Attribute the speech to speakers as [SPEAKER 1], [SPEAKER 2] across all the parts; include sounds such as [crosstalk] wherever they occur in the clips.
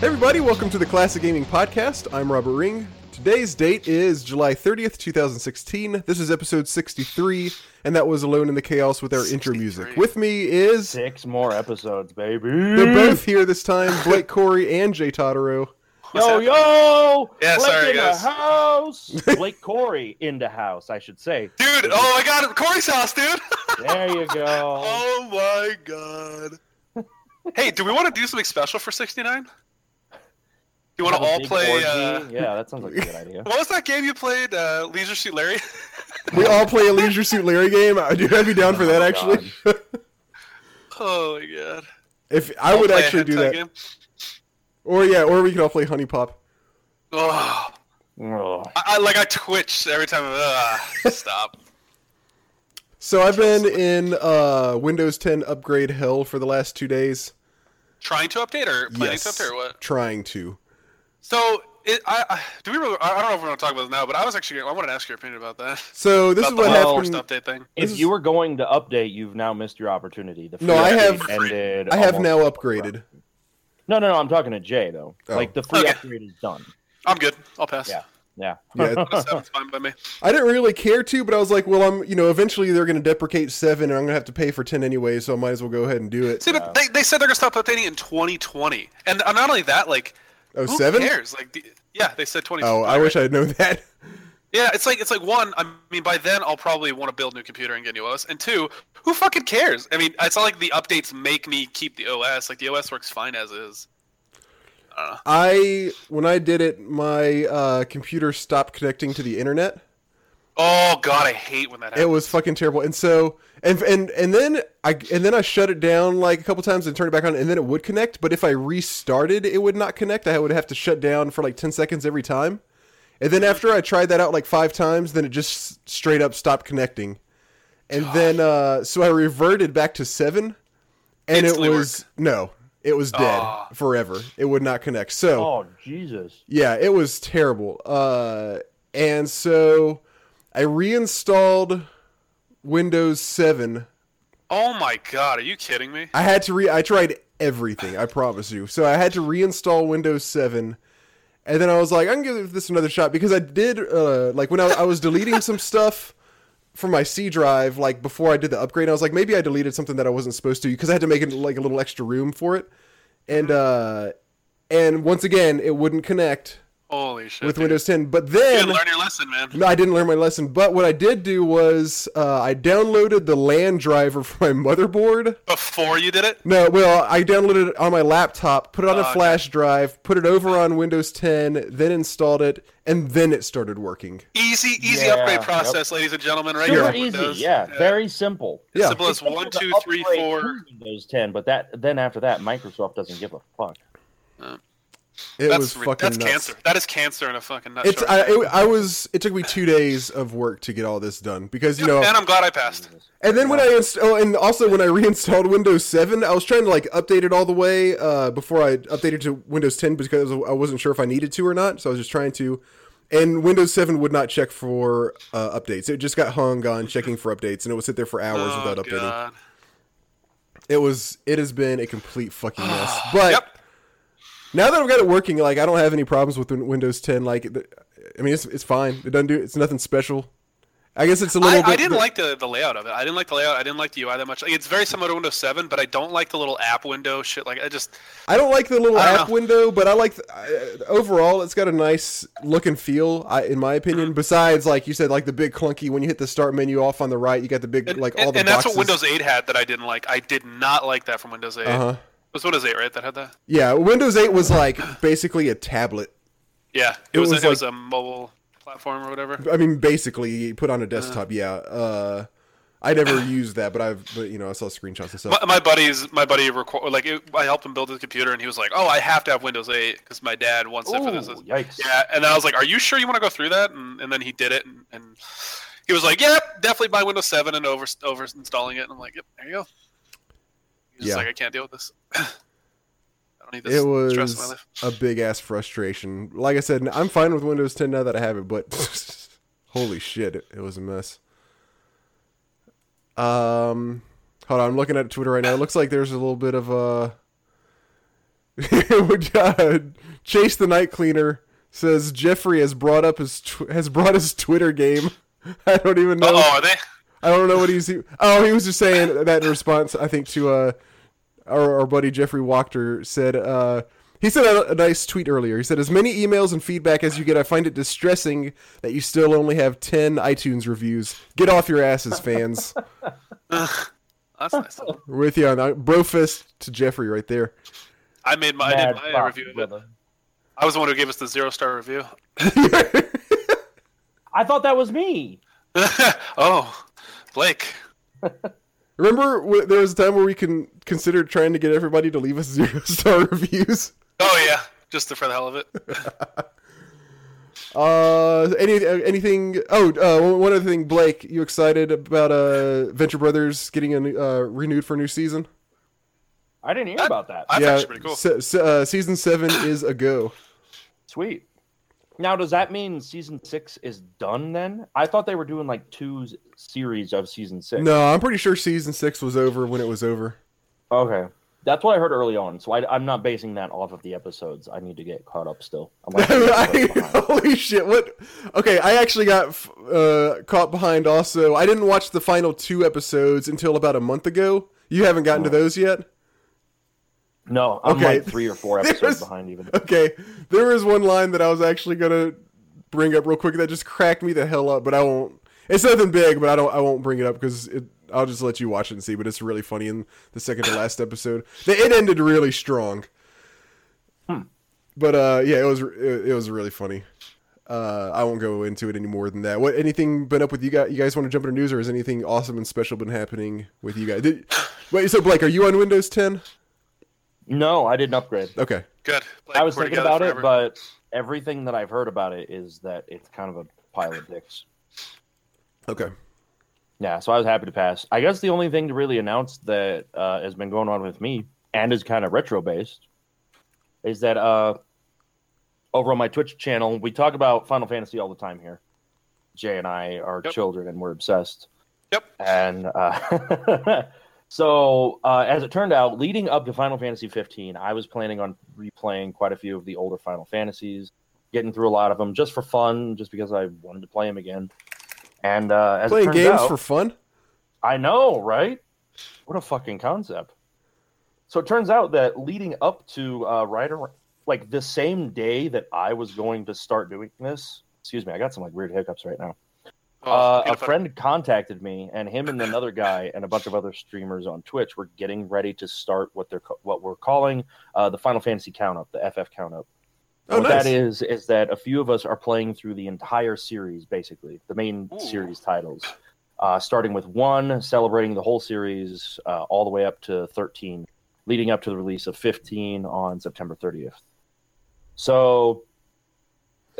[SPEAKER 1] Hey everybody, welcome to the Classic Gaming Podcast. I'm Robert Ring. Today's date is July 30th, 2016. This is episode 63, and that was Alone in the Chaos with our intro music. With me is
[SPEAKER 2] Six more episodes, baby.
[SPEAKER 1] they're both here this time, Blake Corey and Jay Totaro.
[SPEAKER 3] What's
[SPEAKER 2] Yo,
[SPEAKER 3] happening?
[SPEAKER 2] yo!
[SPEAKER 3] Yeah,
[SPEAKER 2] Blake
[SPEAKER 3] sorry,
[SPEAKER 2] in
[SPEAKER 3] guys.
[SPEAKER 2] the house. [laughs] Blake Corey in the house, I should say.
[SPEAKER 3] Dude, oh my god, Corey's house, dude.
[SPEAKER 2] There you go. [laughs]
[SPEAKER 3] oh my god. [laughs] hey, do we want to do something special for 69? You want to all play? Uh,
[SPEAKER 2] Yeah, that sounds like a good [laughs] idea.
[SPEAKER 3] what was that game you played? Uh, Leisure Suit Larry. [laughs]
[SPEAKER 1] We all play a Leisure Suit Larry game. I do I'd be down for
[SPEAKER 2] Oh
[SPEAKER 1] that actually. [laughs]
[SPEAKER 3] oh my god.
[SPEAKER 1] if I
[SPEAKER 3] I'll
[SPEAKER 1] would actually do that.
[SPEAKER 3] Game.
[SPEAKER 1] Or yeah, or we could all play HuniePop.
[SPEAKER 3] Oh,
[SPEAKER 2] Ugh.
[SPEAKER 3] I, I like I twitch every time. Uh, stop.
[SPEAKER 1] So I've been in uh, Windows 10 upgrade hell for the last two days.
[SPEAKER 3] Trying to update or planning
[SPEAKER 1] yes,
[SPEAKER 3] to update or what?
[SPEAKER 1] trying to.
[SPEAKER 3] So, it, I, I do we really? I I don't know if we're going to talk about this now, but I was actually I wanted to ask your opinion about that.
[SPEAKER 1] So this
[SPEAKER 3] about
[SPEAKER 1] is
[SPEAKER 3] the
[SPEAKER 1] what
[SPEAKER 3] whole
[SPEAKER 1] happened.
[SPEAKER 3] first update thing.
[SPEAKER 2] If
[SPEAKER 1] This
[SPEAKER 2] you were going to update, you've now missed your opportunity. The
[SPEAKER 1] No, I have-
[SPEAKER 2] ended.
[SPEAKER 1] I have now upgraded.
[SPEAKER 2] No, no, no. I'm talking to Jay though.
[SPEAKER 1] Oh.
[SPEAKER 2] Like the free
[SPEAKER 3] Okay.
[SPEAKER 2] upgrade is done.
[SPEAKER 3] I'm good. I'll pass.
[SPEAKER 2] Yeah. Yeah. [laughs]
[SPEAKER 1] Yeah, [laughs]
[SPEAKER 3] Seven's fine by me.
[SPEAKER 1] I didn't really care to, but I was like, well, I'm, you know, eventually they're going to deprecate seven, and I'm going to have to pay for ten anyway, so I might as well go ahead and do it.
[SPEAKER 3] See, but they, they said they're gonna stop updating in 2020, and uh, not only that, like,
[SPEAKER 1] Oh,
[SPEAKER 3] who
[SPEAKER 1] seven?
[SPEAKER 3] cares? Like, the, yeah, they said 20.
[SPEAKER 1] Oh, I wish I had known [laughs] that.
[SPEAKER 3] Yeah, it's like it's like one. I mean, by then I'll probably want to build a new computer and get a new OS. And two, who fucking cares? I mean, it's not like the updates make me keep the OS. Like the OS works fine as is.
[SPEAKER 1] I when I did it, my uh, computer stopped connecting to the internet.
[SPEAKER 3] Oh god, I hate when that happens.
[SPEAKER 1] It was fucking terrible. And so and and and then I and then I shut it down like a couple times and turned it back on, and then it would connect. But if I restarted, it would not connect. I would have to shut down for like ten seconds every time. And then after I tried that out like five times, then it just straight up stopped connecting. And then uh, so I reverted back to seven, and
[SPEAKER 3] Instantly
[SPEAKER 1] it was no, it was dead
[SPEAKER 3] Ah.
[SPEAKER 1] forever. It would not connect. So
[SPEAKER 2] Oh Jesus.
[SPEAKER 1] yeah, it was terrible. Uh, and so I reinstalled Windows 7.
[SPEAKER 3] Oh my god, are you kidding me?
[SPEAKER 1] I had to re I tried everything, I promise you. So I had to reinstall Windows 7. And then I was like, I can give this another shot because I did uh, like when I, I was deleting some [laughs] stuff from my C drive like before I did the upgrade. I was like, maybe I deleted something that I wasn't supposed to because I had to make it like a little extra room for it. And uh and once again, it wouldn't connect
[SPEAKER 3] Holy shit.
[SPEAKER 1] with
[SPEAKER 3] dude.
[SPEAKER 1] Windows 10. But then
[SPEAKER 3] didn't learn your lesson, man.
[SPEAKER 1] No, I didn't learn my lesson. But what I did do was uh, I downloaded the LAN driver [laughs] for my motherboard.
[SPEAKER 3] Before you did it?
[SPEAKER 1] No, well, I downloaded it on my laptop, put it on a
[SPEAKER 3] Oh, okay.
[SPEAKER 1] flash drive, put it over on Windows 10, then installed it, and then it started working.
[SPEAKER 3] Easy, easy
[SPEAKER 2] Yeah,
[SPEAKER 3] upgrade
[SPEAKER 2] yep.
[SPEAKER 3] process, ladies and gentlemen. Right
[SPEAKER 2] Super
[SPEAKER 3] here on
[SPEAKER 2] easy.
[SPEAKER 3] Windows.
[SPEAKER 2] Yeah, Very simple.
[SPEAKER 1] Yeah.
[SPEAKER 3] Simple as
[SPEAKER 2] Except
[SPEAKER 3] one,
[SPEAKER 2] for the
[SPEAKER 3] two, three,
[SPEAKER 2] upgrade
[SPEAKER 3] four.
[SPEAKER 2] to Windows 10, but that then after that, Microsoft doesn't give a fuck.
[SPEAKER 1] It
[SPEAKER 3] That's
[SPEAKER 1] was fucking
[SPEAKER 3] that's
[SPEAKER 1] nuts.
[SPEAKER 3] cancer. That is cancer in a fucking nutshell.
[SPEAKER 1] It's I, it, I was it took me two days of work to get all this done because you know
[SPEAKER 3] and I'm glad I passed.
[SPEAKER 1] And then when I inst- oh, and also when I reinstalled Windows 7, I was trying to like update it all the way uh, before I updated to Windows 10 because I wasn't sure if I needed to or not. So I was just trying to. And Windows 7 would not check for uh, updates. It just got hung on checking for updates, and it would sit there for hours
[SPEAKER 3] Oh,
[SPEAKER 1] without updating.
[SPEAKER 3] God.
[SPEAKER 1] It was. It has been a complete fucking mess. [sighs] But
[SPEAKER 3] Yep.
[SPEAKER 1] Now that I've got it working, like I don't have any problems with Windows 10. Like, I mean, it's it's fine. It doesn't do. It's nothing special. I guess it's a little
[SPEAKER 3] I,
[SPEAKER 1] bit.
[SPEAKER 3] I didn't like the, the layout of it. I didn't like the layout. I didn't like the UI that much. Like, it's very similar to Windows 7, but I don't like the little app window shit. Like I just
[SPEAKER 1] I don't like the little app
[SPEAKER 3] know.
[SPEAKER 1] window, but I like the, uh, overall it's got a nice look and feel, I, in my opinion.
[SPEAKER 3] Mm-hmm.
[SPEAKER 1] Besides, like you said, like the big clunky when you hit the start menu off on the right, you got the big
[SPEAKER 3] and,
[SPEAKER 1] like
[SPEAKER 3] and,
[SPEAKER 1] all the
[SPEAKER 3] and that's what Windows 8 had that I didn't like. I did not like that from Windows 8.
[SPEAKER 1] Uh huh.
[SPEAKER 3] It was Windows 8, right? That had that.
[SPEAKER 1] Yeah, Windows 8 was like basically a tablet.
[SPEAKER 3] Yeah, it,
[SPEAKER 1] It
[SPEAKER 3] was,
[SPEAKER 1] was
[SPEAKER 3] a, it was a mobile platform or whatever.
[SPEAKER 1] I mean, basically you put on a
[SPEAKER 3] Uh.
[SPEAKER 1] desktop. Yeah. Uh, I never used that, but I've but you know I saw screenshots and stuff.
[SPEAKER 3] My, my buddy's my buddy record like it, I helped him build his computer and he was like, "Oh, I have to have Windows 8 because my dad wants it for this."
[SPEAKER 2] Ooh, yikes.
[SPEAKER 3] Yeah, and I was like, "Are you sure you want to go through that?" And, and then he did it, and, and he was like, "Yep, definitely buy Windows 7 and over over installing it." And I'm like, "Yep, there you go."
[SPEAKER 1] Yeah.
[SPEAKER 3] like, "I can't deal with this. [coughs] I don't need this
[SPEAKER 1] it
[SPEAKER 3] stress in my
[SPEAKER 1] was
[SPEAKER 3] life."
[SPEAKER 1] a big ass frustration. Like I said, I'm fine with Windows 10 now that I have it, but [laughs] holy shit, it, it was a mess. Um, hold on, I'm looking at Twitter right now. It looks like there's a little bit of a uh, [laughs] Chase the night cleaner says Jeffrey has brought up his tw- has brought his Twitter game. [laughs] I don't even know.
[SPEAKER 3] Oh, are they?
[SPEAKER 1] I don't know what he's. Oh, he was just saying that in response, I think, to uh, our, our buddy Jeffrey Wachter said. Uh, he said a, a nice tweet earlier. He said, "As many emails and feedback as you get, I find it distressing that you still only have ten iTunes reviews. Get off your asses, fans." [laughs]
[SPEAKER 3] That's nice.
[SPEAKER 1] We're with you on that. Brofist to Jeffrey right there.
[SPEAKER 3] I made my, I did my review of it. I was the one who gave us the zero star review. [laughs]
[SPEAKER 2] I thought that was me. [laughs]
[SPEAKER 3] oh, Blake.
[SPEAKER 1] Remember, there was a time where we can consider trying to get everybody to leave us [laughs] zero star reviews.
[SPEAKER 3] Oh yeah, just for the hell of it. [laughs]
[SPEAKER 1] Uh, any uh, anything? Oh, uh, one- one other thing, Blake, you excited about uh Venture Brothers getting a new- uh, renewed for a new season?
[SPEAKER 2] I didn't hear
[SPEAKER 3] That-
[SPEAKER 2] about that.
[SPEAKER 3] That's actually pretty cool.
[SPEAKER 1] se- se- uh, season seven is a go.
[SPEAKER 2] Sweet. Now, does that mean season six is done then? I thought they were doing like two series of season six.
[SPEAKER 1] No, I'm pretty sure season six was over when it was over.
[SPEAKER 2] Okay. That's what I heard early on. So I, am not basing that off of the episodes. I need to get caught up still. I'm like, [laughs]
[SPEAKER 1] holy shit! What? Okay, I actually got uh, caught behind. Also, I didn't watch the final two episodes until about a month ago. You haven't gotten to those yet.
[SPEAKER 2] No, I'm
[SPEAKER 1] Okay.
[SPEAKER 2] like three or four [laughs] episodes
[SPEAKER 1] There's-
[SPEAKER 2] behind even.
[SPEAKER 1] Okay, there was one line that I was actually gonna bring up real quick that just cracked me the hell up, but I won't. It's nothing big, but I don't. I won't bring it up because it. I'll just let you watch it and see. But it's really funny in the second to last episode. It ended really strong. But uh, yeah, it was it, it was really funny. Uh, I won't go into it any more than that. What anything been up with you guys? You guys want to jump into news, or has anything awesome and special been happening with you guys? Did, wait, so Blake, are you on Windows 10?
[SPEAKER 2] No, I didn't upgrade.
[SPEAKER 1] Okay,
[SPEAKER 3] Good. Blake,
[SPEAKER 2] I was thinking
[SPEAKER 3] together
[SPEAKER 2] about it, but everything that I've heard about it is that it's kind of a pile of dicks.
[SPEAKER 1] okay.
[SPEAKER 2] Yeah, so I was happy to pass. I guess the only thing to really announce that uh, has been going on with me and is kind of retro based is that uh, over on my Twitch channel, we talk about Final Fantasy all the time here. Jay and I are
[SPEAKER 3] Yep.
[SPEAKER 2] children and we're obsessed.
[SPEAKER 3] Yep.
[SPEAKER 2] And uh, [laughs] so, uh, as it turned out, leading up to Final Fantasy 15, I was planning on replaying quite a few of the older Final Fantasies, getting through a lot of them just for fun, just because I wanted to play them again. And uh, as
[SPEAKER 1] Playing games
[SPEAKER 2] out,
[SPEAKER 1] for fun.
[SPEAKER 2] I know, right? What a fucking concept. So it turns out that leading up to uh, right around, like the same day that I was going to start doing this, excuse me, I got some like weird hiccups right now.
[SPEAKER 3] Oh,
[SPEAKER 2] uh, a friend contacted me, and him and another guy and a bunch of other streamers on Twitch were getting ready to start what they're what we're calling uh, the Final Fantasy count up, the FF count up.
[SPEAKER 1] Oh,
[SPEAKER 2] what
[SPEAKER 1] nice.
[SPEAKER 2] that is is that a few of us are playing through the entire series, basically the main
[SPEAKER 3] Ooh.
[SPEAKER 2] series titles, uh, starting with one, celebrating the whole series uh, all the way up to thirteen, leading up to the release of fifteen on September thirtieth. So,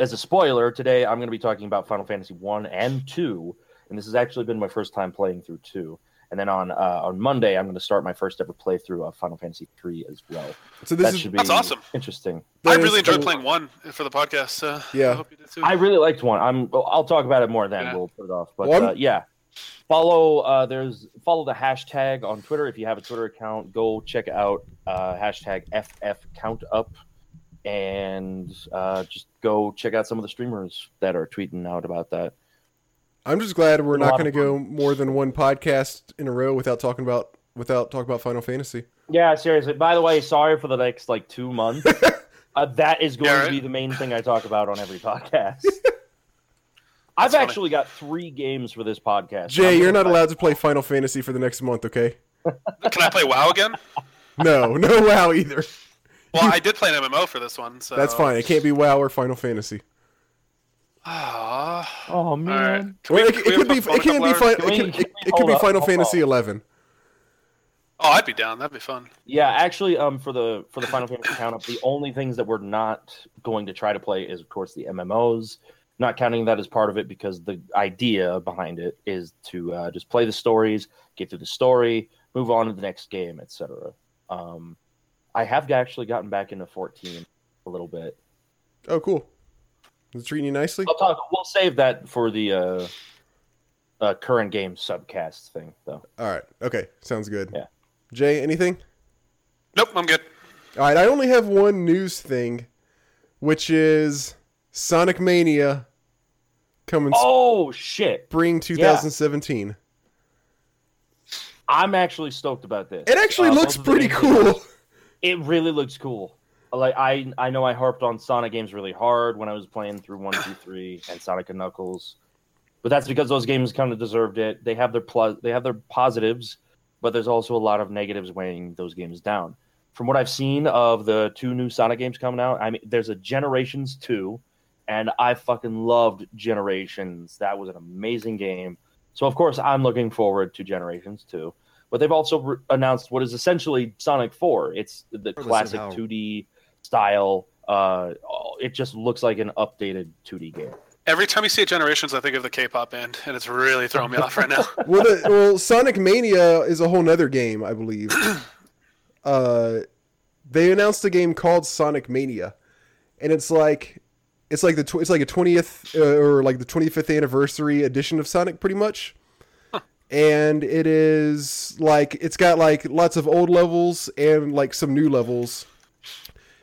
[SPEAKER 2] as a spoiler, today I'm going to be talking about Final Fantasy one and two, and this has actually been my first time playing through two. And then on uh, on Monday, I'm going to start my first ever playthrough of Final Fantasy three as well.
[SPEAKER 1] So this
[SPEAKER 2] that
[SPEAKER 1] is
[SPEAKER 2] should be
[SPEAKER 3] That's awesome.
[SPEAKER 2] interesting.
[SPEAKER 3] I really enjoyed playing one for the podcast. So
[SPEAKER 1] Yeah.
[SPEAKER 3] I hope you did too.
[SPEAKER 2] I really liked one. I'm. I'll talk about it more then.
[SPEAKER 3] Yeah.
[SPEAKER 2] We'll put it off. But
[SPEAKER 1] Well,
[SPEAKER 2] uh, yeah, follow. Uh, there's follow the hashtag on Twitter if you have a Twitter account. Go check out uh, hashtag FF Count Up, and uh, just go check out some of the streamers that are tweeting out about that.
[SPEAKER 1] I'm just glad we're not going to go more than one podcast in a row without talking about without talking about Final Fantasy.
[SPEAKER 2] Yeah, seriously. By the way, sorry for the next like two months. [laughs] uh, that is going
[SPEAKER 3] Yeah,
[SPEAKER 2] to be the main thing I talk about on every podcast. [laughs] I've
[SPEAKER 3] funny.
[SPEAKER 2] actually got three games for this podcast.
[SPEAKER 1] Jay, you're not allowed to play Final Fantasy for the next month, okay?
[SPEAKER 3] Can I play WoW again? [laughs]
[SPEAKER 1] No, no WoW either.
[SPEAKER 3] Well, I did play an MMO for this one, so
[SPEAKER 1] That's fine. It can't be WoW or Final Fantasy.
[SPEAKER 3] Ah.
[SPEAKER 2] Oh man.
[SPEAKER 3] right. Can
[SPEAKER 1] Well,
[SPEAKER 3] we-
[SPEAKER 1] it,
[SPEAKER 3] can
[SPEAKER 1] it could be it can
[SPEAKER 3] couple
[SPEAKER 1] be
[SPEAKER 3] hours?
[SPEAKER 1] fi-
[SPEAKER 2] Can
[SPEAKER 1] it
[SPEAKER 2] we-
[SPEAKER 1] can,
[SPEAKER 2] can
[SPEAKER 1] it, it could be
[SPEAKER 2] up,
[SPEAKER 1] Final Fantasy
[SPEAKER 2] up.
[SPEAKER 1] 11.
[SPEAKER 3] Oh, I'd be down. That'd be fun.
[SPEAKER 2] Yeah, actually, um, for the for the Final Fantasy count up, the only things that we're not going to try to play is, of course, the MMOs. Not counting that as part of it because the idea behind it is to uh, just play the stories, get through the story, move on to the next game, etc. Um, I have actually gotten back into 14 a little bit.
[SPEAKER 1] Oh, cool. Is it treating you nicely?
[SPEAKER 2] I'll talk. We'll save that for the uh, uh, current game subcast thing, though.
[SPEAKER 1] All right. Okay. Sounds good.
[SPEAKER 2] Yeah.
[SPEAKER 1] Jay, anything?
[SPEAKER 3] Nope, I'm good.
[SPEAKER 1] All right, I only have one news thing, which is Sonic Mania coming
[SPEAKER 2] Oh shit!
[SPEAKER 1] spring 2017.
[SPEAKER 2] I'm actually stoked about this.
[SPEAKER 1] It actually
[SPEAKER 2] Uh,
[SPEAKER 1] looks
[SPEAKER 2] both of
[SPEAKER 1] pretty
[SPEAKER 2] games-
[SPEAKER 1] cool.
[SPEAKER 2] It really looks cool. Like I, I know I harped on Sonic games really hard when I was playing through one, two, three, and Sonic and Knuckles, but that's because those games kind of deserved it. They have their plus, they have their positives, but there's also a lot of negatives weighing those games down. From what I've seen of the two new Sonic games coming out, I mean, there's a Generations two, and I fucking loved Generations. That was an amazing game. So of course I'm looking forward to Generations two. But they've also re- announced what is essentially Sonic 4. It's the
[SPEAKER 1] Or
[SPEAKER 2] classic
[SPEAKER 1] somehow.
[SPEAKER 2] 2D style. Uh, it just looks like an updated 2D game.
[SPEAKER 3] Every time you see Generations, I think of the K-pop band, and it's really throwing me off right now. [laughs]
[SPEAKER 1] well, the, well, Sonic Mania is a whole nother game, I believe. [clears throat] Uh, they announced a game called Sonic Mania, and it's like it's like the tw- it's like a twentieth uh, or like the twenty fifth anniversary edition of Sonic, pretty much. And it is like it's got like lots of old levels and like some new levels,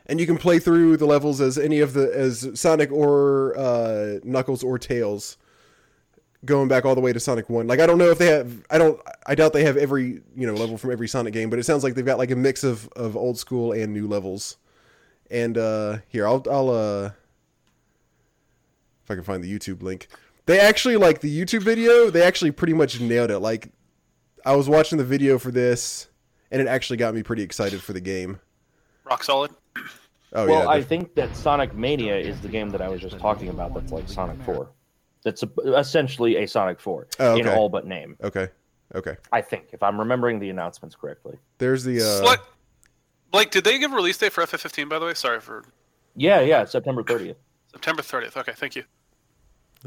[SPEAKER 1] and you can play through the levels as any of the as Sonic or uh, Knuckles or Tails going back all the way to Sonic One. Like I don't know if they have. I don't. I doubt they have every you know level from every Sonic game, but it sounds like they've got like a mix of of old school and new levels. And uh here, I'll I'll uh if I can find the YouTube link. They actually like the YouTube video. They actually pretty much nailed it. Like I was watching the video for this, and it actually got me pretty excited for the game.
[SPEAKER 3] Rock solid.
[SPEAKER 1] Oh
[SPEAKER 2] well,
[SPEAKER 1] yeah,
[SPEAKER 2] I think that Sonic Mania is the game that I was just talking about that's like Sonic 4. That's a, essentially a Sonic 4
[SPEAKER 1] Oh,
[SPEAKER 2] in all but name.
[SPEAKER 1] okay, okay.
[SPEAKER 2] I think, if I'm remembering the announcements correctly.
[SPEAKER 1] There's the uh,
[SPEAKER 3] Slight- Blake, did they give a release date for FF15, by the way? Sorry for
[SPEAKER 2] Yeah, yeah, September 30th.
[SPEAKER 3] September 30th. Okay, thank you.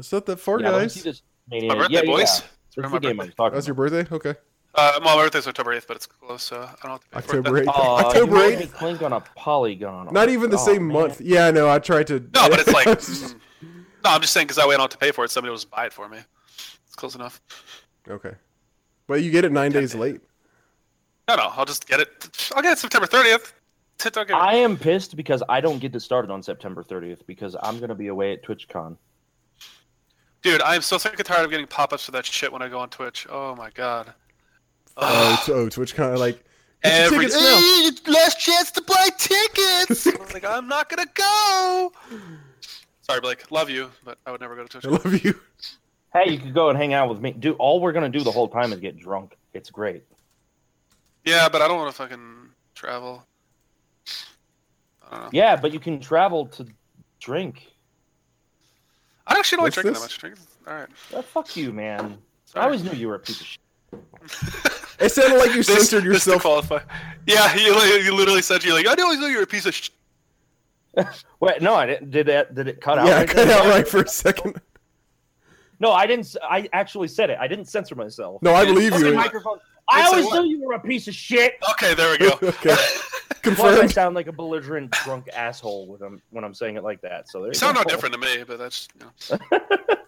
[SPEAKER 1] It's not that far,
[SPEAKER 2] yeah, let
[SPEAKER 1] guys.
[SPEAKER 2] this Mania.
[SPEAKER 3] My birthday,
[SPEAKER 2] yeah, yeah,
[SPEAKER 3] boys.
[SPEAKER 2] yeah.
[SPEAKER 3] It's
[SPEAKER 2] That's
[SPEAKER 3] my
[SPEAKER 2] the game I
[SPEAKER 3] birthday.
[SPEAKER 1] That's your birthday. Okay,
[SPEAKER 3] Uh, my birthday's October 8th, but it's close, so I don't have to pay for it
[SPEAKER 1] October eighth.
[SPEAKER 2] Oh, you
[SPEAKER 1] October eighth.
[SPEAKER 2] Clink on a polygon.
[SPEAKER 1] Not even the
[SPEAKER 2] Oh,
[SPEAKER 1] same
[SPEAKER 2] man.
[SPEAKER 1] month. Yeah, no, I tried to.
[SPEAKER 3] No, but it's like. [laughs] mm, no, I'm just saying because that way I don't have to pay for it. Somebody will just buy it for me. It's close enough.
[SPEAKER 1] okay, but you get it nine days late.
[SPEAKER 3] No, no, I'll just get it. I'll get it September 30th. T- don't get-
[SPEAKER 2] I am pissed because I don't get to start it on September 30th because I'm going to be away at TwitchCon.
[SPEAKER 3] Dude, I am so sick and tired of getting pop-ups for that shit when I go on Twitch. Oh my god.
[SPEAKER 1] Oh,
[SPEAKER 3] Ugh.
[SPEAKER 1] t- oh, Twitch kind of like get your
[SPEAKER 3] Every
[SPEAKER 1] tickets.
[SPEAKER 3] Hey, last [laughs] chance to buy tickets. [laughs] I was like, I'm not gonna go. Sorry, Blake. Love you, but I would never go to Twitch.
[SPEAKER 1] I love you.
[SPEAKER 2] Hey, you could go and hang out with me. Dude, all we're going to do the whole time is get drunk. It's great.
[SPEAKER 3] Yeah, but I don't want to fucking travel. I don't know.
[SPEAKER 2] Yeah, but you can travel to drink.
[SPEAKER 3] I actually don't like
[SPEAKER 1] What's
[SPEAKER 3] drinking
[SPEAKER 1] this?
[SPEAKER 3] that much. Drink. All right.
[SPEAKER 2] Well, fuck you, man. I always knew you were a piece of shit.
[SPEAKER 1] It sounded like you [laughs]
[SPEAKER 3] This-
[SPEAKER 1] censored
[SPEAKER 3] this to
[SPEAKER 1] yourself.
[SPEAKER 3] qualify. Yeah, you, you literally said you're like, I always knew you were a piece of. Sh-. [laughs]
[SPEAKER 2] Wait, no, I didn't. Did that? Did it cut out?
[SPEAKER 1] Yeah,
[SPEAKER 2] right
[SPEAKER 1] cut out right for a second.
[SPEAKER 2] No, I didn't. I actually said it. I didn't censor myself.
[SPEAKER 1] No, I believe you.
[SPEAKER 2] microphone. I always
[SPEAKER 3] what?
[SPEAKER 2] knew you were a piece of shit.
[SPEAKER 3] Okay, there we [laughs] go.
[SPEAKER 1] okay, [laughs]
[SPEAKER 2] Plus, I sound like a belligerent drunk asshole when I'm when I'm saying it like that. So there
[SPEAKER 3] You
[SPEAKER 2] you
[SPEAKER 3] sound no different to me, but that's. You know. [laughs]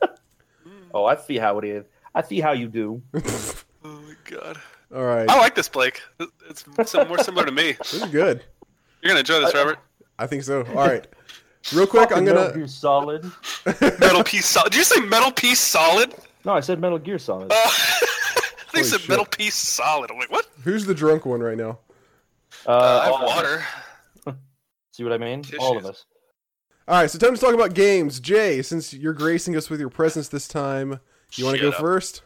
[SPEAKER 2] Oh, I see how it is. I see how you do.
[SPEAKER 3] Oh my god.
[SPEAKER 1] All right,
[SPEAKER 3] I like this, Blake. It's sim- more similar to me.
[SPEAKER 1] this is good.
[SPEAKER 3] You're gonna enjoy this, Robert.
[SPEAKER 1] I think so. All right, real quick, I'm gonna.
[SPEAKER 2] Gear Solid.
[SPEAKER 3] Metal Piece Solid. Did you say Metal Piece Solid?
[SPEAKER 2] No, I said Metal Gear Solid.
[SPEAKER 3] Uh, I think you
[SPEAKER 1] Holy
[SPEAKER 3] said
[SPEAKER 1] shit.
[SPEAKER 3] Metal Piece Solid. I'm like, what?
[SPEAKER 1] Who's the drunk one right now?
[SPEAKER 2] Uh,
[SPEAKER 3] Uh, I have
[SPEAKER 2] all of us.
[SPEAKER 3] water. [laughs]
[SPEAKER 2] See what I mean? All of us.
[SPEAKER 1] All right, so time to talk about games. Jay, since you're gracing us with your presence this time, you want to go
[SPEAKER 3] up.
[SPEAKER 1] first?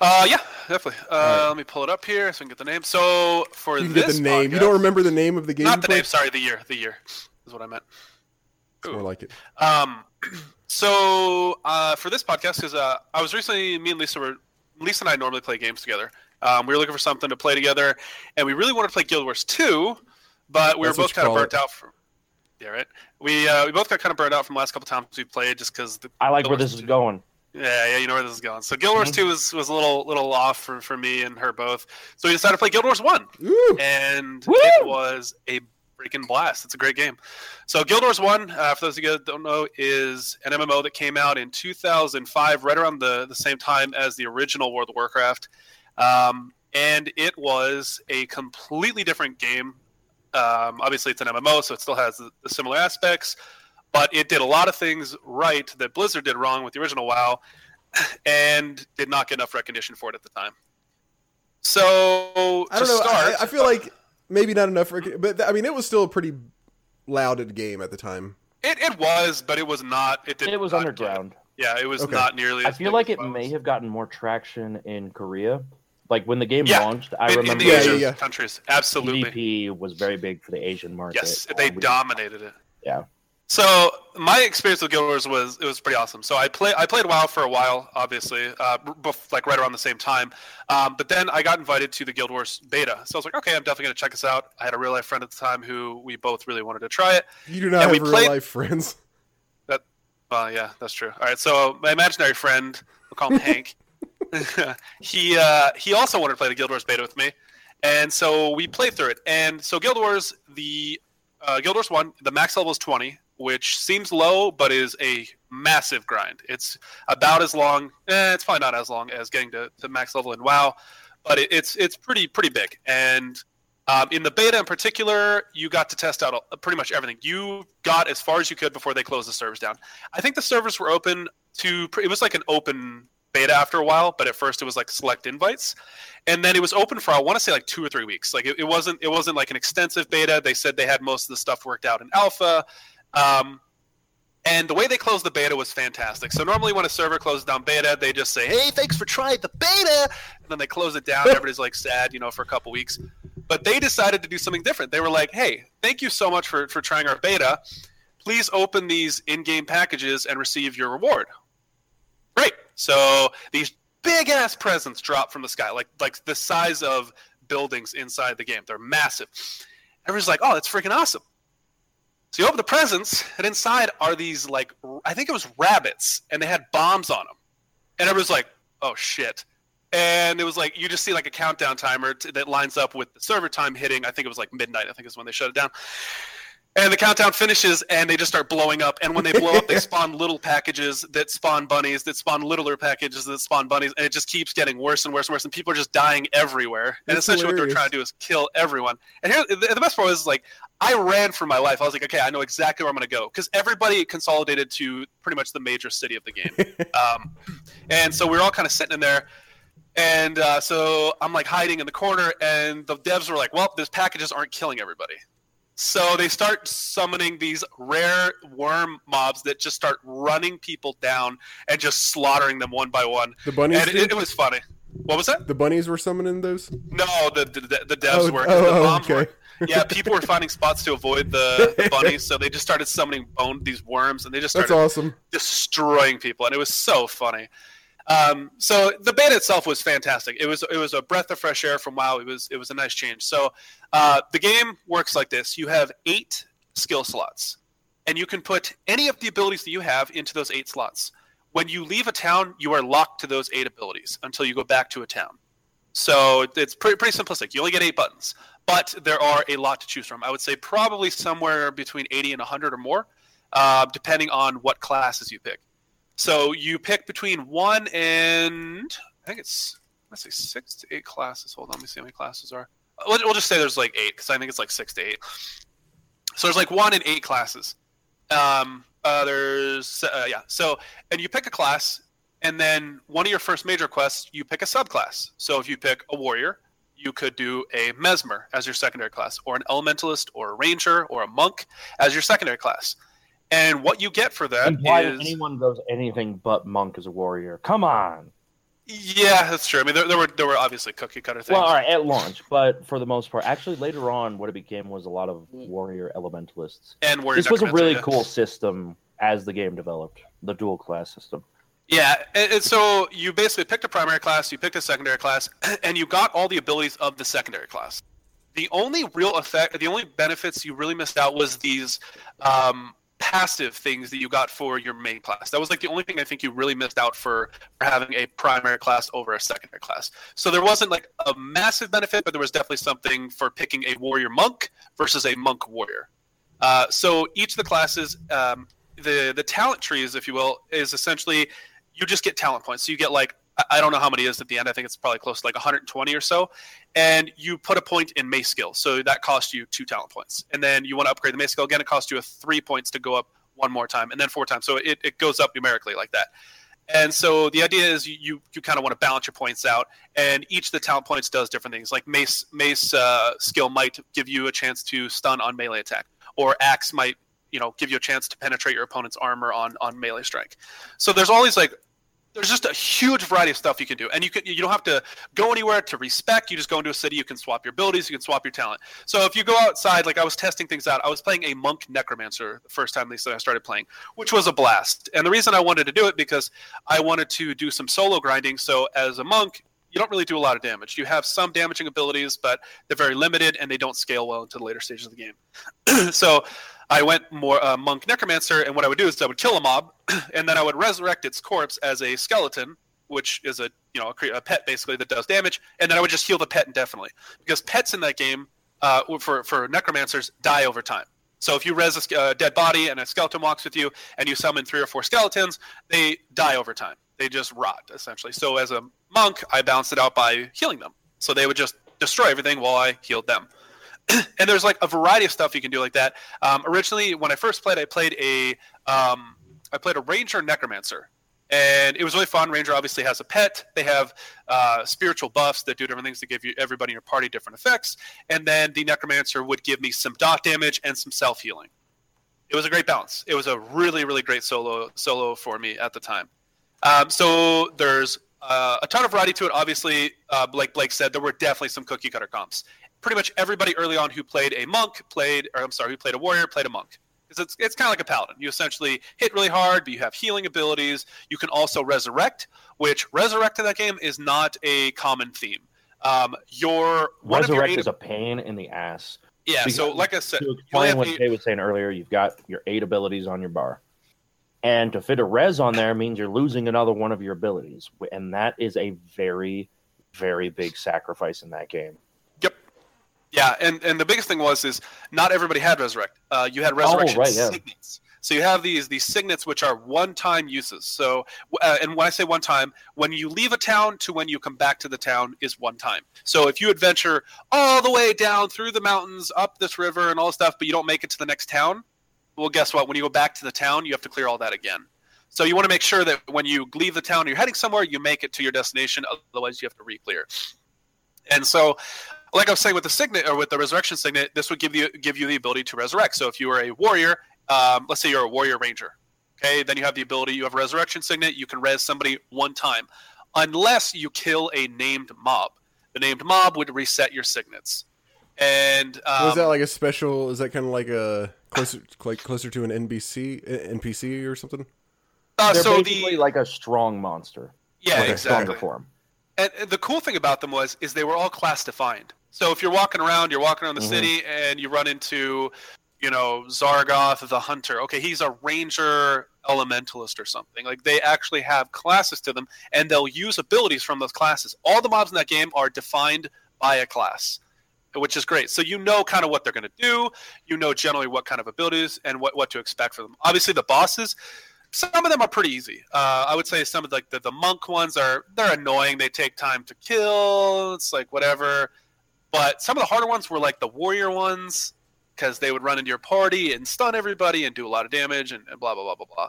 [SPEAKER 3] Uh, yeah, definitely. Uh,
[SPEAKER 1] Alright.
[SPEAKER 3] Let me pull it up here so I can get the name. So for
[SPEAKER 1] You can
[SPEAKER 3] this
[SPEAKER 1] get the name. You don't remember the name of the game?
[SPEAKER 3] Not the
[SPEAKER 1] played?
[SPEAKER 3] name. Sorry, the year. The year is what I meant.
[SPEAKER 1] It's more like it.
[SPEAKER 3] Um, [clears throat] so uh, for this podcast, because uh, I was recently, me and Lisa were, Lisa and I normally play games together. Um, we were looking for something to play together, and we really wanted to play Guild Wars 2, but we
[SPEAKER 1] That's
[SPEAKER 3] were both kind of burnt
[SPEAKER 1] it.
[SPEAKER 3] out from. Yeah, right. We uh, we both got kind of burnt out from the last couple times we played, just because
[SPEAKER 2] I like
[SPEAKER 3] Guild
[SPEAKER 2] where
[SPEAKER 3] Wars
[SPEAKER 2] this is going.
[SPEAKER 3] Yeah, yeah, you know where this is going. So Guild Wars
[SPEAKER 2] Mhm.
[SPEAKER 3] Two was, was a little little off for, for me and her both. So we decided to play Guild Wars One,
[SPEAKER 1] Ooh.
[SPEAKER 3] and
[SPEAKER 2] Woo!
[SPEAKER 3] it was a freaking blast. It's a great game. So Guild Wars One, uh, for those of you that don't know, is an MMO that came out in 2005, right around the the same time as the original World of Warcraft, um, and it was a completely different game Um, obviously, it's an MMO, so it still has the, the similar aspects, but it did a lot of things right that Blizzard did wrong with the original WoW, [laughs] and did not get enough recognition for it at the time. So
[SPEAKER 1] I don't
[SPEAKER 3] to
[SPEAKER 1] know.
[SPEAKER 3] Start,
[SPEAKER 1] I, I feel like maybe not enough, for, but I mean, it was still a pretty lauded game at the time.
[SPEAKER 3] it, it was, but it was not. It did.
[SPEAKER 2] It was
[SPEAKER 3] not-
[SPEAKER 2] underground.
[SPEAKER 3] Yeah, it was
[SPEAKER 1] Okay.
[SPEAKER 3] not nearly.
[SPEAKER 2] I feel like it
[SPEAKER 3] WoW
[SPEAKER 2] may have gotten more traction in Korea. Like when the game
[SPEAKER 3] Yeah.
[SPEAKER 2] launched, I
[SPEAKER 3] in, in
[SPEAKER 2] remember
[SPEAKER 3] the
[SPEAKER 1] Yeah,
[SPEAKER 3] Asian
[SPEAKER 1] yeah, yeah.
[SPEAKER 3] countries. Absolutely.
[SPEAKER 2] PvP was very big for the Asian market.
[SPEAKER 3] Yes, they
[SPEAKER 2] we-
[SPEAKER 3] dominated it.
[SPEAKER 2] Yeah.
[SPEAKER 3] So my experience with Guild Wars was it was pretty awesome. So I play I played WoW for a while, obviously, uh, bef- like right around the same time. Um, but then I got invited to the Guild Wars beta, so I was like, okay, I'm definitely gonna check this out. I had a real life friend at the time who we both really wanted to try it.
[SPEAKER 1] You do not
[SPEAKER 3] And
[SPEAKER 1] have
[SPEAKER 3] we
[SPEAKER 1] real
[SPEAKER 3] played-
[SPEAKER 1] life friends.
[SPEAKER 3] That, Well, yeah, that's true. All right, so my imaginary friend, we'll call him [laughs] Hank. [laughs] he uh, he also wanted to play the Guild Wars beta with me, and so we played through it. And so Guild Wars, the uh, Guild Wars one, the max level is twenty, which seems low, but is a massive grind. It's about as long. Eh, it's probably not as long as getting to, to max level in WoW, but it, it's it's pretty pretty big. And um, in the beta in particular, you got to test out pretty much everything. You got as far as you could before they closed the servers down. I think the servers were open to. It was like an open beta after a while, but at first it was like select invites, and then it was open for I want to say like two or three weeks. Like it, it wasn't it wasn't like an extensive beta. They said they had most of the stuff worked out in alpha. Um, and the way they closed the beta was fantastic. So normally when a server closes down beta, they just say, "Hey, thanks for trying the beta," and then they close it down. [laughs] Everybody's like sad, you know, for a couple weeks. But they decided to do something different. They were like, "Hey, thank you so much for for trying our beta. Please open these in-game packages and receive your reward." Great. So these big ass presents drop from the sky, like like the size of buildings inside the game. They're massive. Everyone's like, "Oh, that's freaking awesome." So you open the presents, and inside are these like I think it was rabbits, and they had bombs on them, and everyone's like, "Oh shit!" And it was like you just see like a countdown timer t- that lines up with the server time hitting. I think it was like midnight. I think is when they shut it down. And the countdown finishes, and they just start blowing up. And when they blow up, they [laughs] spawn little packages that spawn bunnies, that spawn littler packages that spawn bunnies, and it just keeps getting worse and worse and worse. And people are just dying everywhere. And
[SPEAKER 1] That's
[SPEAKER 3] essentially, what they're trying to do is kill everyone. And here, the, the best part was like, I ran for my life. I was like, okay, I know exactly where I'm going to go because everybody consolidated to pretty much the major city of the game. [laughs] um, and so we were all kind of sitting in there. And uh, so I'm like hiding in the corner, and the devs were like, well, these packages aren't killing everybody. So they start summoning these rare worm mobs that just start running people down and just slaughtering them one by one.
[SPEAKER 1] The bunnies.
[SPEAKER 3] And it, it was funny. What was that?
[SPEAKER 1] the bunnies were summoning those.
[SPEAKER 3] No, the the, the devs
[SPEAKER 1] Oh,
[SPEAKER 3] were.
[SPEAKER 1] oh,
[SPEAKER 3] the
[SPEAKER 1] oh,
[SPEAKER 3] bombs
[SPEAKER 1] okay.
[SPEAKER 3] were. Yeah, [laughs] people were finding spots to avoid the, the bunnies, so they just started summoning bone these worms, and they just
[SPEAKER 1] That's
[SPEAKER 3] started
[SPEAKER 1] awesome.
[SPEAKER 3] destroying people, and it was so funny. Um, so the beta itself was fantastic. It was it was a breath of fresh air from WoW. It was it was a nice change. So uh, the game works like this: you have eight skill slots, and you can put any of the abilities that you have into those eight slots. When you leave a town, you are locked to those eight abilities until you go back to a town. So it's pretty, pretty simplistic. You only get eight buttons, but there are a lot to choose from. I would say probably somewhere between 80 and 100 or more, uh, depending on what classes you pick. So you pick between one and I think it's let's say six to eight classes. Hold on, let me see how many classes are. We'll, we'll just say there's like eight because I think it's like six to eight. So there's like one in eight classes. Um, uh, there's uh, yeah. So and you pick a class, and then one of your first major quests, you pick a subclass. So if you pick a warrior, you could do a mesmer as your secondary class, or an elementalist, or a ranger, or a monk as your secondary class. And what you get for that
[SPEAKER 2] And why
[SPEAKER 3] is
[SPEAKER 2] anyone goes anything but monk as a warrior? Come on.
[SPEAKER 3] yeah, that's true. I mean, there, there were there were obviously cookie cutter things.
[SPEAKER 2] Well, all right, at launch, but for the most part, actually later on, what it became was a lot of warrior elementalists.
[SPEAKER 3] and warrior
[SPEAKER 2] This was a really
[SPEAKER 3] yeah.
[SPEAKER 2] cool system as the game developed, the dual class system.
[SPEAKER 3] Yeah, and, and so you basically picked a primary class, you picked a secondary class, [clears throat] and you got all the abilities of the secondary class. The only real effect, the only benefits you really missed out was these um, passive things that you got for your main class. That was like the only thing I think you really missed out for, for having a primary class over a secondary class. So there wasn't like a massive benefit, but there was definitely something for picking a warrior monk versus a monk warrior. Uh, so each of the classes, um, the the talent trees, if you will, is essentially you just get talent points. So you get like I- don't know how many is at the end. I think it's probably close to like 120 or so. And you put a point in mace skill, so that costs you two talent points. And then you want to upgrade the mace skill again. It costs you a three points to go up one more time, and then four times. So it, it goes up numerically like that. And so the idea is you you, you kind of want to balance your points out, and each of the talent points does different things. Like mace mace uh, skill might give you a chance to stun on melee attack, or axe might you know give you a chance to penetrate your opponent's armor on on melee strike. So there's all these like there's just a huge variety of stuff you can do, and you can you don't have to go anywhere to respec You just go into a city. You can swap your abilities. You can swap your talent. So if you go outside, like I was testing things out, I was playing a monk necromancer the first time said I started playing, which was a blast. And the reason I wanted to do it because I wanted to do some solo grinding. So as a monk, you don't really do a lot of damage. You have some damaging abilities, but they're very limited and they don't scale well into the later stages of the game. [clears throat] so I went more uh, monk necromancer, and what I would do is I would kill a mob, [clears throat] and then I would resurrect its corpse as a skeleton, which is a you know a, pet basically that does damage, and then I would just heal the pet indefinitely because pets in that game uh, for for necromancers die over time. So if you res a a dead body and a skeleton walks with you, and you summon three or four skeletons, they die over time. They just rot essentially. So as a monk, I balanced it out by healing them. So they would just destroy everything while I healed them [clears throat] and there's like a variety of stuff you can do like that. Um, originally, when I first played, I played a um, I played a ranger necromancer, and it was really fun. Ranger obviously has a pet. They have uh, spiritual buffs that do different things to give you everybody in your party different effects, and then the necromancer would give me some dot damage and some self healing. It was a great balance. It was a really really great solo solo for me at the time. Um, so there's uh, a ton of variety to it. Obviously, uh, like Blake said, there were definitely some cookie cutter comps pretty much everybody early on who played a monk played, or I'm sorry, who played a warrior played a monk. Because it's, it's kind of like a paladin. You essentially hit really hard, but you have healing abilities. You can also resurrect, which resurrect in that game is not a common theme. Um, your
[SPEAKER 2] Resurrect
[SPEAKER 3] your
[SPEAKER 2] is a pain in the ass.
[SPEAKER 3] yeah. So like I said,
[SPEAKER 2] To explain what
[SPEAKER 3] eight-
[SPEAKER 2] Jay was saying earlier, you've got your eight abilities on your bar. And to fit a res on there means you're losing another one of your abilities. And that is a very, very big sacrifice in that game.
[SPEAKER 3] Yeah, and and the biggest thing was is not everybody had resurrect. Uh, you had resurrection
[SPEAKER 2] right, yeah.
[SPEAKER 3] signets. So you have these these signets which are one-time uses. So uh, and when I say one time, when you leave a town to when you come back to the town is one time. So if you adventure all the way down through the mountains, up this river, and all this stuff, but you don't make it to the next town, well, guess what? When you go back to the town, you have to clear all that again. So you want to make sure that when you leave the town, you're heading somewhere, you make it to your destination. Otherwise, you have to re-clear. And so, like I was saying with the signet or with the resurrection signet, this would give you give you the ability to resurrect. So if you were a warrior, um, let's say you're a warrior ranger, okay, then you have the ability. You have a resurrection signet. You can res somebody one time, unless you kill a named mob. The named mob would reset your signets. And um,
[SPEAKER 1] was that like a special? Is that kind of like a closer, like closer to an NBC, uh, NPC or something?
[SPEAKER 3] uh,
[SPEAKER 2] They're
[SPEAKER 3] so
[SPEAKER 2] basically
[SPEAKER 3] the
[SPEAKER 2] like a strong monster.
[SPEAKER 3] yeah
[SPEAKER 2] like a
[SPEAKER 3] exactly.
[SPEAKER 2] stronger form.
[SPEAKER 3] And, and the cool thing about them was is they were all class defined. So if you're walking around, you're walking around the
[SPEAKER 2] Mhm.
[SPEAKER 3] city, and you run into, you know, Zargoth the Hunter. Okay, he's a ranger elementalist or something. Like they actually have classes to them, and they'll use abilities from those classes. All the mobs in that game are defined by a class, which is great. So you know kind of what they're going to do. You know generally what kind of abilities and what what to expect from them. Obviously, the bosses some of them are pretty easy. Uh, I would say some of like the, the monk ones are they're annoying. They take time to kill. It's like whatever. But some of the harder ones were like the warrior ones because they would run into your party and stun everybody and do a lot of damage and, and blah blah blah blah blah.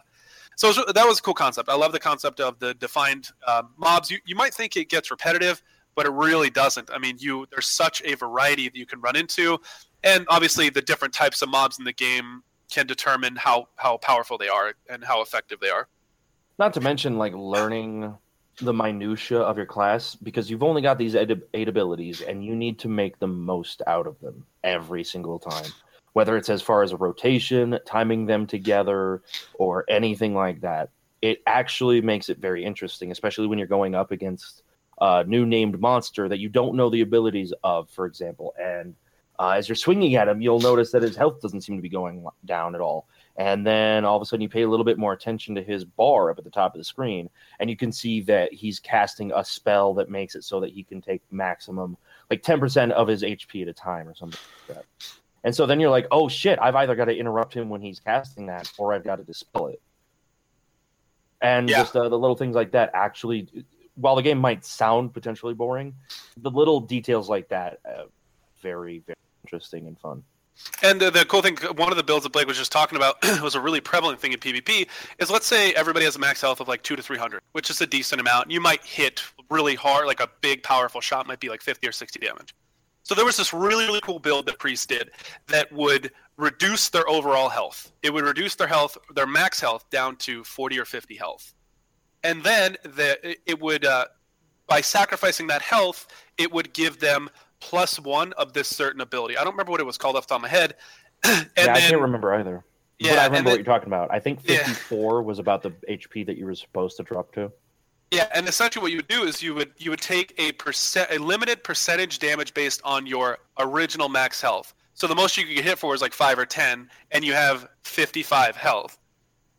[SPEAKER 3] So was- that was a cool concept. I love the concept of the defined um, mobs. You you might think it gets repetitive, but it really doesn't. I mean, you there's such a variety that you can run into, and obviously the different types of mobs in the game can determine how how powerful they are and how effective they are.
[SPEAKER 2] Not to mention like learning the minutia of your class because you've only got these eight, eight abilities and you need to make the most out of them every single time. Whether it's as far as a rotation, timing them together, or anything like that, it actually makes it very interesting, especially when you're going up against a new named monster that you don't know the abilities of, for example. And uh, as you're swinging at him, you'll notice that his health doesn't seem to be going down at all. And then all of a sudden, you pay a little bit more attention to his bar up at the top of the screen, and you can see that he's casting a spell that makes it so that he can take maximum, like 10% of his HP at a time or something like that. And so then you're like, oh shit, I've either got to interrupt him when he's casting that, or I've got to dispel it. And
[SPEAKER 3] Yeah.
[SPEAKER 2] just uh, the little things like that actually while the game might sound potentially boring, the little details like that, uh, very very interesting and fun.
[SPEAKER 3] And the, the cool thing, one of the builds that Blake was just talking about [clears throat] was a really prevalent thing in PvP. Is let's say everybody has a max health of like two to three hundred, which is a decent amount. You might hit really hard, like a big powerful shot might be like fifty or sixty damage. So there was this really really cool build that Priest did that would reduce their overall health. It would reduce their health, their max health, down to forty or fifty health, and then the it would uh, by sacrificing that health, it would give them plus one of this certain ability. I don't remember what it was called off the top of my head. [clears throat] and
[SPEAKER 2] yeah,
[SPEAKER 3] then,
[SPEAKER 2] I can't remember either.
[SPEAKER 3] Yeah,
[SPEAKER 2] but I remember
[SPEAKER 3] then-
[SPEAKER 2] what you're talking about. I think
[SPEAKER 3] Yeah.
[SPEAKER 2] 54 was about the HP that you were supposed to drop to.
[SPEAKER 3] Yeah, and essentially what you would do is you would you would take a percent a limited percentage damage based on your original max health. So the most you could get hit for is like five or ten, and you have fifty five health.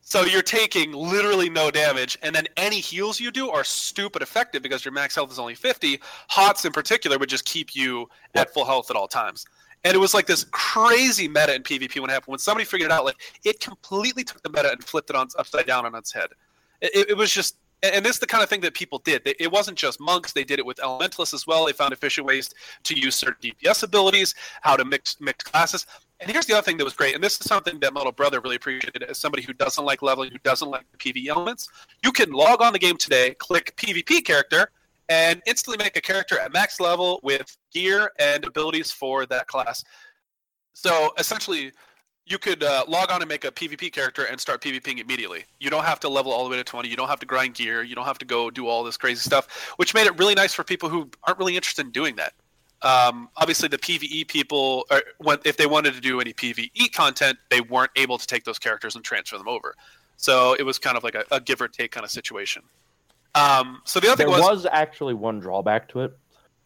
[SPEAKER 3] So you're taking literally no damage, and then any heals you do are stupid effective because your max health is only fifty. Hots in particular would just keep you at full health at all times. And it was like this crazy meta in PvP when it happened. When somebody figured it out, like it completely took the meta and flipped it on upside down on its head. It, it- was just and and this is the kind of thing that people did. It wasn't just monks; they did it with elementalists as well. They found efficient ways to use certain DPS abilities, how to mix mix classes. And here's the other thing that was great, and this is something that Metal Brother really appreciated as somebody who doesn't like leveling, who doesn't like the PvE elements. You can log on the game today, click PvP character, and instantly make a character at max level with gear and abilities for that class. So essentially, you could uh, log on and make a PvP character and start PvPing immediately. You don't have to level all the way to 20. You don't have to grind gear. You don't have to go do all this crazy stuff, which made it really nice for people who aren't really interested in doing that. Um, obviously, the PVE people, or if they wanted to do any PVE content, they weren't able to take those characters and transfer them over. So it was kind of like a, a give or take kind of situation. Um, so the other
[SPEAKER 2] There
[SPEAKER 3] thing was,
[SPEAKER 2] was actually one drawback to it.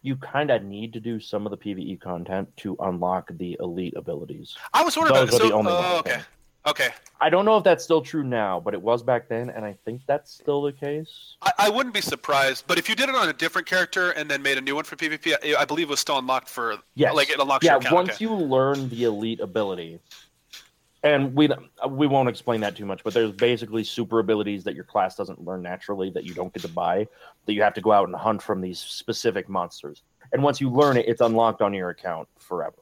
[SPEAKER 2] You kind of need to do some of the PvE content to unlock the elite abilities.
[SPEAKER 3] I was wondering about
[SPEAKER 2] those
[SPEAKER 3] it.
[SPEAKER 2] are
[SPEAKER 3] So,
[SPEAKER 2] the only
[SPEAKER 3] oh,
[SPEAKER 2] ones,
[SPEAKER 3] okay. Okay.
[SPEAKER 2] I don't know if that's still true now, but it was back then, and I think that's still the case.
[SPEAKER 3] I, I wouldn't be surprised, but if you did it on a different character and then made a new one for PvP, I, I believe it was still unlocked for
[SPEAKER 2] Yes.
[SPEAKER 3] like it unlocks
[SPEAKER 2] yeah,
[SPEAKER 3] your account.
[SPEAKER 2] once
[SPEAKER 3] okay.
[SPEAKER 2] you learn the elite ability, and we we won't explain that too much, but there's basically super abilities that your class doesn't learn naturally that you don't get to buy, that you have to go out and hunt from these specific monsters. And once you learn it, it's unlocked on your account forever.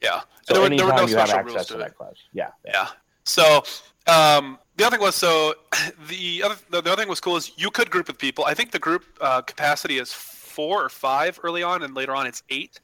[SPEAKER 3] yeah.
[SPEAKER 2] So
[SPEAKER 3] There were- there were
[SPEAKER 2] anytime
[SPEAKER 3] no
[SPEAKER 2] you have access
[SPEAKER 3] to
[SPEAKER 2] to that class, yeah,
[SPEAKER 3] Yeah. So um, the other thing was so [sighs] the other the, the other thing was cool is you could group with people. I think the group uh, capacity is four or five early on, and later on it's eight.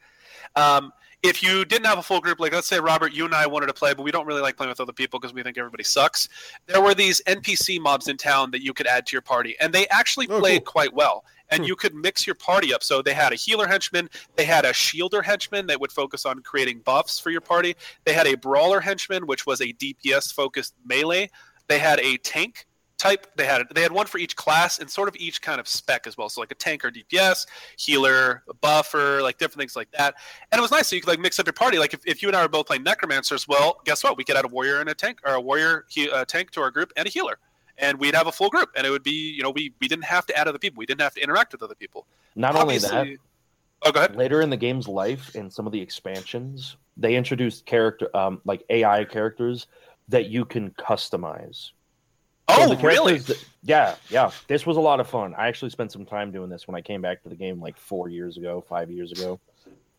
[SPEAKER 3] Um, if you didn't have a full group, like let's say Robert, you and I wanted to play, but we don't really like playing with other people because we think everybody sucks. There were these NPC mobs in town that you could add to your party, and they actually
[SPEAKER 1] Oh,
[SPEAKER 3] played
[SPEAKER 1] cool.
[SPEAKER 3] quite well. And
[SPEAKER 1] Hmm.
[SPEAKER 3] you could mix your party up. So they had a healer henchman, they had a shielder henchman that would focus on creating buffs for your party. They had a brawler henchman, which was a DPS focused melee. They had a tank type. They had they had one for each class and sort of each kind of spec as well. So like a tank or DPS, healer, a buffer, like different things like that. And it was nice. So you could like mix up your party. Like if, if you and I were both playing necromancers, well, guess what? We could add a warrior and a tank or a warrior he, uh, tank to our group and a healer. And we'd have a full group, and it would be, you know, we, we didn't have to add other people. We didn't have to interact with other people.
[SPEAKER 2] Not only that,
[SPEAKER 3] Oh, go ahead.
[SPEAKER 2] later in the game's life, in some of the expansions, they introduced character, um, like AI characters that you can customize.
[SPEAKER 3] Oh, really?
[SPEAKER 2] that- yeah, yeah. This was a lot of fun. I actually spent some time doing this when I came back to the game like four years ago, five years ago.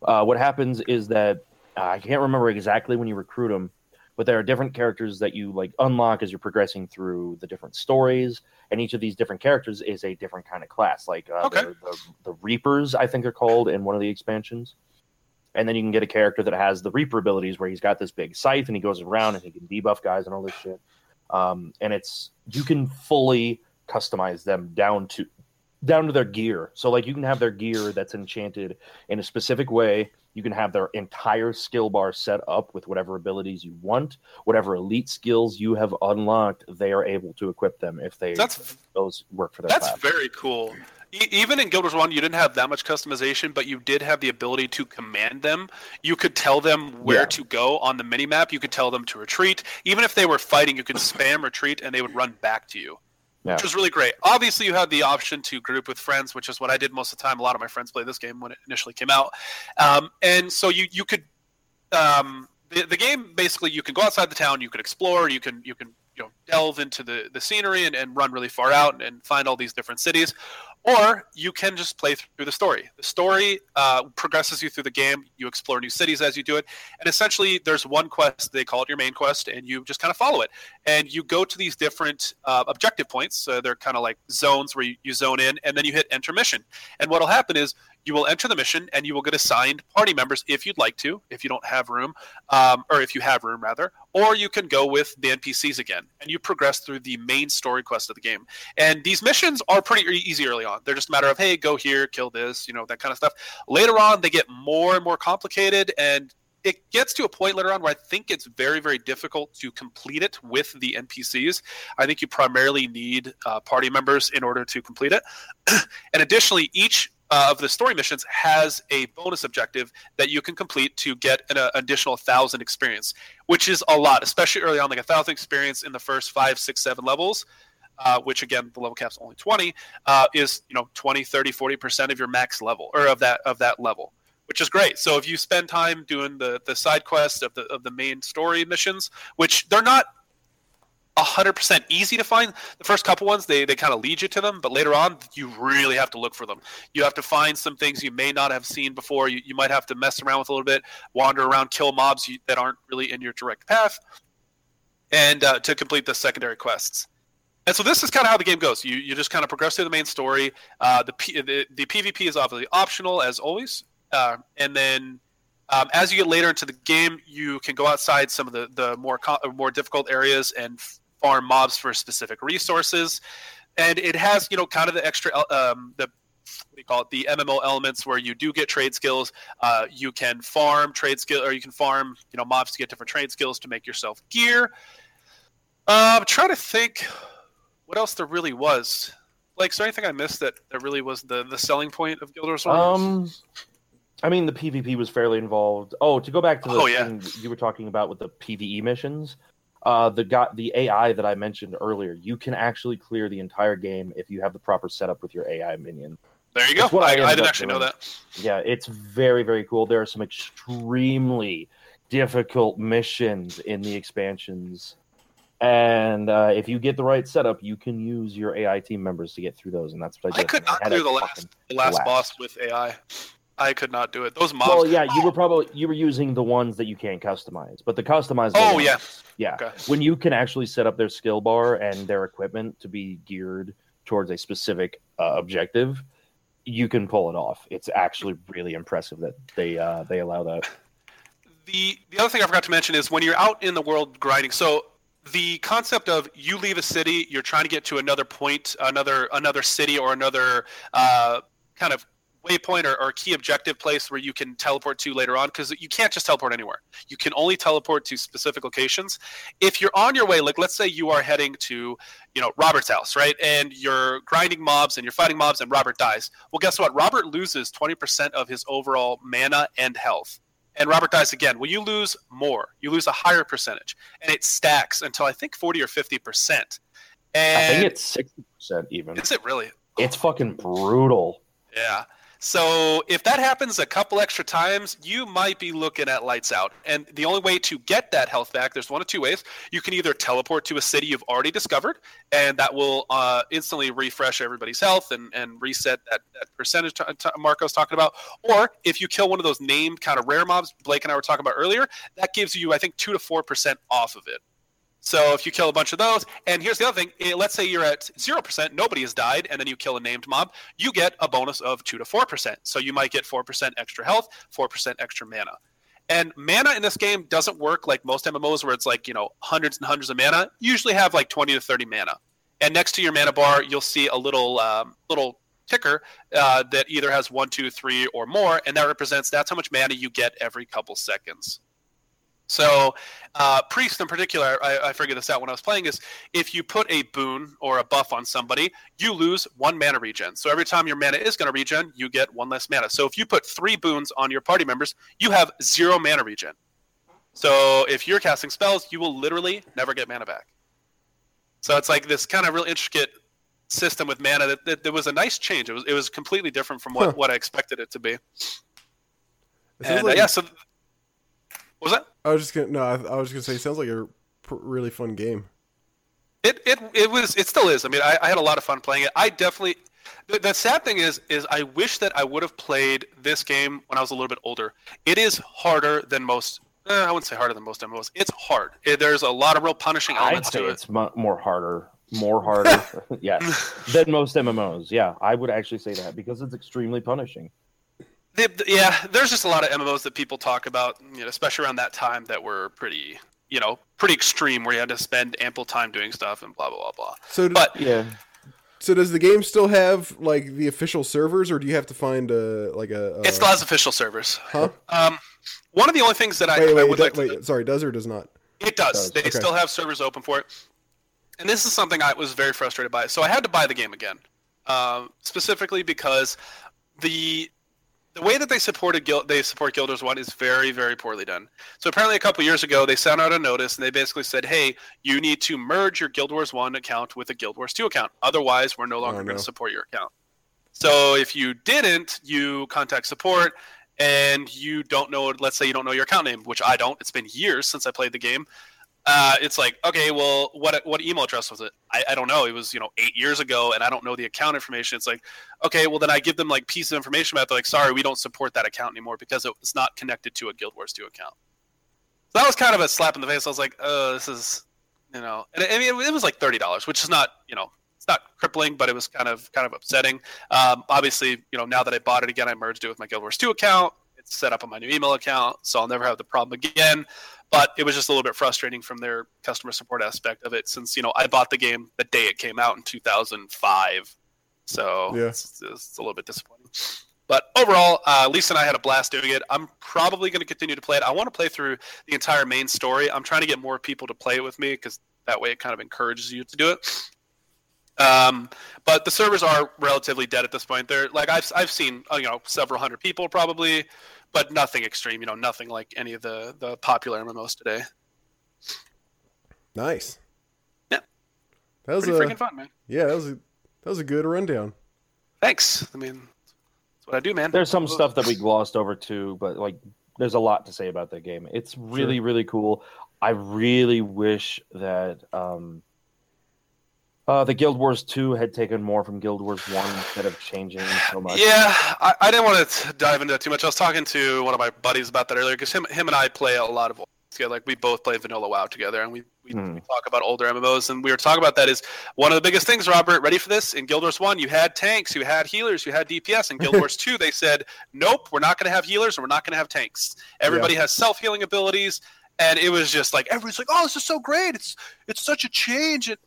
[SPEAKER 2] Uh, what happens is that uh, I can't remember exactly when you recruit them, but there are different characters that you like unlock as you're progressing through the different stories, and each of these different characters is a different kind of class. Like uh,
[SPEAKER 3] Okay.
[SPEAKER 2] the, the Reapers, I think they're called in one of the expansions. And then you can get a character that has the Reaper abilities, where he's got this big scythe and he goes around and he can debuff guys and all this shit. Um, and it's you can fully customize them down to down to their gear. So like you can have their gear that's enchanted in a specific way. You can have their entire skill bar set up with whatever abilities you want, whatever elite skills you have unlocked. They are able to equip them if they
[SPEAKER 3] That's
[SPEAKER 2] those work for their
[SPEAKER 3] That's
[SPEAKER 2] class.
[SPEAKER 3] very cool. E- even in Guild Wars One, you didn't have that much customization, but you did have the ability to command them. You could tell them where
[SPEAKER 2] Yeah.
[SPEAKER 3] to go on the mini map. You could tell them to retreat. Even if they were fighting, you could [laughs] spam retreat, and they would run back to you,
[SPEAKER 2] Yeah.
[SPEAKER 3] which was really great. Obviously, you had the option to group with friends, which is what I did most of the time. A lot of my friends played this game when it initially came out, um, and so you you could um, the, the game basically you can go outside the town, you can explore, you can you can you know delve into the the scenery and, and run really far out and, and find all these different cities or you can just play through the story. The story uh, progresses you through the game. You explore new cities as you do it, and essentially, there's one quest. They call it your main quest, and you just kind of follow it. And you go to these different uh, objective points. So they're kind of like zones where you, you zone in, and then you hit enter mission. And what'll happen is you will enter the mission and you will get assigned party members if you'd like to, if you don't have room, um, or if you have room rather, or you can go with the NPCs again and you progress through the main story quest of the game. And these missions are pretty easy early on. They're just a matter of, hey, go here, kill this, you know, that kind of stuff. Later on, they get more and more complicated and it gets to a point later on where I think it's very, very difficult to complete it with the NPCs. I think you primarily need uh, party members in order to complete it. [clears throat] and additionally, each uh, of the story missions has a bonus objective that you can complete to get an uh, additional thousand experience, which is a lot, especially early on, like a thousand experience in the first five, six, seven levels. Uh, which again the level cap's only 20 uh, is you know 20 30 40% of your max level or of that of that level which is great so if you spend time doing the the side quests of the of the main story missions which they're not 100% easy to find. The first couple ones, they, they kind of lead you to them, but later on, you really have to look for them. You have to find some things you may not have seen before. You, you might have to mess around with a little bit, wander around, kill mobs you, that aren't really in your direct path, and uh, to complete the secondary quests. And so this is kind of how the game goes. You, you just kind of progress through the main story. Uh, the, P, the, the PvP is obviously optional, as always. Uh, and then um, as you get later into the game, you can go outside some of the, the more more difficult areas and farm mobs for specific resources, and it has you know kind of the extra um, the what do you call it the MMO elements where you do get trade skills. Uh, you can farm trade skill or you can farm you know mobs to get different trade skills to make yourself gear. Uh, I'm trying to think what else there really was. Like, is there anything I missed that, that really was the, the selling point of Guild Wars?
[SPEAKER 2] Um, I mean, the PvP was fairly involved. Oh, to go back to the
[SPEAKER 3] Oh, yeah.
[SPEAKER 2] thing you were talking about with the PVE missions, uh, the got the AI that I mentioned earlier, you can actually clear the entire game if you have the proper setup with your AI minion.
[SPEAKER 3] There you go.
[SPEAKER 2] That's what I
[SPEAKER 3] I, I, didn't actually know that.
[SPEAKER 2] Yeah, it's very very cool. There are some extremely difficult missions in the expansions. And uh, if you get the right setup, you can use your AI team members to get through those, and that's what I did.
[SPEAKER 3] I could not
[SPEAKER 2] had
[SPEAKER 3] clear the last the last
[SPEAKER 2] blast.
[SPEAKER 3] boss with AI. I could not do it. Those mobs.
[SPEAKER 2] Well, yeah, you were probably you were using the ones that you can't customize, but the customized.
[SPEAKER 3] Oh, yeah.
[SPEAKER 2] yeah.
[SPEAKER 3] Okay.
[SPEAKER 2] When you can actually set up their skill bar and their equipment to be geared towards a specific uh, objective, you can pull it off. It's actually really impressive that they uh, they allow that. [laughs]
[SPEAKER 3] the the other thing I forgot to mention is when you're out in the world grinding. So the concept of you leave a city, you're trying to get to another point, another another city or another uh, kind of waypoint or, or key objective place where you can teleport to later on because you can't just teleport anywhere. You can only teleport to specific locations. If you're on your way, like let's say you are heading to, you know, Robert's house, right? And you're grinding mobs and you're fighting mobs and Robert dies. Well, guess what? Robert loses 20% of his overall mana and health and Robert dies again. Well, you lose more. You lose a higher percentage, and it stacks until I think forty or fifty percent.
[SPEAKER 2] I think it's sixty percent even.
[SPEAKER 3] is it really?
[SPEAKER 2] It's fucking brutal.
[SPEAKER 3] Yeah. So if that happens a couple extra times, you might be looking at lights out. And the only way to get that health back, there's one of two ways. You can either teleport to a city you've already discovered, and that will uh, instantly refresh everybody's health and, and reset that, that percentage t- t- Marco's talking about. Or if you kill one of those named kind of rare mobs Blake and I were talking about earlier, that gives you, I think, 2 to 4% off of it. So if you kill a bunch of those, and here's the other thing: eh, let's say you're at zero percent, nobody has died, and then you kill a named mob, you get a bonus of two to four percent. So you might get four percent extra health, four percent extra mana. And mana in this game doesn't work like most MMOs where it's like you know hundreds and hundreds of mana. You usually have like twenty to thirty mana, and next to your mana bar, you'll see a little um, little ticker uh, that either has one, two, three, or more, and that represents that's how much mana you get every couple seconds. So, uh, priest in particular, I, I figured this out when I was playing. Is if you put a boon or a buff on somebody, you lose one mana regen. So every time your mana is going to regen, you get one less mana. So if you put three boons on your party members, you have zero mana regen. So if you're casting spells, you will literally never get mana back. So it's like this kind of real intricate system with mana. That, that, that was a nice change. It was it was completely different from what,
[SPEAKER 1] Huh.
[SPEAKER 3] what I expected it to be.
[SPEAKER 1] It sounds
[SPEAKER 3] And uh, yeah, so what was that?
[SPEAKER 1] I was just gonna no. I, I was gonna say, it sounds like a pr- really fun game.
[SPEAKER 3] It it it was it still is. I mean, I, I had a lot of fun playing it. I definitely. The, the sad thing is, is I wish that I would have played this game when I was a little bit older. It is harder than most. Eh, I wouldn't say harder than most MMOs. It's hard. It, there's a lot of real punishing
[SPEAKER 2] I'd
[SPEAKER 3] elements
[SPEAKER 2] say
[SPEAKER 3] to it.
[SPEAKER 2] it's mu- more harder, more harder, [laughs] yes, [laughs] than most MMOs. Yeah, I would actually say that because it's extremely punishing.
[SPEAKER 3] The- the- yeah, there's just a lot of MMOs that people talk about, you know, especially around that time, that were pretty, you know, pretty extreme, where you had to spend ample time doing stuff and blah blah blah blah.
[SPEAKER 1] So,
[SPEAKER 3] But
[SPEAKER 2] Yeah,
[SPEAKER 1] so does the game still have like the official servers, or do you have to find a like a? a
[SPEAKER 3] it still has official servers.
[SPEAKER 1] huh?
[SPEAKER 3] Um, one of the only things that I,
[SPEAKER 1] Wait,
[SPEAKER 3] I would
[SPEAKER 1] do-
[SPEAKER 3] like to
[SPEAKER 1] wait. Sorry, does or does not?
[SPEAKER 3] It does.
[SPEAKER 2] does.
[SPEAKER 3] They
[SPEAKER 1] Okay.
[SPEAKER 3] still have servers open for it. And this is something I was very frustrated by. So I had to buy the game again, um, specifically because the the way that they supported Guild, they support Guild Wars One is very very poorly done. So apparently a couple years ago they sent out a notice and they basically said, "Hey, you need to merge your Guild Wars One account with a Guild Wars Two account. Otherwise, we're no oh, longer
[SPEAKER 1] Oh,
[SPEAKER 3] going to support your account." So if you didn't, you contact support and you don't know let's say you don't know your account name which i don't it's been years since i played the game uh, it's like okay well what what email address was it? I, I don't know. It was you know eight years ago and i don't know the account information. It's like okay well then i give them like piece of information about it. they're like sorry we don't support that account anymore because it's not connected to a guild wars 2 account. So that was kind of a slap in the face. I was like oh this is you know and i mean it was like $30 which is not you know it's not crippling but it was kind of kind of upsetting. Um, obviously you know now that i bought it again i merged it with my guild wars 2 account it's set up on my new email account so i'll never have the problem again. But it was just a little bit frustrating from their customer support aspect of it since you know i bought the game the day it came out in 2005 so
[SPEAKER 1] Yeah.
[SPEAKER 3] it's, it's a little bit disappointing. But overall uh, lisa and i had a blast doing it. I'm probably going to continue to play it. I want to play through the entire main story. I'm trying to get more people to play it with me because that way it kind of encourages you to do it. Um, but the servers are relatively dead at this point. They're like I've I've seen uh, you know several hundred people probably, but nothing extreme. You know, nothing like any of the the popular MMOs today.
[SPEAKER 1] Nice.
[SPEAKER 3] Yeah.
[SPEAKER 1] That was
[SPEAKER 3] Pretty
[SPEAKER 1] a
[SPEAKER 3] freaking fun, man.
[SPEAKER 1] yeah. That was a that was a good rundown.
[SPEAKER 3] Thanks. I mean, that's what I do, man.
[SPEAKER 2] there's some stuff that we glossed over too, but like there's a lot to say about that game. It's really really cool. I really wish that um, uh, the Guild Wars 2 had taken more from Guild Wars 1 instead of changing so much.
[SPEAKER 3] Yeah, I, I didn't want to dive into that too much. I was talking to one of my buddies about that earlier because him, him and I play a lot of together. Like we both play Vanilla WoW together, and we, we,
[SPEAKER 2] Hmm.
[SPEAKER 3] we talk about older MMOs. And we were talking about that is one of the biggest things. Robert, ready for this? In Guild Wars One, you had tanks, you had healers, you had DPS. In Guild [laughs] Wars Two, they said, nope, we're not going to have healers, and we're not going to have tanks. Everybody has self healing abilities, and it was just like everybody's like, oh, this is so great. It's it's such a change. It,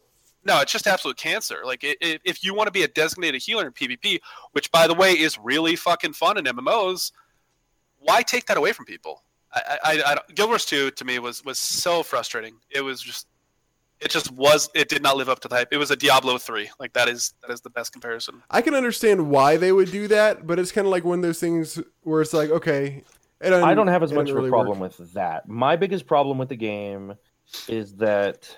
[SPEAKER 3] no, it's just absolute cancer. Like, it, it, if you want to be a designated healer in PvP, which by the way is really fucking fun in MMOs, why take that away from people? I, I, I don't- Guild Wars Two to me was was so frustrating. It was just, it just was. It did not live up to the hype. It was a Diablo Three. Like that is that is the best comparison.
[SPEAKER 1] I can understand why they would do that, but it's kind of like one of those things where it's like, okay, it
[SPEAKER 2] I don't have as much
[SPEAKER 1] didn't
[SPEAKER 2] of a problem
[SPEAKER 1] work.
[SPEAKER 2] with that. My biggest problem with the game is that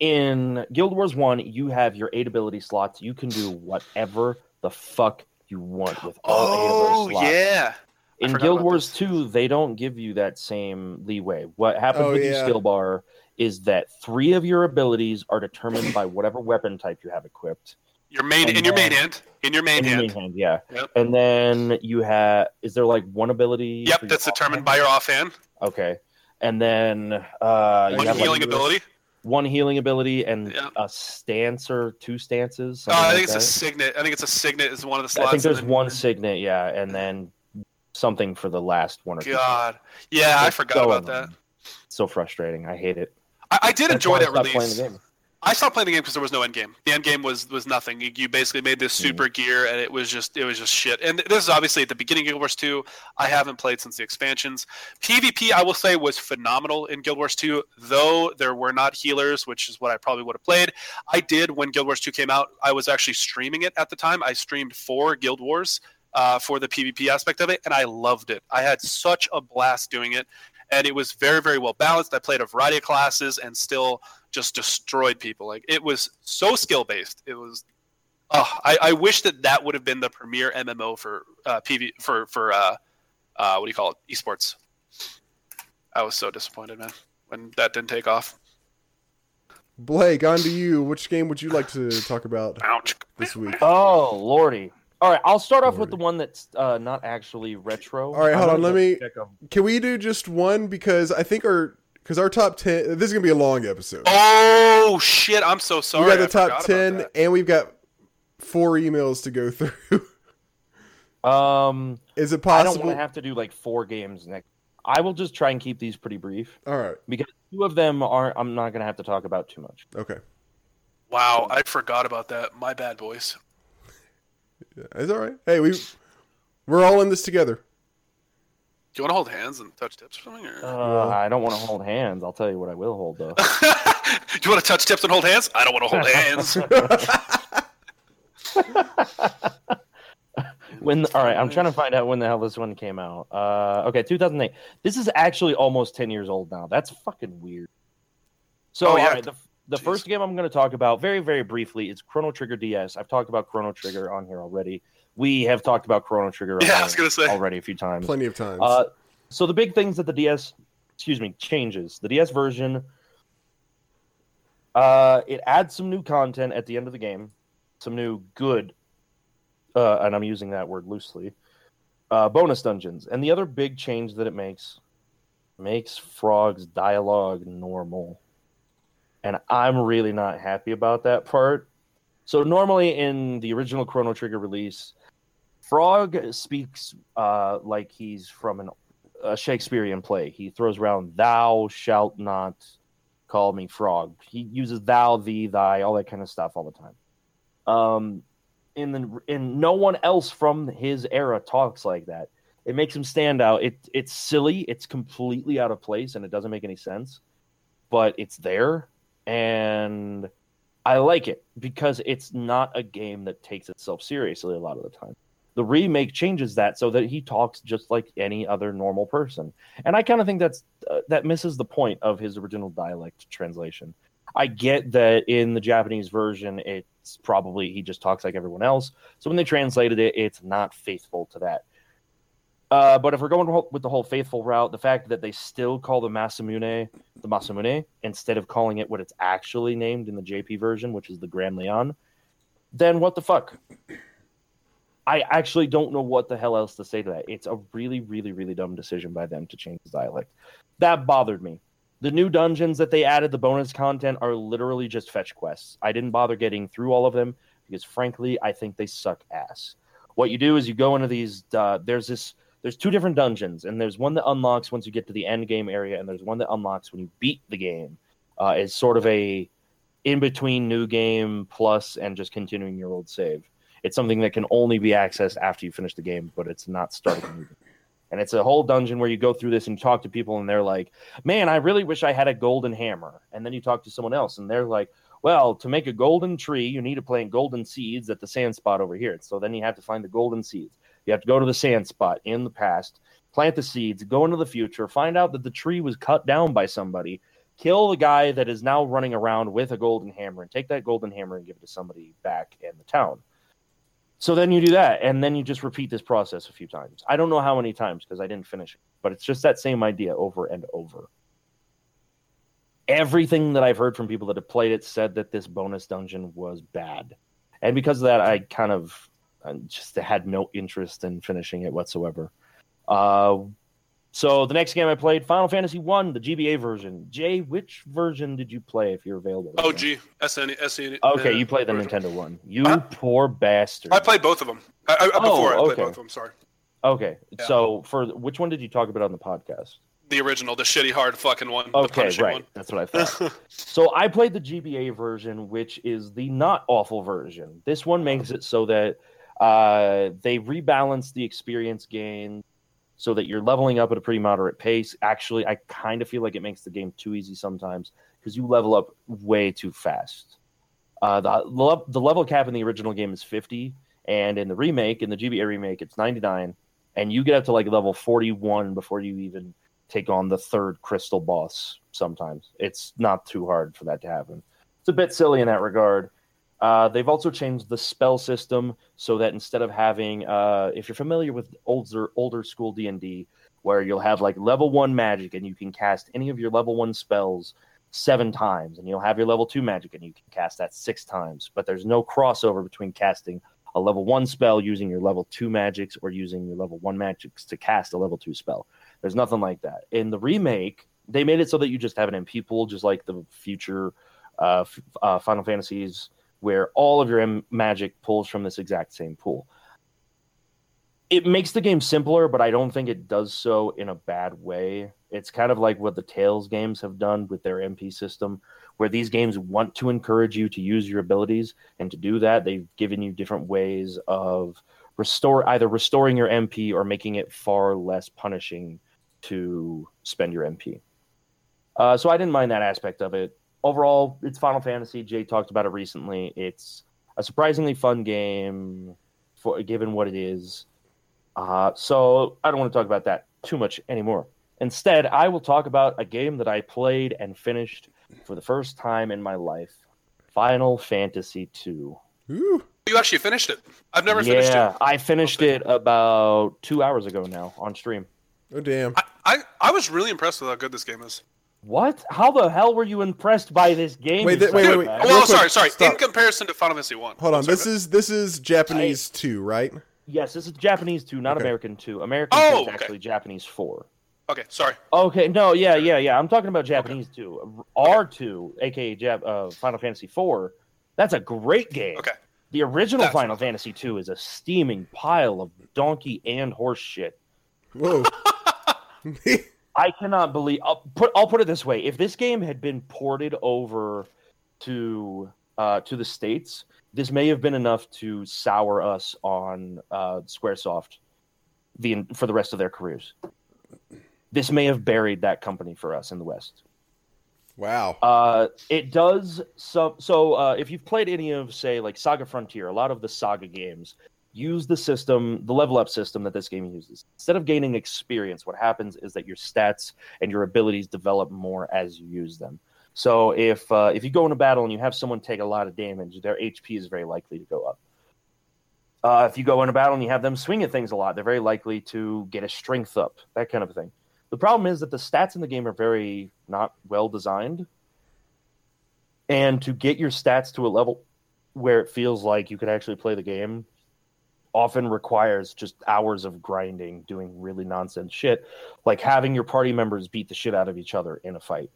[SPEAKER 2] in Guild Wars 1, you have your eight ability slots. You can do whatever the fuck you want with all eight of
[SPEAKER 3] Oh
[SPEAKER 2] those slots.
[SPEAKER 3] yeah,
[SPEAKER 2] In Guild Wars
[SPEAKER 3] this.
[SPEAKER 2] 2, they don't give you that same leeway. What happens
[SPEAKER 1] Oh,
[SPEAKER 2] with
[SPEAKER 1] yeah.
[SPEAKER 2] your skill bar is that three of your abilities are determined by whatever weapon type you have equipped.
[SPEAKER 3] your main
[SPEAKER 2] And
[SPEAKER 3] in your main hand. In your main
[SPEAKER 2] In your
[SPEAKER 3] hand.
[SPEAKER 2] main hand, yeah.
[SPEAKER 3] Yep.
[SPEAKER 2] And then you have is there like one ability?
[SPEAKER 3] Yep, that's determined
[SPEAKER 2] offhand?
[SPEAKER 3] by your offhand.
[SPEAKER 2] Okay. And then uh, you
[SPEAKER 3] One
[SPEAKER 2] have
[SPEAKER 3] healing
[SPEAKER 2] like
[SPEAKER 3] ability.
[SPEAKER 2] One healing ability and
[SPEAKER 3] Yeah.
[SPEAKER 2] a stance or two stances.
[SPEAKER 3] Uh, I
[SPEAKER 2] like
[SPEAKER 3] think it's a signet. I think it's a signet is one of the slots.
[SPEAKER 2] I think there's one signet, yeah, and then something for the last one or two.
[SPEAKER 3] God, yeah, I forgot
[SPEAKER 2] so
[SPEAKER 3] about that.
[SPEAKER 2] annoying. So frustrating. I hate it.
[SPEAKER 3] I, I did
[SPEAKER 2] That's
[SPEAKER 3] enjoy that release. I stopped playing the game because there was no end game. The end game was was nothing. You, you basically made this
[SPEAKER 2] Mhm.
[SPEAKER 3] super gear, and it was just it was just shit. And this is obviously at the beginning of Guild Wars 2. I haven't played since the expansions. PvP, I will say, was phenomenal in Guild Wars 2, though there were not healers, which is what I probably would have played. I did when Guild Wars 2 came out. I was actually streaming it at the time. I streamed for Guild Wars uh, for the PvP aspect of it, and I loved it. I had such a blast doing it, and it was very very well balanced. I played a variety of classes and still just destroyed people. Like it was so skill based. It was. Oh, I, I wish that that would have been the premier MMO for uh, PV for for uh, uh, what do you call it esports. I was so disappointed, man, when that didn't take off.
[SPEAKER 1] Blake, on to you. Which game would you like to talk about
[SPEAKER 3] Ouch.
[SPEAKER 1] this week?
[SPEAKER 2] Oh lordy! All right, I'll start off with the one that's uh, not actually retro.
[SPEAKER 1] All right, hold on, let me- Can we do just one because I think our because our top ten. This is gonna be a long episode.
[SPEAKER 3] Oh shit! I'm so sorry.
[SPEAKER 1] we got the
[SPEAKER 3] I
[SPEAKER 1] top ten, and we've got four emails to go [laughs] through.
[SPEAKER 2] Um,
[SPEAKER 1] is it possible?
[SPEAKER 2] I don't want to have to do like four games next. I will just try and keep these pretty brief
[SPEAKER 1] All right.
[SPEAKER 2] because two of them are I'm not gonna have to talk about too much.
[SPEAKER 1] Okay.
[SPEAKER 3] Wow, I forgot about that. My bad, boys.
[SPEAKER 1] Yeah, it's all right. Hey, we we're all in this together.
[SPEAKER 3] Do you want to hold hands and touch tips or something? Or...
[SPEAKER 2] Uh, I don't want to hold hands. I'll tell you what I will hold though.
[SPEAKER 3] Do [laughs] you want to touch tips and hold hands? I don't want to hold [laughs] hands. [laughs]
[SPEAKER 2] when all right, I'm trying to find out when the hell this one came out. Uh, okay, 2008. This is actually almost 10 years old now. That's fucking weird. So
[SPEAKER 3] Oh, yeah.
[SPEAKER 2] all right, the the
[SPEAKER 3] Jeez.
[SPEAKER 2] first game I'm going to talk about very very briefly is Chrono Trigger DS. I've talked about Chrono Trigger on here already. We have talked about Chrono Trigger on
[SPEAKER 3] Yeah, I was gonna say.
[SPEAKER 2] already a few times.
[SPEAKER 1] Plenty of times.
[SPEAKER 2] Uh, so the big things that the DS, excuse me, changes. The DS version, uh, it adds some new content at the end of the game, some new good, uh, and I'm using that word loosely, uh, bonus dungeons. And the other big change that it makes makes Frog's dialogue normal, and I'm really not happy about that part. So normally in the original Chrono Trigger release, Frog speaks uh, like he's from an, a Shakespearean play. He throws around "Thou shalt not call me frog." He uses "thou," "thee," "thy," all that kind of stuff all the time. Um, in the and no one else from his era talks like that. It makes him stand out. It it's silly. It's completely out of place, and it doesn't make any sense. But it's there, and I like it because it's not a game that takes itself seriously a lot of the time. The remake changes that so that he talks just like any other normal person. And i kind of think that's uh, that misses the point of his original dialect translation. I get that in the japanese version it's probably he just talks like everyone else. So when they translated it it's not faithful to that uh, but if we're going with the whole faithful route, the fact that they still call the Masamune the Masamune instead of calling it what it's actually named in the JP version, which is the Grand Leon, then what the fuck? I actually don't know what the hell else to say to that. It's a really, really, really dumb decision by them to change the dialect. That bothered me. The new dungeons that they added, the bonus content, are literally just fetch quests. I didn't bother getting through all of them because, frankly, I think they suck ass. What you do is you go into these. Uh, there's this. There's two different dungeons, and there's one that unlocks once you get to the end game area, and there's one that unlocks when you beat the game. Uh, it's sort of a in between new game plus and just continuing your old save. It's something that can only be accessed after you finish the game, but it's not starting. And it's a whole dungeon where you go through this and talk to people, and they're like, "Man, I really wish I had a golden hammer." And then you talk to someone else, and they're like, "Well, to make a golden tree, you need to plant golden seeds at the sand spot over here." So then you have to find the golden seeds. You have to go to the sand spot in the past, plant the seeds, go into the future, find out that the tree was cut down by somebody, kill the guy that is now running around with a golden hammer, and take that golden hammer and give it to somebody back in the town. So then you do that, and then you just repeat this process a few times. I don't know how many times because I didn't finish it, but it's just that same idea over and over. Everything that I've heard from people that have played it said that this bonus dungeon was bad, and because of that, I kind of I just had no interest in finishing it whatsoever. Uh, so the next game I played, Final Fantasy One, the GBA version. Jay, which version did you play if you're available? now?
[SPEAKER 3] OG, SN, SN.
[SPEAKER 2] Okay, you played the. Nintendo one. You poor bastard.
[SPEAKER 3] I played both of them. I, I,
[SPEAKER 2] Oh,
[SPEAKER 3] before I played both of them. Sorry,
[SPEAKER 2] Okay, so for which one did you talk about on the podcast?
[SPEAKER 3] the original, the shitty hard fucking one. the
[SPEAKER 2] Okay, right.
[SPEAKER 3] one.
[SPEAKER 2] That's what I thought. [laughs] so I played the GBA version, which is the not awful version. This one makes it so that uh, they rebalance the experience gain so that you're leveling up at a pretty moderate pace. Actually, I kind of feel like it makes the game too easy sometimes because you level up way too fast. Uh, the, the the level cap in the original game is 50, and in the remake, in the GBA remake, it's 99, and you get up to like level 41 before you even take on the third crystal boss sometimes. It's not too hard for that to happen. It's a bit silly in that regard. Uh, they've also changed the spell system so that instead of having, uh, if you're familiar with older older school D and D, where you'll have like level one magic and you can cast any of your level one spells seven times, and you'll have your level two magic, and you can cast that six times. But there's no crossover between casting a level one spell using your level two magics or using your level one magics to cast a level two spell. There's nothing like that. In the remake, they made it so that you just have an MP pool, just like the future uh, uh, Final Fantasies, where all of your magic pulls from this exact same pool. It makes the game simpler, but I don't think it does so in a bad way. It's kind of like what the Tales games have done with their MP system, where these games want to encourage you to use your abilities, and to do that, they've given you different ways of restore either restoring your MP or making it far less punishing to spend your MP. Uh, so I didn't mind that aspect of it. Overall, it's Final Fantasy. Jay talked about it recently. It's a surprisingly fun game, for given what it is. Uh, so I don't want to talk about that too much anymore. Instead, I will talk about a game that I played and finished for the first time in my life Final Fantasy II.
[SPEAKER 1] Ooh.
[SPEAKER 3] You actually finished it. I've never finished
[SPEAKER 2] yeah,
[SPEAKER 3] it.
[SPEAKER 2] I finished it about two hours ago now on stream.
[SPEAKER 1] Oh damn.
[SPEAKER 3] I, I, I was really impressed with how good this game is.
[SPEAKER 2] What? How the hell were you impressed by this game?
[SPEAKER 1] Wait,
[SPEAKER 2] you
[SPEAKER 1] th- wait,
[SPEAKER 2] son
[SPEAKER 1] wait, wait.
[SPEAKER 2] bitch?
[SPEAKER 1] Real
[SPEAKER 3] well,
[SPEAKER 1] quick,
[SPEAKER 3] sorry, sorry.
[SPEAKER 1] stop.
[SPEAKER 3] In comparison to Final Fantasy One.
[SPEAKER 1] Hold on.
[SPEAKER 3] Sorry,
[SPEAKER 1] This is this is Japanese two, right?
[SPEAKER 2] Yes, this is Japanese two, not
[SPEAKER 1] Okay.
[SPEAKER 2] American two. American
[SPEAKER 3] Oh,
[SPEAKER 2] two is
[SPEAKER 3] okay.
[SPEAKER 2] actually Japanese four.
[SPEAKER 3] Okay, sorry.
[SPEAKER 2] Okay, no, yeah, yeah, yeah. I'm talking about Japanese two. R two, aka Jap- uh, Final Fantasy four. That's a great game.
[SPEAKER 3] Okay.
[SPEAKER 2] The original
[SPEAKER 3] That's
[SPEAKER 2] Final Fantasy two is a steaming pile of donkey and horse shit.
[SPEAKER 1] Whoa. [laughs] [laughs]
[SPEAKER 2] I cannot believe. I'll put. I'll put it this way: if this game had been ported over to uh, to the states, this may have been enough to sour us on uh, SquareSoft the for the rest of their careers. This may have buried that company for us in the West.
[SPEAKER 1] wow.
[SPEAKER 2] Uh, it does so. So uh, if you've played any of, say, like Saga Frontier, a lot of the Saga games use the system, the level up system that this game uses. Instead of gaining experience, what happens is that your stats and your abilities develop more as you use them. So if uh, if you go in a battle and you have someone take a lot of damage, their HP is very likely to go up. Uh, if you go in a battle and you have them swing at things a lot, they're very likely to get a strength up, that kind of thing. The problem is that the stats in the game are very not well designed. And to get your stats to a level where it feels like you could actually play the game often requires just hours of grinding, doing really nonsense shit, like having your party members beat the shit out of each other in a fight.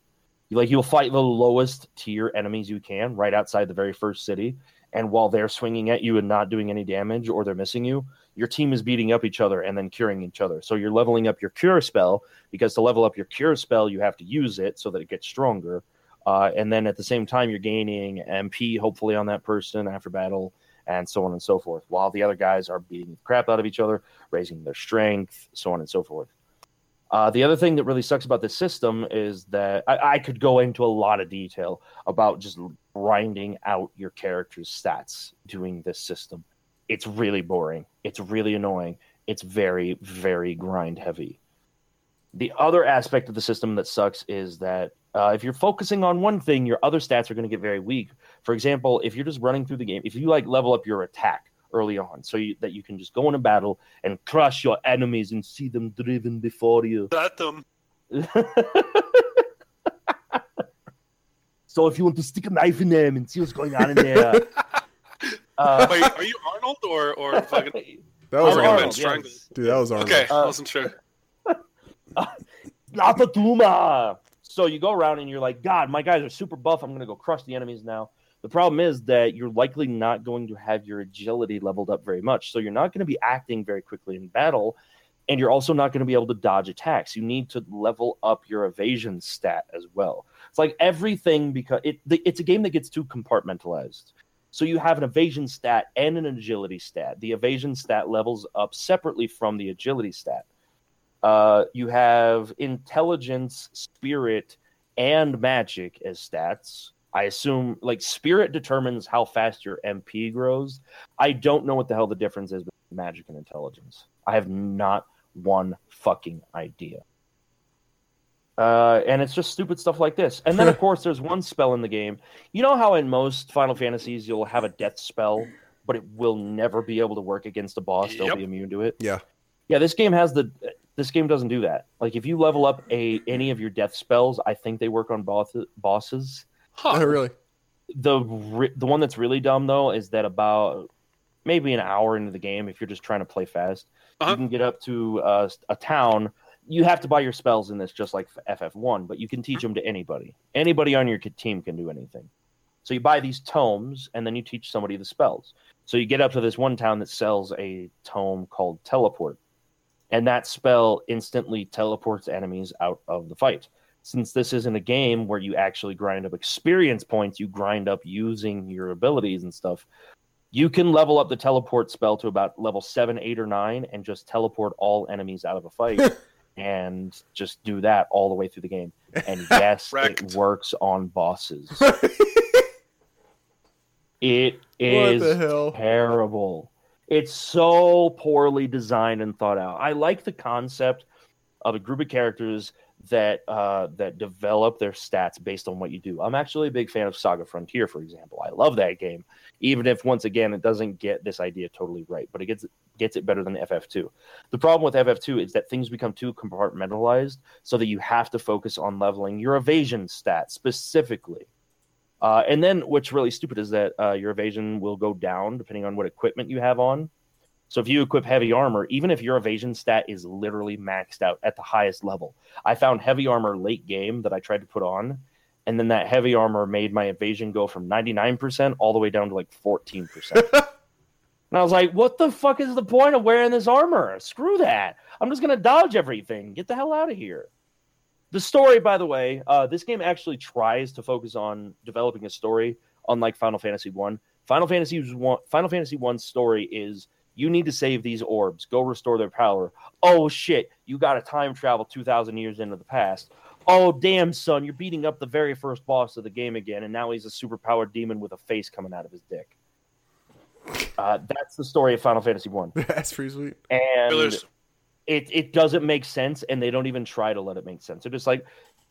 [SPEAKER 2] Like you'll fight the lowest tier enemies you can right outside the very first city, and while they're swinging at you and not doing any damage or they're missing you, your team is beating up each other and then curing each other. So you're leveling up your cure spell because to level up your cure spell, you have to use it so that it gets stronger. Uh, and then at the same time, you're gaining MP, hopefully, on that person after battle, and so on and so forth, while the other guys are beating the crap out of each other, raising their strength, so on and so forth. Uh, the other thing that really sucks about this system is that I, I could go into a lot of detail about just grinding out your character's stats doing this system. It's really boring. It's really annoying. It's very, very grind heavy. The other aspect of the system that sucks is that uh, if you're focusing on one thing, your other stats are going to get very weak. For example, if you're just running through the game, if you like level up your attack early on, so you, that you can just go in a battle and crush your enemies and see them driven before you.
[SPEAKER 3] That um, [laughs]
[SPEAKER 2] so if you want to stick a knife in them and see what's going on in there, uh, [laughs]
[SPEAKER 3] wait, are you Arnold or or [laughs] fucking?
[SPEAKER 1] That was
[SPEAKER 3] Arnold,
[SPEAKER 1] Arnold.
[SPEAKER 3] Arnold,
[SPEAKER 2] yes.
[SPEAKER 1] Dude, that was Arnold.
[SPEAKER 3] Okay,
[SPEAKER 2] Uh,
[SPEAKER 3] I wasn't sure.
[SPEAKER 2] Natatuma. So you go around and you're like, God, my guys are super buff. I'm going to go crush the enemies now. The problem is that you're likely not going to have your agility leveled up very much. So you're not going to be acting very quickly in battle. And you're also not going to be able to dodge attacks. You need to level up your evasion stat as well. It's like everything because it, it's a game that gets too compartmentalized. So you have an evasion stat and an agility stat. The evasion stat levels up separately from the agility stat. Uh, you have intelligence, spirit, and magic as stats. I assume like spirit determines how fast your MP grows. I don't know what the hell the difference is between magic and intelligence. I have not one fucking idea. Uh, and it's just stupid stuff like this. And then, of [laughs] course, there's one spell in the game. You know how in most Final Fantasies you'll have a death spell, but it will never be able to work against a boss. They'll
[SPEAKER 3] Yep.
[SPEAKER 2] be immune to it.
[SPEAKER 1] Yeah.
[SPEAKER 2] Yeah, this game has the This game doesn't do that. Like if you level up a any of your death spells, I think they work on boss, bosses.
[SPEAKER 1] Oh, really?
[SPEAKER 2] The re- the one that's really dumb though is that about maybe an hour into the game, if you're just trying to play fast,
[SPEAKER 3] Uh-huh.
[SPEAKER 2] you can get up to uh, a town. You have to buy your spells in this, just like FF1, but you can teach them to anybody. Anybody on your team can do anything. So you buy these tomes, and then you teach somebody the spells. So you get up to this one town that sells a tome called Teleport, and that spell instantly teleports enemies out of the fight. Since this isn't a game where you actually grind up experience points, you grind up using your abilities and stuff. You can level up the teleport spell to about level seven, eight, or nine, and just teleport all enemies out of a fight, [laughs] and just do that all the way through the game. And [laughs] yes, it works on bosses. [laughs] It is terrible. It's so poorly designed and thought out. I like the concept of a group of characters that uh, that develop their stats based on what you do. I'm actually a big fan of Saga Frontier, for example. I love that game, even if once again it doesn't get this idea totally right, but it gets gets it better than FF2. The problem with FF2 is that things become too compartmentalized, so that you have to focus on leveling your evasion stat specifically. Uh, and then what's really stupid is that uh, your evasion will go down depending on what equipment you have on. So if you equip heavy armor, even if your evasion stat is literally maxed out at the highest level, I found heavy armor late game that I tried to put on, and then that heavy armor made my evasion go from 99% all the way down to like 14%. [laughs] and I was like, what the fuck is the point of wearing this armor? Screw that. I'm just going to dodge everything. Get the hell out of here. The story, by the way, uh, this game actually tries to focus on developing a story, unlike Final Fantasy One. Final Fantasy one, Final Fantasy One's story is you need to save these orbs, go restore their power. Oh shit, you got to time travel two thousand years into the past. Oh damn, son, you're beating up the very first boss of the game again, and now he's a superpowered demon with a face coming out of his dick. Uh, that's the story of Final Fantasy One, [laughs]
[SPEAKER 1] That's pretty sweet.
[SPEAKER 2] and
[SPEAKER 3] Spoilers.
[SPEAKER 2] It it doesn't make sense and they don't even try to let it make sense. They're just like,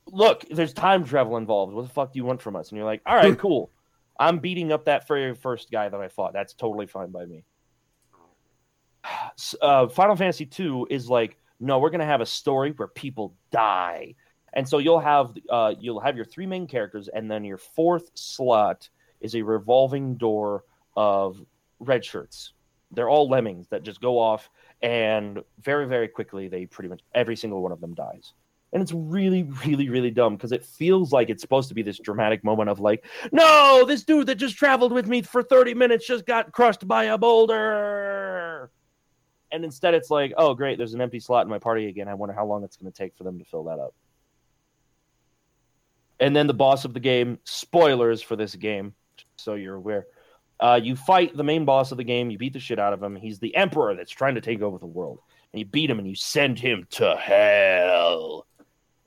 [SPEAKER 2] look, there's time travel involved. What the fuck do you want from us? And you're like, all right, [laughs] cool. I'm beating up that very first guy that I fought. That's totally fine by me. Uh, Final Fantasy II is like, no, we're gonna have a story where people die, and so you'll have uh, you'll have your three main characters, and then your fourth slot is a revolving door of red shirts. They're all lemmings that just go off and very very quickly they pretty much every single one of them dies. And it's really really really dumb because it feels like it's supposed to be this dramatic moment of like no this dude that just traveled with me for 30 minutes just got crushed by a boulder! And instead it's like oh great there's an empty slot in my party again. I wonder how long it's going to take for them to fill that up. And then the boss of the game spoilers for this game so you're aware uh, you fight the main boss of the game. You beat the shit out of him. He's the emperor that's trying to take over the world. And you beat him and you send him to hell.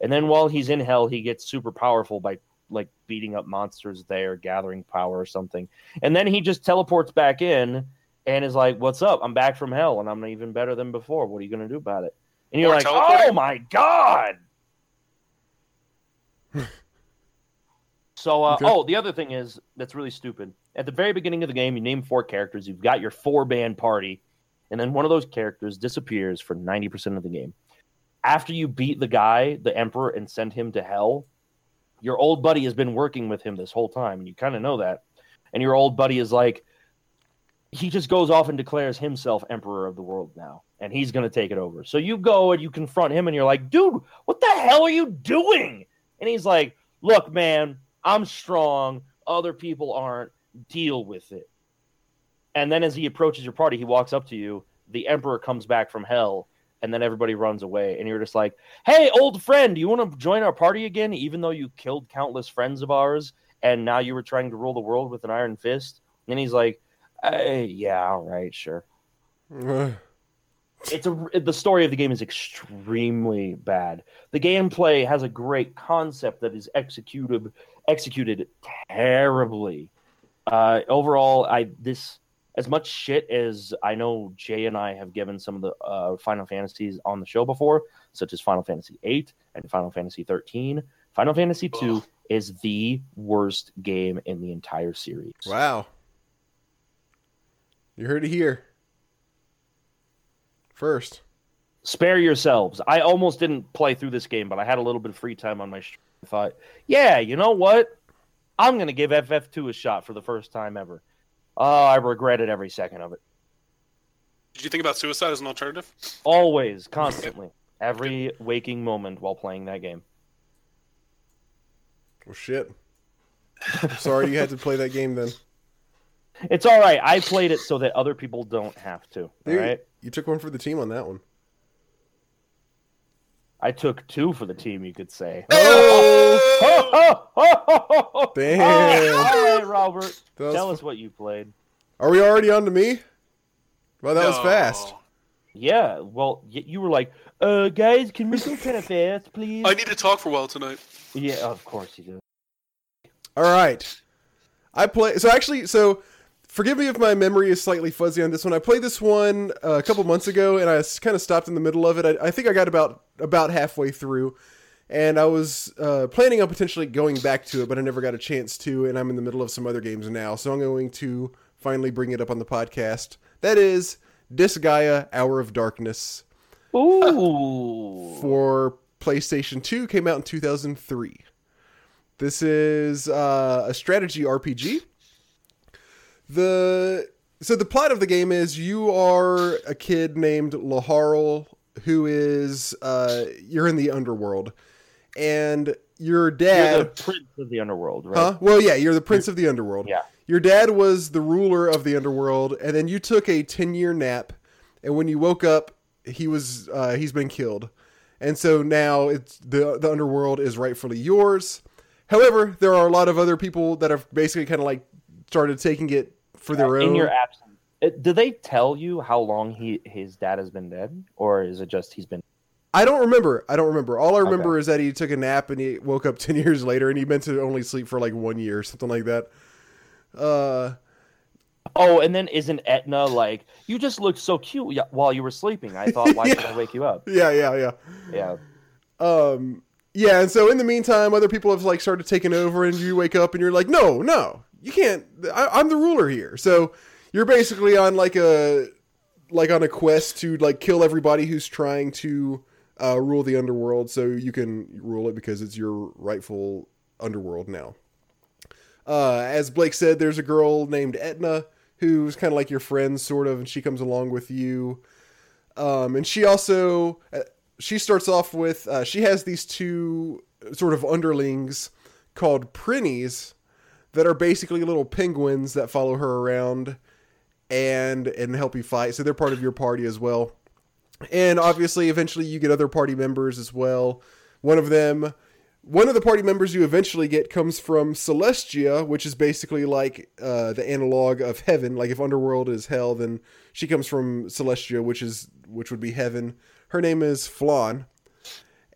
[SPEAKER 2] And then while he's in hell, he gets super powerful by like beating up monsters there, gathering power or something. And then he just teleports back in and is like, "What's up? I'm back from hell, and I'm even better than before. What are you gonna do about it?" And you're
[SPEAKER 3] More
[SPEAKER 2] like,
[SPEAKER 3] teleporting?
[SPEAKER 2] "Oh my god!" [laughs] So, uh,
[SPEAKER 1] Okay.
[SPEAKER 2] oh, the other thing is that's really stupid. At the very beginning of the game, you name four characters. You've got your four band party, and then one of those characters disappears for ninety percent of the game. After you beat the guy, the emperor, and send him to hell, your old buddy has been working with him this whole time, and you kind of know that. And your old buddy is like, he just goes off and declares himself emperor of the world now, and he's going to take it over. So you go and you confront him, and you're like, dude, what the hell are you doing? And he's like, look, man, I'm strong. Other people aren't. Deal with it. And then as he approaches your party, he walks up to you. The emperor comes back from hell, and then everybody runs away. And you're just like, hey, old friend, do you want to join our party again, even though you killed countless friends of ours, and now you were trying to rule the world with an iron fist? And he's like, hey, yeah, all right, sure [sighs] it's a the story of the game is extremely bad. The gameplay has a great concept that is executed executed terribly. Uh, overall, I this as much shit as I know Jay and I have given some of the uh, Final Fantasies on the show before, such as Final Fantasy VIII and Final Fantasy thirteen. Final Fantasy two
[SPEAKER 3] Ugh.
[SPEAKER 2] is the worst game in the entire series.
[SPEAKER 1] Wow. You heard it here. First.
[SPEAKER 2] Spare yourselves. I almost didn't play through this game, but I had a little bit of free time on my. Sh- I thought, yeah, you know what? I'm gonna give FF2 a shot for the first time ever. Oh, I regretted every second of it.
[SPEAKER 3] Did you think about suicide as an alternative?
[SPEAKER 2] Always, constantly, every waking moment while playing that game.
[SPEAKER 1] Well, shit. Sorry you had to play that game then.
[SPEAKER 2] It's all right. I played it so that other people don't have to. All
[SPEAKER 1] Dude,
[SPEAKER 2] right.
[SPEAKER 1] You took one for the team on that one.
[SPEAKER 2] I took two for the team, you could say.
[SPEAKER 1] Oh!
[SPEAKER 2] Damn. [laughs]
[SPEAKER 1] Damn.
[SPEAKER 2] All right, Robert.
[SPEAKER 1] That
[SPEAKER 2] Tell
[SPEAKER 1] fu-
[SPEAKER 2] us what you played.
[SPEAKER 1] Are we already on to me? Well, that was fast.
[SPEAKER 2] Yeah, well, y- you were like, uh, guys, can we go kind of fast, please?
[SPEAKER 3] I need to talk for a while tonight.
[SPEAKER 2] Yeah, of course you do.
[SPEAKER 1] All right. I play. So actually, so forgive me if my memory is slightly fuzzy on this one. I played this one uh, a couple months ago, and I kind of stopped in the middle of it. I, I think I got about about halfway through, and I was uh, planning on potentially going back to it, but I never got a chance to. And I'm in the middle of some other games now, so I'm going to finally bring it up on the podcast. That is Disgaea: Hour of Darkness
[SPEAKER 2] Ooh.
[SPEAKER 1] for PlayStation 2 came out in 2003. This is uh, a strategy RPG. The so the plot of the game is you are a kid named Laharl who is uh, you're in the underworld, and your
[SPEAKER 2] You're
[SPEAKER 1] dad.
[SPEAKER 2] the prince of the underworld, right?
[SPEAKER 1] Huh? Well, yeah, you're the prince of the underworld.
[SPEAKER 2] Yeah.
[SPEAKER 1] Your dad was the ruler of the underworld, and then you took a ten year nap, and when you woke up, he was uh, he's been killed, and so now it's the the underworld is rightfully yours. However, there are a lot of other people that have basically kind of like started taking it for their
[SPEAKER 2] In
[SPEAKER 1] own.
[SPEAKER 2] your absence. Uh, Did they tell you how long he his dad has been dead, or is it just he's been?
[SPEAKER 1] I don't remember. I don't remember. All I remember is that he took a nap and he woke up [laughs] ten years later, and he meant to only sleep for like one year, or something like that. Uh,
[SPEAKER 2] Oh, and then isn't Etna like you just looked so cute while you were sleeping? I thought, why should I [laughs] wake you up?
[SPEAKER 1] yeah, yeah, yeah.
[SPEAKER 2] Yeah.
[SPEAKER 1] um yeah and so in the meantime other people have like started taking over and you wake up and you're like no no you can't I, i'm the ruler here. So you're basically on like a like on a quest to like kill everybody who's trying to uh, rule the underworld. So you can rule it because it's your rightful underworld now. Uh, as blake said there's a girl named etna who's kind of like your friend sort of and she comes along with you. Um, and she also uh, she starts off with uh, she has these two sort of underlings called prinnies that are basically little penguins that follow her around and and help you fight. So they're part of your party as well. And obviously eventually you get other party members as well. One of them one of the party members you eventually get comes from celestia which is basically like uh, the analog of heaven. Like if underworld is hell then she comes from celestia which is which would be heaven. Her name is Flonne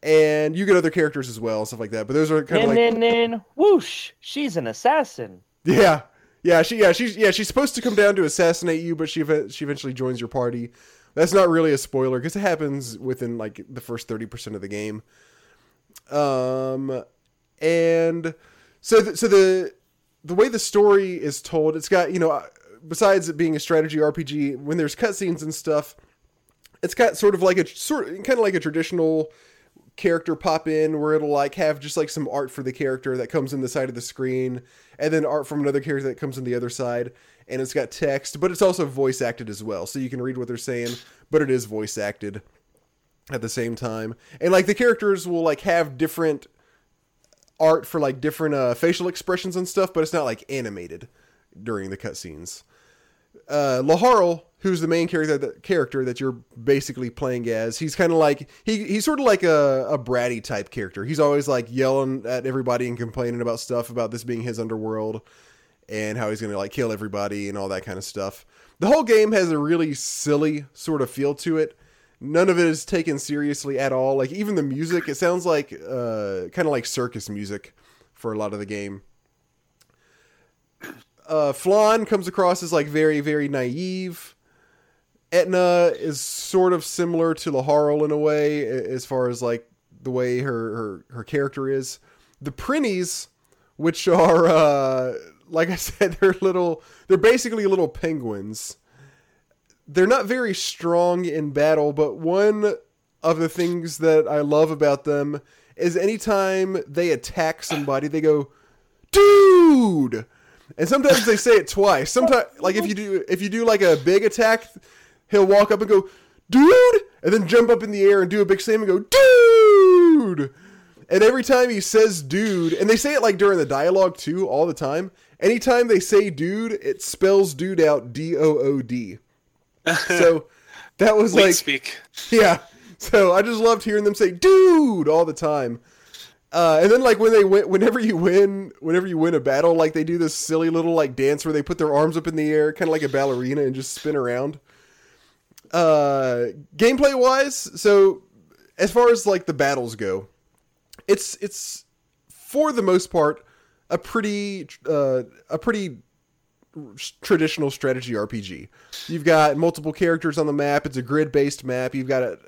[SPEAKER 1] and you get other characters as well stuff like that but those are kind of
[SPEAKER 2] And
[SPEAKER 1] like
[SPEAKER 2] then, then whoosh, she's an assassin.
[SPEAKER 1] yeah, yeah, she yeah she's yeah she's supposed to come down to assassinate you, but she she eventually joins your party. That's not really a spoiler because it happens within like the first thirty percent of the game. Um, and so th- so the the way the story is told, it's got you know uh, besides it being a strategy RPG, when there's cutscenes and stuff, it's got sort of like a sort kind of like a traditional character pop in where it'll like have just like some art for the character that comes in the side of the screen and then art from another character that comes in the other side and it's got text but it's also voice acted as well so you can read what they're saying but it is voice acted at the same time. And like the characters will like have different art for like different uh, facial expressions and stuff but it's not like animated during the cutscenes. Uh, Laharl, who's the main character that character that you're basically playing as, he's kind of like he he's sort of like a, a bratty type character. He's always like yelling at everybody and complaining about stuff about this being his underworld and how he's gonna like kill everybody and all that kind of stuff. The whole game has a really silly sort of feel to it. None of it is taken seriously at all. Like even the music, it sounds like uh, kind of like circus music for a lot of the game uh, Flonne comes across as like very, very naive. Etna is sort of similar to Laharl in a way, as far as like the way her her, her character is. The Prinnies, which are uh, like I said, [laughs] they're little. They're basically little penguins. They're not very strong in battle, but one of the things that I love about them is anytime they attack somebody, they go, "Dude!" And sometimes they say it twice. Sometimes, like if you do if you do like a big attack, he'll walk up and go, "Dude!" and then jump up in the air and do a big slam and go, "Dude!" And every time he says "dude," and they say it like during the dialogue too, all the time. Anytime they say "dude," it spells "dude" out D O O D. [laughs] So that was like
[SPEAKER 3] speak.
[SPEAKER 1] yeah. So I just loved hearing them say "dude" all the time. Uh, and then like when they win, whenever you win, whenever you win a battle, like they do this silly little like dance where they put their arms up in the air, kind of like a ballerina, and just spin around. Uh, gameplay wise, so as far as like the battles go, it's it's for the most part a pretty uh, a pretty traditional strategy RPG. You've got multiple characters on the map. It's a grid based map. You've got a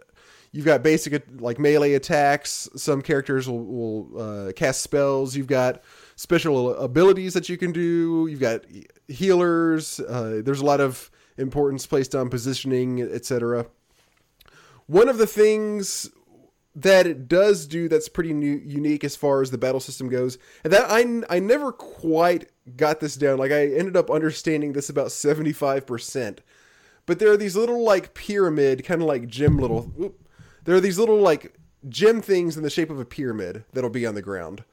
[SPEAKER 1] you've got basic like melee attacks. Some characters will, will uh, cast spells. You've got special abilities that you can do. You've got healers. Uh, there's a lot of importance placed on positioning, etc. One of the things that it does do that's pretty new, unique as far as the battle system goes, and that I, I never quite got this down. Like I ended up understanding this about seventy five percent. But there are these little like pyramid, kind of like gem little. There are these little like gem things in the shape of a pyramid that'll be on the ground,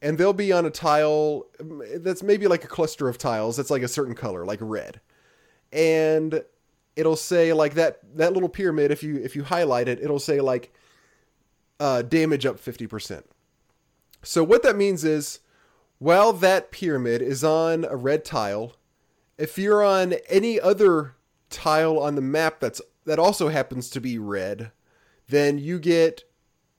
[SPEAKER 1] and they'll be on a tile that's maybe like a cluster of tiles that's like a certain color, like red, and it'll say like that that little pyramid. If you if you highlight it, it'll say like uh, damage up 50%. So what that means is while that pyramid is on a red tile, if you're on any other tile on the map that's that also happens to be red, then you get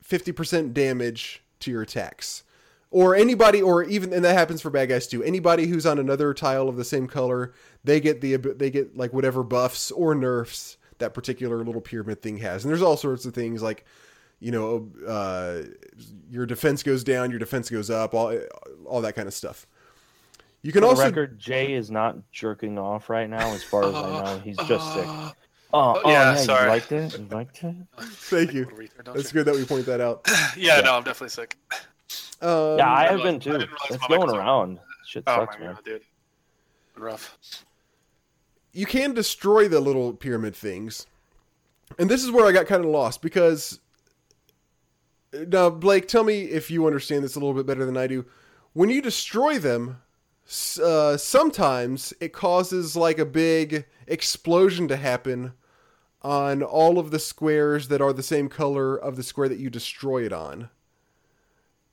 [SPEAKER 1] 50% damage to your attacks. Or anybody or even and that happens for bad guys too. Anybody who's on another tile of the same color, they get the they get like whatever buffs or nerfs that particular little pyramid thing has. And there's all sorts of things like you know, uh, your defense goes down, your defense goes up, all all that kind of stuff. You can
[SPEAKER 2] For
[SPEAKER 1] also
[SPEAKER 2] the record, Jay is not jerking off right now. As far as I know, he's just sick. [laughs]
[SPEAKER 3] Uh,
[SPEAKER 2] Oh, oh,
[SPEAKER 3] yeah,
[SPEAKER 2] yeah,
[SPEAKER 3] sorry.
[SPEAKER 2] you liked it? You liked it?
[SPEAKER 1] thank you.
[SPEAKER 3] What a retard, don't
[SPEAKER 1] That's good that we point that out.
[SPEAKER 3] Yeah, [laughs]
[SPEAKER 2] Yeah.
[SPEAKER 3] no, I'm definitely sick.
[SPEAKER 1] Um,
[SPEAKER 2] yeah, I have
[SPEAKER 3] realize-
[SPEAKER 2] been too. It's going around. Shit
[SPEAKER 3] Oh
[SPEAKER 2] sucks,
[SPEAKER 3] my
[SPEAKER 2] man.
[SPEAKER 3] god, dude. Rough.
[SPEAKER 1] you can destroy the little pyramid things. And this is where I got kind of lost because now Blake, tell me if you understand this a little bit better than I do. When you destroy them, uh, sometimes it causes like a big explosion to happen on all of the squares that are the same color of the square that you destroy it on.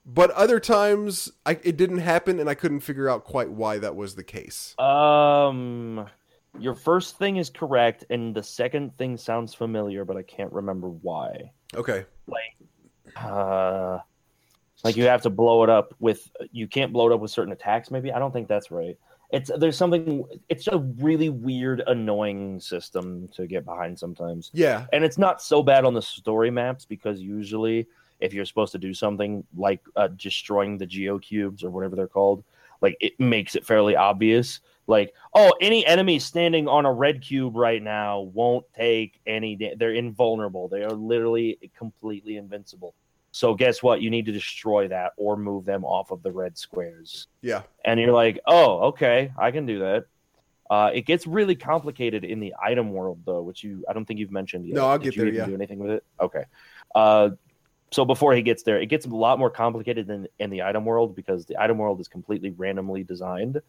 [SPEAKER 1] But other times I, it didn't happen, and I couldn't figure out quite why that was the case.
[SPEAKER 2] Um, your first thing is correct, and the second thing sounds familiar, but I can't remember why.
[SPEAKER 1] Okay.
[SPEAKER 2] Like Uh, like you have to blow it up with you can't blow it up with certain attacks. Maybe I don't think that's right. It's there's something. It's a really weird, annoying system to get behind sometimes.
[SPEAKER 1] Yeah.
[SPEAKER 2] and it's not so bad on the story maps because usually if you're supposed to do something like uh, destroying the geo cubes or whatever they're called like it makes it fairly obvious like oh any enemy standing on a red cube right now won't take any da- they're invulnerable they are literally completely invincible so guess what you need to destroy that or move them off of the red squares
[SPEAKER 1] Yeah.
[SPEAKER 2] and you're like, oh, okay, I can do that. Uh, it gets really complicated in the item world, though, which you I don't think you've mentioned yet.
[SPEAKER 1] No, I'll
[SPEAKER 2] Did
[SPEAKER 1] get
[SPEAKER 2] you
[SPEAKER 1] there, yeah.
[SPEAKER 2] Do anything with it? Okay. Uh, so before he gets there, it gets a lot more complicated than in the item world because the item world is completely randomly designed.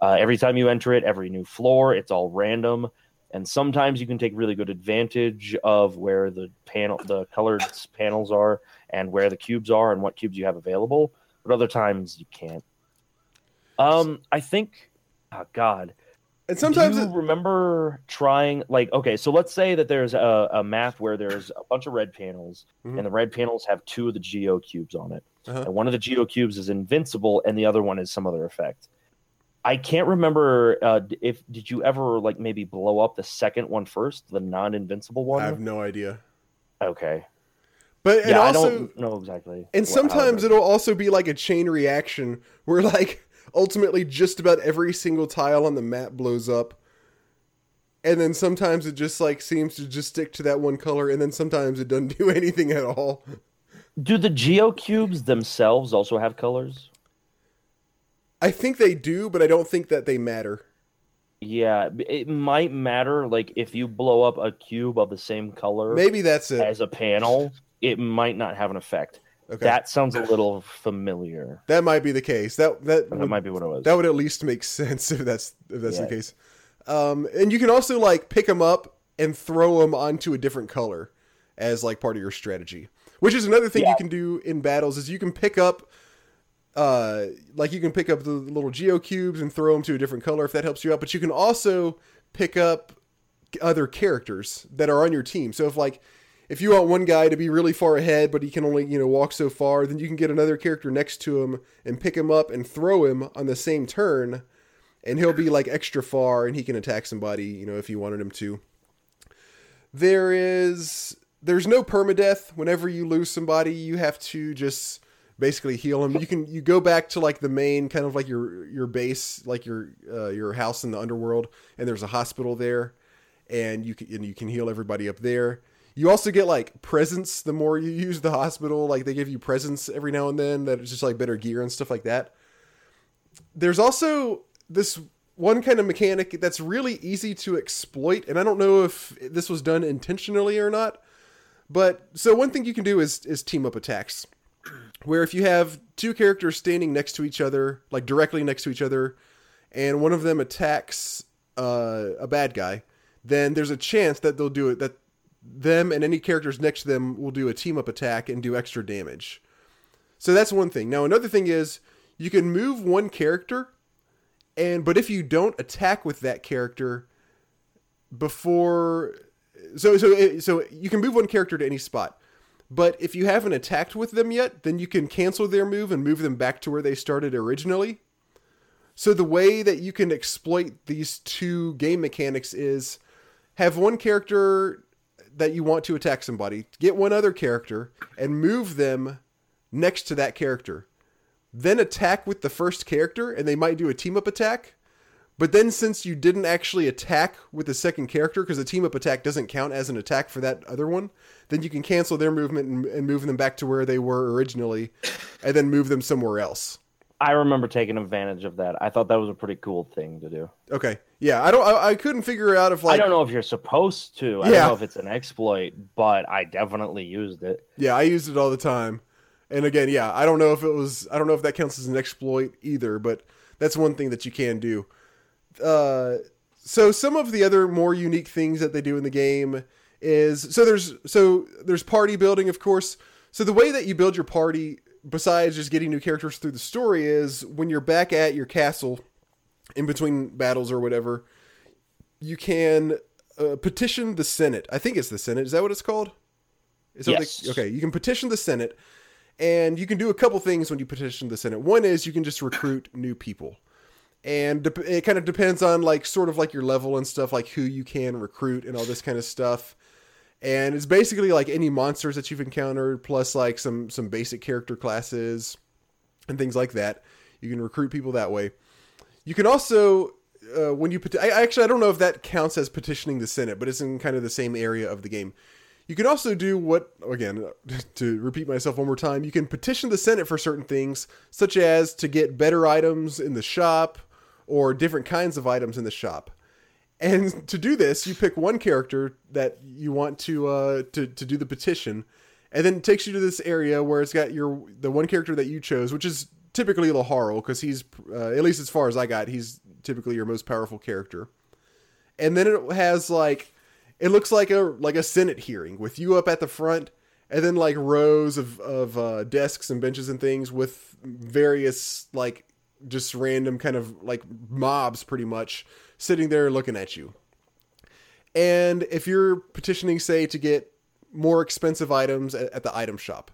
[SPEAKER 2] Uh, every time you enter it, every new floor, it's all random, and sometimes you can take really good advantage of where the panel, the colored panels are, and where the cubes are, and what cubes you have available. But other times you can't. Um, I think, oh God,
[SPEAKER 1] And sometimes
[SPEAKER 2] do you
[SPEAKER 1] it,
[SPEAKER 2] remember trying like okay, so let's say that there's a, a map where there's a bunch of red panels,
[SPEAKER 1] Mhm.
[SPEAKER 2] and the red panels have two of the geo cubes on it,
[SPEAKER 1] Uh-huh.
[SPEAKER 2] and one of the geo cubes is invincible, and the other one is some other effect. I can't remember uh, if did you ever like maybe blow up the second one first, the non-invincible one.
[SPEAKER 1] I have no idea.
[SPEAKER 2] Okay,
[SPEAKER 1] But and
[SPEAKER 2] yeah,
[SPEAKER 1] also,
[SPEAKER 2] I don't know exactly.
[SPEAKER 1] and sometimes it'll also be like a chain reaction where like ultimately just about every single tile on the map blows up. and then sometimes it just like seems to just stick to that one color, and then sometimes it doesn't [laughs] do anything at all.
[SPEAKER 2] Do the geocubes themselves also have colors?
[SPEAKER 1] I think they do, but I don't think that they matter.
[SPEAKER 2] Yeah, it might matter. Like if you blow up a cube of the same color
[SPEAKER 1] Maybe that's it.
[SPEAKER 2] as a panel, it might not have an effect.
[SPEAKER 1] Okay,
[SPEAKER 2] That sounds a little familiar.
[SPEAKER 1] that might be the case. That that
[SPEAKER 2] That
[SPEAKER 1] would,
[SPEAKER 2] might be what it was.
[SPEAKER 1] that would at least make [laughs] sense if that's if that's the case. Um, and you can also like pick them up and throw them onto a different color as like part of your strategy. Which is another thing you can do in battles is you can pick up uh like you can pick up the little geo cubes and throw them to a different color if that helps you out but you can also pick up other characters that are on your team so if like if you want one guy to be really far ahead but he can only you know walk so far then you can get another character next to him and pick him up and throw him on the same turn and he'll be like extra far and he can attack somebody you know if you wanted him to. There is there's no permadeath. Whenever you lose somebody you have to just basically heal them. You can you go back to like the main kind of like your your base like your uh, your house in the underworld and there's a hospital there and you can and you can heal everybody up there you also get like presents the more you use the hospital. Like they give you presents every now and then that is just like better gear and stuff like that. There's also this one kind of mechanic that's really easy to exploit and i don't know if this was done intentionally or not but so one thing you can do is is team up attacks [clears throat] where if you have two characters standing next to each other like directly next to each other and one of them attacks uh, a bad guy then there's a chance that they'll do it that them and any characters next to them will do a team up attack and do extra damage. So that's one thing. Now another thing is you can move one character and but if you don't attack with that character before so so so you can move one character to any spot. But if you haven't attacked with them yet then you can cancel their move and move them back to where they started originally. So the way that you can exploit these two game mechanics is have one character that you want to attack somebody get one other character and move them next to that character. Then attack with the first character and they might do a team up attack. But then since you didn't actually attack with the second character because the team up attack doesn't count as an attack for that other one then you can cancel their movement and, and move them back to where they were originally and then move them somewhere else
[SPEAKER 2] I remember taking advantage of that. I thought that was a pretty cool thing to do.
[SPEAKER 1] okay yeah i don't i, I couldn't figure out if like
[SPEAKER 2] I don't know if you're supposed to. I
[SPEAKER 1] Yeah.
[SPEAKER 2] don't know if it's an exploit, but I definitely used it.
[SPEAKER 1] Yeah, I used it all the time. And again, yeah, I don't know if it was I don't know if that counts as an exploit either, but that's one thing that you can do. Uh so some of the other more unique things that they do in the game is so there's so there's party building of course. So the way that you build your party besides just getting new characters through the story is when you're back at your castle in between battles or whatever, you can uh, petition the Senate. I think it's the Senate. Is that what it's called? Is that
[SPEAKER 2] Yes.
[SPEAKER 1] they- okay, you can petition the Senate, and you can do a couple things when you petition the Senate. One is you can just recruit new people, and dep- it kind of depends on like sort of like your level and stuff, like who you can recruit and all this kind of stuff. And it's basically like any monsters that you've encountered, plus like some some basic character classes and things like that. You can recruit people that way. You can also uh, when you peti- I, actually I don't know if that counts as petitioning the Senate, but it's in kind of the same area of the game. You can also do what again [laughs] to repeat myself one more time. You can petition the Senate for certain things, such as to get better items in the shop or different kinds of items in the shop. And to do this, you pick one character that you want to uh, to to do the petition, and then it takes you to this area where it's got your the one character that you chose, which is typically Laharl, because he's uh, at least as far as I got, he's typically your most powerful character. And then it has like it looks like a like a Senate hearing with you up at the front, and then like rows of of uh, desks and benches and things with various like just random kind of like mobs, pretty much sitting there looking at you. And if you're petitioning, say, to get more expensive items at, the item shop,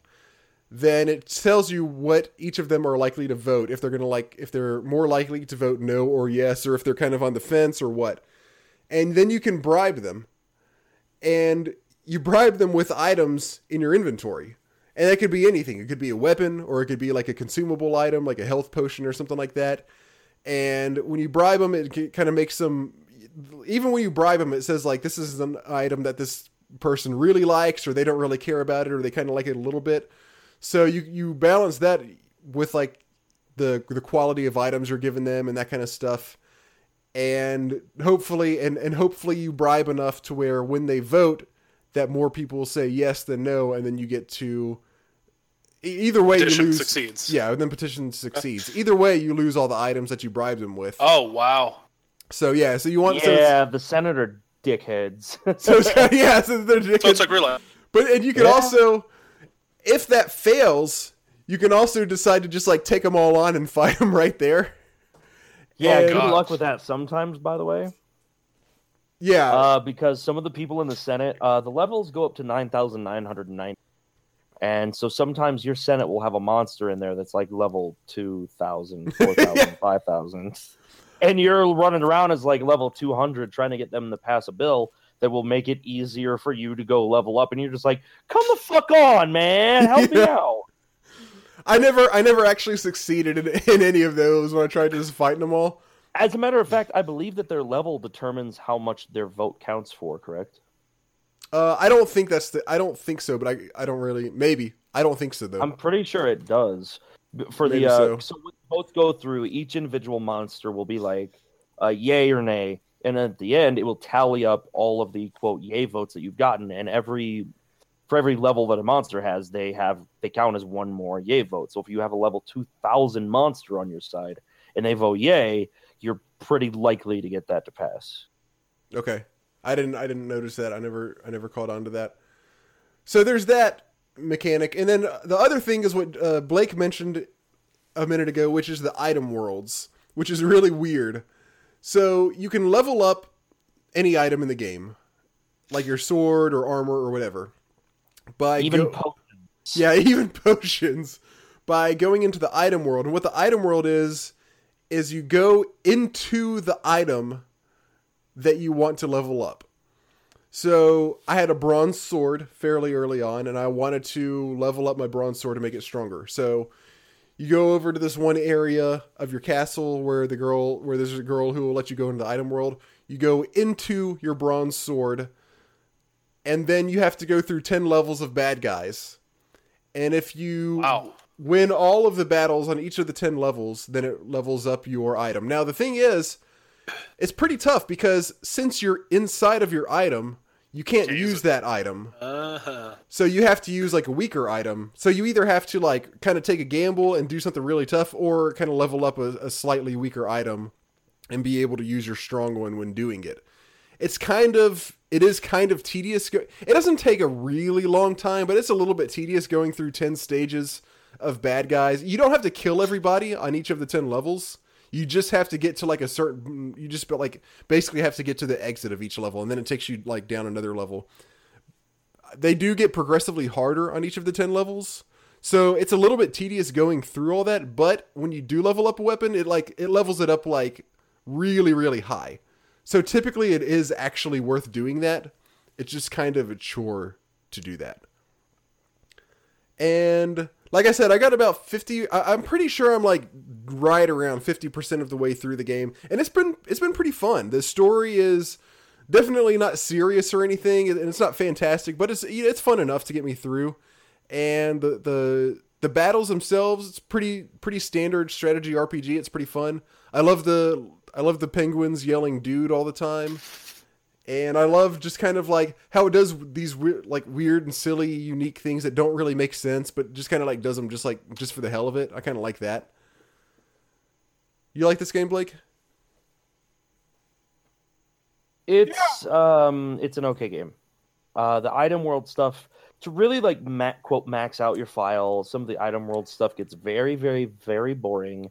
[SPEAKER 1] then it tells you what each of them are likely to vote. If they're gonna like, if they're more likely to vote no or yes, or if they're kind of on the fence or what. And then you can bribe them, and you bribe them with items in your inventory. And that could be anything. It could be a weapon, or it could be like a consumable item, like a health potion or something like that. And when you bribe them, it kind of makes them even when you bribe them, it says like this is an item that this person really likes, or they don't really care about it, or they kind of like it a little bit. So you you balance that with like the the quality of items you're giving them and that kind of stuff, and hopefully and and hopefully you bribe enough to where when they vote, that more people will say yes than no, and then you get to. Either way,
[SPEAKER 3] Petition
[SPEAKER 1] you lose.
[SPEAKER 3] succeeds.
[SPEAKER 1] Yeah, and then petition [laughs] succeeds. Either way, you lose all the items that you bribed them with.
[SPEAKER 3] Oh wow.
[SPEAKER 1] So yeah, so you want so it's-
[SPEAKER 2] yeah, the senator dickheads. [laughs]
[SPEAKER 1] So, so [laughs] yeah, so they're
[SPEAKER 3] So it's like real life.
[SPEAKER 1] but and you can
[SPEAKER 2] Yeah.
[SPEAKER 1] also, if that fails, you can also decide to just like take them all on and fight them right there.
[SPEAKER 2] yeah,
[SPEAKER 1] And-
[SPEAKER 2] good
[SPEAKER 3] God.
[SPEAKER 2] luck with that. Sometimes, by the way,
[SPEAKER 1] Yeah,
[SPEAKER 2] uh, because some of the people in the Senate, uh, the levels go up to nine thousand nine hundred ninety, and so sometimes your Senate will have a monster in there that's like level 2,000, [laughs] 4,000, 5,000. and you're running around as like level two hundred trying to get them to pass a bill that will make it easier for you to go level up, and you're just like, come the fuck on, man, help me [laughs] out.
[SPEAKER 1] I never, I never actually succeeded in, in any of those when I tried just fighting them all.
[SPEAKER 2] As a matter of fact, I believe that their level determines how much their vote counts for. Correct?
[SPEAKER 1] Uh, I don't think that's the, I don't think so, but I, I don't really, maybe I don't think so though.
[SPEAKER 2] I'm pretty sure it does. For
[SPEAKER 1] Maybe
[SPEAKER 2] the uh,
[SPEAKER 1] so.
[SPEAKER 2] so. both go through each individual monster will be like uh, yay or nay, and at the end it will tally up all of the quote yay votes that you've gotten, and every for every level that a monster has, they have they count as one more yay vote. So if you have a level two thousand monster on your side and they vote yay, you're pretty likely to get that to pass.
[SPEAKER 1] Okay. I didn't I didn't notice that. I never I never caught on to that. So there's that mechanic. And then the other thing is what uh, Blake mentioned a minute ago, which is the item worlds, which is really weird. So you can level up any item in the game, like your sword or armor or whatever. By
[SPEAKER 2] Even
[SPEAKER 1] go-
[SPEAKER 2] potions.
[SPEAKER 1] yeah, [laughs] even potions by going into the item world. And what the item world is is you go into the item that you want to level up. So I had a bronze sword fairly early on, and I wanted to level up my bronze sword to make it stronger. So you go over to this one area of your castle where the girl, where there's a girl who will let you go into the item world. You go into your bronze sword, and then you have to go through ten levels of bad guys. And if you
[SPEAKER 3] Wow.
[SPEAKER 1] win all of the battles on each of the 10 levels, then it levels up your item. Now, the thing is, it's pretty tough because since you're inside of your item, you can't
[SPEAKER 3] use
[SPEAKER 1] use that item.
[SPEAKER 3] Uh-huh.
[SPEAKER 1] So you have to use like a weaker item. So you either have to like kind of take a gamble and do something really tough or kind of level up a, a slightly weaker item and be able to use your strong one when doing it. It's kind of it is kind of tedious. It doesn't take a really long time, but it's a little bit tedious going through 10 stages of bad guys. You don't have to kill everybody on each of the 10 levels. You just have to get to like a certain you just like basically have to get to the exit of each level and then it takes you like down another level they do get progressively harder on each of the 10 levels. So it's a little bit tedious going through all that, but when you do level up a weapon, it like it levels it up like really really high. So typically it is actually worth doing that. It's just kind of a chore to do that. And like I said, I got about 50 I, I'm pretty sure I'm like right around 50% of the way through the game and it's been it's been pretty fun. The story is definitely not serious or anything and it's not fantastic but it's it's fun enough to get me through. And the the the battles themselves it's pretty pretty standard strategy rpg it's pretty fun. I love the i love the penguins yelling dude all the time and i love just kind of like how it does these weird like weird and silly unique things that don't really make sense but just kind of like does them just like just for the hell of it i kind of like that you like this game blake
[SPEAKER 2] It's um, it's an okay game. Uh, the item world stuff to really like ma- quote max out your file. Some of the item world stuff gets very, very, very boring,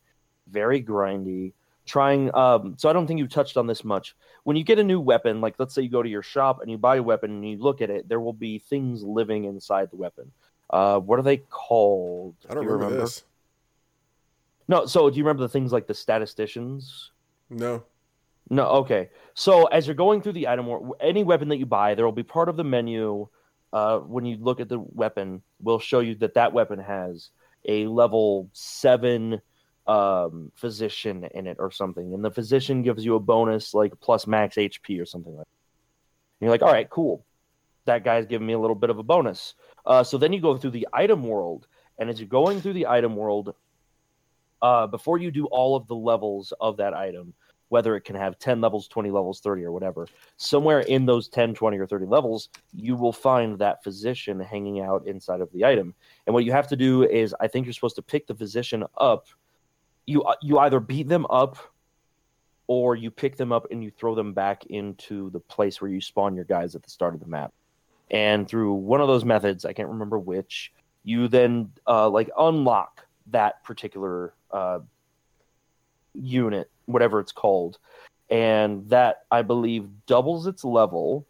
[SPEAKER 2] very grindy. Trying um, so I don't think you touched on this much. When you get a new weapon, like let's say you go to your shop and you buy a weapon and you look at it, there will be things living inside the weapon. Uh, what are they called?
[SPEAKER 1] i don't
[SPEAKER 2] Do you
[SPEAKER 1] remember, this
[SPEAKER 2] No, so do you remember the things like the statisticians?
[SPEAKER 1] no
[SPEAKER 2] No, okay. So as you're going through the item, war- any weapon that you buy, there will be part of the menu. Uh, when you look at the weapon, will show you that that weapon has a level seven um, physician in it or something, and the physician gives you a bonus like plus max HP or something like. that. And you're like, all right, cool. That guy's giving me a little bit of a bonus. Uh, so then you go through the item world, and as you're going through the item world, uh, before you do all of the levels of that item, whether it can have 10 levels, 20 levels, 30 or whatever, somewhere in those 10, 20 or 30 levels, you will find that physician hanging out inside of the item. And what you have to do is I think you're supposed to pick the physician up. You you either beat them up or you pick them up and you throw them back into the place where you spawn your guys at the start of the map. And through one of those methods, I can't remember which, you then uh, like unlock that particular uh, unit, whatever it's called, and that I believe doubles its level,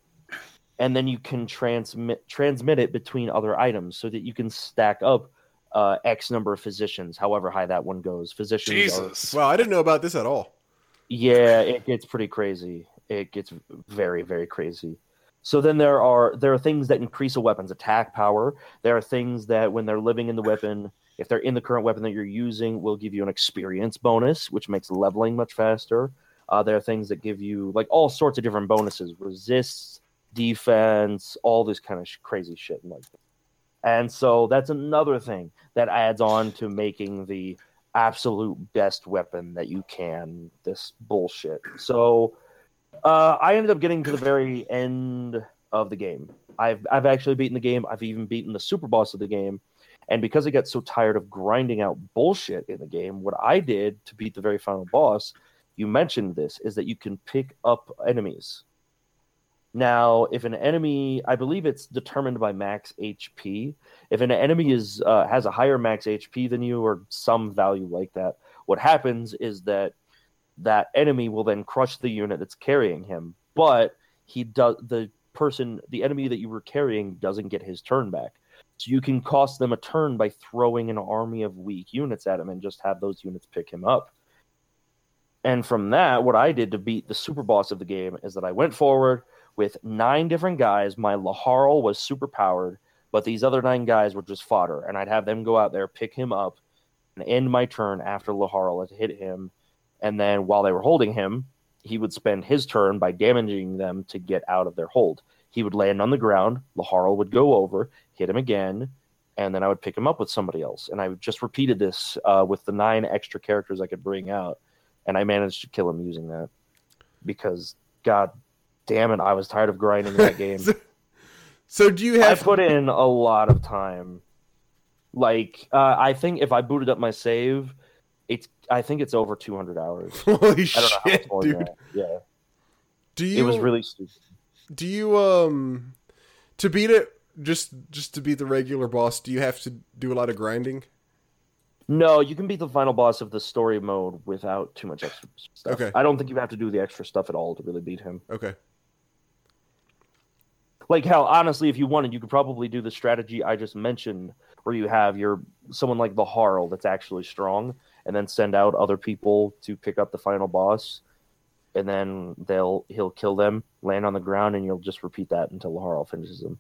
[SPEAKER 2] and then you can transmit transmit it between other items so that you can stack up uh, X number of physicians, however high that one goes. Physicians, are-
[SPEAKER 3] Jesus.
[SPEAKER 1] Wow, I didn't know about this at all.
[SPEAKER 2] yeah, it gets pretty crazy. It gets very, very crazy. So then there are there are things that increase a weapon's attack power. There are things that when they're living in the weapon, if they're in the current weapon that you're using, will give you an experience bonus, which makes leveling much faster. Uh, there are things that give you like all sorts of different bonuses, resists, defense, all this kind of sh- crazy shit and like that. And so that's another thing that adds on to making the absolute best weapon that you can. This bullshit. So uh, I ended up getting to the very end of the game. I've I've actually beaten the game. I've even beaten the super boss of the game. And because I got so tired of grinding out bullshit in the game, what I did to beat the very final boss, you mentioned this, is that you can pick up enemies. Now, if an enemy, I believe it's determined by max HP. If an enemy is uh, has a higher max HP than you, or some value like that, what happens is that that enemy will then crush the unit that's carrying him. But he does the person, the enemy that you were carrying, doesn't get his turn back. So you can cost them a turn by throwing an army of weak units at him and just have those units pick him up. And from that, what I did to beat the super boss of the game is that I went forward with nine different guys. My Laharl was super powered, but these other nine guys were just fodder. And I'd have them go out there, pick him up, and end my turn after Laharl had hit him. And then while they were holding him, he would spend his turn by damaging them to get out of their hold. He would land on the ground. Laharl would go over, hit him again, and then I would pick him up with somebody else. And I just repeated this uh, with the nine extra characters I could bring out, and I managed to kill him using that because God damn it, I was tired of grinding that [laughs] game.
[SPEAKER 1] so, so do you have?
[SPEAKER 2] I put in a lot of time. Like uh, I think if I booted up my save, it's I think it's over 200 hours. [laughs]
[SPEAKER 1] Holy
[SPEAKER 2] I don't know
[SPEAKER 1] shit, dude!
[SPEAKER 2] that. Yeah,
[SPEAKER 1] Do you?
[SPEAKER 2] it was really stupid.
[SPEAKER 1] Do you um to beat it? Just just to beat the regular boss, do you have to do a lot of grinding?
[SPEAKER 2] No, you can beat the final boss of the story mode without too much extra stuff.
[SPEAKER 1] Okay.
[SPEAKER 2] I don't think you have to do the extra stuff at all to really beat him.
[SPEAKER 1] Okay.
[SPEAKER 2] Like hell, honestly, if you wanted, you could probably do the strategy I just mentioned, where you have your someone like Laharl that's actually strong, and then send out other people to pick up the final boss, and then they'll he'll kill them, land on the ground, and you'll just repeat that until Laharl finishes them.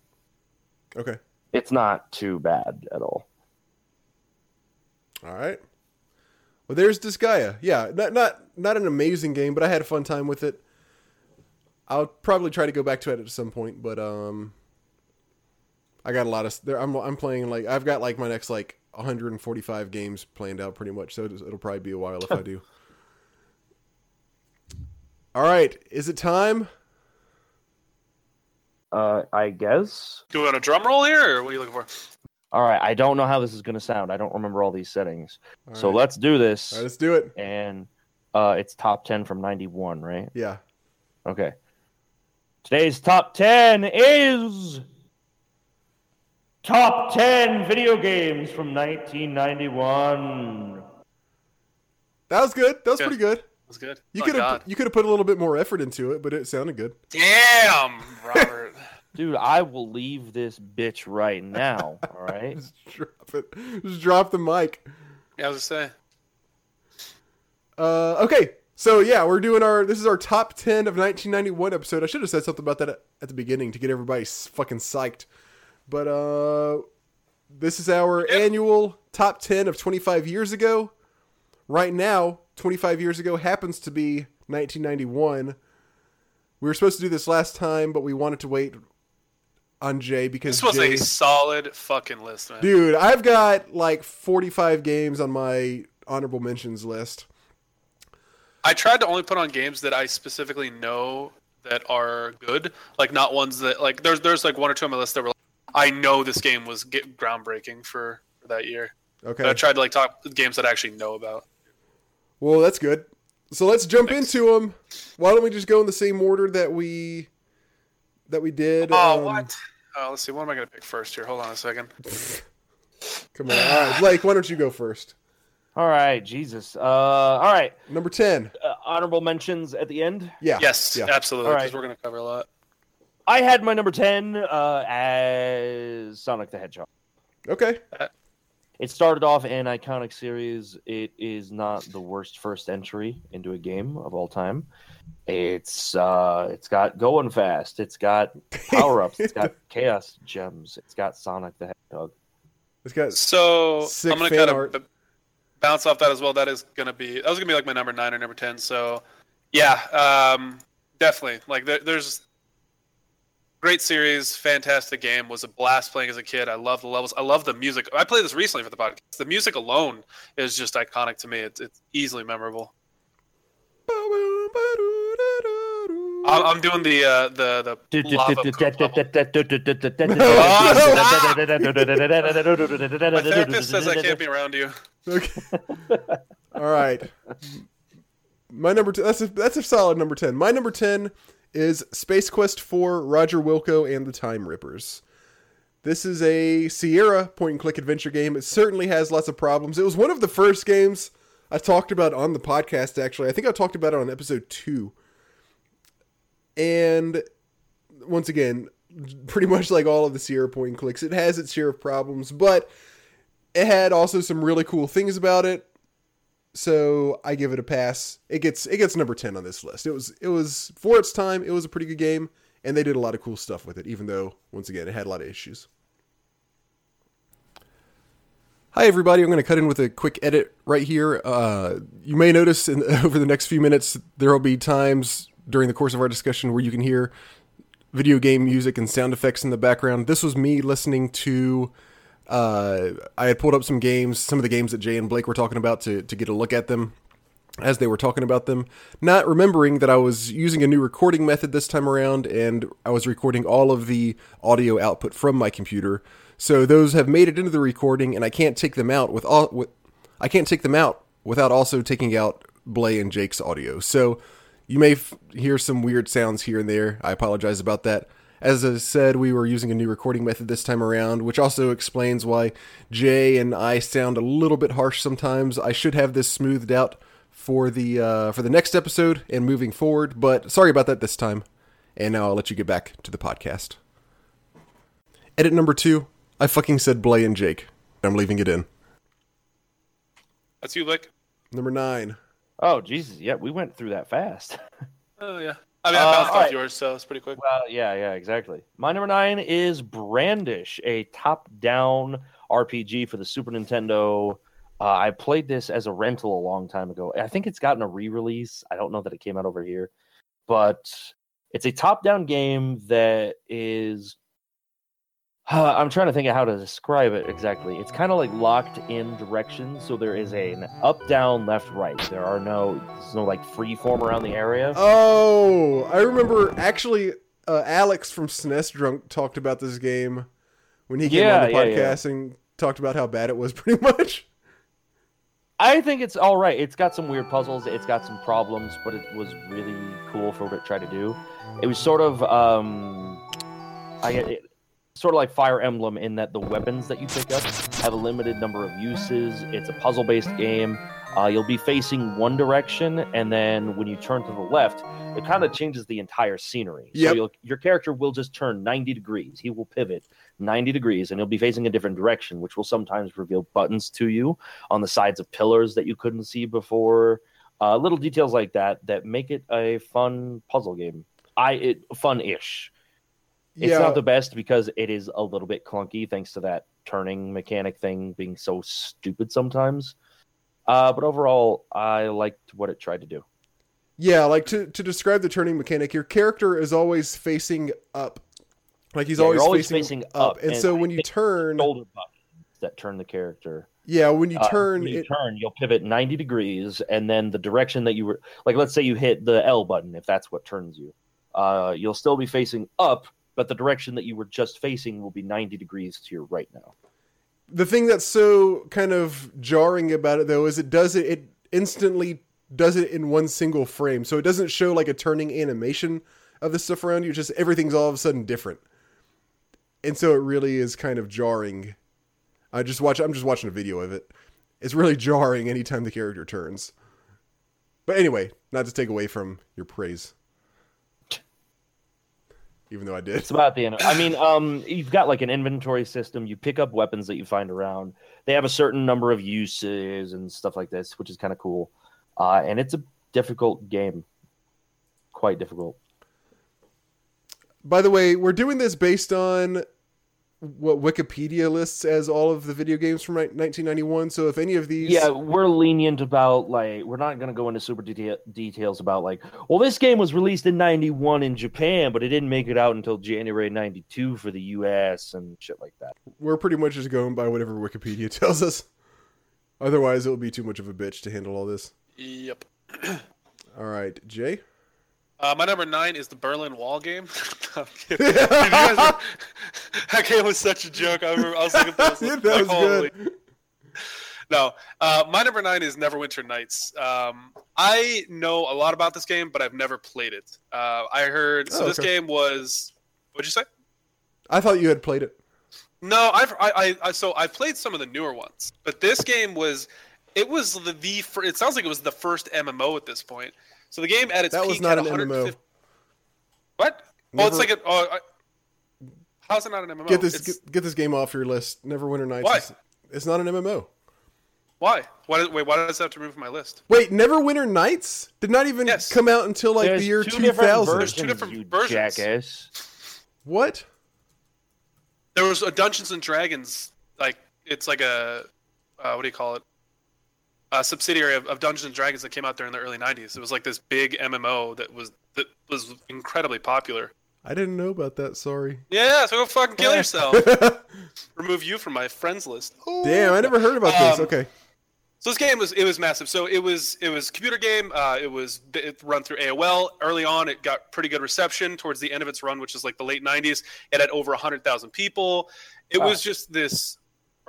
[SPEAKER 1] Okay.
[SPEAKER 2] It's not too bad at all.
[SPEAKER 1] All right. Well, there's Disgaea. Yeah, not not not an amazing game, but I had a fun time with it. I'll probably try to go back to it at some point, but um, I got a lot of. There, I'm I'm playing like I've got like my next like 145 games planned out pretty much, so it'll, it'll probably be a while if I do. [laughs] All right, is it time?
[SPEAKER 2] Uh, I guess.
[SPEAKER 3] Do we want a drum roll here, or what are you looking for?
[SPEAKER 2] All right, I don't know how this is going to sound. I don't remember all these settings.
[SPEAKER 1] All
[SPEAKER 2] so
[SPEAKER 1] right.
[SPEAKER 2] let's do this.
[SPEAKER 1] All right, let's do it.
[SPEAKER 2] And uh, it's top 10 from 91, right?
[SPEAKER 1] Yeah.
[SPEAKER 2] Okay. Today's top 10 is top 10 video games from 1991.
[SPEAKER 1] That was good. That was
[SPEAKER 3] Yeah.
[SPEAKER 1] pretty good.
[SPEAKER 3] That's good.
[SPEAKER 1] You
[SPEAKER 3] oh,
[SPEAKER 1] could have you could have put a little bit more effort into it, but it sounded good.
[SPEAKER 3] Damn, Robert. [laughs] [laughs]
[SPEAKER 2] Dude, I will leave this bitch right now. All right. [laughs]
[SPEAKER 1] Just drop it. Just drop the mic.
[SPEAKER 3] yeah, I was gonna say.
[SPEAKER 1] Uh, okay, so yeah, we're doing our. This is our top ten of 1991 episode. I should have said something about that at, the beginning to get everybody fucking psyched. But uh, this is our annual top ten of 25 years ago. right now, 25 years ago, happens to be 1991. We were supposed to do this last time, but we wanted to wait on Jay because
[SPEAKER 3] This was
[SPEAKER 1] Jay,
[SPEAKER 3] a solid fucking list, man.
[SPEAKER 1] dude, I've got like 45 games on my honorable mentions list.
[SPEAKER 3] I tried to only put on games that I specifically know that are good, like not ones that like there's there's like one or two on my list that were like, I know this game was get groundbreaking for, for that year.
[SPEAKER 1] Okay.
[SPEAKER 3] But I tried to like talk games that I actually know about.
[SPEAKER 1] Well, that's good. So let's jump
[SPEAKER 3] Thanks.
[SPEAKER 1] into them. Why don't we just go in the same order that we that we did?
[SPEAKER 3] Oh
[SPEAKER 1] um,
[SPEAKER 3] what? Oh, let's see. What am I gonna pick first here? Hold on a second. [laughs]
[SPEAKER 1] Come on, all right, Blake. Why don't you go first?
[SPEAKER 2] All right, Jesus. Uh, all right,
[SPEAKER 1] Number ten.
[SPEAKER 2] uh, honorable mentions at the end.
[SPEAKER 1] Yeah.
[SPEAKER 3] Yes,
[SPEAKER 1] Yeah.
[SPEAKER 3] absolutely. Because
[SPEAKER 2] right.
[SPEAKER 3] we're gonna cover a lot.
[SPEAKER 2] I had my number ten uh, as Sonic the Hedgehog.
[SPEAKER 1] Okay.
[SPEAKER 2] It started off an iconic series. It is not the worst first entry into a game of all time. It's uh, it's got going fast. It's got power ups. it's got [laughs] chaos gems. It's got Sonic the Hedgehog.
[SPEAKER 1] It's got
[SPEAKER 3] So
[SPEAKER 1] Sick
[SPEAKER 3] I'm gonna
[SPEAKER 1] fan
[SPEAKER 3] kind
[SPEAKER 1] art.
[SPEAKER 3] of b- bounce off that as well. That is gonna be that was gonna be like my number nine or number ten. So yeah, um, definitely. Like there, there's great series, fantastic game. Was a blast playing as a kid. I love the levels. I love the music. I played this recently for the podcast. The music alone is just iconic to me. It's it's easily memorable. I'm, I'm doing the uh, the the lava. [laughs] My therapist says I can't be around you.
[SPEAKER 1] Okay. All right. My number two. That's a that's a solid number ten. My number ten is Space Quest Four: Roger Wilco and the Time Rippers. This is a Sierra point and click adventure game. It certainly has lots of problems. It was one of the first games I talked about on the podcast. Actually, I think I talked about it on episode two. And once again, pretty much like all of the Sierra point and clicks, it has its share of problems, but it had also some really cool things about it. So I give it a pass. It gets it gets number ten on this list. It was it was for its time. It was a pretty good game, and they did a lot of cool stuff with it. Even though once again it had a lot of issues. Hi everybody. I'm going to cut in with a quick edit right here. Uh, you may notice in, [laughs] over the next few minutes there will be times during the course of our discussion where you can hear video game music and sound effects in the background. This was me listening to uh, I had pulled up some games, some of the games that Jay and Blake were talking about to, to get a look at them as they were talking about them, not remembering that I was using a new recording method this time around and I was recording all of the audio output from my computer. So those have made it into the recording and I can't take them out with all with I can't take them out without also taking out Blay and Jake's audio. So you may f- hear some weird sounds here and there. I apologize about that. As I said, we were using a new recording method this time around, which also explains why Jay and I sound a little bit harsh sometimes. I should have this smoothed out for the uh, for the next episode and moving forward, but sorry about that this time. And now I'll let you get back to the podcast. Edit number two. I fucking said Blay and Jake. I'm leaving it in.
[SPEAKER 3] That's you, Lick.
[SPEAKER 1] Number nine.
[SPEAKER 2] Oh Jesus! Yeah, we went through that fast. [laughs]
[SPEAKER 3] Oh yeah. I mean, I
[SPEAKER 2] Uh,
[SPEAKER 3] off
[SPEAKER 2] alright.
[SPEAKER 3] yours, so it's pretty quick.
[SPEAKER 2] Well, yeah, yeah, exactly. My number nine is Brandish, a top-down RPG for the Super Nintendo. Uh, I played this as a rental a long time ago. I think it's gotten a re-release. I don't know that it came out over here, but it's a top-down game that is. Uh, I'm trying to think of how to describe it exactly. It's kind of like locked in directions, so there is a, an up, down, left, right. There are no, there's no like free form around the area.
[SPEAKER 1] Oh, I remember actually uh, Alex from SNES Drunk talked about this game when he came
[SPEAKER 2] Yeah,
[SPEAKER 1] on the
[SPEAKER 2] yeah, yeah.
[SPEAKER 1] podcast and talked about how bad it was [laughs] pretty much.
[SPEAKER 2] I think it's all right. It's got some weird puzzles. It's got some problems, but it was really cool for what it tried to do. It was sort of, um, I it, sort of like Fire Emblem in that the weapons that you pick up have a limited number of uses. It's a puzzle-based game. Uh, you'll be facing one direction, and then when you turn to the left, it kind of changes the entire scenery.
[SPEAKER 1] Yep.
[SPEAKER 2] So you'll, your character will just turn 90 degrees. He will pivot 90 degrees, and he'll be facing a different direction, which will sometimes reveal buttons to you on the sides of pillars that you couldn't see before. Uh, little details like that that make it a fun puzzle game. I it fun-ish. It's
[SPEAKER 1] yeah,
[SPEAKER 2] not the best because it is a little bit clunky thanks to that turning mechanic thing being so stupid sometimes. Uh, but overall, I liked what it tried to do.
[SPEAKER 1] Yeah, like to to describe the turning mechanic, your character is always facing up. Like he's
[SPEAKER 2] Yeah,
[SPEAKER 1] always,
[SPEAKER 2] always
[SPEAKER 1] facing,
[SPEAKER 2] facing
[SPEAKER 1] up. And,
[SPEAKER 2] and
[SPEAKER 1] so when you turn
[SPEAKER 2] Shoulder buttons that turn the character.
[SPEAKER 1] Yeah, when you
[SPEAKER 2] Uh,
[SPEAKER 1] turn
[SPEAKER 2] when you
[SPEAKER 1] it,
[SPEAKER 2] turn, you'll pivot 90 degrees, and then the direction that you were like, let's say you hit the L button, if that's what turns you, uh, you'll still be facing up, but the direction that you were just facing will be 90 degrees to your right now.
[SPEAKER 1] the thing that's so kind of jarring about it though is it does it it instantly does it in one single frame. So it doesn't show like a turning animation of the stuff around you, just everything's all of a sudden different. And so it really is kind of jarring. I just watch I'm just watching a video of it. It's really jarring anytime the character turns. But anyway, not to take away from your praise. Even though I did.
[SPEAKER 2] It's about the end. I mean, um, you've got like an inventory system. You pick up weapons that you find around. They have a certain number of uses and stuff like this, which is kind of cool. Uh, and it's a difficult game, quite difficult.
[SPEAKER 1] By the way, we're doing this based on what Wikipedia lists as all of the video games from 1991. So if any of these,
[SPEAKER 2] Yeah, we're lenient about like we're not going to go into super deta- details about like, well, this game was released in '91 in Japan, but it didn't make it out until January '92 for the U.S. and shit like that.
[SPEAKER 1] we're pretty much just going by whatever Wikipedia [laughs] tells us. Otherwise, it will be too much of a bitch to handle all this.
[SPEAKER 3] Yep. [clears throat]
[SPEAKER 1] All right, Jay.
[SPEAKER 3] Uh, my number nine is the Berlin Wall game. [laughs] No. Dude, [laughs] were- [laughs] that game was such a joke. I remember I was looking at this. Like,
[SPEAKER 1] that was
[SPEAKER 3] holy-
[SPEAKER 1] good.
[SPEAKER 3] No, uh, my number nine is Neverwinter Nights. Um, I know a lot about this game, but I've never played it. Uh, I heard so.
[SPEAKER 1] Oh,
[SPEAKER 3] This
[SPEAKER 1] okay.
[SPEAKER 3] game was. What'd you say?
[SPEAKER 1] I thought you had played it.
[SPEAKER 3] No, I've I, I, I so I've played some of the newer ones, but this game was it was the, the it sounds like it was the first MMO at this point. So the game at its
[SPEAKER 1] That was not
[SPEAKER 3] had
[SPEAKER 1] an MMO.
[SPEAKER 3] 150 What? Oh, it's like a. Oh, I, how's it not an MMO?
[SPEAKER 1] Get this get, get this game off your list. Neverwinter Nights.
[SPEAKER 3] Why?
[SPEAKER 1] Is, it's not an MMO.
[SPEAKER 3] why? Why? Does, wait, why does that have to remove from my list?
[SPEAKER 1] Wait, Neverwinter Nights did not even
[SPEAKER 3] Yes.
[SPEAKER 1] come out until like
[SPEAKER 2] There's
[SPEAKER 1] the year
[SPEAKER 2] two different
[SPEAKER 1] 2000.
[SPEAKER 3] There's two
[SPEAKER 2] versions,
[SPEAKER 3] different
[SPEAKER 2] you
[SPEAKER 3] versions.
[SPEAKER 2] Jackass.
[SPEAKER 1] What?
[SPEAKER 3] There was a Dungeons and Dragons like it's like a uh, what do you call it? A subsidiary of, of Dungeons and Dragons that came out during the early '90s. It was like this big MMO that was that was incredibly popular.
[SPEAKER 1] I didn't know about that. Sorry.
[SPEAKER 3] Yeah, so go fucking kill [laughs] yourself. Remove you from my friends list.
[SPEAKER 1] Damn, I never heard about this.
[SPEAKER 3] Um,
[SPEAKER 1] Okay.
[SPEAKER 3] So this game was it was massive. So it was it was a computer game. Uh, it was it run through AOL. Early on, it got pretty good reception. Towards the end of its run, which is like the late '90s, it had over hundred thousand people. It
[SPEAKER 2] Wow.
[SPEAKER 3] was just this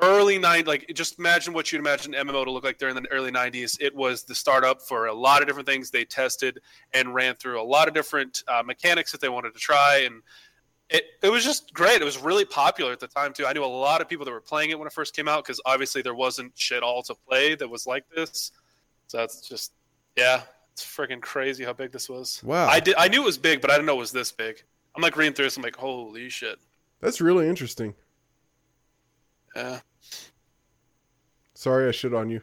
[SPEAKER 3] early nine like just imagine what you'd imagine MMO to look like during the early '90s. It was the startup for a lot of different things. They tested and ran through a lot of different uh, mechanics that they wanted to try and. It, it was just great. It was really popular at the time too. I knew a lot of people that were playing it when it first came out because obviously there wasn't shit all to play that was like this. So that's just yeah, it's freaking crazy how big this was.
[SPEAKER 1] Wow.
[SPEAKER 3] I did I knew it was big, but I didn't know it was this big. I'm like reading through this. I'm like, holy shit.
[SPEAKER 1] That's really interesting.
[SPEAKER 3] Yeah,
[SPEAKER 1] Sorry I shit on you.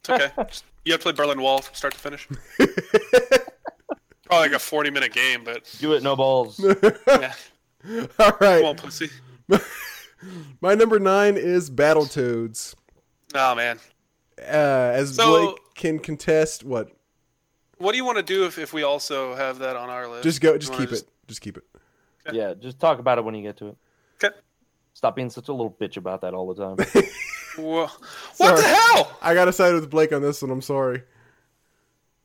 [SPEAKER 3] it's okay. You have to play Berlin Wall from start to finish. [laughs] Probably like a 40 minute game, but
[SPEAKER 2] Do it, no balls. [laughs]
[SPEAKER 3] yeah,
[SPEAKER 1] All right.
[SPEAKER 3] come on, pussy. [laughs]
[SPEAKER 1] My number nine is Battletoads.
[SPEAKER 3] Oh man,
[SPEAKER 1] Uh, as
[SPEAKER 3] So-
[SPEAKER 1] Blake can contest, what?
[SPEAKER 3] what do you want to do if, if we also have that on our list?
[SPEAKER 1] Just go. Just
[SPEAKER 3] wanna
[SPEAKER 1] keep it. Just keep it.
[SPEAKER 2] yeah, just talk about it when you get to it.
[SPEAKER 3] Okay.
[SPEAKER 2] Stop being such a little bitch about that all the time.
[SPEAKER 3] Wha- [laughs] What
[SPEAKER 1] Sorry.
[SPEAKER 3] the hell?
[SPEAKER 1] I gotta side with Blake on this one. I'm sorry.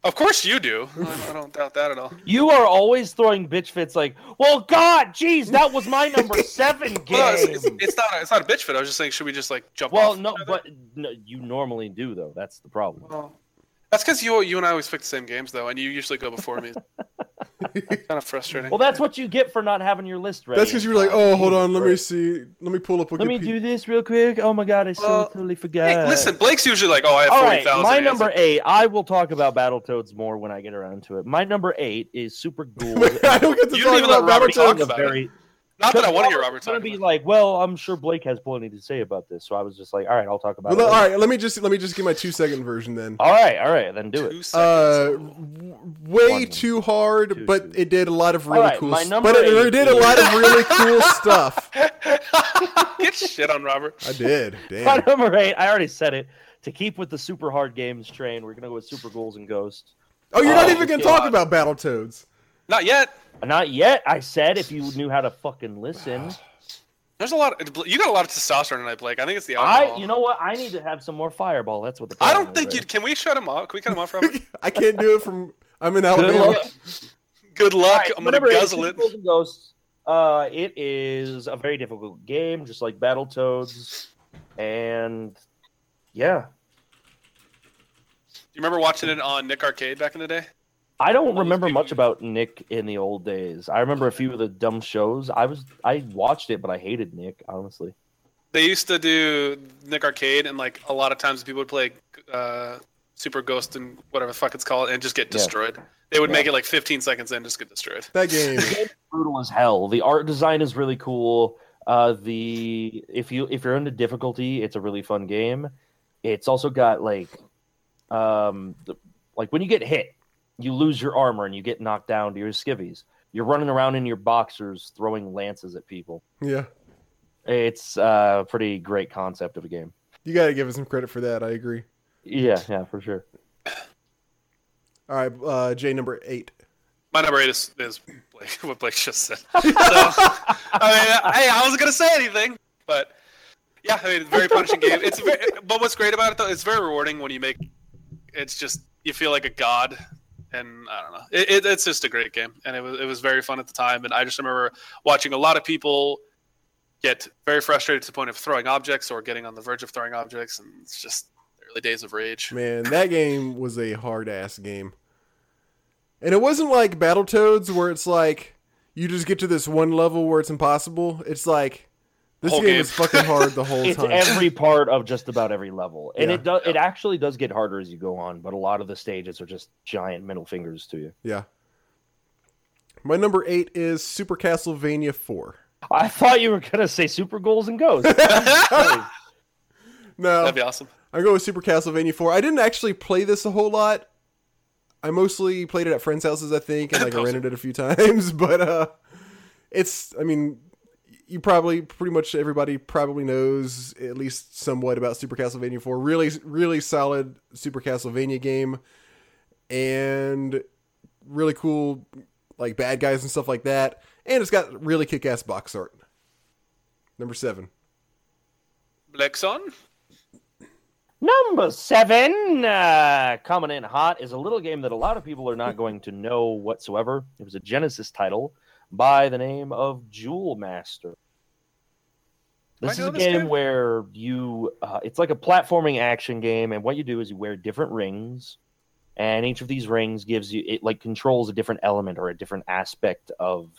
[SPEAKER 3] Of course you do. I [laughs] I don't doubt that at all.
[SPEAKER 2] you are always throwing bitch fits like, well, God, jeez, that was my number [laughs] seven game.
[SPEAKER 3] Well, it's, it's, it's not. It's not a bitch fit. I was just saying, should we just like jump?
[SPEAKER 2] well,
[SPEAKER 3] off
[SPEAKER 2] no, but no, you normally do though. That's the problem.
[SPEAKER 3] Well, that's because you you and I always pick the same games though, and you usually go before me. [laughs] kind of frustrating.
[SPEAKER 2] Well, that's what you get for not having your list ready.
[SPEAKER 1] That's because you were like, oh, hold on, let me see, let me pull up. A game.
[SPEAKER 2] let me do this real quick. Oh my god, I so
[SPEAKER 3] Well,
[SPEAKER 2] totally forgot.
[SPEAKER 3] hey, listen, Blake's usually like, oh, I have
[SPEAKER 2] All
[SPEAKER 3] forty
[SPEAKER 2] right, my number eight. I will talk about Battletoads more when I get around to it. My number eight is Super [laughs] Ghoul.
[SPEAKER 1] I don't get to
[SPEAKER 3] You
[SPEAKER 1] talk
[SPEAKER 3] don't even let
[SPEAKER 1] about
[SPEAKER 3] Robert talk
[SPEAKER 1] Battletoads.
[SPEAKER 3] about it.
[SPEAKER 2] very.
[SPEAKER 3] Not that I want to hear
[SPEAKER 2] Robert's
[SPEAKER 3] Robert talk
[SPEAKER 2] gonna be like, well, I'm sure Blake has plenty to say about this, so I was just like, all right, I'll talk about
[SPEAKER 1] Well,
[SPEAKER 2] it.
[SPEAKER 1] all
[SPEAKER 2] later.
[SPEAKER 1] right, let me just let me just give my two second version then.
[SPEAKER 2] all right, all right, then do
[SPEAKER 3] Two
[SPEAKER 2] it.
[SPEAKER 1] Uh, way
[SPEAKER 2] One.
[SPEAKER 1] too hard,
[SPEAKER 2] Two,
[SPEAKER 1] but
[SPEAKER 2] two.
[SPEAKER 1] it did a lot of really
[SPEAKER 2] right,
[SPEAKER 1] cool.
[SPEAKER 2] stuff.
[SPEAKER 1] but it, it did a lot of [laughs] really cool stuff. [laughs]
[SPEAKER 3] Get shit on Robert.
[SPEAKER 1] I did. [laughs]
[SPEAKER 2] My number eight, I already said it. to keep with the super hard games train, we're gonna go with Super Ghouls and Ghosts.
[SPEAKER 1] Oh, you're not
[SPEAKER 2] Oh,
[SPEAKER 1] even going to
[SPEAKER 3] God.
[SPEAKER 1] talk about Battletoads.
[SPEAKER 3] Not yet.
[SPEAKER 2] Not yet. I said if you knew how to fucking listen.
[SPEAKER 3] There's a lot. Of, you got a lot of testosterone tonight, Blake. I think it's the
[SPEAKER 2] I, you know what? I need to have some more Fireball. That's what the.
[SPEAKER 3] I don't think you. Can we shut him off? Can we cut him off from? [laughs]
[SPEAKER 1] I can't do it from. I'm in
[SPEAKER 2] now. Good
[SPEAKER 1] Alabama.
[SPEAKER 2] luck.
[SPEAKER 3] Good luck.
[SPEAKER 2] Alright,
[SPEAKER 3] I'm gonna
[SPEAKER 2] whatever it is,
[SPEAKER 3] guzzle it.
[SPEAKER 2] Super Ghosts. Uh, it is a very difficult game, just like Battletoads, and yeah, Do
[SPEAKER 3] You remember watching it on Nick Arcade back in the day?
[SPEAKER 2] I don't remember much about Nick in the old days. I remember a few of the dumb shows. I was I watched it, but I hated Nick honestly.
[SPEAKER 3] They used to do Nick Arcade, and like a lot of times people would play uh, Super Ghost and whatever the fuck it's called, and just get
[SPEAKER 2] Yeah.
[SPEAKER 3] destroyed. They would
[SPEAKER 2] Yeah.
[SPEAKER 3] make it like 15 seconds and just get destroyed.
[SPEAKER 1] That game.
[SPEAKER 2] brutal as hell. The art design is really cool. Uh, the if you if you're into difficulty, it's a really fun game. It's also got like, um, the, like when you get hit, you lose your armor and you get knocked down to your skivvies. You're running around in your boxers throwing lances at people.
[SPEAKER 1] Yeah.
[SPEAKER 2] It's uh, a pretty great concept of a game.
[SPEAKER 1] You got to give us some credit for that. I agree.
[SPEAKER 2] Yeah, yeah, for sure.
[SPEAKER 1] All right, uh, J number eight.
[SPEAKER 3] My number eight is, is Blake, [laughs] what Blake just said. [laughs] So, I mean, hey, I wasn't gonna say anything, but yeah, I mean, it's a very punishing game. It's very, but what's great about it though, it's very rewarding when you make. It's just you feel like a god, and I don't know. It, it, it's just a great game, and it was it was very fun at the time. And I just remember watching a lot of people get very frustrated to the point of throwing objects or getting on the verge of throwing objects, and it's just early days of rage.
[SPEAKER 1] Man, that game was a hard ass game. And it wasn't like Battletoads where it's like you just get to this one level where it's impossible. It's like this
[SPEAKER 3] Whole
[SPEAKER 1] game,
[SPEAKER 3] game.
[SPEAKER 1] is fucking hard the [laughs] whole
[SPEAKER 2] It's
[SPEAKER 1] time.
[SPEAKER 2] It's every part of just about every level, and
[SPEAKER 1] Yeah.
[SPEAKER 2] it does. It actually does get harder as you go on, but a lot of the stages are just giant middle fingers to you.
[SPEAKER 1] yeah. My number eight is Super Castlevania 4.
[SPEAKER 2] I thought you were gonna say Super Ghouls and Ghosts. [laughs]
[SPEAKER 1] No,
[SPEAKER 3] That'd be awesome.
[SPEAKER 1] I go with Super Castlevania 4. I didn't actually play this a whole lot. I mostly played it at friends' houses, I think, and like I rented it a few [laughs] times. But uh, it's, I mean, you probably, pretty much everybody probably knows at least somewhat about Super Castlevania 4. Really, really solid Super Castlevania game, and really cool, like bad guys and stuff like that. And it's got really kick-ass box art. Number seven.
[SPEAKER 3] Blake's on.
[SPEAKER 2] Number seven, uh, coming in hot, is a little game that a lot of people are not going to know whatsoever. It was a Genesis title by the name of Jewel Master. This is a game
[SPEAKER 3] game?
[SPEAKER 2] where you, uh, it's like a platforming action game, and what you do is you wear different rings, and each of these rings gives you, it like controls a different element or a different aspect of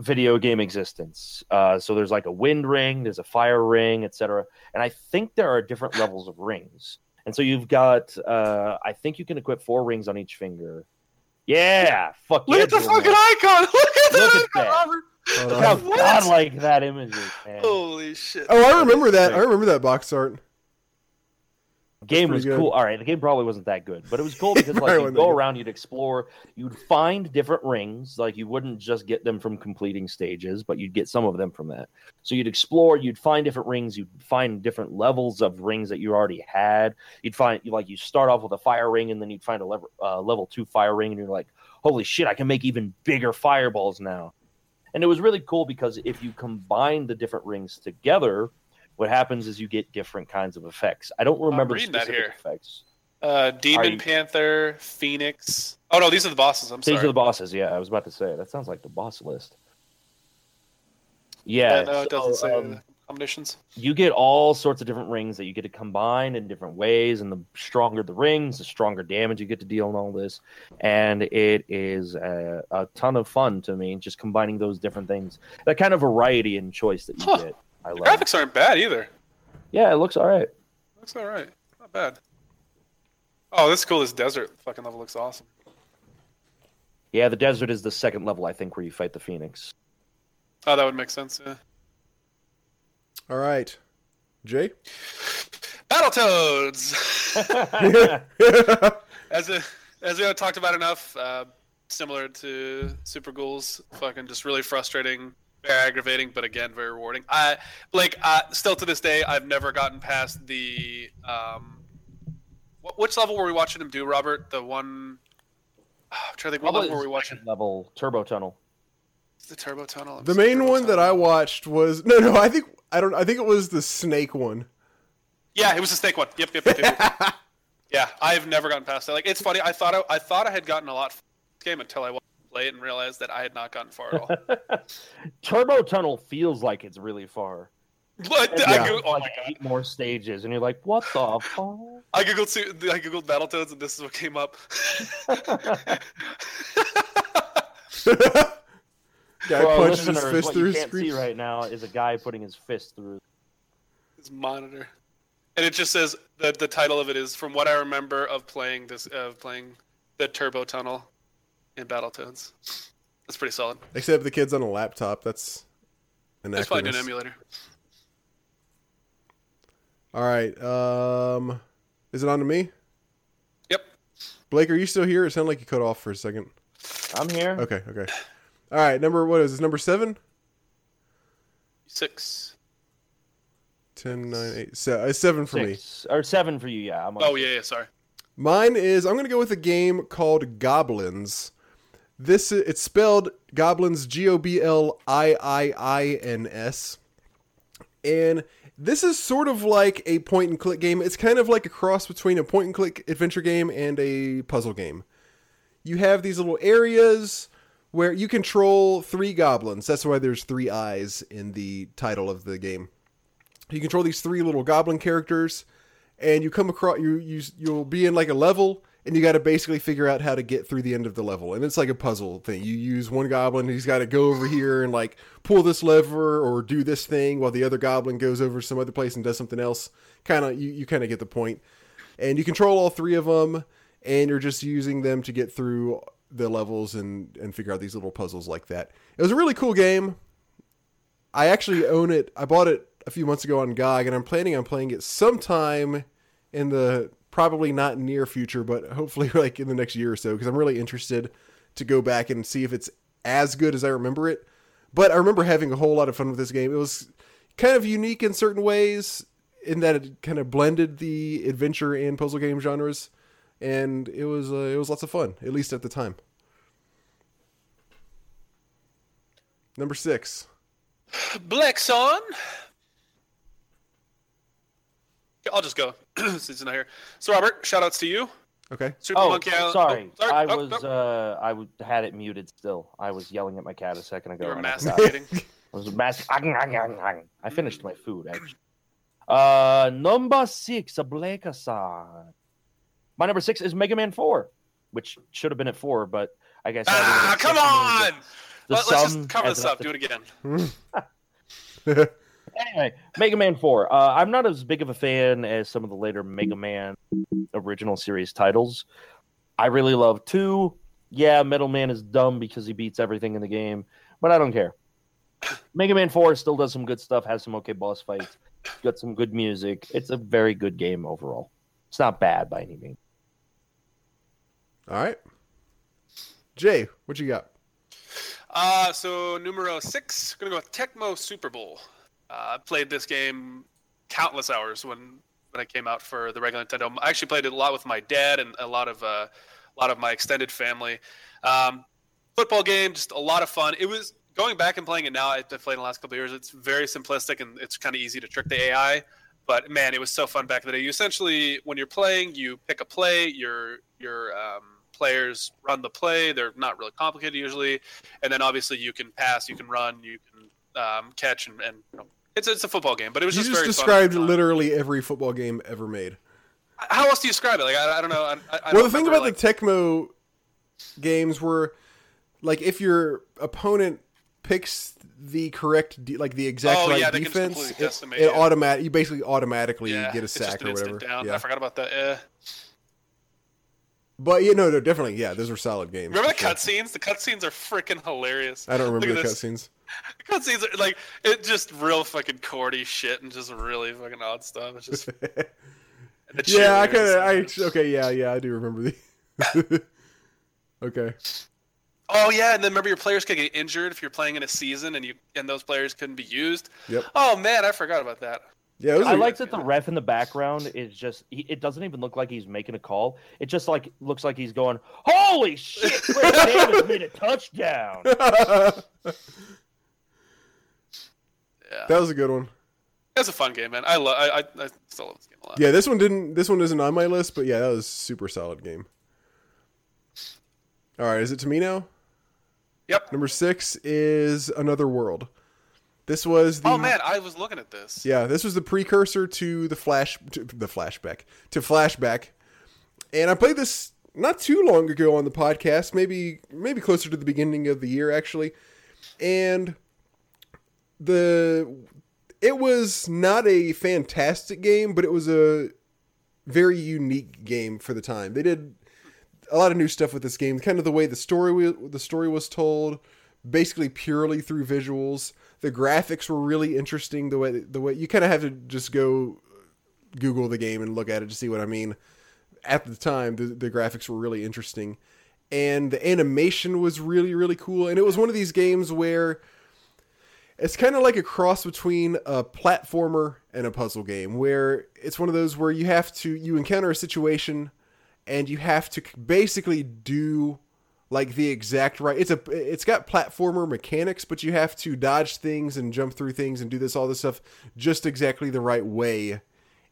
[SPEAKER 2] video game existence. Uh, so there's like a wind ring, there's a fire ring, etc. And I think there are different levels of rings. And so you've got, uh, I think you can equip four rings on each finger. Yeah, fuck
[SPEAKER 3] Look
[SPEAKER 2] yeah,
[SPEAKER 3] at the
[SPEAKER 2] Jewel
[SPEAKER 3] fucking
[SPEAKER 2] Man.
[SPEAKER 3] icon. [laughs] Look at
[SPEAKER 2] Look
[SPEAKER 3] that,
[SPEAKER 2] at that.
[SPEAKER 3] Robert.
[SPEAKER 2] Look how
[SPEAKER 3] What?
[SPEAKER 2] godlike that image is, man.
[SPEAKER 3] Holy shit.
[SPEAKER 1] Oh, I remember that. I remember that box art.
[SPEAKER 2] Game was
[SPEAKER 1] good.
[SPEAKER 2] cool. All right, the game probably wasn't that good, but it was cool [laughs] because like you'd go around, you'd explore, you'd find different rings. Like you wouldn't just get them from completing stages, but you'd get some of them from that. So you'd explore, you'd find different rings, you'd find different levels of rings that you already had. You'd find like you start off with a fire ring, and then you'd find a level uh, level two fire ring, and you're like, holy shit, I can make even bigger fireballs now. And it was really cool because if you combine the different rings together, what happens is you get different kinds of effects. I don't remember the
[SPEAKER 3] reading that
[SPEAKER 2] specific
[SPEAKER 3] here.
[SPEAKER 2] effects.
[SPEAKER 3] Uh, Demon
[SPEAKER 2] you-
[SPEAKER 3] Panther, Phoenix. Oh no, these are the bosses. I'm
[SPEAKER 2] These
[SPEAKER 3] sorry.
[SPEAKER 2] are the bosses. Yeah, I was about to say that sounds like the boss list. Yeah,
[SPEAKER 3] yeah, no, it doesn't say
[SPEAKER 2] um,
[SPEAKER 3] the combinations.
[SPEAKER 2] you get all sorts of different rings that you get to combine in different ways, and the stronger the rings, the stronger damage you get to deal and all this. And it is a, a ton of fun to me, just combining those different things. That kind of variety and choice that you
[SPEAKER 3] Huh.
[SPEAKER 2] get. I
[SPEAKER 3] The
[SPEAKER 2] love.
[SPEAKER 3] graphics aren't bad either.
[SPEAKER 2] Yeah, it looks all right.
[SPEAKER 3] Looks all right. Not bad. Oh, this is cool. This desert fucking level looks awesome.
[SPEAKER 2] Yeah, the desert is the second level, I think, where you fight the phoenix.
[SPEAKER 3] Oh, that would make sense. Yeah.
[SPEAKER 1] All right, Jay. [sighs]
[SPEAKER 3] Battletoads. [laughs] [laughs] as a, as we have talked about enough, uh, similar to Super Ghouls, fucking just really frustrating, very aggravating, but again very rewarding. I Blake, uh, still to this day, I've never gotten past the um, Wh- Which level were we watching him do, Robert? The one. [sighs] I'm trying to think. What
[SPEAKER 2] Probably
[SPEAKER 3] level were we watching?
[SPEAKER 2] Level Turbo Tunnel.
[SPEAKER 3] The turbo tunnel.
[SPEAKER 1] The main
[SPEAKER 3] Turbo
[SPEAKER 1] one that. I watched was no, no. I think I don't. I think it was the snake one.
[SPEAKER 3] Yeah, it was the snake one. Yep, yep, yep. yep, yep. [laughs] yeah, I've never gotten past that. Like, it's funny. I thought I, I thought I had gotten a lot from this game until I watched it play it and realized that I had not gotten far at all. [laughs]
[SPEAKER 2] Turbo Tunnel feels like it's really far.
[SPEAKER 3] But
[SPEAKER 2] And
[SPEAKER 3] I
[SPEAKER 1] Yeah.
[SPEAKER 3] go, oh my god!
[SPEAKER 2] eight more stages, and you're like, what the [laughs] fuck?
[SPEAKER 3] I googled su- I googled Battletoads and this is what came up. [laughs]
[SPEAKER 1] Guy
[SPEAKER 2] For
[SPEAKER 1] punches his fist
[SPEAKER 2] what
[SPEAKER 1] through
[SPEAKER 2] you
[SPEAKER 1] his
[SPEAKER 2] can't see right now is a guy putting his fist through.
[SPEAKER 3] His monitor, and it just says the the title of it is from what I remember of playing this of playing the Turbo Tunnel in Battletoads. That's pretty solid.
[SPEAKER 1] Except the kid's on a laptop. That's an
[SPEAKER 3] Let's find an emulator.
[SPEAKER 1] All right. Um, is it on to me?
[SPEAKER 3] Yep.
[SPEAKER 1] Blake, are you still here? It sounded like you cut off for a second.
[SPEAKER 2] I'm here.
[SPEAKER 1] Okay. Okay. All right. Number what is this? Number seven?
[SPEAKER 3] Six.
[SPEAKER 1] 10, 9, 8, se- uh, seven for me.
[SPEAKER 2] Or seven for you. Yeah. I'm on
[SPEAKER 3] Oh yeah, yeah. Sorry.
[SPEAKER 1] Mine is I'm gonna go with a game called Goblins. This it's spelled Goblins G O B L I I I N S, and this is sort of like a point and click game. It's kind of like a cross between a point and click adventure game and a puzzle game. You have these little areas where you control three goblins. That's why there's three eyes in the title of the game. You control these three little goblin characters and you come across you you you'll be in like a level and you got to basically figure out how to get through the end of the level. And it's like a puzzle thing. You use one goblin he's got to go over here and like pull this lever or do this thing while the other goblin goes over some other place and does something else. Kind of you, you kind of get the point. and you control all three of them and you're just using them to get through the levels and and figure out these little puzzles like that. It was a really cool game. I actually own it. I bought it a few months ago on GOG, and I'm planning on playing it sometime in the probably not near future, but hopefully [laughs] like in the next year or so, because I'm really interested to go back and see if it's as good as I remember it. But I remember having a whole lot of fun with this game. It was kind of unique in certain ways, in that it kind of blended the adventure and puzzle game genres, and it was uh, it was lots of fun, at least at the time. Number six.
[SPEAKER 3] Sun. I'll just go [clears throat] since he's not here. So Robert, shout outs to you.
[SPEAKER 1] Okay.
[SPEAKER 3] Super
[SPEAKER 2] Oh,
[SPEAKER 3] Monkey Island.
[SPEAKER 2] sorry.
[SPEAKER 3] Oh,
[SPEAKER 2] I
[SPEAKER 3] Oh,
[SPEAKER 2] was
[SPEAKER 3] no.
[SPEAKER 2] uh, I w- had it muted still. I was yelling at my cat a second ago.
[SPEAKER 3] you were
[SPEAKER 2] and I
[SPEAKER 3] masticating. [laughs]
[SPEAKER 2] I was mas- I finished my food actually. Uh, number six, a Blake-a-san. My number six is Mega Man Four, which should have been at four, but I guess.
[SPEAKER 3] ah,
[SPEAKER 2] at
[SPEAKER 3] come on!
[SPEAKER 2] that The
[SPEAKER 3] Let, us
[SPEAKER 2] sum
[SPEAKER 3] just cover this
[SPEAKER 2] up
[SPEAKER 3] up. Do it again. [laughs]
[SPEAKER 2] Anyway, Mega Man 4. Uh, I'm not as big of a fan as some of the later Mega Man original series titles. I really love 2. Yeah, Metal Man is dumb because he beats everything in the game, but I don't care. Mega Man 4 still does some good stuff, has some okay boss fights, got some good music. It's a very good game overall. It's not bad by any means.
[SPEAKER 1] All right. Jay, what you got?
[SPEAKER 3] Uh, so numero six, gonna go with Tecmo Super Bowl. Uh, I played this game countless hours when when it came out for the regular Nintendo. I actually played it a lot with my dad and a lot of uh, a lot of my extended family. Um, football game, just a lot of fun. It was going back and playing it now. I've played in the last couple of years. It's very simplistic and it's kind of easy to trick the AI. But man, it was so fun back in the day. You essentially, when you're playing, you pick a play. Your your um, players run the play. They're not really complicated usually, and then obviously you can pass, you can run, you can um, catch, and, and you know, it's it's a football game. But it was
[SPEAKER 1] You
[SPEAKER 3] just,
[SPEAKER 1] just
[SPEAKER 3] very
[SPEAKER 1] described literally every football game ever made.
[SPEAKER 3] How else do you describe it? Like I, I don't know. I, I
[SPEAKER 1] well, the thing about
[SPEAKER 3] like,
[SPEAKER 1] the Tecmo games were, like, if your opponent picks the correct, de- like the exact
[SPEAKER 3] Oh,
[SPEAKER 1] right
[SPEAKER 3] yeah, they can just
[SPEAKER 1] defense, it, it
[SPEAKER 3] you.
[SPEAKER 1] automatic. You basically automatically
[SPEAKER 3] yeah,
[SPEAKER 1] get a sack or whatever.
[SPEAKER 3] Down.
[SPEAKER 1] Yeah.
[SPEAKER 3] I forgot about that. Yeah.
[SPEAKER 1] But yeah, no, no, definitely, yeah, those were solid games.
[SPEAKER 3] Remember the
[SPEAKER 1] sure.
[SPEAKER 3] cutscenes? The cutscenes are freaking hilarious.
[SPEAKER 1] I don't remember the cutscenes.
[SPEAKER 3] The [laughs] cutscenes are like it just real fucking cordy shit and just really fucking odd stuff. It's just [laughs]
[SPEAKER 1] yeah, I kind of, I okay, yeah, yeah, I do remember the. [laughs] okay.
[SPEAKER 3] Oh yeah, and then remember your players could get injured if you're playing in a season and you and those players couldn't be used.
[SPEAKER 1] Yep.
[SPEAKER 3] Oh man, I forgot about that.
[SPEAKER 1] Yeah, it was
[SPEAKER 2] I
[SPEAKER 1] a-
[SPEAKER 2] like that the ref in the background is just. He, it doesn't even look like he's making a call. It just like looks like he's going, "Holy shit! Chris [laughs] Davis made a touchdown."
[SPEAKER 1] that was a good one.
[SPEAKER 3] it's a fun game, man. I love. I, I, I still love this game a lot.
[SPEAKER 1] Yeah, this one didn't. This one isn't on my list, but yeah, that was a super solid game. All right, is it to me now?
[SPEAKER 3] Yep.
[SPEAKER 1] Number six is Another World. This was the
[SPEAKER 3] Oh man, I was looking at this.
[SPEAKER 1] yeah, this was the precursor to the flash to the flashback to flashback, and I played this not too long ago on the podcast, maybe maybe closer to the beginning of the year actually, and the it was not a fantastic game, but it was a very unique game for the time. They did a lot of new stuff with this game, kind of the way the story the story was told, basically purely through visuals. The graphics were really interesting. The way the way you kind of have to just go Google the game and look at it to see what I mean. At the time, the, the graphics were really interesting, and the animation was really really cool. And it was one of these games where it's kind of like a cross between a platformer and a puzzle game, where it's one of those where you have to you encounter a situation and you have to basically do like the exact right it's a it's got platformer mechanics but you have to dodge things and jump through things and do this all this stuff just exactly the right way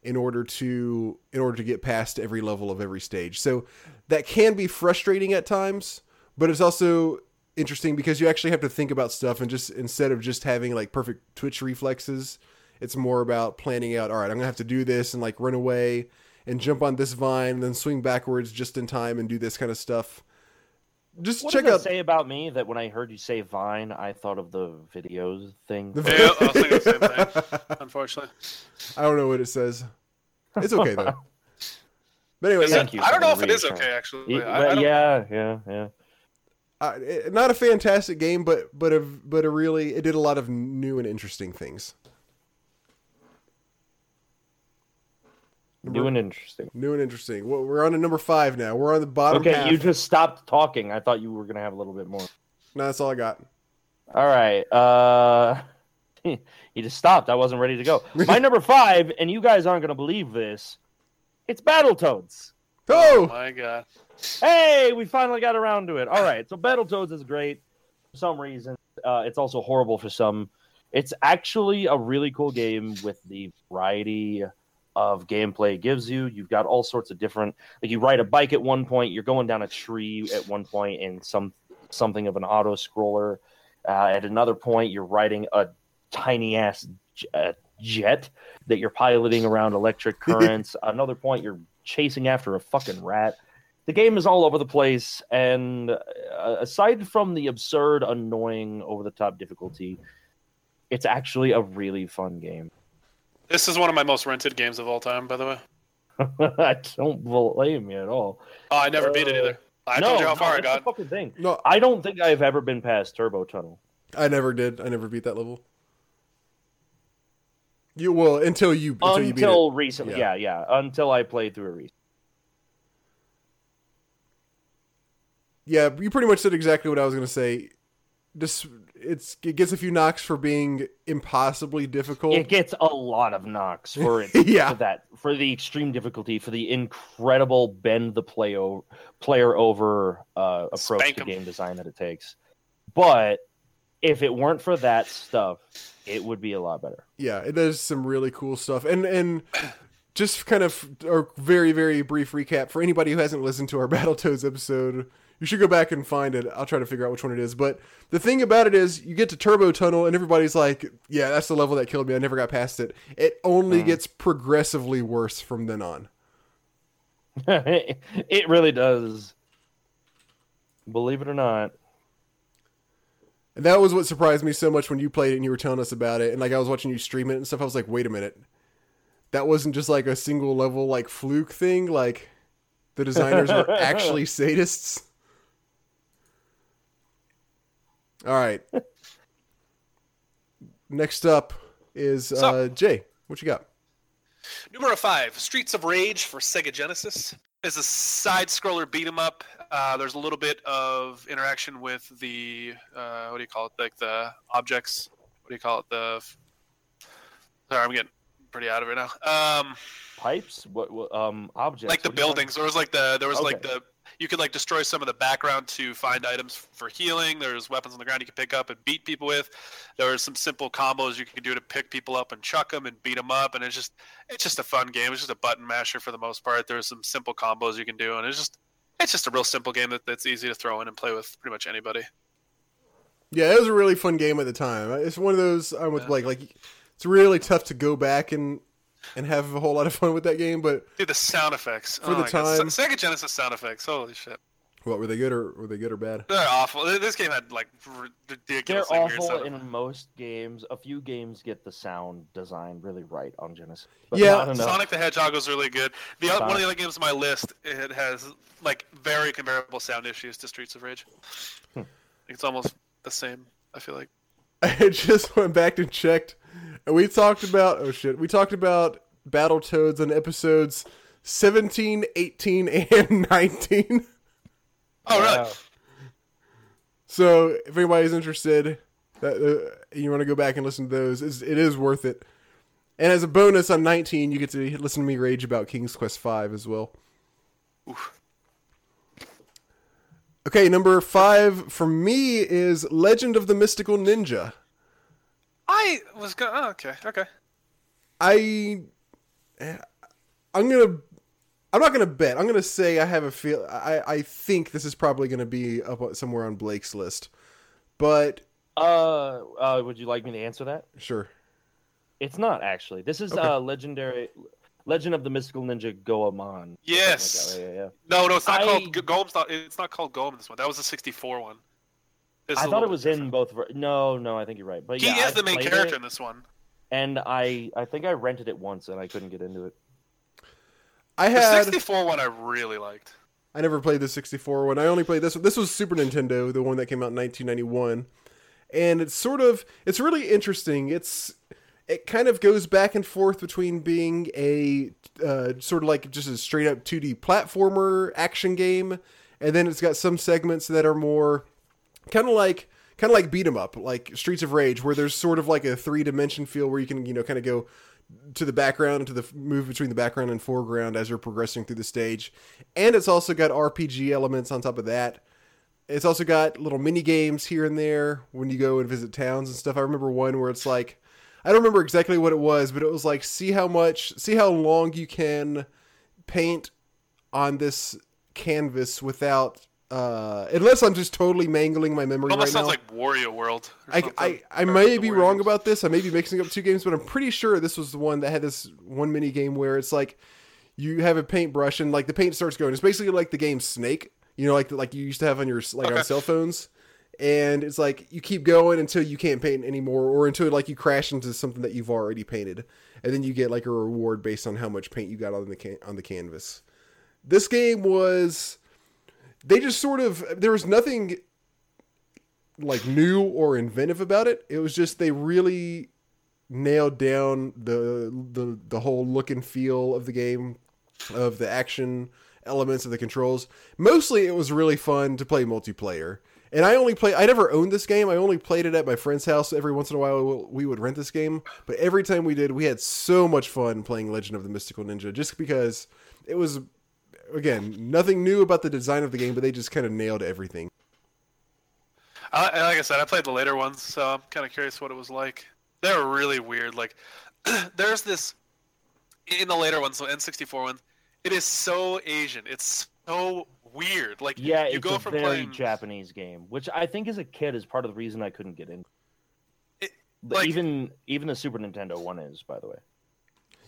[SPEAKER 1] in order to in order to get past every level of every stage. So that can be frustrating at times but it's also interesting because you actually have to think about stuff and just instead of just having like perfect twitch reflexes it's more about planning out all right i'm gonna have to do this and like run away and jump on this vine and then swing backwards just in time and do this kind of stuff just
[SPEAKER 2] What
[SPEAKER 1] check
[SPEAKER 2] does
[SPEAKER 1] out
[SPEAKER 2] say about me that when I heard you say Vine, I thought of the videos thing?
[SPEAKER 1] The-
[SPEAKER 3] Yeah, I was thinking the same thing. [laughs] Unfortunately,
[SPEAKER 1] I don't know what it says. It's okay though. [laughs] But anyway, yeah,
[SPEAKER 2] Thank you
[SPEAKER 3] I don't know if it is okay. Actually,
[SPEAKER 2] Yeah,
[SPEAKER 3] I, I
[SPEAKER 2] yeah, yeah, yeah.
[SPEAKER 1] uh, it- not a fantastic game, but but a but a really it did a lot of new and interesting things.
[SPEAKER 2] New and interesting.
[SPEAKER 1] New and interesting. Well, we're on to number five now. We're on the bottom
[SPEAKER 2] Okay,
[SPEAKER 1] half.
[SPEAKER 2] you just stopped talking. I thought you were gonna have a little bit more.
[SPEAKER 1] No, that's all I got.
[SPEAKER 2] All right. Uh [laughs] he just stopped. I wasn't ready to go. My [laughs] number five, and you guys aren't gonna believe this. It's Battletoads.
[SPEAKER 3] Oh
[SPEAKER 1] Oh,
[SPEAKER 3] my god.
[SPEAKER 2] Hey, we finally got around to it. All right, so Battletoads is great for some reason. Uh, it's also horrible for some. It's actually a really cool game with the variety of gameplay gives you. You've got all sorts of different. Like you ride a bike at one point, you're going down a tree at one point in some something of an auto scroller. Uh, at another point, you're riding a tiny ass j- jet that you're piloting around electric [laughs] currents. another point, you're chasing after a fucking rat the game is all over the place and uh, aside from the absurd annoying over the top difficulty it's actually a really fun game
[SPEAKER 3] This is one of my most rented games of all time, by the way. [laughs]
[SPEAKER 2] i don't blame you at all
[SPEAKER 3] Oh, I never beat it
[SPEAKER 2] Uh,
[SPEAKER 3] either. I
[SPEAKER 2] no,
[SPEAKER 3] told you how
[SPEAKER 2] no,
[SPEAKER 3] far I got.
[SPEAKER 2] the fucking thing
[SPEAKER 1] no,
[SPEAKER 2] i don't think i've ever been past turbo tunnel
[SPEAKER 1] I never did. I never beat that level. You will until you until, you beat it.
[SPEAKER 2] until recently
[SPEAKER 1] Yeah.
[SPEAKER 2] yeah. yeah until i played through it recently
[SPEAKER 1] Yeah, you pretty much said exactly what I was going to say. Just it's it gets a few knocks for being impossibly difficult.
[SPEAKER 2] it gets a lot of knocks for [laughs] it
[SPEAKER 1] Yeah.
[SPEAKER 2] for that for the extreme difficulty for the incredible bend the play o- player over uh, approach
[SPEAKER 3] Spank
[SPEAKER 2] to
[SPEAKER 3] 'em.
[SPEAKER 2] game design that it takes but if it weren't for that stuff it would be a lot better
[SPEAKER 1] yeah, it does some really cool stuff. And and just kind of a very very brief recap for anybody who hasn't listened to our [laughs] Battletoads episode. You should go back and find it. I'll try to figure out which one it is. But the thing about it is, you get to Turbo Tunnel, and everybody's like, "Yeah, that's the level that killed me. I never got past it." It only
[SPEAKER 2] Mhm.
[SPEAKER 1] gets progressively worse from then on. [laughs]
[SPEAKER 2] it really does believe it or not
[SPEAKER 1] And that was what surprised me so much when you played it and you were telling us about it. And like I was watching you stream it and stuff. I was like, wait a minute. That wasn't just like a single level like fluke thing. Like the designers were [laughs] actually sadists. All right. Next up is
[SPEAKER 3] What's up?
[SPEAKER 1] uh, Jay. What you got?
[SPEAKER 3] Numero five, Streets of Rage for Sega Genesis. is a side scroller beat 'em up. Uh, there's a little bit of interaction with the uh, what do you call it? Like the objects. What do you call it? The sorry, I'm getting pretty out of it now. Um,
[SPEAKER 2] Pipes? What? what um, objects?
[SPEAKER 3] like the
[SPEAKER 2] What do you
[SPEAKER 3] buildings. There was like the there was like the you could like destroy some of the background to find items for healing. There's weapons on the ground you could pick up and beat people with. There are some simple combos you could do to pick people up and chuck them and beat them up. And it's just it's just a fun game. It's just a button masher for the most part. There's some simple combos you can do, and it's just it's just a real simple game that, that's easy to throw in and play with pretty much anybody.
[SPEAKER 1] Yeah, it was a really fun game at the time. It's one of those I'm with
[SPEAKER 3] Yeah.
[SPEAKER 1] Blake. Like, it's really tough to go back and and have a whole lot of fun with that game. But
[SPEAKER 3] Dude, the sound effects
[SPEAKER 1] For
[SPEAKER 3] oh
[SPEAKER 1] the
[SPEAKER 3] my God.
[SPEAKER 1] time-
[SPEAKER 3] Se- Sega Genesis sound effects. Holy shit,
[SPEAKER 1] what were they good or were they good or bad?
[SPEAKER 3] they're awful. This game had like r-
[SPEAKER 2] They're
[SPEAKER 3] ridiculously weird
[SPEAKER 2] awful
[SPEAKER 3] sound.
[SPEAKER 2] in most games. A few games get the sound design really right on Genesis. But
[SPEAKER 1] Yeah,
[SPEAKER 2] not.
[SPEAKER 3] Sonic the Hedgehog was really good. The other, one of the other games on my list it has like very comparable sound issues to Streets of Rage.
[SPEAKER 2] Hmm.
[SPEAKER 3] It's almost the same. I feel like. [laughs]
[SPEAKER 1] I just went back and checked, and we talked about oh shit, we talked about Battletoads on episodes 17, 18, [laughs] and 19.
[SPEAKER 3] Oh really?
[SPEAKER 2] Wow.
[SPEAKER 1] So if anybody's interested, that uh, you want to go back and listen to those, it's, it is worth it. And as a bonus on 19, you get to listen to me rage about King's Quest V as well.
[SPEAKER 3] Oof.
[SPEAKER 1] Okay, number five for me is Legend of the Mystical Ninja.
[SPEAKER 3] I was going. Oh, okay. Okay.
[SPEAKER 1] I, I'm gonna, I'm not gonna bet. I'm gonna say I have a feel. I I think this is probably gonna be up somewhere on Blake's list, but
[SPEAKER 2] Uh, uh, would you like me to answer that?
[SPEAKER 1] sure.
[SPEAKER 2] It's not actually. This is
[SPEAKER 1] Okay.
[SPEAKER 2] uh legendary, Legend of the Mystical Ninja Goemon.
[SPEAKER 3] Yes.
[SPEAKER 2] Like that. Yeah, yeah.
[SPEAKER 3] No, no, it's not
[SPEAKER 2] I-
[SPEAKER 3] called Go- Goem's. Not, it's not called Goem. This one. That was a '64 one. This is
[SPEAKER 2] I
[SPEAKER 3] a
[SPEAKER 2] thought it was
[SPEAKER 3] different.
[SPEAKER 2] in both. ver- No, no, I think you're right. But
[SPEAKER 3] He
[SPEAKER 2] yeah,
[SPEAKER 3] is
[SPEAKER 2] I
[SPEAKER 3] the main character
[SPEAKER 2] it,
[SPEAKER 3] in this one.
[SPEAKER 2] and I, I think I rented it once and I couldn't get into it.
[SPEAKER 1] I
[SPEAKER 3] The
[SPEAKER 1] had.
[SPEAKER 3] 64 one I really liked.
[SPEAKER 1] I never played the 64 one. I only played this one. This was Super Nintendo, the one that came out in 1991. And it's sort of it's really interesting. It's it kind of goes back and forth between being a uh, sort of like just a straight up 2D platformer action game, and then it's got some segments that are more kind of like kind of like beat 'em up, like Streets of Rage, where there's sort of like a three dimension feel where you can you know kind of go to the background to the move between the background and foreground as you're progressing through the stage. And it's also got RPG elements on top of that. It's also got little mini games here and there when you go and visit towns and stuff. I remember one where it's like I don't remember exactly what it was, but it was like see how much see how long you can paint on this canvas without uh unless I'm just totally mangling my memory
[SPEAKER 3] almost
[SPEAKER 1] right
[SPEAKER 3] sounds
[SPEAKER 1] now.
[SPEAKER 3] like Wario World. or
[SPEAKER 1] I,
[SPEAKER 3] something.
[SPEAKER 1] I, I may be
[SPEAKER 3] Wario
[SPEAKER 1] wrong about this. I may be mixing up two games, but I'm pretty sure this was the one that had this one mini game where it's like you have a paintbrush and like the paint starts going. It's basically like the game Snake, you know, like like you used to have on your like on cell phones. And it's like you keep going until you can't paint anymore, or until like you crash into something that you've already painted, and then you get like a reward based on how much paint you got on the can- on the canvas. This game was they just sort of there was nothing like new or inventive about it. It was just they really nailed down the the the whole look and feel of the game, of the action elements of the controls. Mostly, it was really fun to play multiplayer. And I only play. I never owned this game. I only played it at my friend's house. Every once in a while, we would rent this game. But every time we did, we had so much fun playing Legend of the Mystical Ninja, just because it was, again, nothing new about the design of the game, but they just kind of nailed everything.
[SPEAKER 3] I, like I said, I played the later ones, so I'm kind of curious what it was like. They were really weird. Like, [clears throat] there's this in the later ones, so N64 one. It is so Asian. It's so weird. Like,
[SPEAKER 2] Yeah,
[SPEAKER 3] you
[SPEAKER 2] it's
[SPEAKER 3] go
[SPEAKER 2] a
[SPEAKER 3] from
[SPEAKER 2] very
[SPEAKER 3] playing.
[SPEAKER 2] Japanese game, which I think as a kid is part of the reason I couldn't get in.
[SPEAKER 3] It- like-
[SPEAKER 2] even even the Super Nintendo one is, by the way.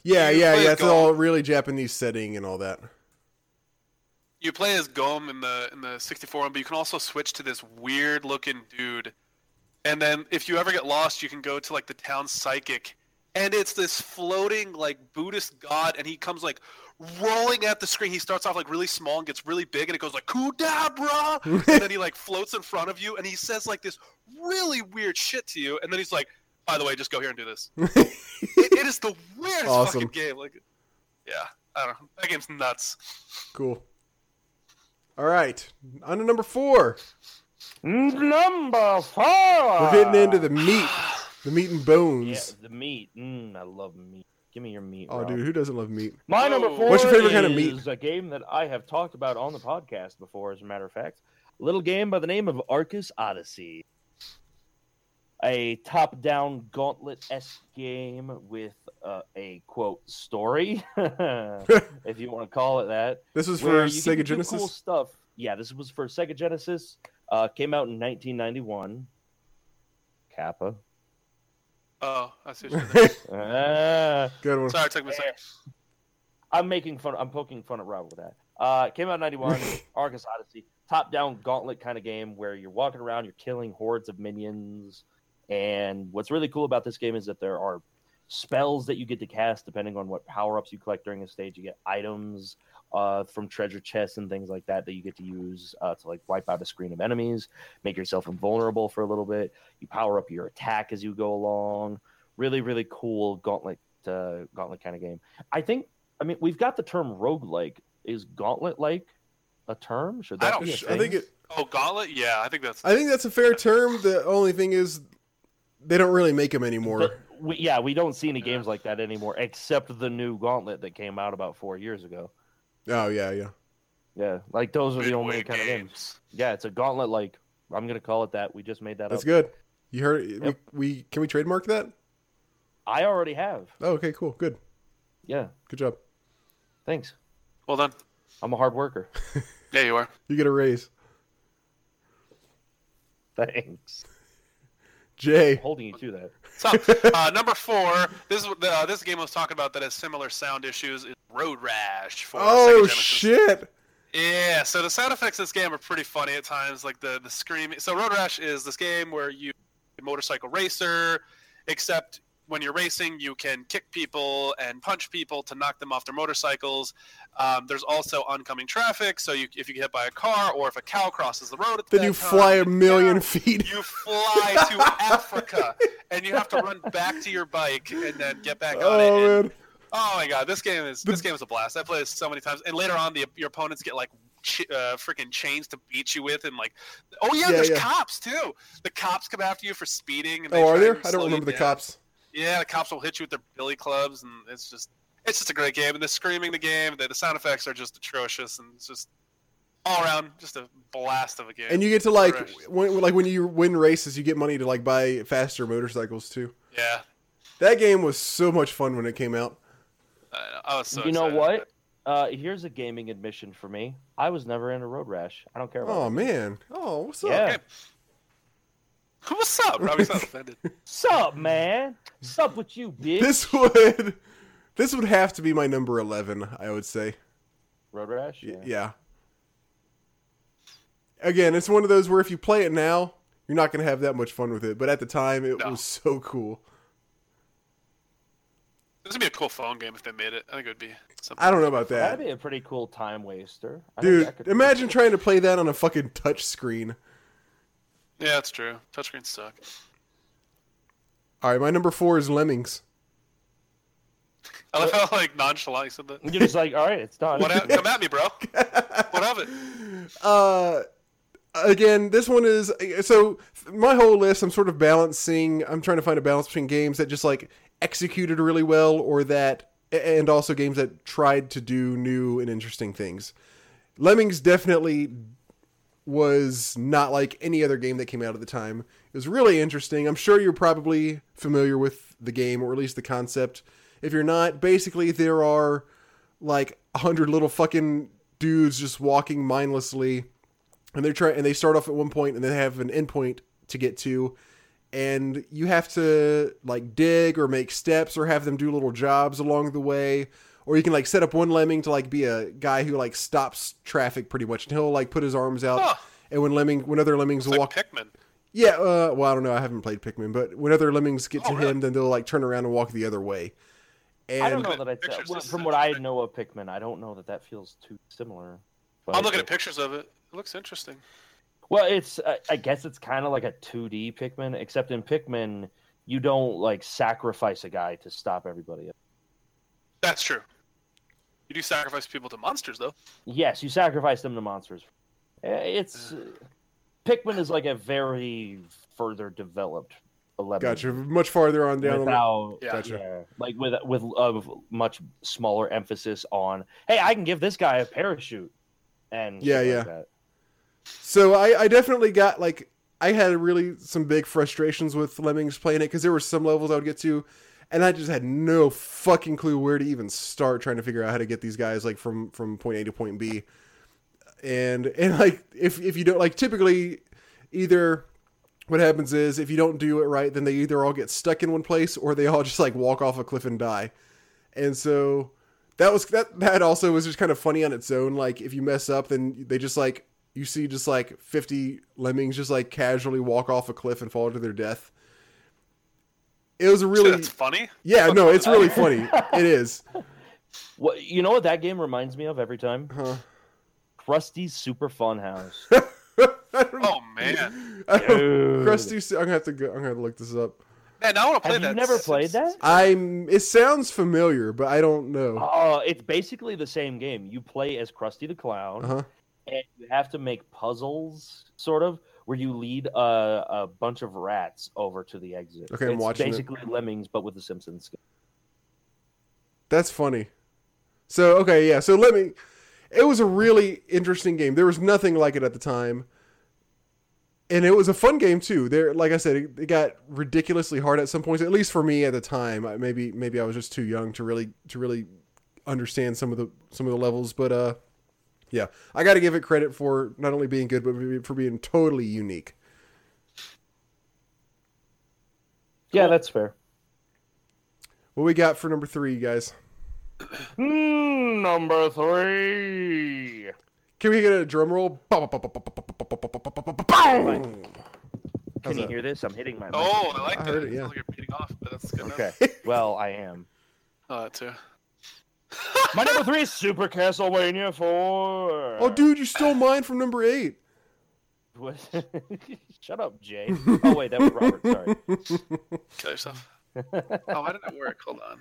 [SPEAKER 1] Yeah, yeah, yeah. It's
[SPEAKER 3] Gold.
[SPEAKER 1] all really Japanese setting and all that.
[SPEAKER 3] You play as Gom in the in the 64 one, but you can also switch to this weird looking dude. And then if you ever get lost, you can go to like the town psychic, and it's this floating like Buddhist god, and he comes like rolling at the screen. He starts off like really small and gets really big, and it goes like Kudabra, [laughs] and then he like floats in front of you, and he says like this really weird shit to you, and then he's like, "By the way, just go here and do this." [laughs] it, it is the weirdest
[SPEAKER 1] Awesome.
[SPEAKER 3] fucking game. Like, yeah, I don't know. That game's nuts.
[SPEAKER 1] Cool. All right, on to number four.
[SPEAKER 2] Number four.
[SPEAKER 1] We're getting into the meat, the meat and bones.
[SPEAKER 2] yeah, the meat. Mm, I love meat. Give me your meat.
[SPEAKER 1] Oh,
[SPEAKER 2] Rob.
[SPEAKER 1] dude, who doesn't love meat?
[SPEAKER 2] My number four
[SPEAKER 1] What's your favorite kind of meat?
[SPEAKER 2] is a game that I have talked about on the podcast before, as a matter of fact. A little game by the name of Arcus Odyssey. A top down gauntlet esque game with uh, a quote story, [laughs] if you want to call it that.
[SPEAKER 1] This was for
[SPEAKER 2] you get to
[SPEAKER 1] Sega Genesis.
[SPEAKER 2] Cool stuff. Yeah, this was for Sega Genesis. Uh, came out in 1991. Kappa.
[SPEAKER 3] Oh, I see what you're doing. [laughs]
[SPEAKER 2] Ah.
[SPEAKER 1] Good one.
[SPEAKER 3] Sorry, it took me a second.
[SPEAKER 2] I'm making fun. I'm poking fun at Rob with that. Uh, came out in '91. [laughs] Arcus Odyssey, top-down gauntlet kind of game where you're walking around, you're killing hordes of minions. And what's really cool about this game is that there are spells that you get to cast depending on what power-ups you collect during a stage. You get items uh, from treasure chests and things like that that you get to use uh, to like wipe out a screen of enemies, make yourself invulnerable for a little bit. You power up your attack as you go along. Really, really cool gauntlet, uh, gauntlet kind of game. I think I mean, we've got the term roguelike. Is gauntlet like a term? Should that
[SPEAKER 3] I
[SPEAKER 2] that
[SPEAKER 3] don't-
[SPEAKER 2] be a
[SPEAKER 1] I think it.
[SPEAKER 3] Oh, Gauntlet? Yeah, I think that's.
[SPEAKER 1] I think that's a fair term. The only thing is, they don't really make them anymore.
[SPEAKER 2] But we, yeah, we don't see any games like that anymore, except the new Gauntlet that came out about four years ago.
[SPEAKER 1] Oh yeah, yeah.
[SPEAKER 2] Yeah, like those are the
[SPEAKER 3] Midway
[SPEAKER 2] only kind of games. Yeah, it's a Gauntlet. Like I'm gonna call it that. We just made that up.
[SPEAKER 1] That's
[SPEAKER 2] up.
[SPEAKER 1] good. You heard? it.
[SPEAKER 2] Yep.
[SPEAKER 1] We, we can we trademark that?
[SPEAKER 2] I already have.
[SPEAKER 1] Oh, okay, cool, good,
[SPEAKER 2] Yeah,
[SPEAKER 1] good job.
[SPEAKER 2] thanks.
[SPEAKER 3] Well done.
[SPEAKER 2] I'm a hard worker. [laughs]
[SPEAKER 3] Yeah, you are.
[SPEAKER 1] You get a raise, [laughs]
[SPEAKER 2] Thanks.
[SPEAKER 1] Jay.
[SPEAKER 2] Holding you to that.
[SPEAKER 3] So, [laughs] uh, number four. This is uh, this game I was talking about that has similar sound issues. Is Road Rash for
[SPEAKER 1] Oh
[SPEAKER 3] Sega
[SPEAKER 1] shit!
[SPEAKER 3] Yeah, so the sound effects in this game are pretty funny at times, like the the screaming. So Road Rash is this game where you a motorcycle racer, except when you're racing, you can kick people and punch people to knock them off their motorcycles. Um, there's also oncoming traffic, so you, if you get hit by a car or if a cow crosses the road, at
[SPEAKER 1] Then
[SPEAKER 3] that
[SPEAKER 1] you
[SPEAKER 3] time,
[SPEAKER 1] fly a million
[SPEAKER 3] yeah,
[SPEAKER 1] feet.
[SPEAKER 3] You fly to [laughs] Africa, and you have to run back to your bike and then get back on it.
[SPEAKER 1] Oh
[SPEAKER 3] and- Oh my god, this game is this game is a blast. I played it so many times, and later on, the your opponents get like ch- uh, freaking chains to beat you with, and like, oh yeah,
[SPEAKER 1] Yeah,
[SPEAKER 3] there's
[SPEAKER 1] yeah.
[SPEAKER 3] cops too. The cops come after you for speeding. And they
[SPEAKER 1] oh are there? I don't remember the cops.
[SPEAKER 3] Yeah, the cops will hit you with their billy clubs, and it's just it's just a great game. And the screaming, the game, the, the sound effects are just atrocious, and it's just all around just a blast of a game.
[SPEAKER 1] And you get to like
[SPEAKER 3] Correct.
[SPEAKER 1] when like when you win races, you get money to like buy faster motorcycles too.
[SPEAKER 3] yeah,
[SPEAKER 1] That game was so much fun when it came out.
[SPEAKER 3] I, I was so.
[SPEAKER 2] you know what? Uh, here's a gaming admission for me. I was never in a road rash. I don't care about.
[SPEAKER 1] Oh
[SPEAKER 2] that.
[SPEAKER 1] man. Oh, what's up?
[SPEAKER 3] Okay. [laughs] What's up? Robbie's [laughs] not offended.
[SPEAKER 2] Sup, man? Sup with you, bitch?
[SPEAKER 1] This would this would have to be my number eleven. I would say.
[SPEAKER 2] Road rash.
[SPEAKER 1] Y- Yeah. Again, it's one of those where if you play it now, you're not going to have that much fun with it. But at the time, it
[SPEAKER 3] No.
[SPEAKER 1] was so cool.
[SPEAKER 3] This would be a cool phone game if they made it. I think it would be something.
[SPEAKER 1] I don't know about that.
[SPEAKER 2] That'd be a pretty cool time waster. I
[SPEAKER 1] dude.
[SPEAKER 2] that
[SPEAKER 1] Imagine trying to play that on a fucking touch screen.
[SPEAKER 3] Yeah, that's true. Touchscreens suck.
[SPEAKER 1] All right, my number four is Lemmings.
[SPEAKER 3] I love how like nonchalant you said that.
[SPEAKER 2] You're just like, all right, it's done.
[SPEAKER 3] What? hap- come at me, bro. What of it? [laughs]
[SPEAKER 1] Uh, again, this one is so my whole list. I'm sort of balancing. I'm trying to find a balance between games that just like executed really well, or that, and also games that tried to do new and interesting things. Lemmings definitely was not like any other game that came out at the time. It was really interesting. I'm sure you're probably familiar with the game, or at least the concept. If you're not, basically there are like a hundred little fucking dudes just walking mindlessly, and they're trying and they start off at one point and they have an endpoint to get to, and you have to like dig or make steps or have them do little jobs along the way. Or you can like set up one lemming to like be a guy who like stops traffic pretty much, and he'll like put his arms out.
[SPEAKER 3] Huh.
[SPEAKER 1] And when lemming, when other lemmings
[SPEAKER 3] It's like
[SPEAKER 1] walk,
[SPEAKER 3] Pikmin.
[SPEAKER 1] yeah, uh, well, I don't know. I haven't played Pikmin, but when other lemmings get
[SPEAKER 3] Oh,
[SPEAKER 1] to
[SPEAKER 3] really?
[SPEAKER 1] him, then they'll like turn around and walk the other way. And
[SPEAKER 2] I don't know that I.
[SPEAKER 3] Pictures,
[SPEAKER 2] well, from what I know of Pikmin, I don't know that that feels too similar.
[SPEAKER 3] I'm looking at pictures of it. It looks interesting.
[SPEAKER 2] Well, it's. I I guess it's kind of like a 2D Pikmin, except in Pikmin, you don't like sacrifice a guy to stop everybody.
[SPEAKER 3] That's true. You do sacrifice people to monsters, though.
[SPEAKER 2] Yes, you sacrifice them to monsters. Eh, It's Pikmin is like a very further developed a lemon.
[SPEAKER 1] Gotcha. Much farther on down. the
[SPEAKER 2] Without,
[SPEAKER 3] Yeah.
[SPEAKER 1] Gotcha.
[SPEAKER 2] yeah, like with with a much smaller emphasis on, hey, I can give this guy a parachute, and
[SPEAKER 1] Yeah, yeah.
[SPEAKER 2] like that.
[SPEAKER 1] So I, I definitely got like I had really some big frustrations with Lemmings playing it because there were some levels I would get to, and I just had no fucking clue where to even start trying to figure out how to get these guys like from from point A to point B. And and like if if you don't like typically either what happens is if you don't do it right then they either all get stuck in one place or they all [laughs] just like walk off a cliff and die. And so that was that that also was just kind of funny on its own like if you mess up then they just like you see just like 50 lemmings just like casually walk off a cliff and fall to their death. It was a really
[SPEAKER 3] That's funny.
[SPEAKER 1] yeah, no, it's really funny. It is. [laughs]
[SPEAKER 2] What you know what that game reminds me of every time?
[SPEAKER 1] Huh.
[SPEAKER 2] Krusty's Super Fun House. [laughs]
[SPEAKER 3] Oh man,
[SPEAKER 1] I. Krusty, I'm gonna have to go. I'm gonna have to look this up.
[SPEAKER 3] man, I want to play
[SPEAKER 2] Have
[SPEAKER 3] that.
[SPEAKER 2] you never played that?
[SPEAKER 1] I'm. It sounds familiar, but I don't know.
[SPEAKER 2] Oh, it's basically the same game. You play as Krusty the Clown,
[SPEAKER 1] Uh huh.
[SPEAKER 2] and you have to make puzzles, sort of, where you lead a, a bunch of rats over to the exit.
[SPEAKER 1] Okay, I'm
[SPEAKER 2] it's
[SPEAKER 1] watching it.
[SPEAKER 2] basically Lemmings, but with the Simpsons.
[SPEAKER 1] That's funny. So okay, yeah. So let me. It was a really interesting game. There was nothing like it at the time, and it was a fun game too. There, like I said, it, it got ridiculously hard at some points. At least for me at the time. Maybe maybe I was just too young to really to really understand some of the some of the levels. But uh, yeah, I got to give it credit for not only being good, but for being totally unique.
[SPEAKER 2] Yeah, that's fair.
[SPEAKER 1] What we got for number three, you guys?
[SPEAKER 2] Hmm, number three.
[SPEAKER 1] Can we get a drum roll?
[SPEAKER 2] Can
[SPEAKER 1] How's
[SPEAKER 2] you
[SPEAKER 1] that?
[SPEAKER 2] hear this? I'm hitting my.
[SPEAKER 3] Oh, I like
[SPEAKER 1] I
[SPEAKER 3] that.
[SPEAKER 1] heard it, yeah.
[SPEAKER 3] Sounds like you're repeating off, but that's good.
[SPEAKER 2] Okay. Well, I am.
[SPEAKER 3] Oh, that too.
[SPEAKER 2] My number three is Super Castlevania Four.
[SPEAKER 1] Oh, dude, you stole mine from number eight.
[SPEAKER 2] What? [laughs] Shut up, Jay. Oh wait, that was Robert. Sorry.
[SPEAKER 3] Kill yourself. [laughs] Oh, how did it work? Hold on.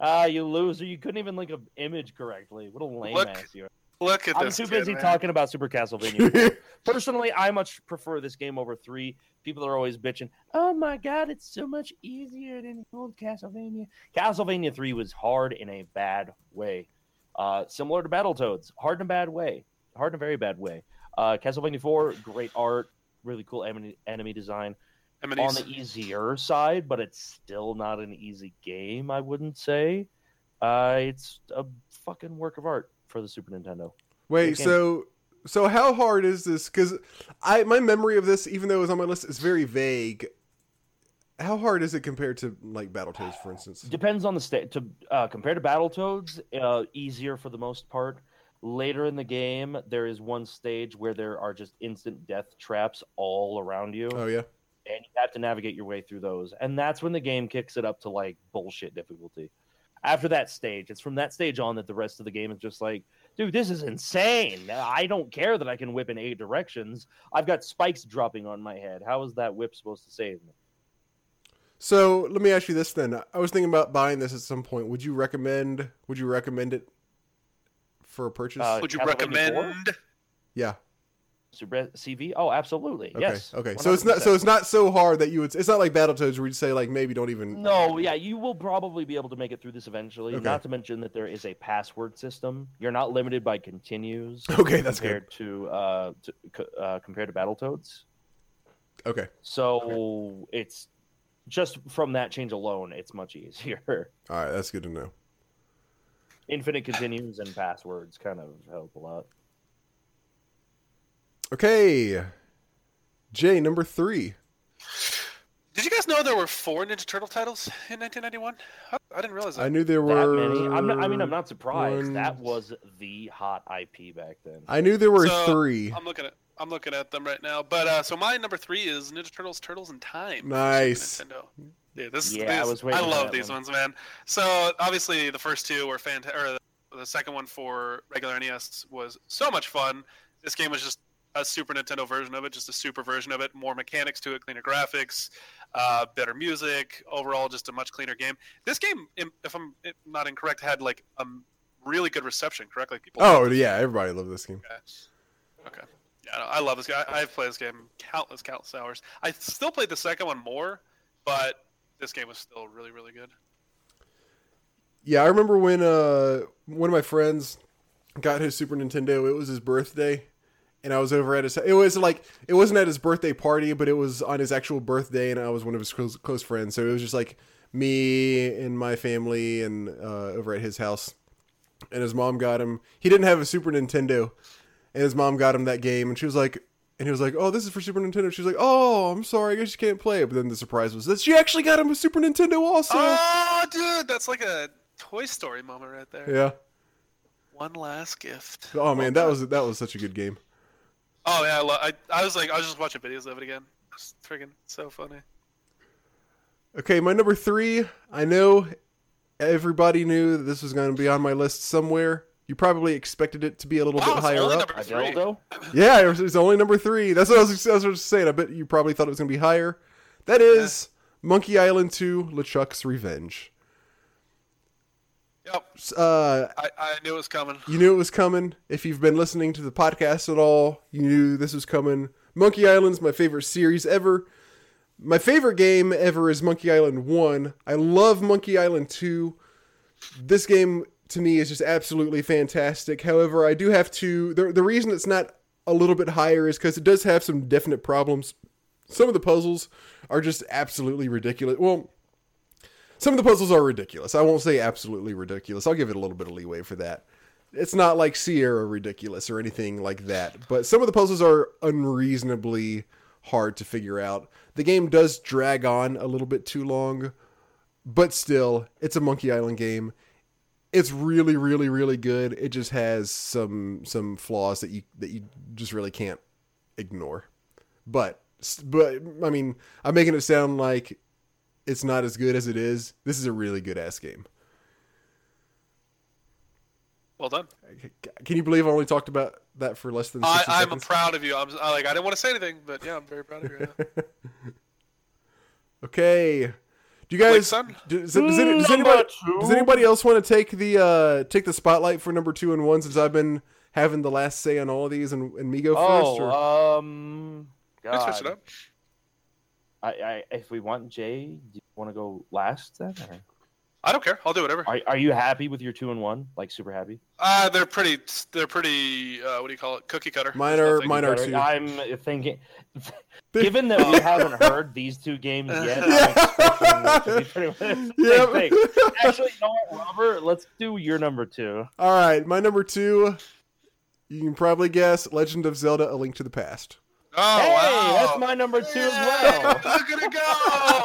[SPEAKER 2] Ah, you loser! You couldn't even link an image correctly. What a lame
[SPEAKER 3] Look
[SPEAKER 2] ass you are.
[SPEAKER 3] Look at
[SPEAKER 2] I'm
[SPEAKER 3] this.
[SPEAKER 2] too
[SPEAKER 3] kid,
[SPEAKER 2] busy
[SPEAKER 3] man.
[SPEAKER 2] talking about Super Castlevania. 4. [laughs] Personally, I much prefer this game over three. People are always bitching. Oh my god, it's so much easier than old Castlevania. Castlevania three was hard in a bad way, uh, similar to Battletoads. Hard in a bad way. Hard in a very bad way. Uh, Castlevania four, great art, really cool enemy, enemy design. On the easier side, but it's still not an easy game. I wouldn't say. Uh, it's a fucking work of art for the Super Nintendo.
[SPEAKER 1] Wait, so so how hard is this? Because I my memory of this, even though it was on my list, is very vague. How hard is it compared to like Battletoads, for instance?
[SPEAKER 2] Depends on the state. To uh, compared to Battletoads, uh, easier for the most part. Later in the game, there is one stage where there are just instant death traps all around you,
[SPEAKER 1] Oh yeah,
[SPEAKER 2] and you have to navigate your way through those. And that's when the game kicks it up to like bullshit difficulty. After that stage, it's from that stage on that the rest of the game is just like, dude, this is insane. I don't care that I can whip in eight directions. I've got spikes dropping on my head. How is that whip supposed to save me?
[SPEAKER 1] So let me ask you this then. I was thinking about buying this at some point. Would you recommend? Would you recommend it for a purchase?
[SPEAKER 2] Uh,
[SPEAKER 3] Would you
[SPEAKER 2] Castlevania four?
[SPEAKER 3] recommend?
[SPEAKER 1] yeah.
[SPEAKER 2] CV? Oh, absolutely.
[SPEAKER 1] Okay.
[SPEAKER 2] Yes.
[SPEAKER 1] Okay. So it's not. So it's not so hard that you would. It's not like Battletoads where you'd say like maybe don't even.
[SPEAKER 2] No, yeah, you will probably be able to make it through this eventually.
[SPEAKER 1] Okay.
[SPEAKER 2] Not to mention that there is a password system. You're not limited by continues. [laughs]
[SPEAKER 1] Okay, that's good.
[SPEAKER 2] compared to uh, to, uh compared to Battletoads.
[SPEAKER 1] Okay.
[SPEAKER 2] So it's just from that change alone, it's much easier. [laughs]
[SPEAKER 1] All right. That's good to know.
[SPEAKER 2] Infinite continues and passwords kind of help a lot.
[SPEAKER 1] Okay. Jay, number three.
[SPEAKER 3] Did you guys know there were four Ninja Turtle titles in 1991? I, I didn't realize that.
[SPEAKER 1] I knew there
[SPEAKER 2] That
[SPEAKER 1] were.
[SPEAKER 2] many. I'm not, I mean, I'm not surprised.
[SPEAKER 1] one-
[SPEAKER 2] That was the hot IP back then.
[SPEAKER 1] I knew there were
[SPEAKER 3] So,
[SPEAKER 1] three.
[SPEAKER 3] I'm looking at I'm looking at them right now. But uh, so my number three is Ninja Turtles: Turtles in Time.
[SPEAKER 1] Nice.
[SPEAKER 3] Nintendo. Yeah, this
[SPEAKER 2] Yeah, I
[SPEAKER 3] these-
[SPEAKER 2] was waiting for
[SPEAKER 3] love these
[SPEAKER 2] one.
[SPEAKER 3] ones, man. So obviously the first two were fantastic. Or the, the second one for regular NES was so much fun. This game was just a Super Nintendo version of it, just a super version of it. More mechanics to it, cleaner graphics, uh, better music. Overall, just a much cleaner game. This game, if I'm not incorrect, had like a really good reception. Correct? Like people.
[SPEAKER 1] Oh yeah, everybody loved this game.
[SPEAKER 3] Okay. Yeah, I love this guy. I've played this game countless, countless hours. I still played the second one more, but this game was still really, really good.
[SPEAKER 1] Yeah, I remember when uh one of my friends got his Super Nintendo. It was his birthday, and I was over at his. It was like it wasn't at his birthday party, but it was on his actual birthday, and I was one of his close, close friends. So it was just like me and my family, and uh, over at his house. And his mom got him. He didn't have a Super Nintendo, and his mom got him that game, and she was like. And he was like, "Oh, this is for Super Nintendo." She's like, "Oh, I'm sorry, I guess you can't play it." But then the surprise was that she actually got him a Super Nintendo also.
[SPEAKER 3] Oh, dude, that's like a Toy Story moment right there.
[SPEAKER 1] yeah.
[SPEAKER 3] One last gift.
[SPEAKER 1] Oh man, that was that was such a good game.
[SPEAKER 3] Oh yeah, I, lo- I, I was like, I was just watching videos of it again. It's freaking so funny.
[SPEAKER 1] Okay, my number three. I know everybody knew that this was going to be on my list somewhere. You probably expected it to be a little
[SPEAKER 3] Wow,
[SPEAKER 1] bit
[SPEAKER 3] it's
[SPEAKER 1] higher
[SPEAKER 3] only
[SPEAKER 1] up.
[SPEAKER 3] number three. [laughs]
[SPEAKER 1] Yeah, it's it only number three. That's what I was, I was just saying. I bet you probably thought it was going to be higher. That is Monkey Island 2 LeChuck's Revenge.
[SPEAKER 3] Yep,
[SPEAKER 1] Uh,
[SPEAKER 3] I, I knew it was coming.
[SPEAKER 1] you knew it was coming. If you've been listening to the podcast at all, you knew this was coming. Monkey Island's my favorite series ever. My favorite game ever is Monkey Island 1. I love Monkey Island 2. This game to me is just absolutely fantastic. However, I do have to the the reason it's not a little bit higher is cuz it does have some definite problems. Some of the puzzles are just absolutely ridiculous. Well, some of the puzzles are ridiculous. I won't say absolutely ridiculous. I'll give it a little bit of leeway for that. It's not like Sierra ridiculous or anything like that, but some of the puzzles are unreasonably hard to figure out. The game does drag on a little bit too long, but still, it's a Monkey Island game. It's really, really, really good. It just has some some flaws that you that you just really can't ignore. But but I mean, I'm making it sound like it's not as good as it is. This is a really good ass game.
[SPEAKER 3] Well done.
[SPEAKER 1] Can you believe I only talked about that for less than
[SPEAKER 3] I,
[SPEAKER 1] 60
[SPEAKER 3] I'm
[SPEAKER 1] seconds?
[SPEAKER 3] proud of you. I'm I, like I didn't want to say anything, but yeah, I'm very proud of you. Right now. [laughs]
[SPEAKER 1] okay. Do you
[SPEAKER 3] Wait,
[SPEAKER 1] guys
[SPEAKER 3] son.
[SPEAKER 1] does, does, any- does anybody does anybody else want to take the uh take the spotlight for number 2 and 1 since I've been having the last say on all of these and, and me go first or
[SPEAKER 2] Oh, um,
[SPEAKER 3] Let's switch it up.
[SPEAKER 2] I, I, if we want Jay, do you want to go last then? or-
[SPEAKER 3] I don't care. I'll do whatever.
[SPEAKER 2] Are, are you happy with your two and one? Like super happy?
[SPEAKER 3] Uh, they're pretty. They're pretty. Uh, what do you call it? Cookie cutter.
[SPEAKER 1] Mine
[SPEAKER 3] There's
[SPEAKER 1] are-
[SPEAKER 3] nothing-
[SPEAKER 1] mine are-
[SPEAKER 2] Better-
[SPEAKER 1] too.
[SPEAKER 2] I'm thinking, [laughs] given that we haven't [laughs] heard these two games yet, I'm expecting it to be [laughs] pretty
[SPEAKER 1] Yep.
[SPEAKER 2] Actually, you know what, Robert? Let's do your number two.
[SPEAKER 1] All right, my number 2 you can probably guess Legend of Zelda: A Link to the Past.
[SPEAKER 3] Oh
[SPEAKER 2] hey,
[SPEAKER 3] wow.
[SPEAKER 2] that's my number two as
[SPEAKER 3] Yeah,
[SPEAKER 2] well.
[SPEAKER 3] Look at it go!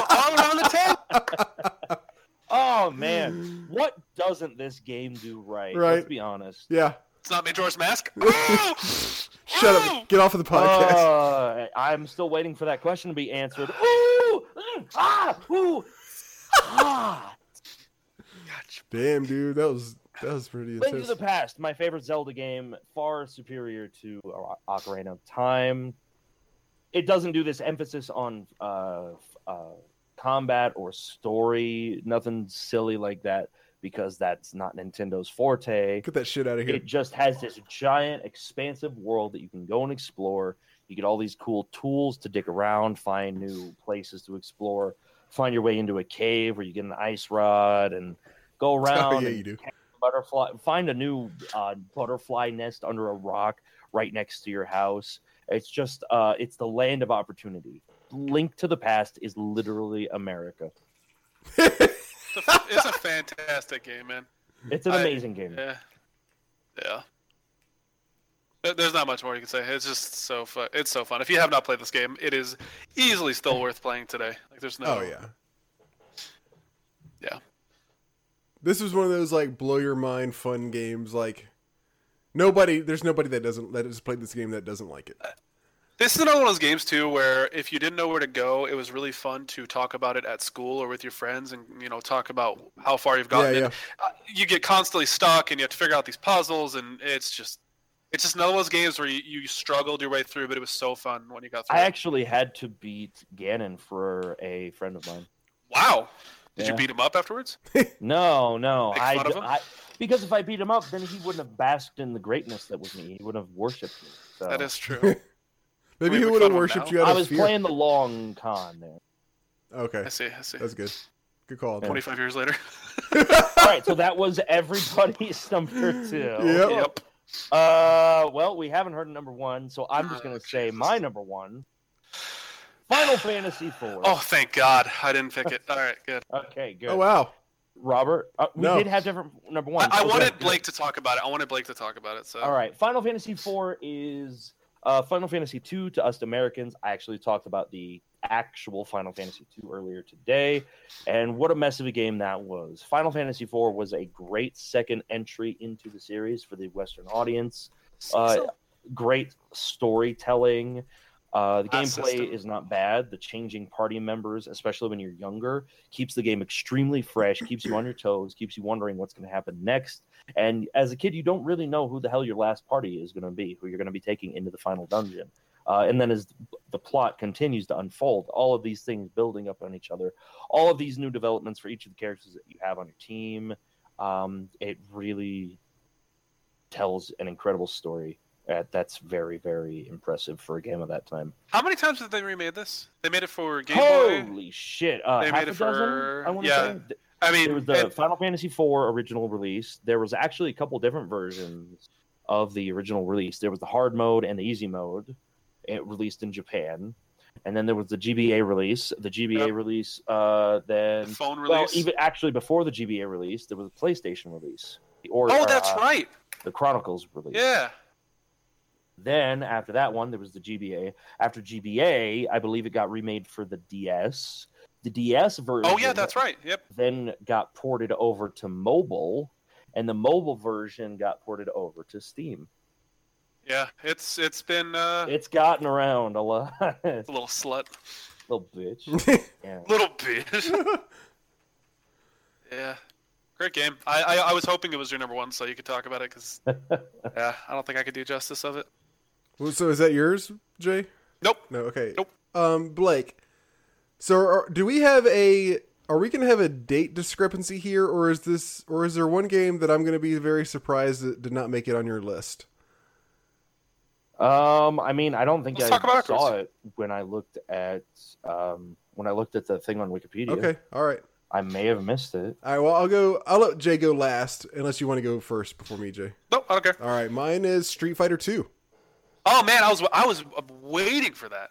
[SPEAKER 3] All around the tape. [laughs]
[SPEAKER 2] Oh man, what doesn't this game do right?
[SPEAKER 1] Right.
[SPEAKER 2] Let's be honest.
[SPEAKER 1] Yeah.
[SPEAKER 3] It's not Majora's Mask. [laughs]
[SPEAKER 1] Shut up. Get off of the podcast.
[SPEAKER 2] Uh, I'm still waiting for that question to be answered. Ooh, mm, ah, ooh, ah.
[SPEAKER 3] Gotcha.
[SPEAKER 1] Damn, dude, that was that was pretty
[SPEAKER 2] Link to
[SPEAKER 1] intense.
[SPEAKER 2] the Past, my favorite Zelda game, far superior to O- Ocarina of Time. It doesn't do this emphasis on uh, uh, combat or story, nothing silly like that, because that's not Nintendo's forte.
[SPEAKER 1] Get that shit out of here.
[SPEAKER 2] It just has this giant, expansive world that you can go and explore. You get all these cool tools to dig around, find new places to explore, find your way into a cave where you get an ice rod and go around. [laughs]
[SPEAKER 1] Oh, yeah, you do.
[SPEAKER 2] butterfly find a new uh, butterfly nest under a rock right next to your house it's just uh it's the land of opportunity link to the past is literally america
[SPEAKER 3] It's a, it's a fantastic game, man.
[SPEAKER 2] it's an
[SPEAKER 3] I-
[SPEAKER 2] amazing game
[SPEAKER 3] Yeah. Yeah. There's not much more you can say. It's just so fun. It's so fun. If you have not played this game, it is easily still worth playing today. Like there's no.
[SPEAKER 1] Oh yeah.
[SPEAKER 3] Yeah.
[SPEAKER 1] This was one of those like blow your mind fun games. Like nobody, there's nobody that doesn't that has played this game that doesn't like it.
[SPEAKER 3] This is another one of those games too, where if you didn't know where to go, it was really fun to talk about it at school or with your friends, and you know talk about how far you've gotten.
[SPEAKER 1] Yeah,
[SPEAKER 3] And, uh, you get constantly stuck, and you have to figure out these puzzles, and it's just, it's just another one of those games where you, you struggled your way through, but it was so fun when you got through.
[SPEAKER 2] i actually had to beat ganon for a friend of mine
[SPEAKER 3] Wow. Did you beat him up afterwards? [laughs]
[SPEAKER 2] no no
[SPEAKER 3] Make
[SPEAKER 2] I,
[SPEAKER 3] fun of him?
[SPEAKER 2] I because if i beat him up then he wouldn't have basked in the greatness that was me he wouldn't have worshipped me so
[SPEAKER 3] That is true. [laughs]
[SPEAKER 1] Maybe he would have worshipped you out
[SPEAKER 2] i
[SPEAKER 1] of
[SPEAKER 2] was
[SPEAKER 1] fear.
[SPEAKER 2] playing the long con there
[SPEAKER 1] Okay,
[SPEAKER 3] I see. I see.
[SPEAKER 1] that's good. Good call. Antoine.
[SPEAKER 3] 25 years later. [laughs]
[SPEAKER 2] All right, so that was everybody's number two.
[SPEAKER 1] Yep.
[SPEAKER 3] Yep.
[SPEAKER 2] Uh, well, we haven't heard number one, so I'm just gonna
[SPEAKER 3] Oh,
[SPEAKER 2] say
[SPEAKER 3] Jesus.
[SPEAKER 2] my number one. Final Fantasy IV.
[SPEAKER 3] Oh, thank God. I didn't pick it. All right, good.
[SPEAKER 2] okay, good.
[SPEAKER 1] Oh wow.
[SPEAKER 2] Robert, uh, we
[SPEAKER 1] No.
[SPEAKER 2] did have different number one.
[SPEAKER 3] I
[SPEAKER 2] so
[SPEAKER 3] wanted
[SPEAKER 2] good.
[SPEAKER 3] Blake to talk about it. I wanted Blake to talk about it. So
[SPEAKER 2] All right, Final Fantasy IV is uh, Final Fantasy II to us Americans. I actually talked about the actual Final Fantasy II earlier today, and what a mess of a game that was. Final Fantasy IV was a great second entry into the series for the Western audience. Uh, great storytelling. Uh, the gameplay is not bad. The changing party members, especially when you're younger, keeps the game extremely fresh, keeps you on your toes, keeps you wondering what's going to happen next. And as a kid, you don't really know who the hell your last party is going to be, who you're going to be taking into the final dungeon. Uh, and then as the plot continues to unfold, all of these things building up on each other, all of these new developments for each of the characters that you have on your team, um, it really tells an incredible story. Uh, that's very, very impressive for a game of that time.
[SPEAKER 3] How many times have they remade this? They made it for Game Boy.
[SPEAKER 2] Holy shit! Uh,
[SPEAKER 3] They made it
[SPEAKER 2] dozen,
[SPEAKER 3] for-
[SPEAKER 2] I want to
[SPEAKER 3] yeah.
[SPEAKER 2] say.
[SPEAKER 3] I mean,
[SPEAKER 2] There was the
[SPEAKER 3] and-
[SPEAKER 2] Final Fantasy IV original release. There was actually a couple different versions of the original release. There was the hard mode and the easy mode. It released in Japan, and then there was the GBA release. The GBA
[SPEAKER 3] Yep.
[SPEAKER 2] release. Uh,
[SPEAKER 3] the
[SPEAKER 2] then
[SPEAKER 3] phone
[SPEAKER 2] well, even actually before the GBA release, there was a PlayStation release. Or,
[SPEAKER 3] oh, that's
[SPEAKER 2] uh,
[SPEAKER 3] right.
[SPEAKER 2] The Chronicles release.
[SPEAKER 3] Yeah.
[SPEAKER 2] Then after that one, there was the GBA. After GBA, I believe it got remade for the DS. The DS version.
[SPEAKER 3] Oh, yeah, that's right. Yep.
[SPEAKER 2] Then got ported over to mobile, and the mobile version got ported over to Steam.
[SPEAKER 3] Yeah, it's it's been uh,
[SPEAKER 2] It's gotten around a lot,
[SPEAKER 3] a little slut,
[SPEAKER 2] little bitch. [laughs] Yeah.
[SPEAKER 3] little bitch. [laughs] yeah, great game. I, I I was hoping it was your number one, so you could talk about it because [laughs] yeah, I don't think I could do justice of it.
[SPEAKER 1] Well, so is that yours, Jay?
[SPEAKER 3] Nope.
[SPEAKER 1] No. Okay.
[SPEAKER 3] Nope.
[SPEAKER 1] Um, Blake. So, are, do we have a? Are we gonna have a date discrepancy here, or is this, or is there one game that I'm gonna be very surprised that did not make it on your list?
[SPEAKER 2] Um, I mean, I don't think
[SPEAKER 3] Let's
[SPEAKER 2] I
[SPEAKER 3] talk about
[SPEAKER 2] saw
[SPEAKER 3] Chris.
[SPEAKER 2] it when I looked at um when I looked at the thing on Wikipedia.
[SPEAKER 1] Okay. All right.
[SPEAKER 2] I may have missed it.
[SPEAKER 1] All right. Well, I'll go. I'll let Jay go last, unless you want to go first before me, Jay.
[SPEAKER 3] Nope, I don't care.
[SPEAKER 1] All right. Mine is Street Fighter Two.
[SPEAKER 3] Oh man, I was I was waiting for that.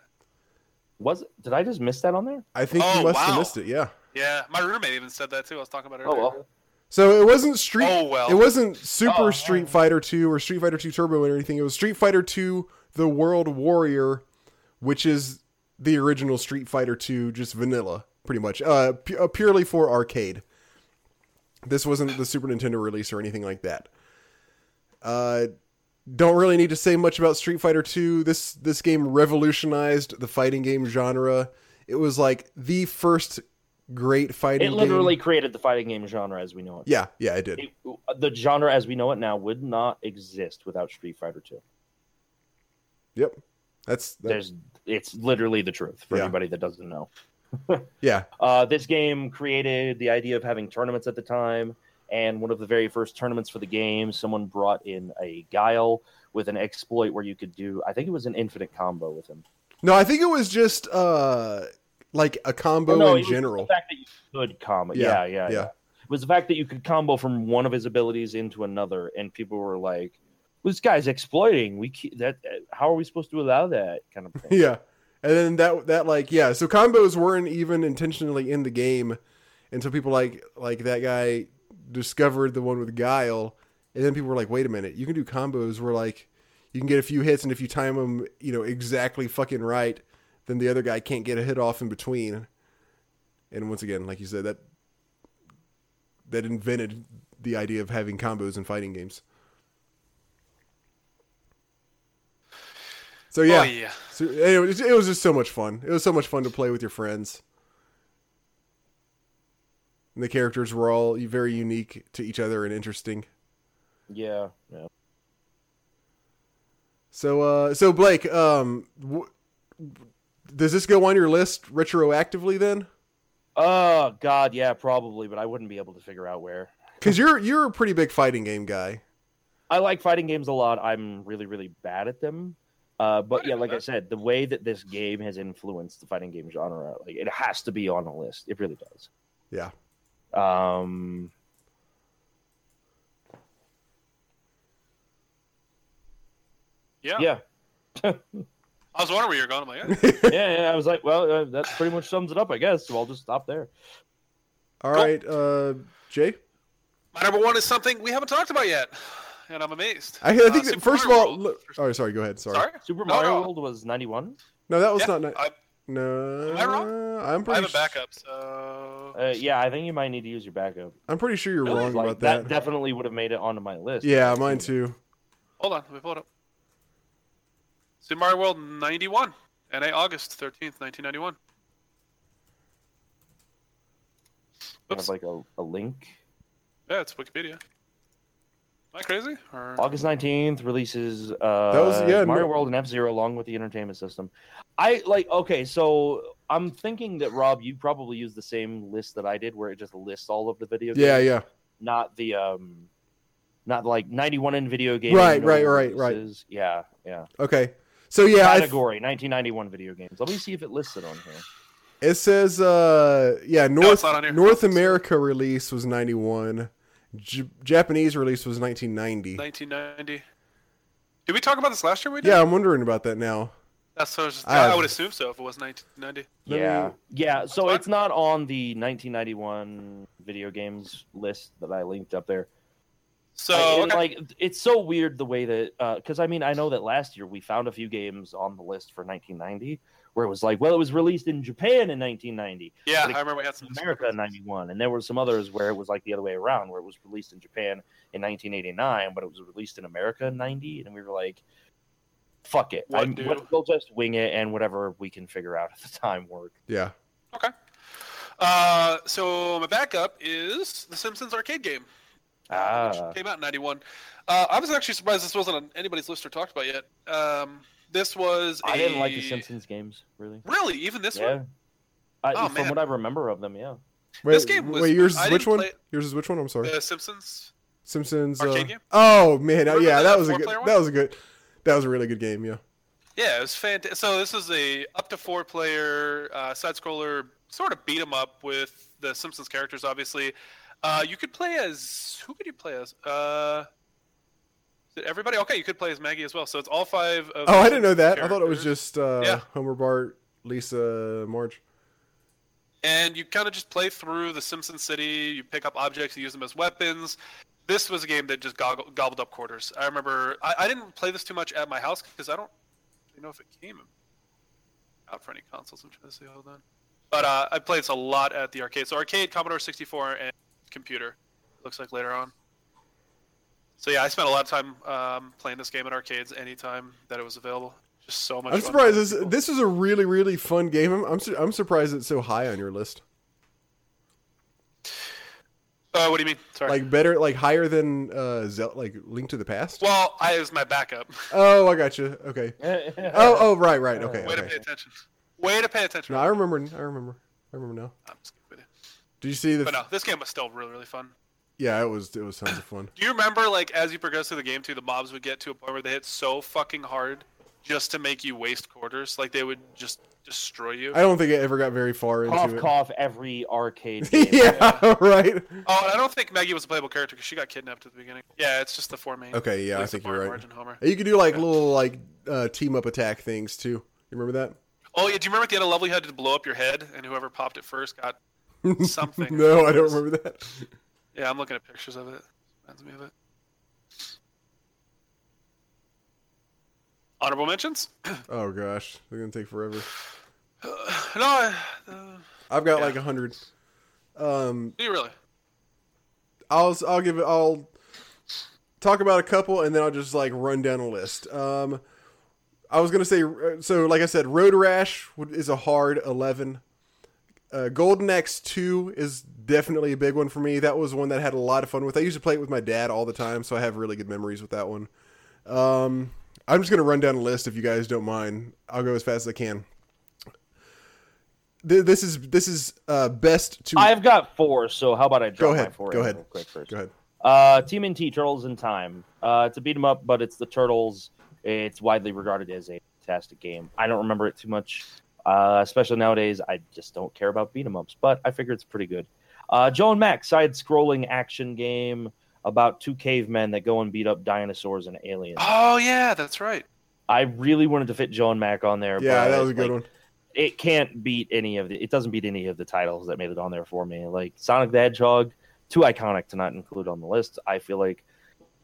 [SPEAKER 2] Was did I just miss that on there?
[SPEAKER 1] I think
[SPEAKER 3] Oh,
[SPEAKER 1] you must have missed it. Yeah.
[SPEAKER 3] Yeah, my roommate even said that too. I was talking about it.
[SPEAKER 2] Oh well.
[SPEAKER 1] So it wasn't Street.
[SPEAKER 3] Oh, well.
[SPEAKER 1] It wasn't Super
[SPEAKER 2] Oh,
[SPEAKER 1] Street. Fighter Two or Street Fighter Two Turbo or anything. It was Street Fighter Two: The World Warrior, which is the original Street Fighter Two, just vanilla, pretty much, uh, pu- uh, purely for arcade. This wasn't the Super Nintendo release or anything like that. Uh, don't really need to say much about Street Fighter Two. This this game revolutionized the fighting game genre. It was like the first great fighting.
[SPEAKER 2] It
[SPEAKER 1] game.
[SPEAKER 2] literally created the fighting game genre as we know it.
[SPEAKER 1] Yeah, yeah, it did.
[SPEAKER 2] It- the genre as we know it now would not exist without Street Fighter 2.
[SPEAKER 1] Yep. That's that,
[SPEAKER 2] There's it's literally the truth for
[SPEAKER 1] Yeah.
[SPEAKER 2] anybody that doesn't know. [laughs]
[SPEAKER 1] yeah.
[SPEAKER 2] Uh, this game created the idea of having tournaments at the time, and one of the very first tournaments for the game, someone brought in a guile with an exploit where you could do, I think it was an infinite combo with him.
[SPEAKER 1] No, I think it was just uh like a combo
[SPEAKER 2] no,
[SPEAKER 1] in general.
[SPEAKER 2] The fact that you could combo,
[SPEAKER 1] Yeah,
[SPEAKER 2] yeah, yeah, yeah,
[SPEAKER 1] yeah.
[SPEAKER 2] It was the fact that you could combo from one of his abilities into another, and people were like, "This guy's exploiting. We that. How are we supposed to allow that kind of [laughs] thing?"
[SPEAKER 1] Yeah. And then that that like yeah, so combos weren't even intentionally in the game until people like like that guy discovered the one with guile and then people were like, "Wait a minute, you can do combos where like you can get a few hits and if you time them, you know, exactly fucking right, then the other guy can't get a hit off in between." And once again, like you said, that that invented the idea of having combos in fighting games. So yeah,
[SPEAKER 3] Oh, yeah.
[SPEAKER 1] so, anyway, it was- it was just so much fun. It was so much fun to play with your friends. And the characters were all very unique to each other and interesting.
[SPEAKER 2] yeah, yeah.
[SPEAKER 1] So, uh, so Blake, um, w- does this go on your list retroactively then?
[SPEAKER 2] Oh God, yeah, probably, but I wouldn't be able to figure out where.
[SPEAKER 1] Because you're you're a pretty big fighting game guy.
[SPEAKER 2] I like fighting games a lot. I'm really, really bad at them. Uh, but yeah, like I said, the way that this game has influenced the fighting game genre, like it has to be on a list. It really does.
[SPEAKER 1] Yeah.
[SPEAKER 2] Um,
[SPEAKER 3] Yeah.
[SPEAKER 2] yeah, [laughs]
[SPEAKER 3] I was wondering where you're going. I'm like, [laughs] eh.
[SPEAKER 2] yeah, yeah. I was like, well, uh, that pretty much sums it up, I guess. So I'll just stop there.
[SPEAKER 1] All right, uh, Jay.
[SPEAKER 3] my number one is something we haven't talked about yet, and I'm amazed.
[SPEAKER 1] I, I
[SPEAKER 3] Uh,
[SPEAKER 1] think that,
[SPEAKER 3] Super
[SPEAKER 1] first of all, look, oh, sorry. Go ahead. Sorry.
[SPEAKER 3] Sorry.
[SPEAKER 2] Super
[SPEAKER 3] No,
[SPEAKER 2] Mario
[SPEAKER 3] no.
[SPEAKER 2] World was ninety one.
[SPEAKER 1] No, that was
[SPEAKER 3] Yeah,
[SPEAKER 1] not.
[SPEAKER 3] I,
[SPEAKER 1] no,
[SPEAKER 3] Am I wrong?
[SPEAKER 1] I'm
[SPEAKER 3] I have a backup, so
[SPEAKER 2] Uh, yeah, I think you might need to use your backup.
[SPEAKER 1] I'm pretty sure you're
[SPEAKER 3] Really?
[SPEAKER 1] wrong
[SPEAKER 2] Like
[SPEAKER 1] about
[SPEAKER 2] that
[SPEAKER 1] that.
[SPEAKER 2] definitely would have made it onto my list.
[SPEAKER 1] yeah, mine too.
[SPEAKER 3] hold on. Let me pull it up. Super Mario World 91, NA August 13th, 1991.
[SPEAKER 2] I have
[SPEAKER 3] Oops.
[SPEAKER 2] like a, a link.
[SPEAKER 3] Yeah, it's Wikipedia. Am I crazy? Or...
[SPEAKER 2] August nineteenth releases uh,
[SPEAKER 1] That was- yeah,
[SPEAKER 2] Mario
[SPEAKER 1] no-
[SPEAKER 2] World and F Zero along with the entertainment system. I like okay, so I'm thinking that Rob, you probably use the same list that I did, where it just lists all of the video games,
[SPEAKER 1] Yeah, yeah.
[SPEAKER 2] not the um, not like 91 in video games.
[SPEAKER 1] Right, right, right, right.
[SPEAKER 2] Yeah, yeah.
[SPEAKER 1] Okay. So yeah, I th-
[SPEAKER 2] Category 1991 video games. Let me see if it lists it on here.
[SPEAKER 1] it says uh yeah North
[SPEAKER 3] it's not on here.
[SPEAKER 1] North America release was 91. J- Japanese release was 1990.
[SPEAKER 3] 1990. Did we talk about this last year? We did.
[SPEAKER 1] Yeah, I'm wondering about that now.
[SPEAKER 3] That's so. Just,
[SPEAKER 1] I
[SPEAKER 3] I, would assume so if it was 1990.
[SPEAKER 2] Yeah,
[SPEAKER 1] me-
[SPEAKER 2] yeah. So it's not on the 1991 video games list that I linked up there.
[SPEAKER 3] So
[SPEAKER 2] I-
[SPEAKER 3] okay.
[SPEAKER 2] like it's so weird the way that uh, because I mean I know that last year we found a few games on the list for 1990 where it was like well it was released in Japan in 1990,
[SPEAKER 3] yeah, I remember we had some
[SPEAKER 2] America in 91, and there were some others where it was like the other way around where it was released in Japan in 1989 but it was released in America in 90, and we were like, fuck it,
[SPEAKER 3] What
[SPEAKER 2] I'm, what- we'll just wing it and whatever we can figure out at the time work.
[SPEAKER 1] Yeah.
[SPEAKER 3] Okay. Uh, so my backup is the Simpsons arcade game. uh,
[SPEAKER 2] Ah.
[SPEAKER 3] which came out in '91. Uh, I was actually surprised this wasn't on anybody's list or talked about yet. Um, this was.
[SPEAKER 2] I didn't like the Simpsons games really.
[SPEAKER 3] Really, even this
[SPEAKER 2] yeah.
[SPEAKER 3] one.
[SPEAKER 2] I,
[SPEAKER 3] Oh,
[SPEAKER 2] from
[SPEAKER 3] man.
[SPEAKER 2] what I remember of them, yeah.
[SPEAKER 1] Wait,
[SPEAKER 3] This game was-
[SPEAKER 1] wait, yours
[SPEAKER 3] I
[SPEAKER 1] is which one?
[SPEAKER 3] play it-
[SPEAKER 1] Yours is which one? I'm sorry.
[SPEAKER 3] The Simpsons.
[SPEAKER 1] Simpsons.
[SPEAKER 3] arcade
[SPEAKER 1] uh,
[SPEAKER 3] game?
[SPEAKER 1] Oh man,
[SPEAKER 3] Remember
[SPEAKER 1] yeah,
[SPEAKER 3] that
[SPEAKER 1] that was a good.
[SPEAKER 3] four-player one?
[SPEAKER 1] That was a good. That was a really good game. Yeah.
[SPEAKER 3] Yeah, it was fantastic. So this is a up to four player uh, side scroller sort of beat 'em up with the Simpsons characters. Obviously, uh, you could play as who could you play as? Uh, is it everybody? Okay, you could play as Maggie as well. So it's all five. Of
[SPEAKER 1] Oh, I didn't know that. I thought it was just uh,
[SPEAKER 3] Yeah.
[SPEAKER 1] Homer, Bart, Lisa, Marge.
[SPEAKER 3] and you kind of just play through the Simpson city. You pick up objects, you use them as weapons. This was a game that just goggled, gobbled up quarters. I remember I, I didn't play this too much at my house because I don't really know if it came out for any consoles. I'm trying to see. Hold on. But uh, I played this a lot at the arcade. So arcade, Commodore 64, and computer. Looks like later on. So yeah, I spent a lot of time um, playing this game at arcades anytime that it was available. Just so much.
[SPEAKER 1] I'm
[SPEAKER 3] fun
[SPEAKER 1] surprised. This this is a really really fun game. I'm I'm, su- I'm surprised it's so high on your list.
[SPEAKER 3] Uh, what do you mean? Sorry.
[SPEAKER 1] Like better, like higher than uh, Zel- like Link to the Past.
[SPEAKER 3] well, I was my backup.
[SPEAKER 1] Oh, I got you. Okay. [laughs] Oh, oh, right, right. Okay,
[SPEAKER 3] Way to pay attention. Way to pay attention.
[SPEAKER 1] No, I remember. I remember. I remember now.
[SPEAKER 3] I'm just kidding with you.
[SPEAKER 1] Did you see the?
[SPEAKER 3] But no, this game was still really, really fun.
[SPEAKER 1] Yeah, it was. It was tons of fun.
[SPEAKER 3] Do you remember, like, as you progress through the game, too, the mobs would get to a point where they hit so fucking hard just to make you waste quarters? Like, they would just destroy you.
[SPEAKER 1] I don't think it ever got very far into
[SPEAKER 2] cough,
[SPEAKER 1] it.
[SPEAKER 2] cough, every arcade [laughs] game.
[SPEAKER 1] yeah, right.
[SPEAKER 3] Oh, and I don't think Maggie was a playable character because she got kidnapped at the beginning. Yeah, it's just the four main.
[SPEAKER 1] Okay, yeah, I think you're
[SPEAKER 3] Bart,
[SPEAKER 1] right.
[SPEAKER 3] Marge, and Homer.
[SPEAKER 1] You could do like little like uh, team up attack things too. You remember that?
[SPEAKER 3] Oh, yeah, do you remember at the end of level you had to blow up your head, and whoever popped it first got [laughs] something?
[SPEAKER 1] no, I don't remember that.
[SPEAKER 3] Yeah, I'm looking at pictures of it. Reminds me of it. Honorable mentions? [clears throat]
[SPEAKER 1] Oh gosh, they're gonna take forever. [sighs]
[SPEAKER 3] no, I- uh,
[SPEAKER 1] I've got
[SPEAKER 3] Yeah.
[SPEAKER 1] like a hundred. Um,
[SPEAKER 3] do you really?
[SPEAKER 1] I'll I'll give it. I'll talk about a couple, and then I'll just like run down a list. Um, I was gonna say uh, so. Like I said, Road Rash is a hard eleven. Uh, Golden Axe Two is definitely a big one for me. That was one that I had a lot of fun with. I used to play it with my dad all the time, so I have really good memories with that one. Um, I'm just gonna run down a list if you guys don't mind. I'll go as fast as I can. Th- This is this is uh, best to
[SPEAKER 2] I've got four, so how about I drop
[SPEAKER 1] Go ahead,
[SPEAKER 2] my four
[SPEAKER 1] go ahead.
[SPEAKER 2] real quick first?
[SPEAKER 1] go ahead.
[SPEAKER 2] Uh, TMNT Turtles in Time. Uh, it's a beat 'em up, but it's the Turtles. It's widely regarded as a fantastic game. I don't remember it too much, uh, especially nowadays. I just don't care about beat 'em ups, but I figure it's pretty good. Uh, Joe and Mac side scrolling action game about two cavemen that go and beat up dinosaurs and aliens.
[SPEAKER 3] Oh yeah, that's right.
[SPEAKER 2] I really wanted to fit Joe and Mac on there.
[SPEAKER 1] Yeah,
[SPEAKER 2] but,
[SPEAKER 1] that was a good
[SPEAKER 2] like,
[SPEAKER 1] one.
[SPEAKER 2] It can't beat any of the. It doesn't beat any of the titles that made it on there for me. Like Sonic the Hedgehog, too iconic to not include on the list. I feel like,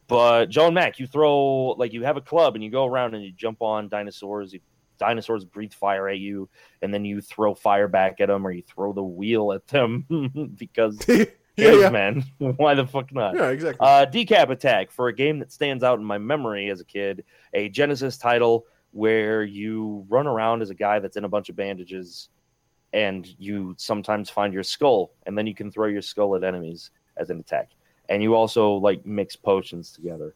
[SPEAKER 2] but Joe and Mac, you throw like you have a club and you go around and you jump on dinosaurs. You, dinosaurs breathe fire at you, and then you throw fire back at them, or you throw the wheel at them [laughs] because [laughs]
[SPEAKER 1] yeah, yeah,
[SPEAKER 2] cavemen. [laughs] Why the fuck not?
[SPEAKER 1] yeah, exactly.
[SPEAKER 2] Uh, Decap Attack for a game that stands out in my memory as a kid, a Genesis title where you run around as a guy that's in a bunch of bandages, and you sometimes find your skull, and then you can throw your skull at enemies as an attack, and you also like mix potions together.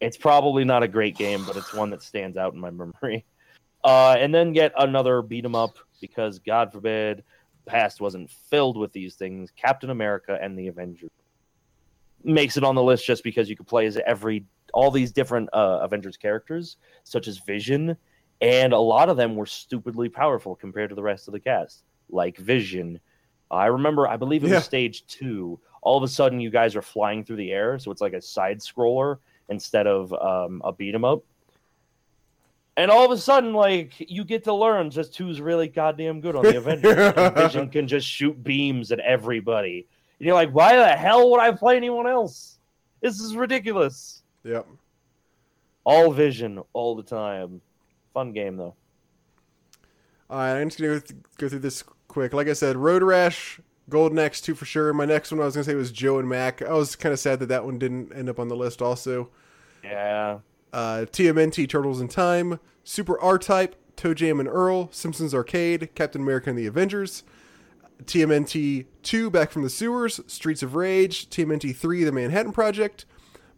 [SPEAKER 2] It's probably not a great game, but it's one that stands out in my memory. Uh, and then get another beat 'em up because God forbid past wasn't filled with these things. Captain America and the Avengers makes it on the list just because you could play as every all these different uh, Avengers characters, such as Vision, and a lot of them were stupidly powerful compared to the rest of the cast, like Vision. I remember, I believe it
[SPEAKER 1] Yeah.
[SPEAKER 2] was stage two. All of a sudden, you guys are flying through the air, so it's like a side scroller instead of um, a beat 'em up. And all of a sudden, like you get to learn just who's really goddamn good on the Avengers. [laughs] Vision can just shoot beams at everybody. And you're like, why the hell would I play anyone else? This is ridiculous.
[SPEAKER 1] Yep.
[SPEAKER 2] All Vision, all the time. Fun game though.
[SPEAKER 1] All right, I'm just gonna go, th- go through this quick. Like I said, Road Rash, Golden Axe two for sure. My next one I was gonna say was Joe and Mac. I was kind of sad that that one didn't end up on the list. Also,
[SPEAKER 2] Yeah.
[SPEAKER 1] Uh, TMNT Turtles in Time, Super R Type, ToeJam and Earl, Simpsons Arcade, Captain America and the Avengers, TMNT 2 Back from the Sewers, Streets of Rage, TMNT 3 The Manhattan Project,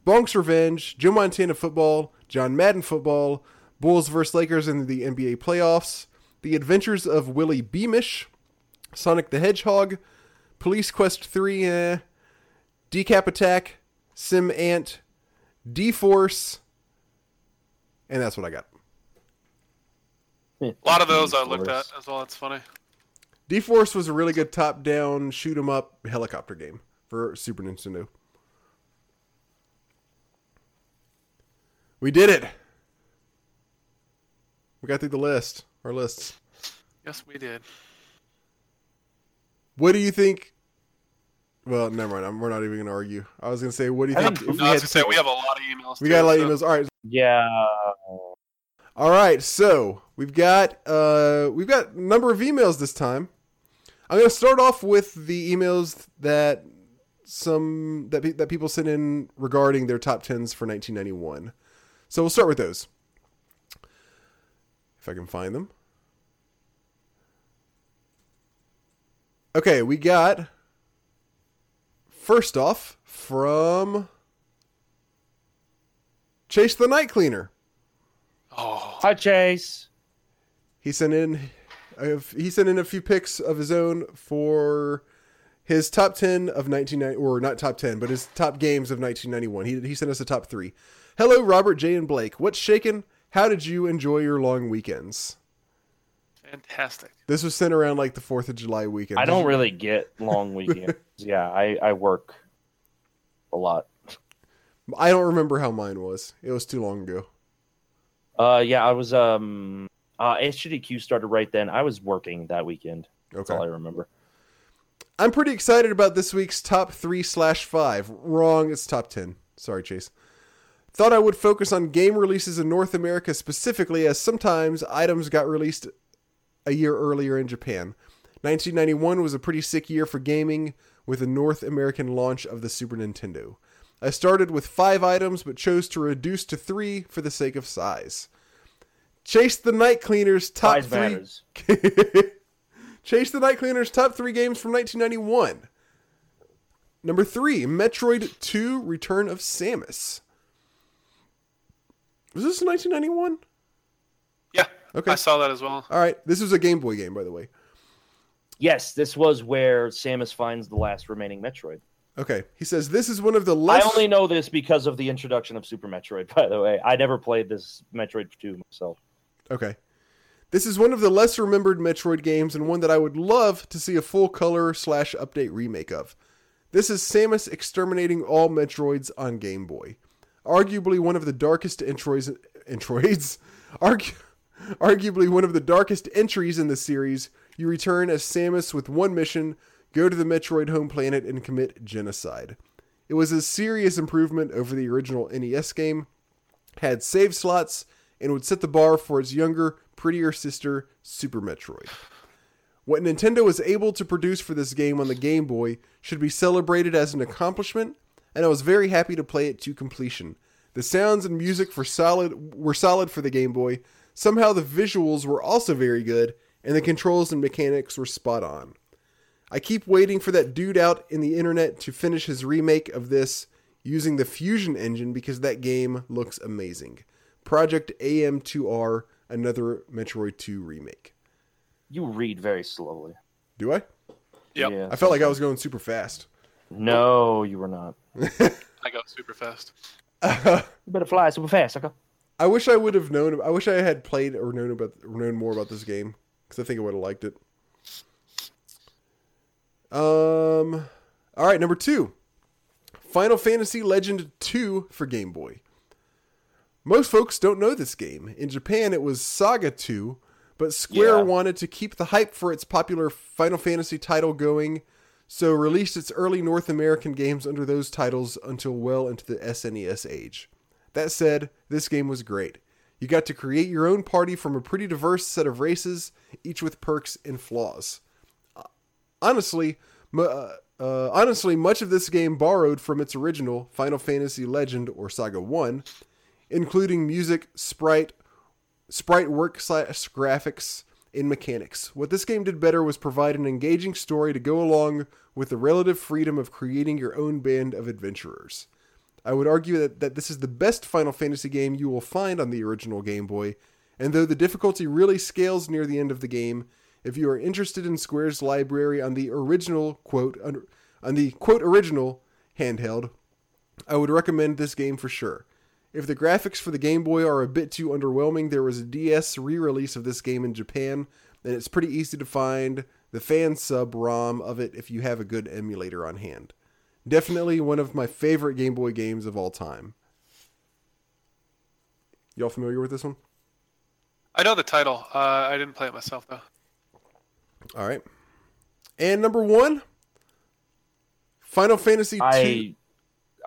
[SPEAKER 1] Bonk's Revenge, Joe Montana Football, John Madden Football, Bulls vs. Lakers in the NBA Playoffs, The Adventures of Willy Beamish, Sonic the Hedgehog, Police Quest 3, eh, Decap Attack, SimAnt, D Force, and that's what I got.
[SPEAKER 3] A lot of those I looked at as well. That's funny.
[SPEAKER 1] D Force was a really good top down shoot 'em up helicopter game for Super Nintendo. We did it. We got through the list, our lists.
[SPEAKER 3] Yes, we did.
[SPEAKER 1] What do you think? Well, never mind. I'm, we're not even going to argue. I was going to say, what do you
[SPEAKER 2] I
[SPEAKER 1] think?
[SPEAKER 2] think-
[SPEAKER 1] if
[SPEAKER 3] No, I was
[SPEAKER 1] had
[SPEAKER 3] gonna say we have a lot of emails.
[SPEAKER 1] we
[SPEAKER 3] too,
[SPEAKER 1] got a lot of emails. All right,
[SPEAKER 2] Yeah.
[SPEAKER 1] All right, so we've got uh, we've got a number of emails this time. I'm going to start off with the emails that some that pe- that people sent in regarding their top tens for 1991. So we'll start with those, if I can find them. Okay, we got first off from Chase the Night Cleaner.
[SPEAKER 3] Oh,
[SPEAKER 2] Hi, Chase.
[SPEAKER 1] He sent in he sent in a few picks of his own for his top 10 of 1990 or not top 10 but his top games of 1991 he, he sent us a top three. Hello robert jay and blake. What's shaking? How did you enjoy your long weekends
[SPEAKER 3] fantastic.
[SPEAKER 1] this was sent around like the 4th of july weekend
[SPEAKER 2] I don't really get long [laughs] weekends. yeah, I, I work a lot.
[SPEAKER 1] i don't remember how mine was it was too long ago
[SPEAKER 2] Uh, yeah, I was um, uh, HDQ started right then. I was working that weekend. That's
[SPEAKER 1] okay
[SPEAKER 2] all I remember.
[SPEAKER 1] i'm pretty excited about this week's top three slash five wrong it's top 10 sorry chase Thought I would focus on game releases in North America specifically, as sometimes items got released a year earlier in Japan. 1991 was a pretty sick year for gaming with the North American launch of the Super Nintendo. I started with five items but chose to reduce to three for the sake of size. Chase the Night Cleaners top
[SPEAKER 2] Size
[SPEAKER 1] three. [laughs] Chase the Night Cleaners top three games from 1991. Number three, Metroid 2 Return of Samus. Was this 1991?
[SPEAKER 3] Yeah.
[SPEAKER 1] Okay.
[SPEAKER 3] I saw that as well.
[SPEAKER 1] All right. This was a Game Boy game, by the way.
[SPEAKER 2] Yes, this was where Samus finds the last remaining Metroid.
[SPEAKER 1] Okay. He says this is one of the less.
[SPEAKER 2] I only know this because of the introduction of Super Metroid. By the way, I never played this Metroid 2 myself.
[SPEAKER 1] Okay. This is one of the less remembered Metroid games and one that I would love to see a full color slash update remake of. This is Samus exterminating all Metroids on Game Boy. Arguably one of the darkest entries, entries [laughs] argu- arguably one of the darkest entries in the series, you return as Samus with one mission go to the Metroid home planet and commit genocide. It was a serious improvement over the original NES game, had save slots, and would set the bar for its younger, prettier sister, Super Metroid. What Nintendo was able to produce for this game on the Game Boy should be celebrated as an accomplishment, and I was very happy to play it to completion. The sounds and music for solid were solid for the Game Boy. Somehow the visuals were also very good, and the controls and mechanics were spot on. I keep waiting for that dude out in the internet to finish his remake of this using the Fusion engine because that game looks amazing. Project AM2R, another Metroid 2 remake.
[SPEAKER 2] You read very slowly.
[SPEAKER 1] Do I?
[SPEAKER 3] Yep.
[SPEAKER 2] Yeah.
[SPEAKER 1] I felt like I was going super fast.
[SPEAKER 2] No, you were not. [laughs]
[SPEAKER 3] I go super fast.
[SPEAKER 2] You better fly super fast, sucker.
[SPEAKER 1] I wish I would have known. I wish I had played or known about or known more about this game because I think I would have liked it. Um, all right, number two, Final Fantasy Legend Two for Game Boy. Most folks don't know this game. In Japan, it was Saga Two, but Square
[SPEAKER 2] Yeah.
[SPEAKER 1] wanted to keep the hype for its popular Final Fantasy title going, so released its early North American games under those titles until well into the SNES age. That said, this game was great. You got to create your own party from a pretty diverse set of races, each with perks and flaws. Uh, Honestly, uh, uh, honestly, much of this game borrowed from its original Final Fantasy Legend or Saga 1, including music, sprite, sprite work slash graphics, and mechanics. What this game did better was provide an engaging story to go along with the relative freedom of creating your own band of adventurers. I would argue that, that this is the best Final Fantasy game you will find on the original Game Boy, and though the difficulty really scales near the end of the game, if you are interested in Square's library on the original quote on, the quote original handheld, I would recommend this game for sure. If the graphics for the Game Boy are a bit too underwhelming, there was a DS re-release of this game in Japan, and it's pretty easy to find the fan sub ROM of it if you have a good emulator on hand. Definitely one of my favorite Game Boy games of all time. Y'all familiar with this one?
[SPEAKER 3] I know the title. Uh, I didn't play it myself though.
[SPEAKER 1] All right. And number one, Final Fantasy two.
[SPEAKER 2] I,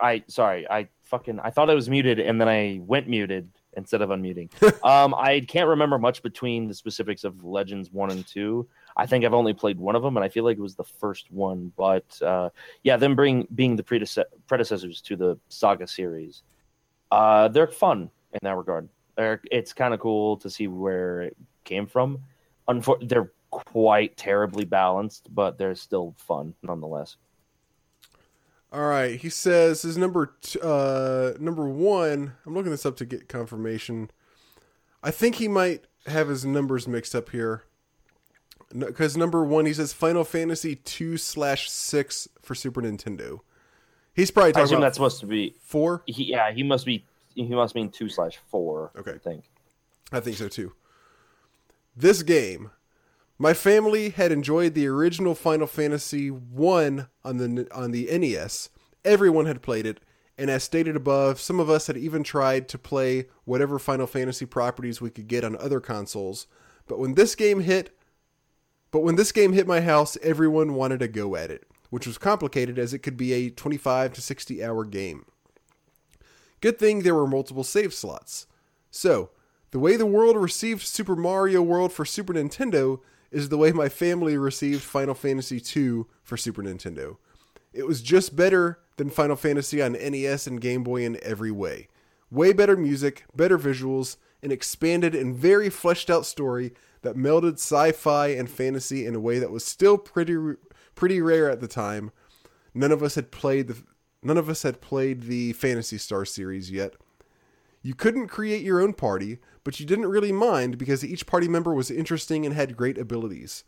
[SPEAKER 2] I, sorry, I fucking, I thought I was muted and then I went muted instead of unmuting. [laughs] um, I can't remember much between the specifics of Legends one and two. I think I've only played one of them, and I feel like it was the first one. But uh, yeah, them bring being the predece- predecessors to the Saga series, uh, they're fun in that regard. They're, it's kind of cool to see where it came from. Unfor- they're quite terribly balanced, but they're still fun nonetheless.
[SPEAKER 1] All right, he says his number t- uh number 1, I'm looking this up to get confirmation. I think he might have his numbers mixed up here. Cuz number 1 he says Final Fantasy 2 slash 6 for Super Nintendo. He's probably
[SPEAKER 2] I
[SPEAKER 1] talking
[SPEAKER 2] assume
[SPEAKER 1] about
[SPEAKER 2] that's supposed to be
[SPEAKER 1] 4.
[SPEAKER 2] He, yeah, he must be. He must mean two slash four.
[SPEAKER 1] Okay.
[SPEAKER 2] I think.
[SPEAKER 1] I think so too. This game, my family had enjoyed the original Final Fantasy 1 on the on the NES. Everyone had played it, and as stated above, some of us had even tried to play whatever Final Fantasy properties we could get on other consoles. But when this game hit, but when this game hit my house, everyone wanted to go at it, which was complicated as it could be a 25 to 60 hour game. Good thing there were multiple save slots. So, the way the world received Super Mario World for Super Nintendo is the way my family received Final Fantasy II for Super Nintendo. It was just better than Final Fantasy on NES and Game Boy in every way. Way better music, better visuals, an expanded and very fleshed out story that melded sci-fi and fantasy in a way that was still pretty pretty rare at the time. None of us had played the none of us had played the Phantasy Star series yet. You couldn't create your own party, but you didn't really mind because each party member was interesting and had great abilities.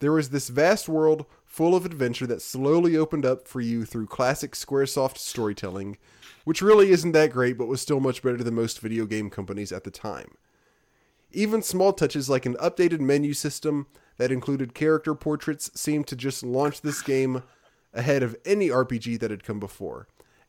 [SPEAKER 1] There was this vast world full of adventure that slowly opened up for you through classic Squaresoft storytelling, which really isn't that great but was still much better than most video game companies at the time. Even small touches like an updated menu system that included character portraits seemed to just launch this game ahead of any RPG that had come before.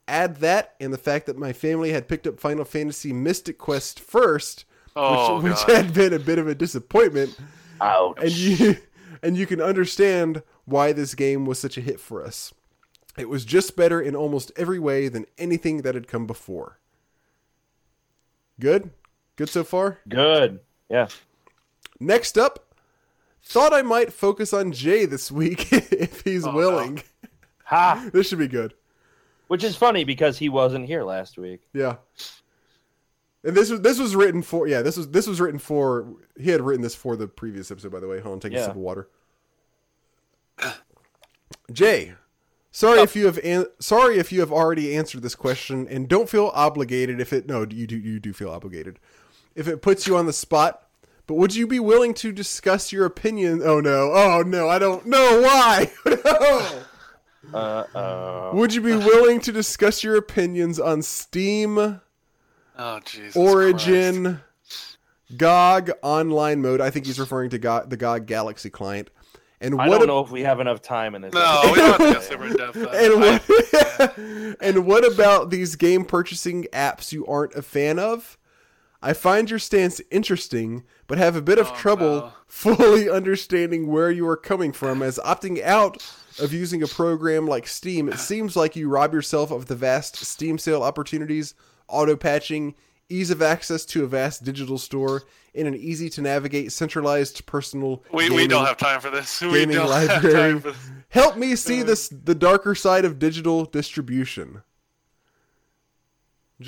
[SPEAKER 1] Add that and the fact that my family had picked up Final Fantasy Mystic Quest first,
[SPEAKER 3] Oh, [laughs]
[SPEAKER 1] which, which had been a bit of a disappointment,
[SPEAKER 2] Ouch.
[SPEAKER 1] and you [laughs] and you can understand why this game was such a hit for us. It was just better in almost every way than anything that had come before. Good? Good so far?
[SPEAKER 2] Good. Yeah.
[SPEAKER 1] Next up, thought I might focus on Jay this week [laughs] if he's
[SPEAKER 3] Oh, no.
[SPEAKER 1] willing.
[SPEAKER 2] Ha! [laughs]
[SPEAKER 1] This should be good.
[SPEAKER 2] Which is funny because he wasn't here last week.
[SPEAKER 1] Yeah. And this was this was written for yeah this was this was written for he had written this for the previous episode by the way. Hold on, take a sip of water. [coughs] Jay, sorry oh. if you have an- sorry if you have already answered this question, and don't feel obligated if it no you do you do feel obligated if it puts you on the spot. But would you be willing to discuss your opinion? Oh no! Oh no! I don't know why. [laughs] no.
[SPEAKER 2] Uh uh.
[SPEAKER 1] Would you be willing to discuss your opinions on Steam?
[SPEAKER 3] Oh Jesus. Christ.
[SPEAKER 1] Origin, GOG online mode. I think he's referring to GOG, the GOG Galaxy client. And
[SPEAKER 2] I
[SPEAKER 1] what
[SPEAKER 2] don't
[SPEAKER 1] ab-
[SPEAKER 2] know if we have enough time in this.
[SPEAKER 3] No, we don't have to go super depth.
[SPEAKER 1] and
[SPEAKER 3] I-
[SPEAKER 1] what, [laughs] and what about these game purchasing apps you aren't a fan of? I find your stance interesting, but have a bit of
[SPEAKER 3] Oh,
[SPEAKER 1] trouble [laughs] fully understanding where you are coming from. As opting out of using a program like Steam, it seems like you rob yourself of the vast Steam sale opportunities, auto patching, ease of access to a vast digital store, and an easy to navigate centralized personal.
[SPEAKER 3] we, we don't have time for this. [laughs] We
[SPEAKER 1] gaming
[SPEAKER 3] don't have
[SPEAKER 1] library.
[SPEAKER 3] time for this.
[SPEAKER 1] Help me see uh, this the darker side of digital distribution.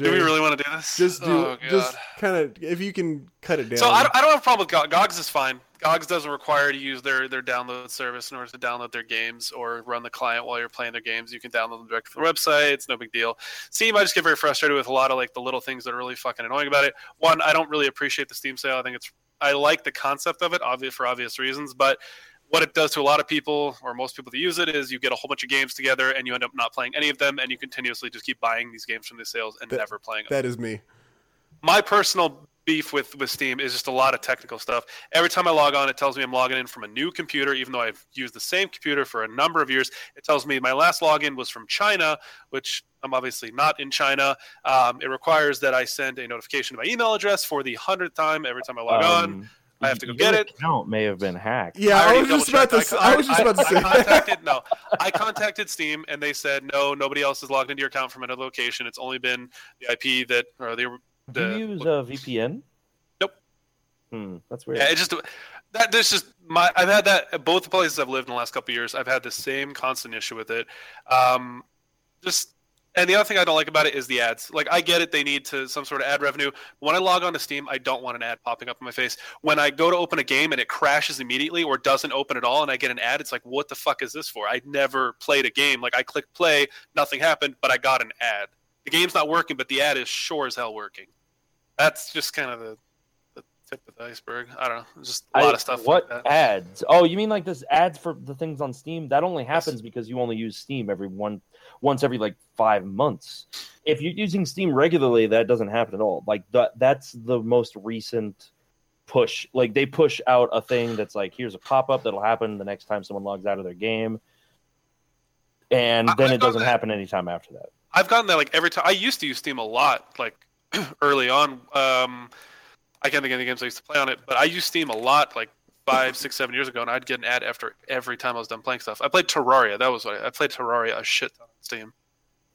[SPEAKER 3] Do we really want to do this?
[SPEAKER 1] just do
[SPEAKER 3] Oh,
[SPEAKER 1] just kind of if you can cut it down.
[SPEAKER 3] So I don't, I don't have a problem with GOG. GOGS is fine. GOGS doesn't require you to use their, their download service in order to download their games or run the client while you're playing their games. You can download them directly from the website. It's no big deal. Steam, I just get very frustrated with a lot of like the little things that are really fucking annoying about it. One, I don't really appreciate the Steam sale. I think it's I like the concept of it, obvious for obvious reasons, but what it does to a lot of people or most people that use it is you get a whole bunch of games together and you end up not playing any of them and you continuously just keep buying these games from the sales and
[SPEAKER 1] That-
[SPEAKER 3] never playing them
[SPEAKER 1] that is me.
[SPEAKER 3] my personal beef with with Steam is just a lot of technical stuff. Every time I log on, it tells me I'm logging in from a new computer, even though I've used the same computer for a number of years. It tells me my last login was from China, which I'm obviously not in China. Um, it requires that I send a notification to my email address for the hundredth time every time I log on. I have to go
[SPEAKER 2] your
[SPEAKER 3] get it.
[SPEAKER 2] Account may have been hacked.
[SPEAKER 1] Yeah, I,
[SPEAKER 3] already
[SPEAKER 1] was just about
[SPEAKER 3] double-checked.
[SPEAKER 1] to. s- I was just about to
[SPEAKER 3] I contacted no, I [laughs] contacted Steam and they said no, nobody else has logged into your account from another location. It's only been the IP that or the
[SPEAKER 2] Do you use a VPN?
[SPEAKER 3] Nope.
[SPEAKER 2] Hmm, that's weird.
[SPEAKER 3] Yeah, it just that there's just my I've had that at both the places I've lived in the last couple of years. I've had the same constant issue with it. Um, just and the other thing I don't like about it is the ads. Like I get it, they need to some sort of ad revenue. When I log on to Steam, I don't want an ad popping up in my face. When I go to open a game and it crashes immediately or doesn't open at all, and I get an ad, it's like, what the fuck is this for? I never played a game. Like I clicked play, nothing happened, but I got an ad. The game's not working, but the ad is sure as hell working. That's just kind of the, the tip of the iceberg. I don't know. Just a lot
[SPEAKER 2] I-
[SPEAKER 3] of stuff.
[SPEAKER 2] What
[SPEAKER 3] like
[SPEAKER 2] ads? Oh, you mean like this ads for the things on Steam? That only happens because you only use Steam every one once every like five months. If you're using Steam regularly, that doesn't happen at all. Like that that's the most recent push. Like they push out a thing that's like here's a pop up that'll happen the next time someone logs out of their game. And then
[SPEAKER 3] I
[SPEAKER 2] it doesn't
[SPEAKER 3] that.
[SPEAKER 2] happen anytime after that.
[SPEAKER 3] I've gotten that like every time. I used to use Steam a lot, like [clears throat] early on. Um, I can't think of any games I used to play on it, but I used Steam a lot, like five, six, seven years ago, and I'd get an ad after every time I was done playing stuff. I played Terraria. That was what I, I played Terraria a shit ton on Steam.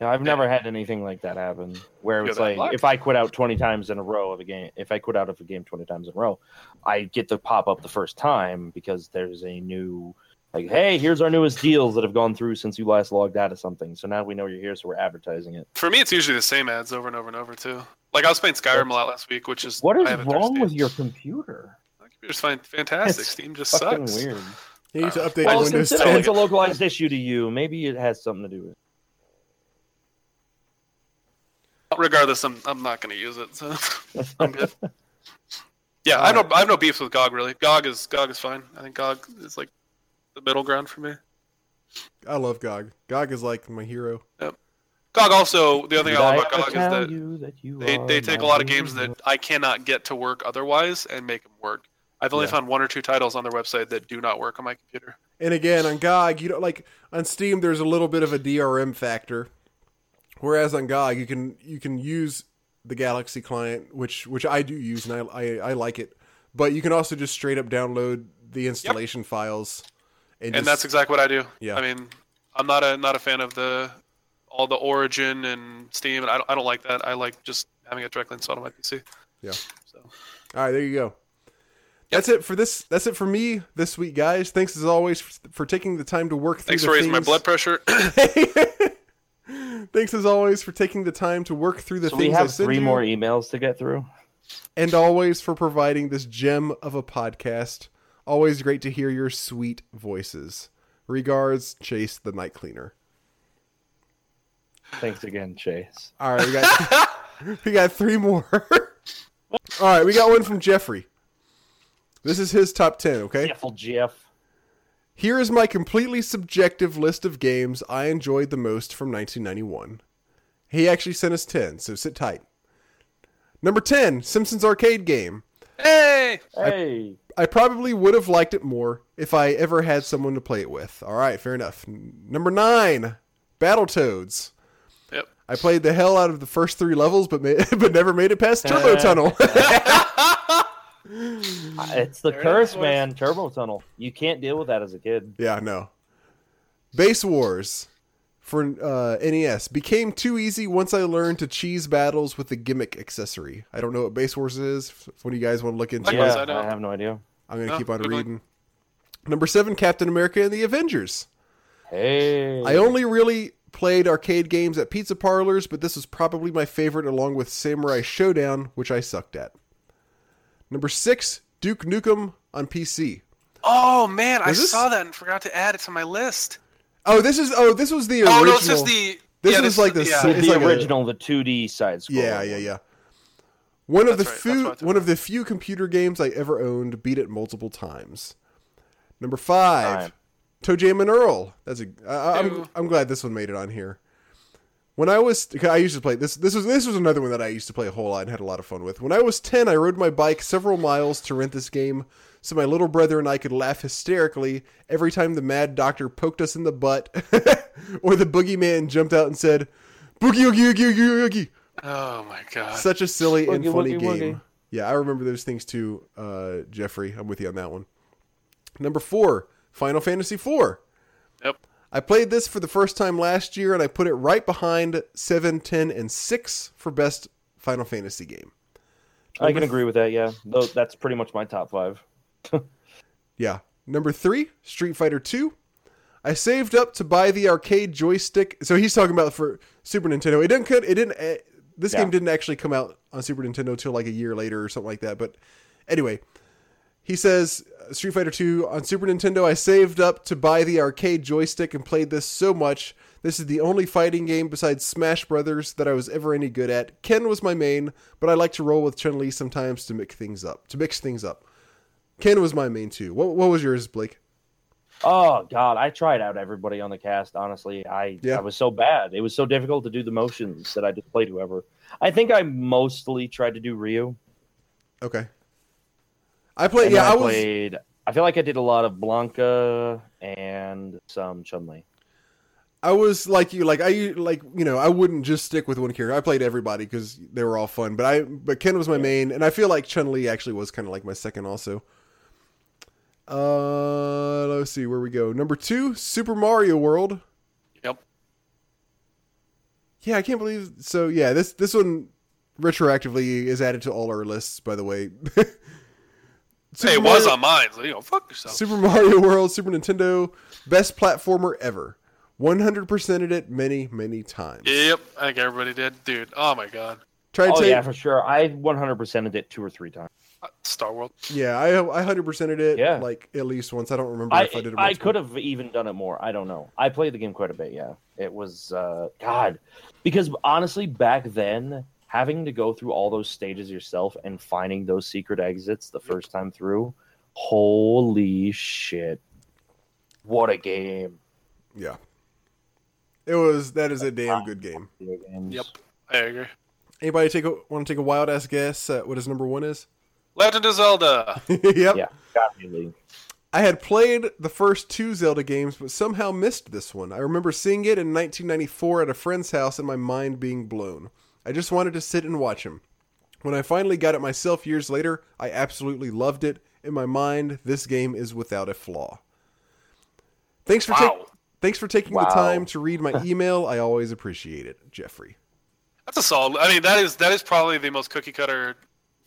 [SPEAKER 2] Yeah, I've never had anything like that happen where it's like
[SPEAKER 3] lucky.
[SPEAKER 2] if I quit out 20 times in a row of a game, if I quit out of a game 20 times in a row, I get the pop up the first time because there's a new like, hey, here's our newest deals that have gone through since you last logged out of something. So now we know you're here, so we're advertising it.
[SPEAKER 3] For me, it's usually the same ads over and over and over too. Like I was playing Skyrim a lot last week, which is
[SPEAKER 2] What is
[SPEAKER 3] I have it
[SPEAKER 2] wrong with your computer?
[SPEAKER 3] My computer's fine, fantastic.
[SPEAKER 2] It's
[SPEAKER 3] Steam just
[SPEAKER 2] Fucking
[SPEAKER 3] sucks.
[SPEAKER 2] weird.
[SPEAKER 1] You need to uh,
[SPEAKER 3] update
[SPEAKER 2] Well,
[SPEAKER 1] Windows
[SPEAKER 2] since
[SPEAKER 1] 10.
[SPEAKER 2] it's a localized issue to you, maybe it has something to do with it.
[SPEAKER 3] Regardless, I'm I'm not going to use it, so [laughs] I'm good. Yeah, I don't I have no beefs with GOG really. GOG is GOG is fine. I think GOG is like the middle ground for me.
[SPEAKER 1] I love GOG. GOG is like my hero.
[SPEAKER 3] Yep. GOG also the other thing I love
[SPEAKER 2] Did
[SPEAKER 3] about GOG is that
[SPEAKER 2] you that you
[SPEAKER 3] they, they take a lot of games
[SPEAKER 2] hero?
[SPEAKER 3] that I cannot get to work otherwise and make them work. I've only
[SPEAKER 1] Yeah.
[SPEAKER 3] found one or two titles on their website that do not work on my computer.
[SPEAKER 1] And again, on GOG, you don't like on Steam. There's a little bit of a DRM factor, whereas on GOG, you can you can use the Galaxy client, which which I do use and I I, I like it. But you can also just straight up download the installation files, and,
[SPEAKER 3] and
[SPEAKER 1] just-
[SPEAKER 3] that's exactly what I do.
[SPEAKER 1] Yeah.
[SPEAKER 3] I mean, I'm not a not a fan of the all the Origin and Steam, and I don't, I don't like that. I like just having it directly installed on my PC.
[SPEAKER 1] Yeah.
[SPEAKER 3] So
[SPEAKER 1] All right, there you go. That's it for this. That's it for me this week, guys. Thanks as always for, for taking the time to work through.
[SPEAKER 3] thanks
[SPEAKER 1] the
[SPEAKER 3] for raising my blood pressure. [laughs] [laughs]
[SPEAKER 1] Thanks as always for taking the time to work through the
[SPEAKER 2] So
[SPEAKER 1] things
[SPEAKER 2] we have
[SPEAKER 1] send
[SPEAKER 2] three
[SPEAKER 1] you,
[SPEAKER 2] more emails to get through.
[SPEAKER 1] and always for providing this gem of a podcast. Always great to hear your sweet voices. Regards, Chase the Night Cleaner.
[SPEAKER 2] Thanks again, Chase.
[SPEAKER 1] All right, we got [laughs] we got three more. All right, we got one from Jeffrey. This is his top ten. Okay.
[SPEAKER 2] Careful, Jeff.
[SPEAKER 1] Here is my completely subjective list of games I enjoyed the most from 1991. He actually sent us 10, so sit tight. Number 10, Simpsons arcade game.
[SPEAKER 3] hey,
[SPEAKER 2] Hey,
[SPEAKER 1] I probably would have liked it more if I ever had someone to play it with. All right, fair enough. Number 9, Battletoads.
[SPEAKER 3] yep.
[SPEAKER 1] I played the hell out of the first 3 levels but ma- [laughs] but never made it past Turbo [laughs] Tunnel. [laughs] [sighs]
[SPEAKER 2] it's the
[SPEAKER 3] There
[SPEAKER 2] curse,
[SPEAKER 3] is, boys.
[SPEAKER 2] man. Turbo Tunnel. You can't deal with that as a kid.
[SPEAKER 1] Yeah, no. Base Wars for uh, NES became too easy once I learned to cheese battles with the gimmick accessory. I don't know what Base Wars is. If What do you guys want to look into?
[SPEAKER 3] Likewise,
[SPEAKER 2] yeah,
[SPEAKER 3] I.
[SPEAKER 2] I have no idea.
[SPEAKER 1] I'm going to
[SPEAKER 3] No,
[SPEAKER 1] keep on
[SPEAKER 3] good luck.
[SPEAKER 1] reading. Number seven, Captain America and the Avengers.
[SPEAKER 2] Hey,
[SPEAKER 1] I only really played arcade games at pizza parlors, but this was probably my favorite along with Samurai Shodown, which I sucked at. Number six, Duke Nukem on PC.
[SPEAKER 3] Oh man, I
[SPEAKER 1] Was this-
[SPEAKER 3] saw that and forgot to add it to my list.
[SPEAKER 1] Oh, this is oh, this was the original.
[SPEAKER 3] Oh no, it's just the.
[SPEAKER 1] This
[SPEAKER 3] yeah,
[SPEAKER 1] was like the
[SPEAKER 3] yeah.
[SPEAKER 1] si-
[SPEAKER 2] the,
[SPEAKER 1] it's like a-
[SPEAKER 2] original, the 2D side scroll.
[SPEAKER 1] Yeah, yeah, yeah. One of the
[SPEAKER 3] right,
[SPEAKER 1] few
[SPEAKER 3] what I
[SPEAKER 1] one of the few computer games I ever owned beat it multiple times. Number five,
[SPEAKER 2] Time.
[SPEAKER 1] ToeJam and Earl. That's a. I, I'm
[SPEAKER 3] Ew.
[SPEAKER 1] I'm glad this one made it on here. When I was I used to play this. This was this was another one that I used to play a whole lot and had a lot of fun with. When I was ten, I rode my bike several miles to rent this game, so my little brother and I could laugh hysterically every time the Mad Doctor poked us in the butt, [laughs] or the Boogeyman jumped out and said, "Boogie oogie oogie oogie oogie."
[SPEAKER 3] Oh my god.
[SPEAKER 1] Such a silly and
[SPEAKER 2] Woogie,
[SPEAKER 1] funny
[SPEAKER 2] woogie,
[SPEAKER 1] game.
[SPEAKER 2] woogie.
[SPEAKER 1] Yeah, I remember those things too, uh, Jeffrey. I'm with you on that one. Number four, Final Fantasy IV.
[SPEAKER 3] Yep.
[SPEAKER 1] I played this for the first time last year, and I put it right behind 7, 10, and 6 for best Final Fantasy game.
[SPEAKER 2] I can agree with that. Yeah, Though that's pretty much my top five. [laughs]
[SPEAKER 1] Yeah. Number three, Street Fighter 2. I saved up to buy the arcade joystick. So he's talking about for Super Nintendo. It didn't. cut- It didn't. Uh, this
[SPEAKER 2] Yeah.
[SPEAKER 1] game didn't actually come out on Super Nintendo till like a year later or something like that. But anyway, he says Street Fighter 2 on Super Nintendo. I saved up to buy the arcade joystick and played this so much. This is the only fighting game besides Smash Brothers that I was ever any good at. Ken was my main, but I like to roll with Chun Li sometimes to mix things up. To mix things up. Ken was my main too. What, what was yours, Blake?
[SPEAKER 2] Oh God, I tried out everybody on the cast. Honestly, I
[SPEAKER 1] Yeah.
[SPEAKER 2] I was so bad. It was so difficult to do the motions that I just played whoever. I think I mostly tried to do Ryu.
[SPEAKER 1] Okay. I played.
[SPEAKER 2] And
[SPEAKER 1] Yeah,
[SPEAKER 2] then
[SPEAKER 1] I
[SPEAKER 2] I
[SPEAKER 1] was.
[SPEAKER 2] played. I feel like I did a lot of Blanka and some Chun Li.
[SPEAKER 1] I was like you. Like I like you know. I wouldn't just stick with one character. I played everybody because they were all fun. But I but Ken was my main, and I feel like Chun Li actually was kind of like my second also. Uh, let's see where we go. Number two, Super Mario World.
[SPEAKER 3] Yep.
[SPEAKER 1] Yeah, I can't believe. So yeah, this this one retroactively is added to all our lists. By the way. [laughs] Super
[SPEAKER 3] Hey, it was
[SPEAKER 1] Mario-
[SPEAKER 3] on mine. So, you know, fuck yourself.
[SPEAKER 1] Super Mario World, Super Nintendo, best platformer ever. 100%ed it many, many times.
[SPEAKER 3] Yep, I think everybody did, dude. Oh my god,
[SPEAKER 1] Tried to
[SPEAKER 2] Oh
[SPEAKER 1] take,
[SPEAKER 2] yeah,
[SPEAKER 1] yeah,
[SPEAKER 2] for sure. I 100%ed it two or three times.
[SPEAKER 3] Uh, Star World.
[SPEAKER 1] Yeah, I I 100%ed it
[SPEAKER 2] Yeah.
[SPEAKER 1] like at least once. I don't remember
[SPEAKER 2] I
[SPEAKER 1] if I did it
[SPEAKER 2] I could have even done it more. I don't know. I played the game quite a bit. Yeah, it was uh, God, because honestly, back then having to go through all those stages yourself and finding those secret exits the first time through, holy shit! What a game!
[SPEAKER 1] Yeah. It was that is a damn good game.
[SPEAKER 3] Yep, I agree.
[SPEAKER 1] Anybody take a want to take a wild ass guess at what his number one is?
[SPEAKER 3] Legend of Zelda. [laughs]
[SPEAKER 1] yep.
[SPEAKER 2] Yeah, got me. Lee.
[SPEAKER 1] I had played the first two Zelda games, but somehow missed this one. I remember seeing it in 1994 at a friend's house and my mind being blown. I just wanted to sit and watch him. When I finally got it myself years later, I absolutely loved it. In my mind, this game is without a flaw. Thanks for
[SPEAKER 3] Wow.
[SPEAKER 1] taking thanks for taking the time to read my [laughs] email. I always appreciate it, Jeffrey.
[SPEAKER 3] That's a solid. I mean, that is that is probably the most cookie cutter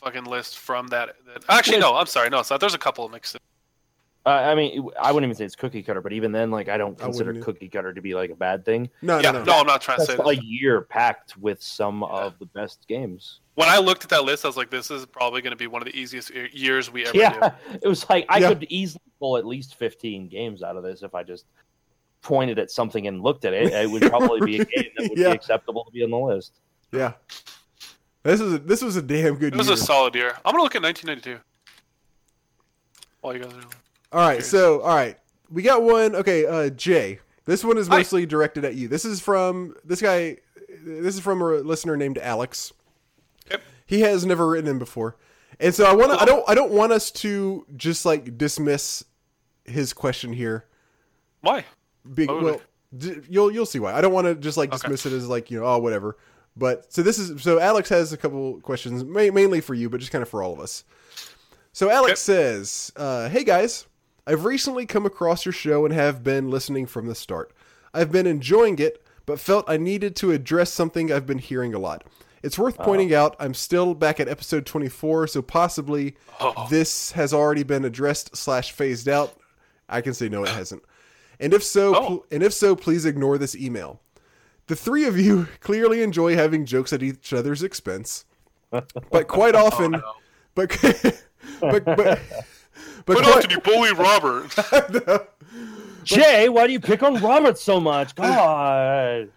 [SPEAKER 3] fucking list from that. that actually, no, I'm sorry, no, it's not. There's a couple of mixed in.
[SPEAKER 2] Uh, I mean, I wouldn't even say it's cookie cutter, but even then, like, I don't consider
[SPEAKER 1] wouldn't
[SPEAKER 2] cookie cutter to be like a bad thing.
[SPEAKER 1] No,
[SPEAKER 3] yeah,
[SPEAKER 1] no,
[SPEAKER 3] no,
[SPEAKER 1] no.
[SPEAKER 3] I'm not trying to
[SPEAKER 2] That's
[SPEAKER 3] say
[SPEAKER 2] a
[SPEAKER 3] that.
[SPEAKER 2] year packed with some of the best games.
[SPEAKER 3] When I looked at that list, I was like, this is probably going to be one of the easiest years we ever do.
[SPEAKER 2] Yeah, [laughs] it was like I
[SPEAKER 1] Yeah.
[SPEAKER 2] could easily pull at least 15 games out of this if I just pointed at something and looked at it. It would [laughs] probably be a game that would
[SPEAKER 1] Yeah.
[SPEAKER 2] be acceptable to be on the list.
[SPEAKER 1] Yeah. This is a, this was a damn good year.
[SPEAKER 3] It was
[SPEAKER 1] year.
[SPEAKER 3] a solid year. I'm gonna look at 1992. While you guys are.
[SPEAKER 1] All right, so all right, we got one. Okay, uh, Jay. This one is mostly directed at you. This is from this guy. This is from a listener named Alex.
[SPEAKER 3] Yep.
[SPEAKER 1] He has never written in before, and so I want to. I don't. I don't want us to just like dismiss his question here.
[SPEAKER 3] Why?
[SPEAKER 1] Be,
[SPEAKER 3] Why
[SPEAKER 1] well, d- you'll you'll see why. I don't want to just like
[SPEAKER 3] Okay.
[SPEAKER 1] dismiss it as like you know oh whatever. But so this is so Alex has a couple questions ma- mainly for you, but just kind of for all of us. So Alex
[SPEAKER 3] Okay.
[SPEAKER 1] says, uh, "Hey guys, I've recently come across your show and have been listening from the start. I've been enjoying it, but felt I needed to address something I've been hearing a lot. It's worth oh. pointing out I'm still back at episode 24, so possibly
[SPEAKER 3] Oh.
[SPEAKER 1] this has already been addressed slash phased out. I can say no, it hasn't. And if so,
[SPEAKER 3] Oh.
[SPEAKER 1] pl- and if so, please ignore this email. The three of you [laughs] clearly enjoy having jokes at each other's expense, but quite [laughs] oh, often,
[SPEAKER 3] Oh, no.
[SPEAKER 1] but [laughs] but but but
[SPEAKER 3] But
[SPEAKER 1] quite-
[SPEAKER 3] did you bully Robert? [laughs]
[SPEAKER 2] Jay, why do you pick on Robert so much? [laughs] God.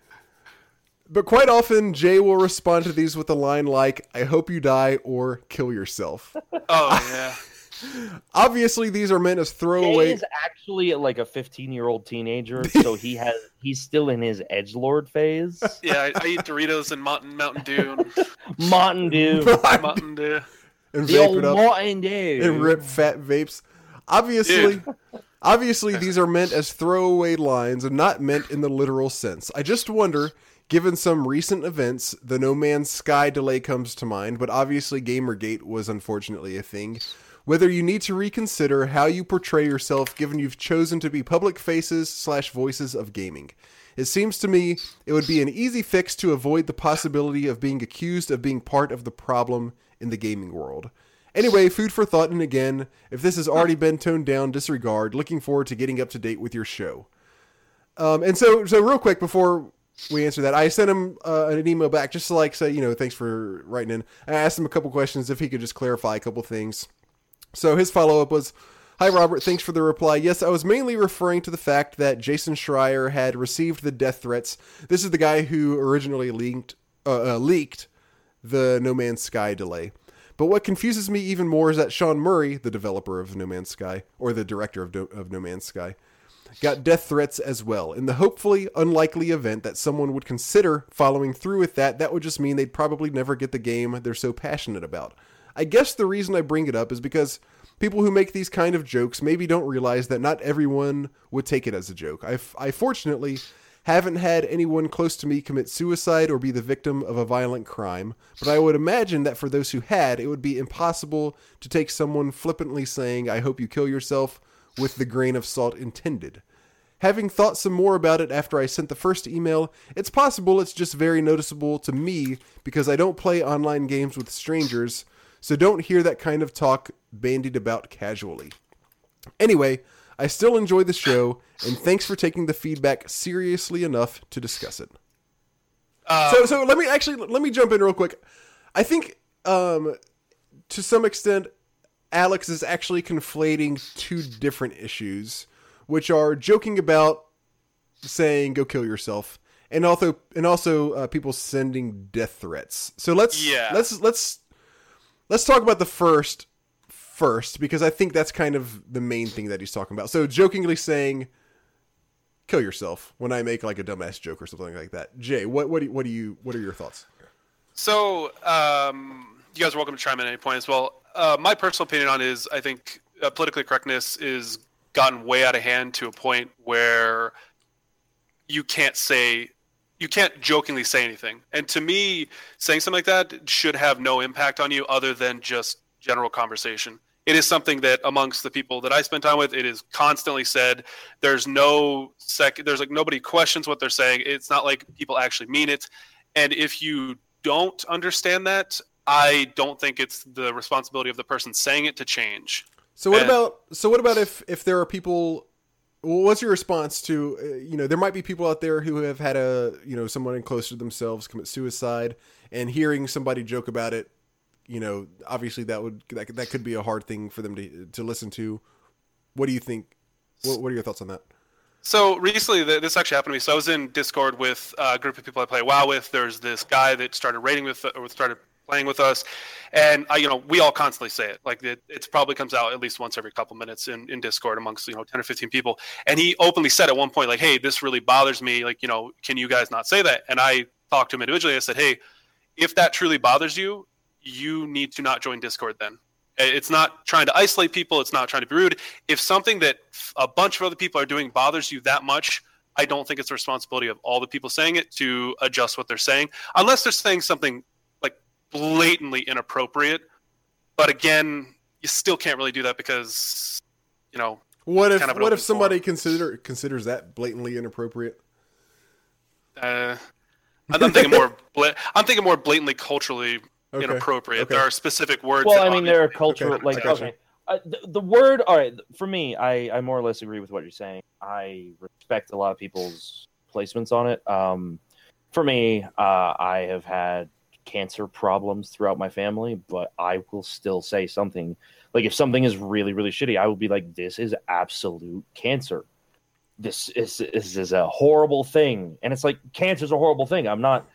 [SPEAKER 1] But quite often, Jay will respond to these with a line like, I hope you die or kill yourself. [laughs]
[SPEAKER 3] oh yeah.
[SPEAKER 1] Obviously, these are meant as
[SPEAKER 2] Jay
[SPEAKER 1] throwaway.
[SPEAKER 2] is actually like a 15 year old teenager, so he has he's still in his edge lord phase.
[SPEAKER 3] Yeah, I, I eat Doritos and Mountain Mountain Dew and
[SPEAKER 2] Mountain Dew,
[SPEAKER 3] Mountain Dew.
[SPEAKER 1] And
[SPEAKER 2] the
[SPEAKER 1] vape
[SPEAKER 2] old
[SPEAKER 1] it up
[SPEAKER 2] Mountain Dew.
[SPEAKER 1] and rip fat vapes. Obviously, [laughs] obviously, these are meant as throwaway lines and not meant in the literal sense. I just wonder, given some recent events, the No Man's Sky delay comes to mind, but obviously Gamergate was unfortunately a thing. Whether you need to reconsider how you portray yourself given you've chosen to be public faces slash voices of gaming. It seems to me it would be an easy fix to avoid the possibility of being accused of being part of the problem in the gaming world. Anyway, food for thought, and again, if this has already been toned down, disregard. Looking forward to getting up to date with your show. Um, and so, so real quick before we answer that, I sent him uh, an email back just to like say, you know, thanks for writing in. I asked him a couple questions if he could just clarify a couple things. So his follow up was, "Hi Robert, thanks for the reply. Yes, I was mainly referring to the fact that Jason Schreier had received the death threats. This is the guy who originally leaked uh, uh, leaked the No Man's Sky delay." But what confuses me even more is that Sean Murray, the developer of No Man's Sky, or the director of, Do- of No Man's Sky, got death threats as well. In the hopefully unlikely event that someone would consider following through with that, that would just mean they'd probably never get the game they're so passionate about. I guess the reason I bring it up is because people who make these kind of jokes maybe don't realize that not everyone would take it as a joke. I, I fortunately haven't had anyone close to me commit suicide or be the victim of a violent crime, but I would imagine that for those who had, it would be impossible to take someone flippantly saying, I hope you kill yourself, with the grain of salt intended. Having thought some more about it after I sent the first email, it's possible it's just very noticeable to me because I don't play online games with strangers, so don't hear that kind of talk bandied about casually. Anyway, I still enjoy the show, and thanks for taking the feedback seriously enough to discuss it.
[SPEAKER 3] Uh,
[SPEAKER 1] So, so let me actually let me jump in real quick. I think, um, to some extent, Alex is actually conflating two different issues, which are joking about saying "go kill yourself," and also and also uh, people sending death threats. So let's
[SPEAKER 3] Yeah.
[SPEAKER 1] let's let's let's talk about the first first because I think that's kind of the main thing that he's talking about. So jokingly saying kill yourself when I make like a dumbass joke or something like that. Jay, what what do you, what do you what are your thoughts?
[SPEAKER 3] So, um, you guys are welcome to chime in at any point as well. Uh, my personal opinion on is I think uh, politically correctness is gotten way out of hand to a point where you can't say you can't jokingly say anything. And to me, saying something like that should have no impact on you other than just general conversation. It is something that amongst the people that I spend time with, it is constantly said. There's no sec. There's like nobody questions what they're saying. It's not like people actually mean it. And if you don't understand that, I don't think it's the responsibility of the person saying it to change.
[SPEAKER 1] So what
[SPEAKER 3] And-
[SPEAKER 1] about so what about if if there are people well, what's your response to uh, you know there might be people out there who have had a you know someone close to themselves commit suicide and hearing somebody joke about it you know obviously that would that, that could be a hard thing for them to to listen to what do you think what, what are your thoughts on that
[SPEAKER 3] So recently, th- this actually happened to me. So I was in Discord with a group of people I play WoW with. There's this guy that started raiding with, or started playing with us, and I, you know, we all constantly say it. Like it, it probably comes out at least once every couple minutes in, in Discord amongst you know ten or fifteen people. And he openly said at one point, like, "Hey, this really bothers me. Like, you know, can you guys not say that?" And I talked to him individually. I said, "Hey, if that truly bothers you, you need to not join Discord then." It's not trying to isolate people. It's not trying to be rude. If something that a bunch of other people are doing bothers you that much, I don't think it's the responsibility of all the people saying it to adjust what they're saying, unless they're saying something like blatantly inappropriate. But again, you still can't really do that because, you know,
[SPEAKER 1] what if
[SPEAKER 3] Kind of
[SPEAKER 1] what if somebody
[SPEAKER 3] forum.
[SPEAKER 1] consider considers that blatantly inappropriate
[SPEAKER 3] uh, I'm thinking more. Bla- I'm thinking more blatantly culturally
[SPEAKER 1] okay
[SPEAKER 3] inappropriate.
[SPEAKER 1] okay.
[SPEAKER 3] There are specific words.
[SPEAKER 2] Well,
[SPEAKER 3] that
[SPEAKER 2] I mean, there are cultural
[SPEAKER 1] Okay,
[SPEAKER 2] like okay. Uh, the, the word, all right, for me, I, I more or less agree with what you're saying. I respect a lot of people's placements on it. Um, for me, uh, I have had cancer problems throughout my family, but I will still say something. Like if something is really, really shitty, I will be like, "This is absolute cancer. This is this is a horrible thing." And it's like cancer's a horrible thing. I'm not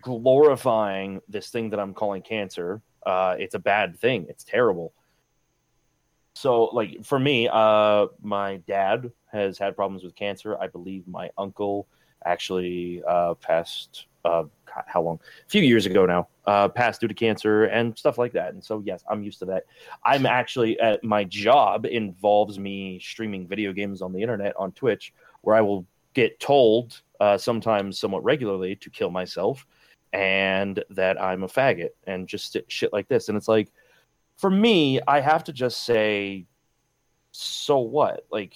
[SPEAKER 2] glorifying this thing that I'm calling cancer. Uh, it's a bad thing. It's terrible. So, like for me, uh, my dad has had problems with cancer. I believe my uncle actually uh, passed. Uh, long? A few years ago now. Uh, passed due to cancer and stuff like that. And so, yes, I'm used to that. I'm actually at my job involves me streaming video games on the internet on Twitch, where I will get told uh, sometimes somewhat regularly to kill myself and that I'm a faggot and just shit like this. And it's like, for me, I have to just say, so what? Like,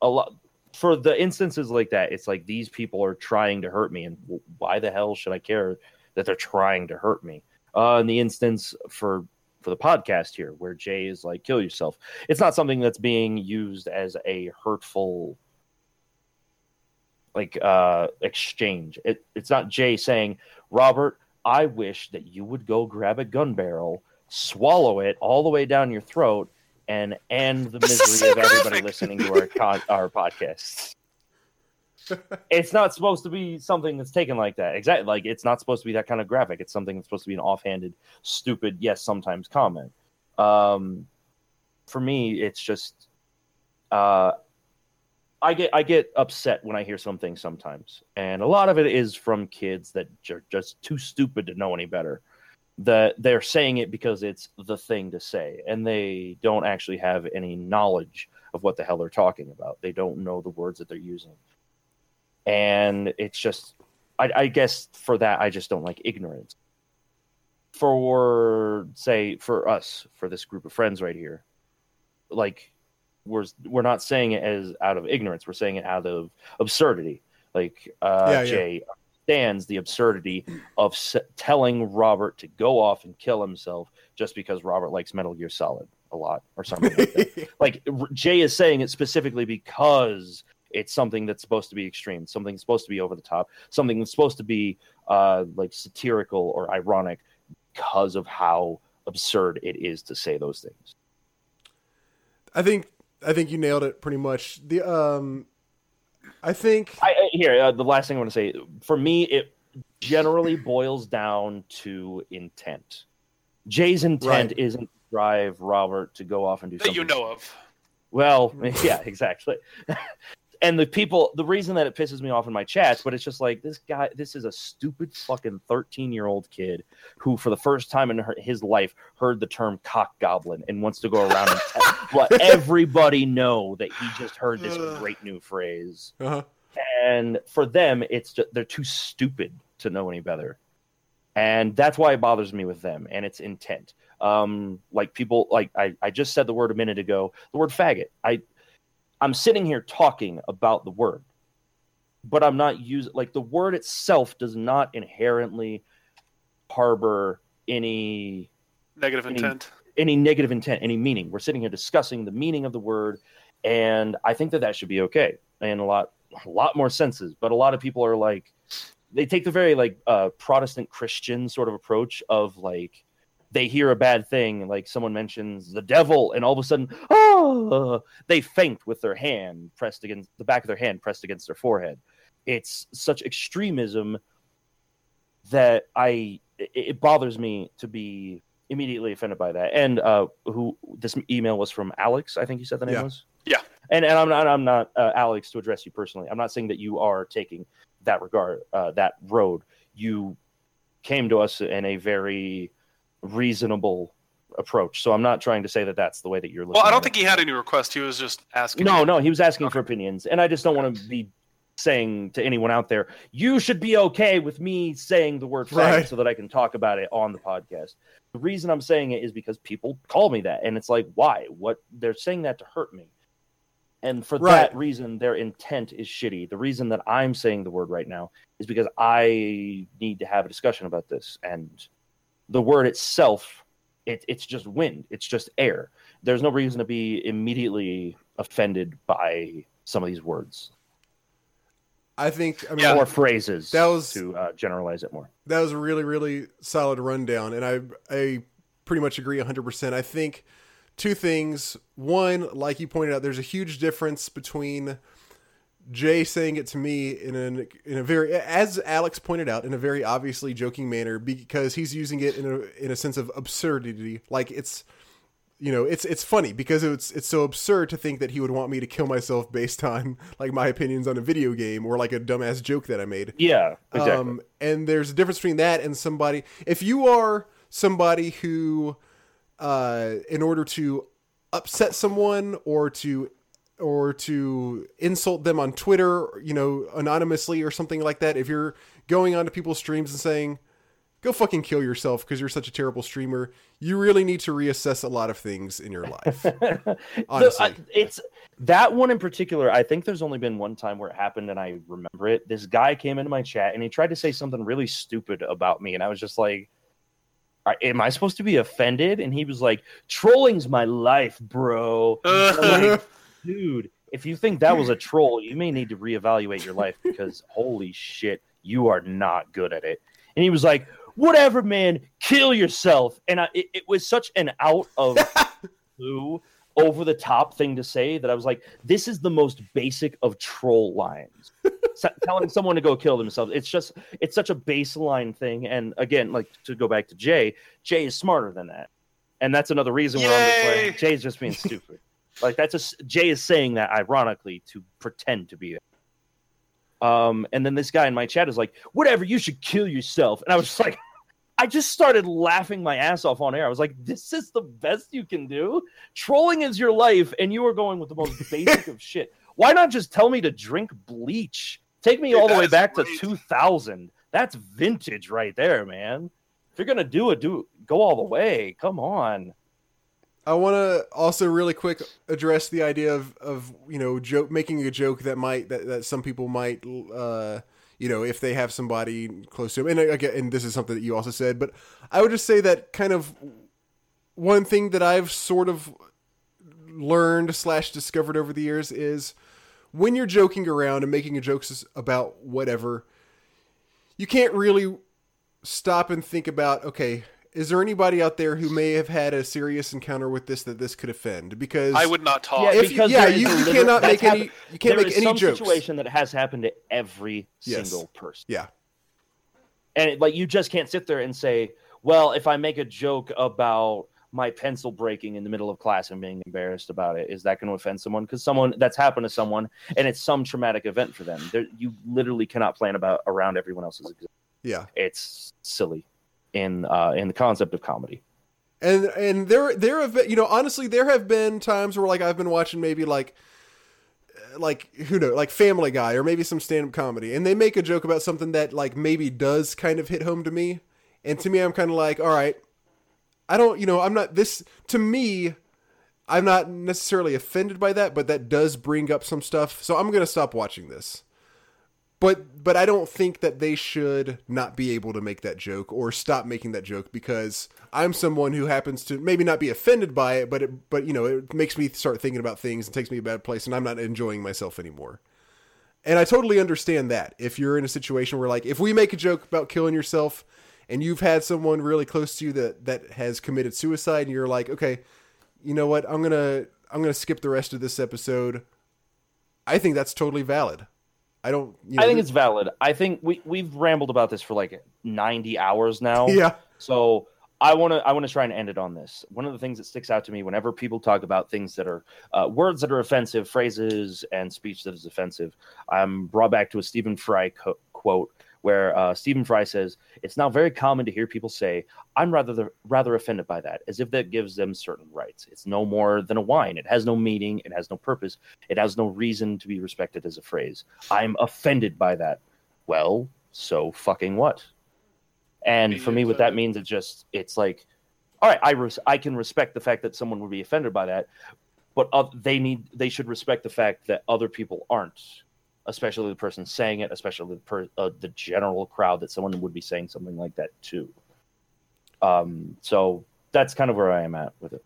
[SPEAKER 2] a lot for the instances like that, it's like these people are trying to hurt me, and why the hell should I care that they're trying to hurt me? Uh, in the instance for for the podcast here, where Jay is like, kill yourself, it's not something that's being used as a hurtful like uh exchange. It, it's not Jay saying, Robert, I wish that you would go grab a gun barrel, swallow it all the way down your throat, and end the [laughs] misery of everybody listening to our con- our podcasts. [laughs] it's not supposed to be something that's taken like that. Exactly, like it's not supposed to be that kind of graphic. It's something that's supposed to be an offhanded, stupid, yes, sometimes comment. Um, for me, it's just, uh, I get I get upset when I hear something sometimes, and a lot of it is from kids that are just too stupid to know any better. That they're saying it because it's the thing to say, and they don't actually have any knowledge of what the hell they're talking about. They don't know the words that they're using, and it's just, I, I guess for that, I just don't like ignorance. For say, for us, for this group of friends right here, like we're we're not saying it as out of ignorance. We're saying it out of absurdity. Like uh,
[SPEAKER 1] Yeah, yeah.
[SPEAKER 2] Jay understands the absurdity of s- telling Robert to go off and kill himself just because Robert likes Metal Gear Solid a lot or something like that. [laughs] like R- Jay is saying it specifically because it's something that's supposed to be extreme, something that's supposed to be over the top, something that's supposed to be uh, like satirical or ironic because of how absurd it is to say those things.
[SPEAKER 1] I think I think you nailed it pretty much. The um, I think
[SPEAKER 2] I, I here uh, the last thing I want to say for me it generally boils down to intent. Jay's intent
[SPEAKER 1] Right.
[SPEAKER 2] isn't to drive Robert to go off and do
[SPEAKER 3] that
[SPEAKER 2] something.
[SPEAKER 3] you know of.
[SPEAKER 2] Well, [laughs] yeah, exactly. And the people the reason that it pisses me off in my chats but it's just like this guy this is a stupid fucking 13 year old kid who for the first time in her, his life heard the term cock goblin and wants to go around and tell, [laughs] let everybody know that he just heard this great new phrase.
[SPEAKER 1] Uh-huh.
[SPEAKER 2] and for them it's just they're too stupid to know any better. And that's why it bothers me with them and its intent. Um like people like i i just said the word a minute ago. The word faggot. I i'm sitting here talking about the word but i'm not using like the word itself does not inherently harbor any
[SPEAKER 3] Negative
[SPEAKER 2] Any-
[SPEAKER 3] intent.
[SPEAKER 2] any negative intent, any meaning. We're sitting here discussing the meaning of the word, and I think that that should be okay in a lot, a lot more senses. But a lot of people are like, they take the very like uh, Protestant Christian sort of approach of like they hear a bad thing, like someone mentions the devil, and all of a sudden, oh, [laughs] they faint with their hand pressed against the back of their hand pressed against their forehead. It's such extremism that I it, it bothers me to be immediately offended by that. And uh, who this email was from Alex, I think you said the name
[SPEAKER 1] Yeah.
[SPEAKER 2] was.
[SPEAKER 3] Yeah.
[SPEAKER 2] And and I'm not I'm not uh, Alex to address you personally. I'm not saying that you are taking that regard uh, that road. You came to us in a very reasonable approach. So I'm not trying to say that that's the way that you're looking.
[SPEAKER 3] Well, I don't
[SPEAKER 2] it.
[SPEAKER 3] think he had any request. He was just asking.
[SPEAKER 2] No, no, he was asking for opinions, and I just don't want to be saying to anyone out there, you should be okay with me saying the word faggot
[SPEAKER 1] Right.
[SPEAKER 2] so that I can talk about it on the podcast. The reason I'm saying it is because people call me that, and it's like, why? What they're saying that to hurt me. And for
[SPEAKER 1] Right.
[SPEAKER 2] that reason, their intent is shitty. The reason that I'm saying the word right now is because I need to have a discussion about this. And the word itself, it, it's just wind, it's just air. There's no reason to be immediately offended by some of these words
[SPEAKER 1] I think I mean
[SPEAKER 3] Yeah.
[SPEAKER 2] or phrases
[SPEAKER 1] That was-
[SPEAKER 2] to uh, generalize it more.
[SPEAKER 1] that was a really really solid rundown and i i pretty much agree 100% i think two things one like you pointed out there's a huge difference between jay saying it to me in an in a very as alex pointed out in a very obviously joking manner because he's using it in a in a sense of absurdity like it's you know it's it's funny because it's it's so absurd to think that he would want me to kill myself based on like my opinions on a video game or like a dumbass joke that i made
[SPEAKER 2] Yeah, exactly.
[SPEAKER 1] um, and there's a difference between that and somebody. If you are somebody who, uh, in order to upset someone or to or to insult them on Twitter, you know, anonymously or something like that, if you're going onto people's streams and saying, "Go fucking kill yourself" because you're such a terrible streamer, you really need to reassess a lot of things in your life. [laughs] Uh, honestly.
[SPEAKER 2] I- it's that one in particular. I think there's only been one time where it happened, and I remember it. This guy came into my chat and he tried to say something really stupid about me, and I was just like, "Am I supposed to be offended?" And he was like, "Trolling's my life, bro." [laughs] And like, Dude, if you think that was a troll, you may need to reevaluate your life [laughs] because holy shit, you are not good at it. And he was like, "Whatever, man, kill yourself." And I, it, it was such an out of [laughs] blue, over the top thing to say that I was like, "This is the most basic of troll lines." Telling someone to go kill themselves. It's just, it's such a baseline thing. And again, like to go back to Jay, Jay is smarter than that, and that's another reason where I'm just like, Jay's just being stupid. Like that's just Jay is saying that ironically to pretend to be it. Um, and then this guy in my chat is like, "Whatever, you should kill yourself." And I was just [laughs] like, I just started laughing my ass off on air. I was like, "This is the best you can do. Trolling is your life, and you are going with the most [laughs] basic of shit. Why not just tell me to drink bleach? Take me
[SPEAKER 3] Dude,
[SPEAKER 2] all the way back
[SPEAKER 3] great.
[SPEAKER 2] to 2000. That's vintage right there, man. If you're gonna do it, do go all the way. Come on."
[SPEAKER 1] I want to also really quick address the idea of, of you know joke making a joke that might that, that some people might uh, you know if they have somebody close to them and again and this is something that you also said but I would just say that kind of one thing that I've sort of learned slash discovered over the years is when you're joking around and making jokes about whatever you can't really stop and think about okay is there anybody out there who may have had a serious encounter with this that this could offend because
[SPEAKER 3] I would not talk.
[SPEAKER 2] Yeah,
[SPEAKER 1] if you,
[SPEAKER 2] because
[SPEAKER 1] yeah you, you cannot
[SPEAKER 2] that's
[SPEAKER 1] make any
[SPEAKER 2] happened-
[SPEAKER 1] you can't
[SPEAKER 2] There
[SPEAKER 1] make
[SPEAKER 2] is
[SPEAKER 1] any
[SPEAKER 2] some
[SPEAKER 1] jokes
[SPEAKER 2] situation that has happened to every
[SPEAKER 1] Yes.
[SPEAKER 2] single person.
[SPEAKER 1] yeah
[SPEAKER 2] and it, like you just can't sit there and say well if i make a joke about my pencil breaking in the middle of class and being embarrassed about it. Is that going to offend someone? Because someone that's happened to someone and it's some traumatic event for them. There, you literally cannot plan about around everyone else's. Existence.
[SPEAKER 1] Yeah.
[SPEAKER 2] It's silly in uh, in the concept of comedy.
[SPEAKER 1] And and there there have been, you know honestly there have been times where like I've been watching maybe like like who know like Family Guy or maybe some stand up comedy and they make a joke about something that like maybe does kind of hit home to me. And to me I'm kind of like all right I don't you know I'm not this to me I'm not necessarily offended by that but that does bring up some stuff. So I'm to stop watching this but but I don't think that they should not be able to make that joke or stop making that joke because I'm someone who happens to maybe not be offended by it, but it, but you know it makes me start thinking about things and takes me to a bad place, and I'm not enjoying myself anymore. And I totally understand that. If you're in a situation where like if we make a joke about killing yourself and you've had someone really close to you that that has committed suicide and you're like okay you know what? I'm gonna i'm gonna skip the rest of this episode i think that's totally valid i don't you know,
[SPEAKER 2] I think it's valid. I think we we've rambled about this for like 90 hours now. [laughs]
[SPEAKER 1] yeah
[SPEAKER 2] So I want to I want to try and end it on this. One of the things that sticks out to me whenever people talk about things that are uh, words that are offensive, phrases and speech that is offensive, I'm brought back to a Stephen Fry co- quote where uh, Stephen Fry says, "It's now very common to hear people say, I'm rather the, rather offended by that, as if that gives them certain rights. It's no more than a wine. It has no meaning. It has no purpose. It has no reason to be respected as a phrase. I'm offended by that. Well, so fucking what?" And for me, what that means is just it's like, all right, I res- I can respect the fact that someone would be offended by that, but uh, they need they should respect the fact that other people aren't, especially the person saying it, especially the per- uh, the general crowd that someone would be saying something like that to. Um, so that's kind of where I am at with it.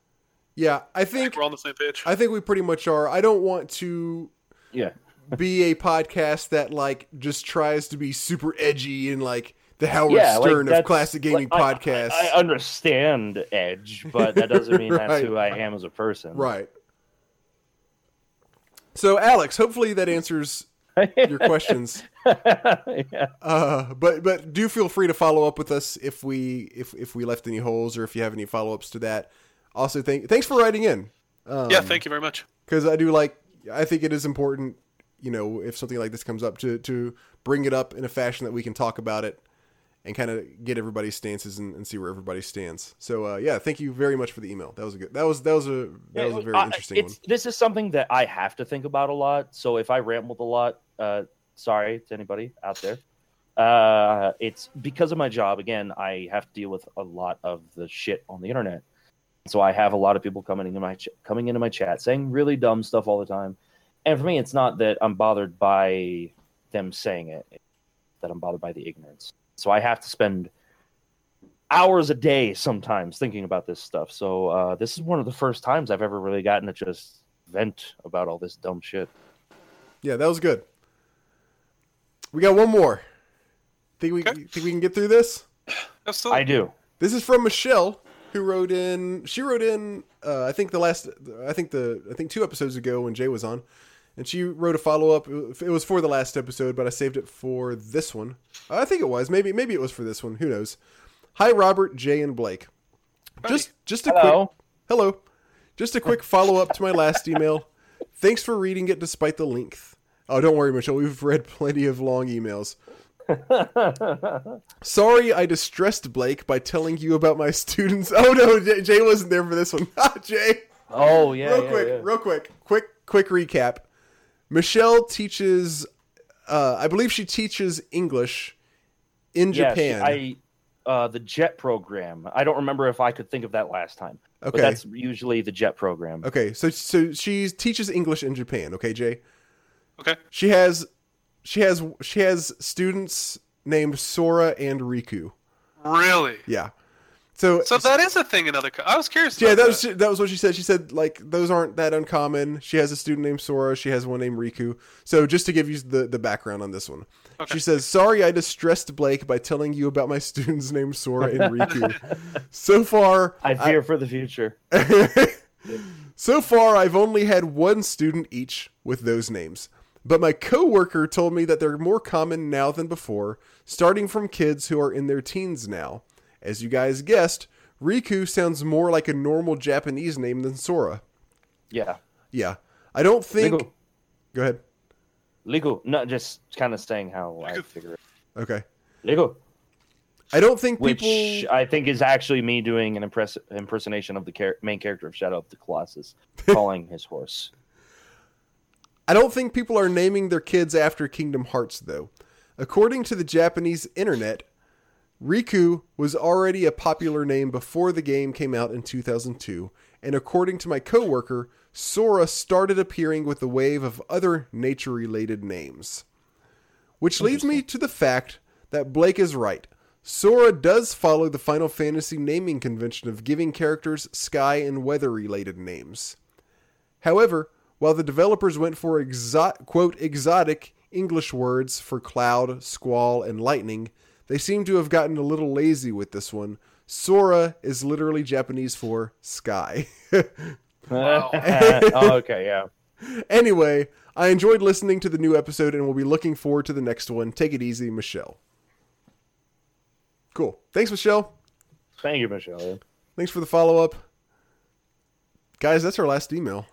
[SPEAKER 1] yeah i
[SPEAKER 3] I
[SPEAKER 1] think
[SPEAKER 3] think we're on the same page.
[SPEAKER 1] i think we pretty much are i don't want to
[SPEAKER 2] Yeah, [laughs]
[SPEAKER 1] be a podcast that like just tries to be super edgy and like the Howard
[SPEAKER 2] yeah, like,
[SPEAKER 1] Stern of classic gaming
[SPEAKER 2] like, I-
[SPEAKER 1] podcasts.
[SPEAKER 2] I, I understand Edge, but that doesn't mean [laughs]
[SPEAKER 1] Right.
[SPEAKER 2] that's who I am as a person.
[SPEAKER 1] right. So Alex, hopefully that answers your questions. [laughs]
[SPEAKER 2] yeah.
[SPEAKER 1] Uh, but but do feel free to follow up with us if we if if we left any holes or if you have any follow ups to that. Also, thank thanks for writing in. Um,
[SPEAKER 3] yeah, thank you very much.
[SPEAKER 1] because I do like. I think it is important, you know, if something like this comes up, to to bring it up in a fashion that we can talk about it and kind of get everybody's stances and, and see where everybody stands. So uh, yeah, thank you very much for the email. That was a good. That was that was a that was a very
[SPEAKER 2] I-
[SPEAKER 1] interesting one.
[SPEAKER 2] This is something that I have to think about a lot. So if I rambled a lot, uh, sorry to anybody out there. Uh, it's because of my job. Again, I have to deal with a lot of the shit on the internet. So I have a lot of people coming into my ch- coming into my chat saying really dumb stuff all the time. And for me, it's not that I'm bothered by them saying it; that I'm bothered by the ignorance. So I have to spend hours a day sometimes thinking about this stuff. So uh, this is one of the first times I've ever really gotten to just vent about all this dumb shit.
[SPEAKER 1] Yeah, that was good. We got one more. Think we
[SPEAKER 3] Okay.
[SPEAKER 1] think we can get through this? [sighs]
[SPEAKER 3] Absolutely.
[SPEAKER 2] I do.
[SPEAKER 1] This is from Michelle, who wrote in. She wrote in. Uh, I think the last. I think the. I think two episodes ago when Jay was on, and she wrote a follow up. It was for the last episode, but I saved it for this one. I think it was. Maybe. Maybe it was for this one. Who knows? Hi, Robert, Jay, and Blake. Just. Just a quick.
[SPEAKER 2] Hello.
[SPEAKER 1] Hello. Just a quick follow up to my last email. Thanks for reading it despite the length. Oh, don't worry, Michelle. We've read plenty of long emails. [laughs] Sorry, I distressed Blake by telling you about my students. Oh no, Jay, Jay wasn't there for this one. [laughs] Jay,
[SPEAKER 2] oh yeah.
[SPEAKER 1] real
[SPEAKER 2] yeah,
[SPEAKER 1] quick,
[SPEAKER 2] yeah.
[SPEAKER 1] real quick, quick, quick recap. Michelle teaches. Uh, I believe she teaches English in
[SPEAKER 2] Yeah,
[SPEAKER 1] Japan.
[SPEAKER 2] I uh, the JET program. I don't remember if I could think of that last time. But
[SPEAKER 1] Okay.
[SPEAKER 2] that's usually the JET program.
[SPEAKER 1] Okay, so so she teaches English in Japan. Okay, Jay.
[SPEAKER 3] Okay.
[SPEAKER 1] She has, she has, she has students named Sora and Riku.
[SPEAKER 3] Really?
[SPEAKER 1] Yeah. So
[SPEAKER 3] So that is a thing in other. Co- I was curious.
[SPEAKER 1] Yeah,
[SPEAKER 3] about
[SPEAKER 1] that was that was what she said. She said like those aren't that uncommon. She has a student named Sora. She has one named Riku. So just to give you the the background on this one,
[SPEAKER 3] Okay.
[SPEAKER 1] she says, "Sorry, I distressed Blake by telling you about my students named Sora and Riku. [laughs] so far,
[SPEAKER 2] I fear for the future. [laughs]
[SPEAKER 1] so far, I've only had one student each with those names. But my coworker told me that they're more common now than before, starting from kids who are in their teens now. As you guys guessed, Riku sounds more like a normal Japanese name than Sora.
[SPEAKER 2] Yeah.
[SPEAKER 1] Yeah. I don't think.
[SPEAKER 2] Legal.
[SPEAKER 1] Go ahead.
[SPEAKER 2] Legal. Not just kind of saying how I figure it.
[SPEAKER 1] Okay.
[SPEAKER 2] Legal.
[SPEAKER 1] I don't think
[SPEAKER 2] Which
[SPEAKER 1] people.
[SPEAKER 2] I think is actually me doing an impress- impersonation of the char- main character of Shadow of the Colossus, [laughs] calling his horse.
[SPEAKER 1] I don't think people are naming their kids after Kingdom Hearts, though. According to the Japanese internet, Riku was already a popular name before the game came out in 2002, and according to my coworker, Sora started appearing with a wave of other nature related names. Which leads me to the fact that Blake is right. Sora does follow the Final Fantasy naming convention of giving characters sky and weather related names. However, while the developers went for exo- quote exotic English words for cloud, squall, and lightning, they seem to have gotten a little lazy with this one. Sora is literally Japanese for sky.
[SPEAKER 3] Wow. [laughs]
[SPEAKER 2] oh, okay, yeah. [laughs]
[SPEAKER 1] anyway, I enjoyed listening to the new episode and will be looking forward to the next one. Take it easy, Michelle. Cool. Thanks, Michelle.
[SPEAKER 2] Thank you, Michelle.
[SPEAKER 1] Thanks for the follow up. Guys, that's our last email.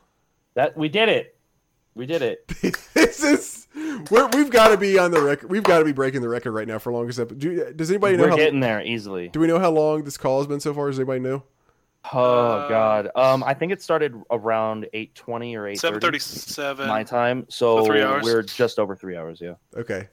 [SPEAKER 2] That we did it. We did it. [laughs]
[SPEAKER 1] this is we're, we've got to be on the record. We've got to be breaking the record right now for longest episode. Do, does anybody know
[SPEAKER 2] We're
[SPEAKER 1] how?
[SPEAKER 2] getting there easily.
[SPEAKER 1] do we know how long this call has been so far? Does anybody know?
[SPEAKER 2] Oh
[SPEAKER 3] Uh,
[SPEAKER 2] God. Um, I think it started around eight twenty or eight
[SPEAKER 3] Seven
[SPEAKER 2] thirty
[SPEAKER 3] thirty-seven.
[SPEAKER 2] my time. So
[SPEAKER 3] So three hours?
[SPEAKER 2] we're just over three hours. Yeah.
[SPEAKER 1] Okay,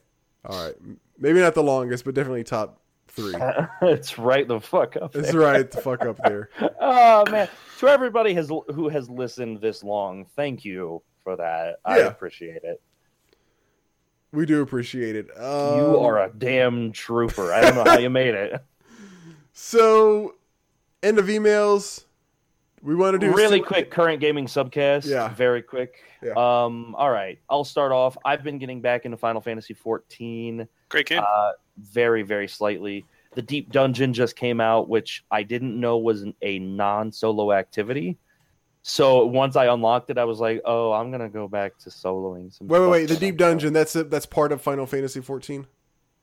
[SPEAKER 1] all right. Maybe not the longest, but definitely top three. [laughs]
[SPEAKER 2] it's right the fuck up.
[SPEAKER 1] That's
[SPEAKER 2] there.
[SPEAKER 1] right. The fuck up there. [laughs]
[SPEAKER 2] Oh man. To everybody has who has listened this long, thank you for that. I appreciate it.
[SPEAKER 1] We do appreciate it. Um,
[SPEAKER 2] you are a damn trooper. I don't know how you made it. [laughs]
[SPEAKER 1] so end of emails. We want to do
[SPEAKER 2] really quick current gaming subcast.
[SPEAKER 1] Yeah.
[SPEAKER 2] Very quick.
[SPEAKER 1] Yeah.
[SPEAKER 2] Um, all right. I'll start off. I've been getting back into Final Fantasy 14
[SPEAKER 3] Great game.
[SPEAKER 2] uh, very, very slightly. The Deep Dungeon just came out, which I didn't know was an- a non solo activity. So once I unlocked it, I was like, oh, I'm going to go back to soloing some
[SPEAKER 1] Wait, wait, wait. The deep dungeon. That's a, that's part of Final Fantasy 14.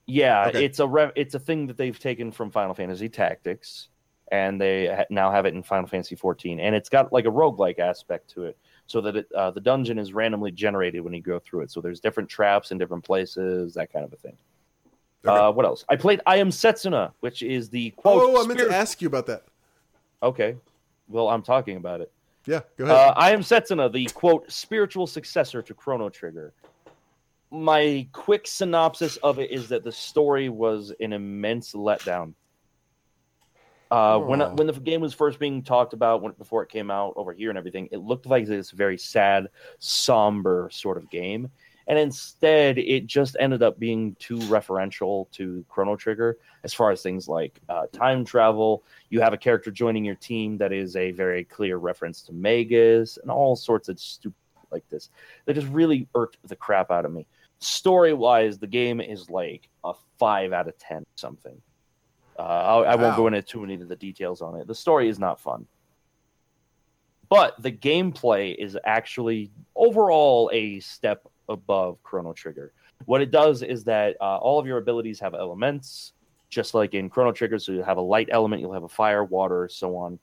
[SPEAKER 2] Yeah,
[SPEAKER 1] Okay.
[SPEAKER 2] it's a re- it's a thing that they've taken from Final Fantasy Tactics, and they ha- now have it in Final Fantasy 14, and it's got like a roguelike aspect to it, so that it, uh, the dungeon is randomly generated when you go through it. So there's different traps in different places, that kind of a thing.
[SPEAKER 1] Okay.
[SPEAKER 2] Uh, what else? I played I Am Setsuna, which is the quote.
[SPEAKER 1] Oh, I meant to ask you about that.
[SPEAKER 2] Okay, well I'm talking about it.
[SPEAKER 1] Yeah, go ahead.
[SPEAKER 2] Uh, I am Setsuna, the quote spiritual successor to Chrono Trigger. My quick synopsis of it is that the story was an immense letdown. Uh, when when the game was first being talked about, when, before it came out over here and everything, it looked like this very sad, somber sort of game, and instead it just ended up being too referential to Chrono Trigger as far as things like uh, time travel, you have a character joining your team that is a very clear reference to Magus and all sorts of stupid like this. That just really irked the crap out of me. Story wise, the game is like a five out of ten something. Uh, I, I won't go into too many of the details on it. The story is not fun, but the gameplay is actually overall a step above Chrono Trigger. What it does is that uh, all of your abilities have elements, just like in Chrono Trigger. So you have a light element, you'll have a fire, water, so on.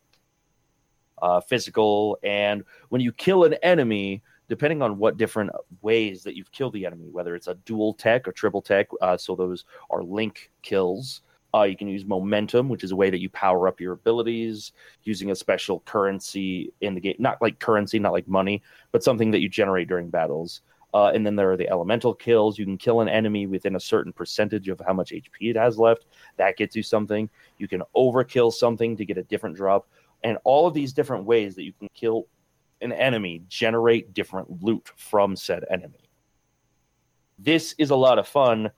[SPEAKER 2] Uh, physical, and when you kill an enemy, depending on what different ways that you've killed the enemy, whether it's a dual tech or triple tech, uh, so those are link kills. Uh, you can use momentum, which is a way that you power up your abilities using a special currency in the game. Not like currency, not like money, but something that you generate during battles. Uh, and then there are the elemental kills. You can kill an enemy within a certain percentage of how much HP it has left. That gets you something. You can overkill something to get a different drop. And all of these different ways that you can kill an enemy generate different loot from said enemy. This is a lot of fun,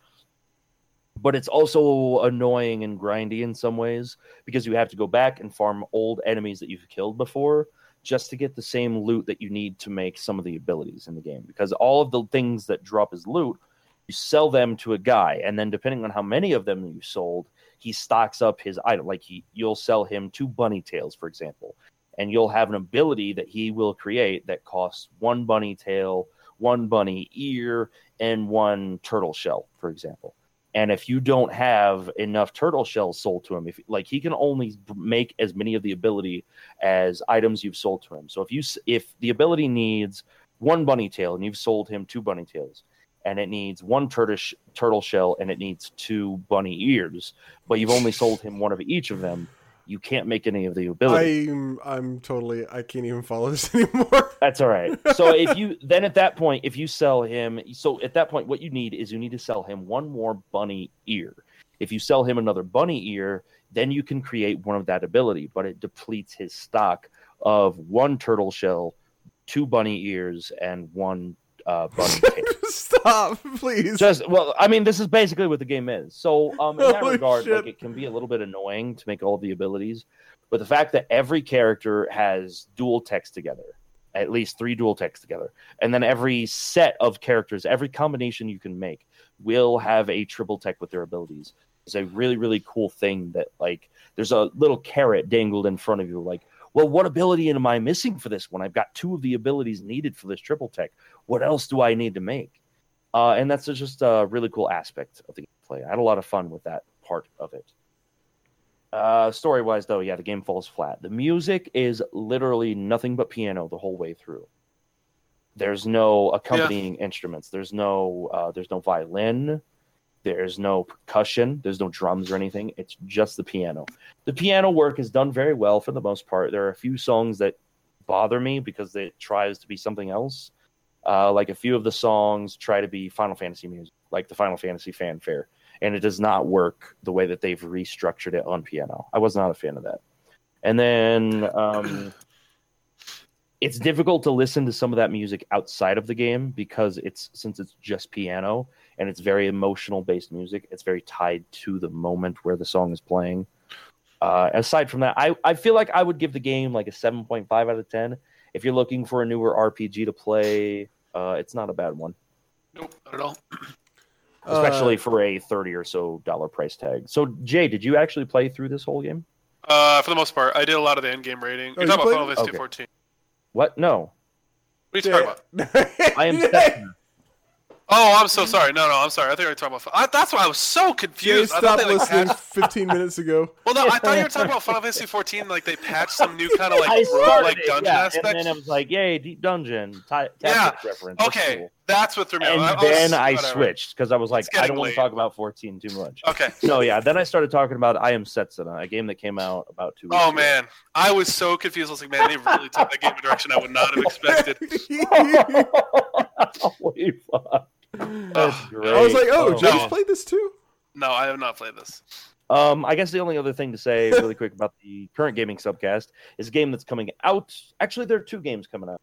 [SPEAKER 2] but it's also annoying and grindy in some ways because you have to go back and farm old enemies that you've killed before just to get the same loot that you need to make some of the abilities in the game. Because all of the things that drop as loot, you sell them to a guy, and then depending on how many of them you sold, he stocks up his item. Like he, you'll sell him two bunny tails, for example, and you'll have an ability that he will create that costs one bunny tail, one bunny ear, and one turtle shell, for example. And if you don't have enough turtle shells sold to him, if like he can only make as many of the ability as items you've sold to him. So if you if the ability needs one bunny tail and you've sold him two bunny tails, and it needs one turtle turtle shell and it needs two bunny ears, but you've only sold him one of each of them, you can't make any of the ability.
[SPEAKER 1] I'm I'm totally I can't even follow this [laughs] anymore.
[SPEAKER 2] That's all right. [laughs] So if you then at that point, if you sell him, so at that point, what you need is you need to sell him one more bunny ear. If you sell him another bunny ear, then you can create one of that ability, but it depletes his stock of one turtle shell, two bunny ears, and one uh, [laughs] bunny.
[SPEAKER 1] Stop, please.
[SPEAKER 2] Just well, I mean, this is basically what the game is. So, um, in that
[SPEAKER 1] Holy
[SPEAKER 2] regard,
[SPEAKER 1] shit.
[SPEAKER 2] like it can be a little bit annoying to make all the abilities, but the fact that every character has dual techs together, at least three dual techs together, and then every set of characters, every combination you can make will have a triple tech with their abilities. Is a really really cool thing that like there's a little carrot dangled in front of you, like. Well, what ability am I missing for this one? I've got two of the abilities needed for this triple tech. What else do I need to make? uh, and that's just a really cool aspect of the gameplay. I had a lot of fun with that part of it. Uh, story wise, though, yeah, the game falls flat. The music is literally nothing but piano the whole way through. There's no accompanying instruments. There's no uh, there's no violin. There's no percussion. There's no drums or anything. It's just the piano. The piano work is done very well for the most part. There are a few songs that bother me because it tries to be something else. Uh, like a few of the songs try to be Final Fantasy music, like the Final Fantasy fanfare, and it does not work the way that they've restructured it on piano. I was not a fan of that. And then um, it's difficult to listen to some of that music outside of the game because it's since it's just piano and it's very emotional based music. It's very tied to the moment where the song is playing. Uh, aside from that, I, I feel like I would give the game like a 7.5 out of 10. If you're looking for a newer RPG to play, uh, it's not a bad one,
[SPEAKER 3] Nope, not at all. [clears throat]
[SPEAKER 2] especially
[SPEAKER 1] Uh,
[SPEAKER 2] for a 30 or so dollar price tag. So, Jay, did you actually play through this whole game?
[SPEAKER 3] Uh, for the most part, I did a lot of the end game rating.
[SPEAKER 1] Oh,
[SPEAKER 3] You're
[SPEAKER 1] you
[SPEAKER 3] talking about Final Fantasy
[SPEAKER 2] Okay.
[SPEAKER 3] 14.
[SPEAKER 2] What? No.
[SPEAKER 3] What are you talking about? [laughs]
[SPEAKER 2] I am Setsuna.
[SPEAKER 3] Oh, I'm so sorry. No, no, I'm sorry. I think you were talking about. I, that's why I was so confused. I
[SPEAKER 1] stop
[SPEAKER 3] thought they like
[SPEAKER 1] listening
[SPEAKER 3] patched. [laughs]
[SPEAKER 1] 15 minutes ago.
[SPEAKER 3] Well, no, I thought you were talking [laughs] about Final Fantasy 14. Like they patched some new kind of like
[SPEAKER 2] I
[SPEAKER 3] like dungeon
[SPEAKER 2] yeah,
[SPEAKER 3] aspects.
[SPEAKER 2] and then it was like, "Yay, deep dungeon!" Ti-
[SPEAKER 3] Yeah,
[SPEAKER 2] reference. That's
[SPEAKER 3] okay,
[SPEAKER 2] cool.
[SPEAKER 3] that's what threw me.
[SPEAKER 2] And
[SPEAKER 3] off.
[SPEAKER 2] then
[SPEAKER 3] was-
[SPEAKER 2] I
[SPEAKER 3] whatever.
[SPEAKER 2] switched because I was like, I don't want to talk about 14 too much.
[SPEAKER 3] Okay.
[SPEAKER 2] No, yeah. Then I started talking about I Am Setsuna, a game that came out about two. weeks
[SPEAKER 3] Oh
[SPEAKER 2] ago.
[SPEAKER 3] man, I was so confused. I was like, man, they really took that game in a direction I would not have expected. [laughs]
[SPEAKER 2] Holy fuck! That's great. [sighs]
[SPEAKER 1] I was like, oh,
[SPEAKER 3] No.
[SPEAKER 1] Jay's played this too?
[SPEAKER 3] No, I have not played this.
[SPEAKER 2] Um, I guess the only other thing to say, [laughs] really quick, about the current gaming subcast is a game that's coming out. Actually, there are two games coming out.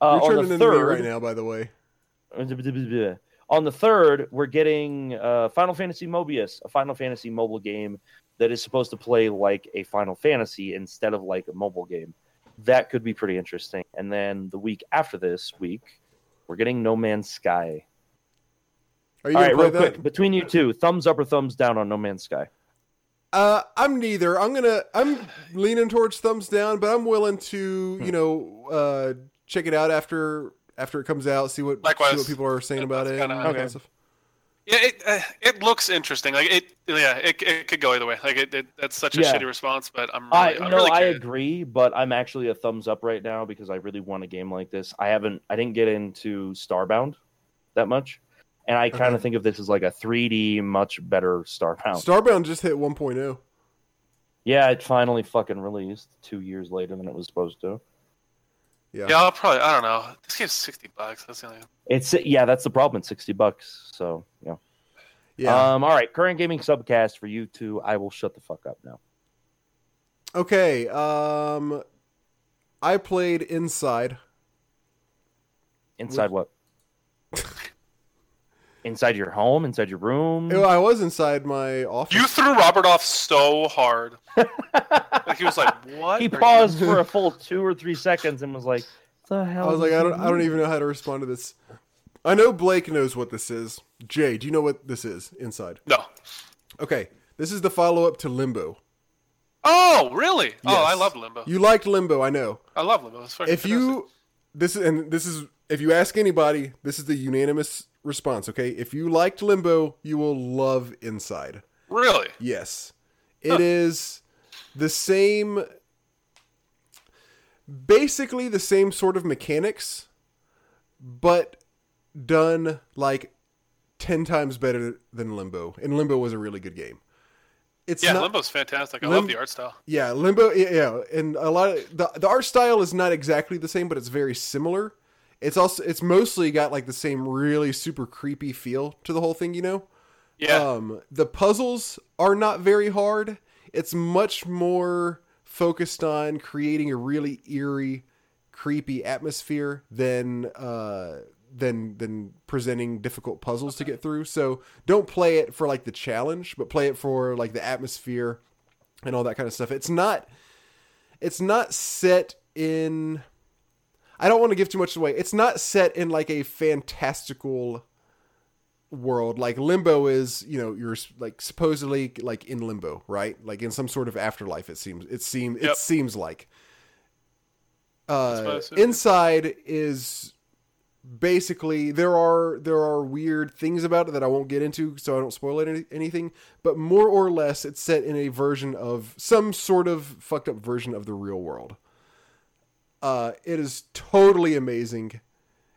[SPEAKER 2] Uh,
[SPEAKER 1] You're
[SPEAKER 2] on
[SPEAKER 1] turning
[SPEAKER 2] the
[SPEAKER 1] into me
[SPEAKER 2] third,
[SPEAKER 1] right now, by the way. [laughs]
[SPEAKER 2] on the third, we're getting uh, Final Fantasy Mobius, a Final Fantasy mobile game that is supposed to play like a Final Fantasy instead of like a mobile game. That could be pretty interesting. And then the week after this week, we're getting No Man's Sky.
[SPEAKER 1] Are you
[SPEAKER 2] All
[SPEAKER 1] gonna
[SPEAKER 2] right,
[SPEAKER 1] play
[SPEAKER 2] real
[SPEAKER 1] that?
[SPEAKER 2] quick, between you two, thumbs up or thumbs down on No Man's Sky?
[SPEAKER 1] Uh, I'm neither. I'm gonna. I'm leaning towards thumbs down, but I'm willing to,
[SPEAKER 2] Hmm.
[SPEAKER 1] you know, uh, check it out after after it comes out. See what
[SPEAKER 3] Likewise.
[SPEAKER 1] see what people are saying
[SPEAKER 3] Yeah,
[SPEAKER 1] about it.
[SPEAKER 3] kinda-
[SPEAKER 1] and that kind of stuff.
[SPEAKER 3] Yeah, it uh, it looks interesting. Like it, yeah, it, it could go either way. Like it, it that's such a
[SPEAKER 2] Yeah.
[SPEAKER 3] shitty response, but I'm
[SPEAKER 2] I
[SPEAKER 3] really, I'm
[SPEAKER 2] no,
[SPEAKER 3] really
[SPEAKER 2] I
[SPEAKER 3] curious.
[SPEAKER 2] agree, but I'm actually a thumbs up right now because I really want a game like this. I haven't, I didn't get into Starbound that much, and I kind
[SPEAKER 1] Okay.
[SPEAKER 2] of think of this as like a 3D, much better Starbound.
[SPEAKER 1] Starbound just hit oh. 1.0.
[SPEAKER 2] yeah, it finally fucking released two years later than it was supposed to.
[SPEAKER 1] Yeah.
[SPEAKER 3] Yeah, I'll probably. I don't know. This game's sixty bucks. That's the only.
[SPEAKER 2] It's yeah, that's the problem. It's sixty bucks. So yeah.
[SPEAKER 1] Yeah.
[SPEAKER 2] Um. All right. Current gaming subcast for you two. I will shut the fuck up now.
[SPEAKER 1] okay. Um, I played Inside.
[SPEAKER 2] Inside what? [laughs] inside your home. Inside your room.
[SPEAKER 1] I was inside my office.
[SPEAKER 3] You threw Robert off so hard. [laughs] like he was like, "What?"
[SPEAKER 2] he
[SPEAKER 3] are you-"
[SPEAKER 2] paused for a [laughs] full two or three seconds and was like, "The hell?"
[SPEAKER 1] I was like, I don't, I don't even know how to respond to this. I know Blake knows what this is. Jay, do you know what this is? Inside.
[SPEAKER 3] No.
[SPEAKER 1] Okay, this is the follow up to Limbo.
[SPEAKER 3] Oh, really? Oh, I love Limbo.
[SPEAKER 1] You liked Limbo, I know.
[SPEAKER 3] I love Limbo. It's fucking
[SPEAKER 1] If you this is and this is if you ask anybody, this is the unanimous response. Okay, if you liked Limbo, you will love Inside.
[SPEAKER 3] Really?
[SPEAKER 1] Yes. it is the same basically the same sort of mechanics but done like 10 times better than Limbo. And Limbo was a really good game. It's
[SPEAKER 3] Yeah,
[SPEAKER 1] not
[SPEAKER 3] Limbo's fantastic. I
[SPEAKER 1] Lim-
[SPEAKER 3] love the art style.
[SPEAKER 1] yeah, Limbo. Yeah, yeah, and a lot of the the art style is not exactly the same, but it's very similar. It's also it's mostly got like the same really super creepy feel to the whole thing. You know,
[SPEAKER 3] Yeah.
[SPEAKER 1] um, the puzzles are not very hard. It's much more focused on creating a really eerie, creepy atmosphere than uh, than than presenting difficult puzzles to get through. So don't play it for like the challenge, but play it for like the atmosphere and all that kind of stuff. It's not it's not set in I don't want to give too much away. It's not set in like a fantastical world. Like limbo is you know you're like supposedly like in limbo right? Like in some sort of afterlife it seems it seems it seems like. Uh inside is basically there are there are weird things about it that I won't get into so I don't spoil any, anything but more or less it's set in a version of some sort of fucked up version of the real world uh it is totally amazing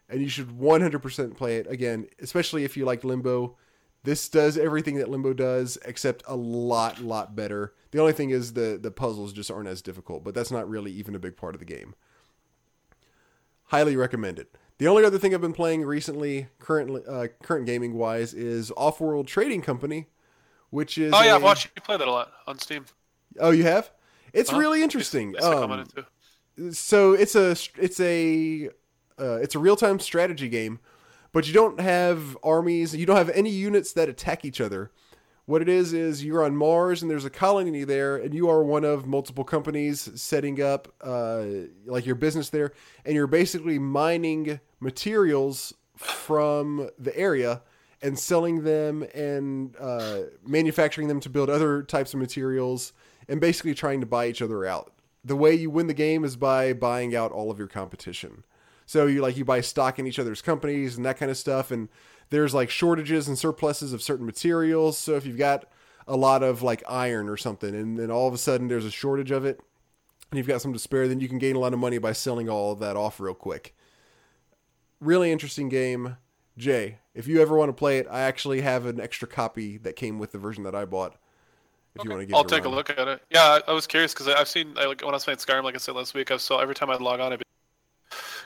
[SPEAKER 1] and you should 100% play it again especially if you like limbo this does everything that limbo does except a lot lot better the only thing is the the puzzles just aren't as difficult but that's not really even a big part of the game highly recommend it the only other thing i've been playing recently currently uh, current gaming wise is off-world trading company which is
[SPEAKER 3] oh yeah,
[SPEAKER 1] a-
[SPEAKER 3] I've watched you play that a lot on Steam.
[SPEAKER 1] oh you have it's
[SPEAKER 3] Uh-huh.
[SPEAKER 1] really interesting
[SPEAKER 3] Yes, I
[SPEAKER 1] Um. So it's a it's a uh, it's a real time strategy game, but you don't have armies. You don't have any units that attack each other. What it is is you're on Mars and there's a colony there, and you are one of multiple companies setting up uh, like your business there, and you're basically mining materials from the area and selling them and uh, manufacturing them to build other types of materials and basically trying to buy each other out. The way you win the game is by buying out all of your competition. So you like you buy stock in each other's companies and that kind of stuff and there's like shortages and surpluses of certain materials. So if you've got a lot of like iron or something and then all of a sudden there's a shortage of it and you've got some to spare, then you can gain a lot of money by selling all of that off real quick. Really interesting game. Jay, if you ever want to play it, I actually have an extra copy that came with the version that I bought. If you want to give
[SPEAKER 3] I'll
[SPEAKER 1] it a
[SPEAKER 3] take a look at it. Yeah, I, I was curious because I've seen I, like when I was playing Skyrim, like I said last week, I saw every time I'd log on, it'd be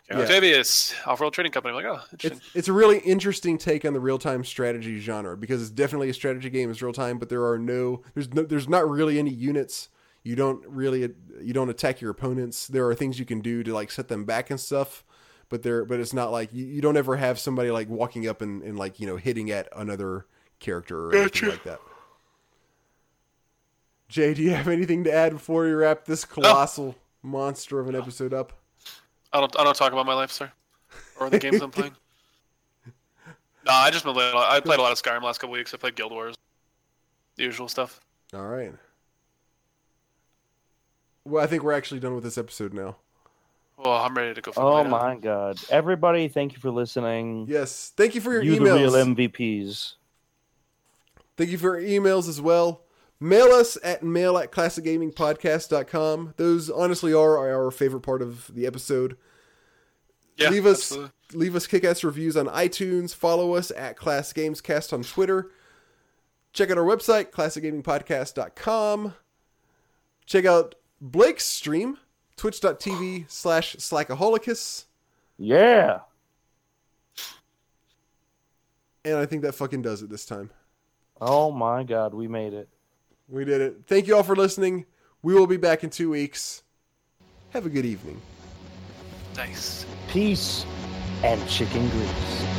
[SPEAKER 1] Yeah.
[SPEAKER 3] yeah. JBS off-world trading company. I'm like, oh.
[SPEAKER 1] It's, it's a really interesting take on the real time strategy genre because it's definitely a strategy game. It's real time, but there are no there's no there's not really any units. You don't really you don't attack your opponents. There are things you can do to like set them back and stuff, but there but it's not like you, you don't ever have somebody like walking up and, and like you know hitting at another character or anything like that. Jay, do you have anything to add before we wrap this colossal monster of an episode up?
[SPEAKER 3] I don't I don't talk about my life, sir, or the games I'm playing. [laughs] No, I just been playing. I played a lot of Skyrim last couple weeks. I played Guild Wars, the usual stuff.
[SPEAKER 1] All right. Well, I think we're actually done with this episode now.
[SPEAKER 3] Well, I'm ready to go.
[SPEAKER 2] Oh
[SPEAKER 3] my
[SPEAKER 2] my god. Everybody, thank you for listening.
[SPEAKER 1] Yes. Thank you for your
[SPEAKER 2] you the
[SPEAKER 1] emails.
[SPEAKER 2] real MVPs.
[SPEAKER 1] Thank you for your emails as well. Mail us at mail at classicgamingpodcast.com. Those honestly are our favorite part of the episode.
[SPEAKER 3] Yeah,
[SPEAKER 1] leave us
[SPEAKER 3] absolutely.
[SPEAKER 1] leave us kick-ass reviews on iTunes. Follow us at Class Games Cast on Twitter. Check out our website, classicgamingpodcast.com. Check out Blake's stream, twitch.tv slash slackaholicus.
[SPEAKER 2] Yeah.
[SPEAKER 1] And I think that fucking does it this time.
[SPEAKER 2] Oh my god, we made it.
[SPEAKER 1] We did it. Thank you all for listening. We will be back in two weeks. Have a good evening.
[SPEAKER 3] Nice.
[SPEAKER 2] Peace and chicken grease.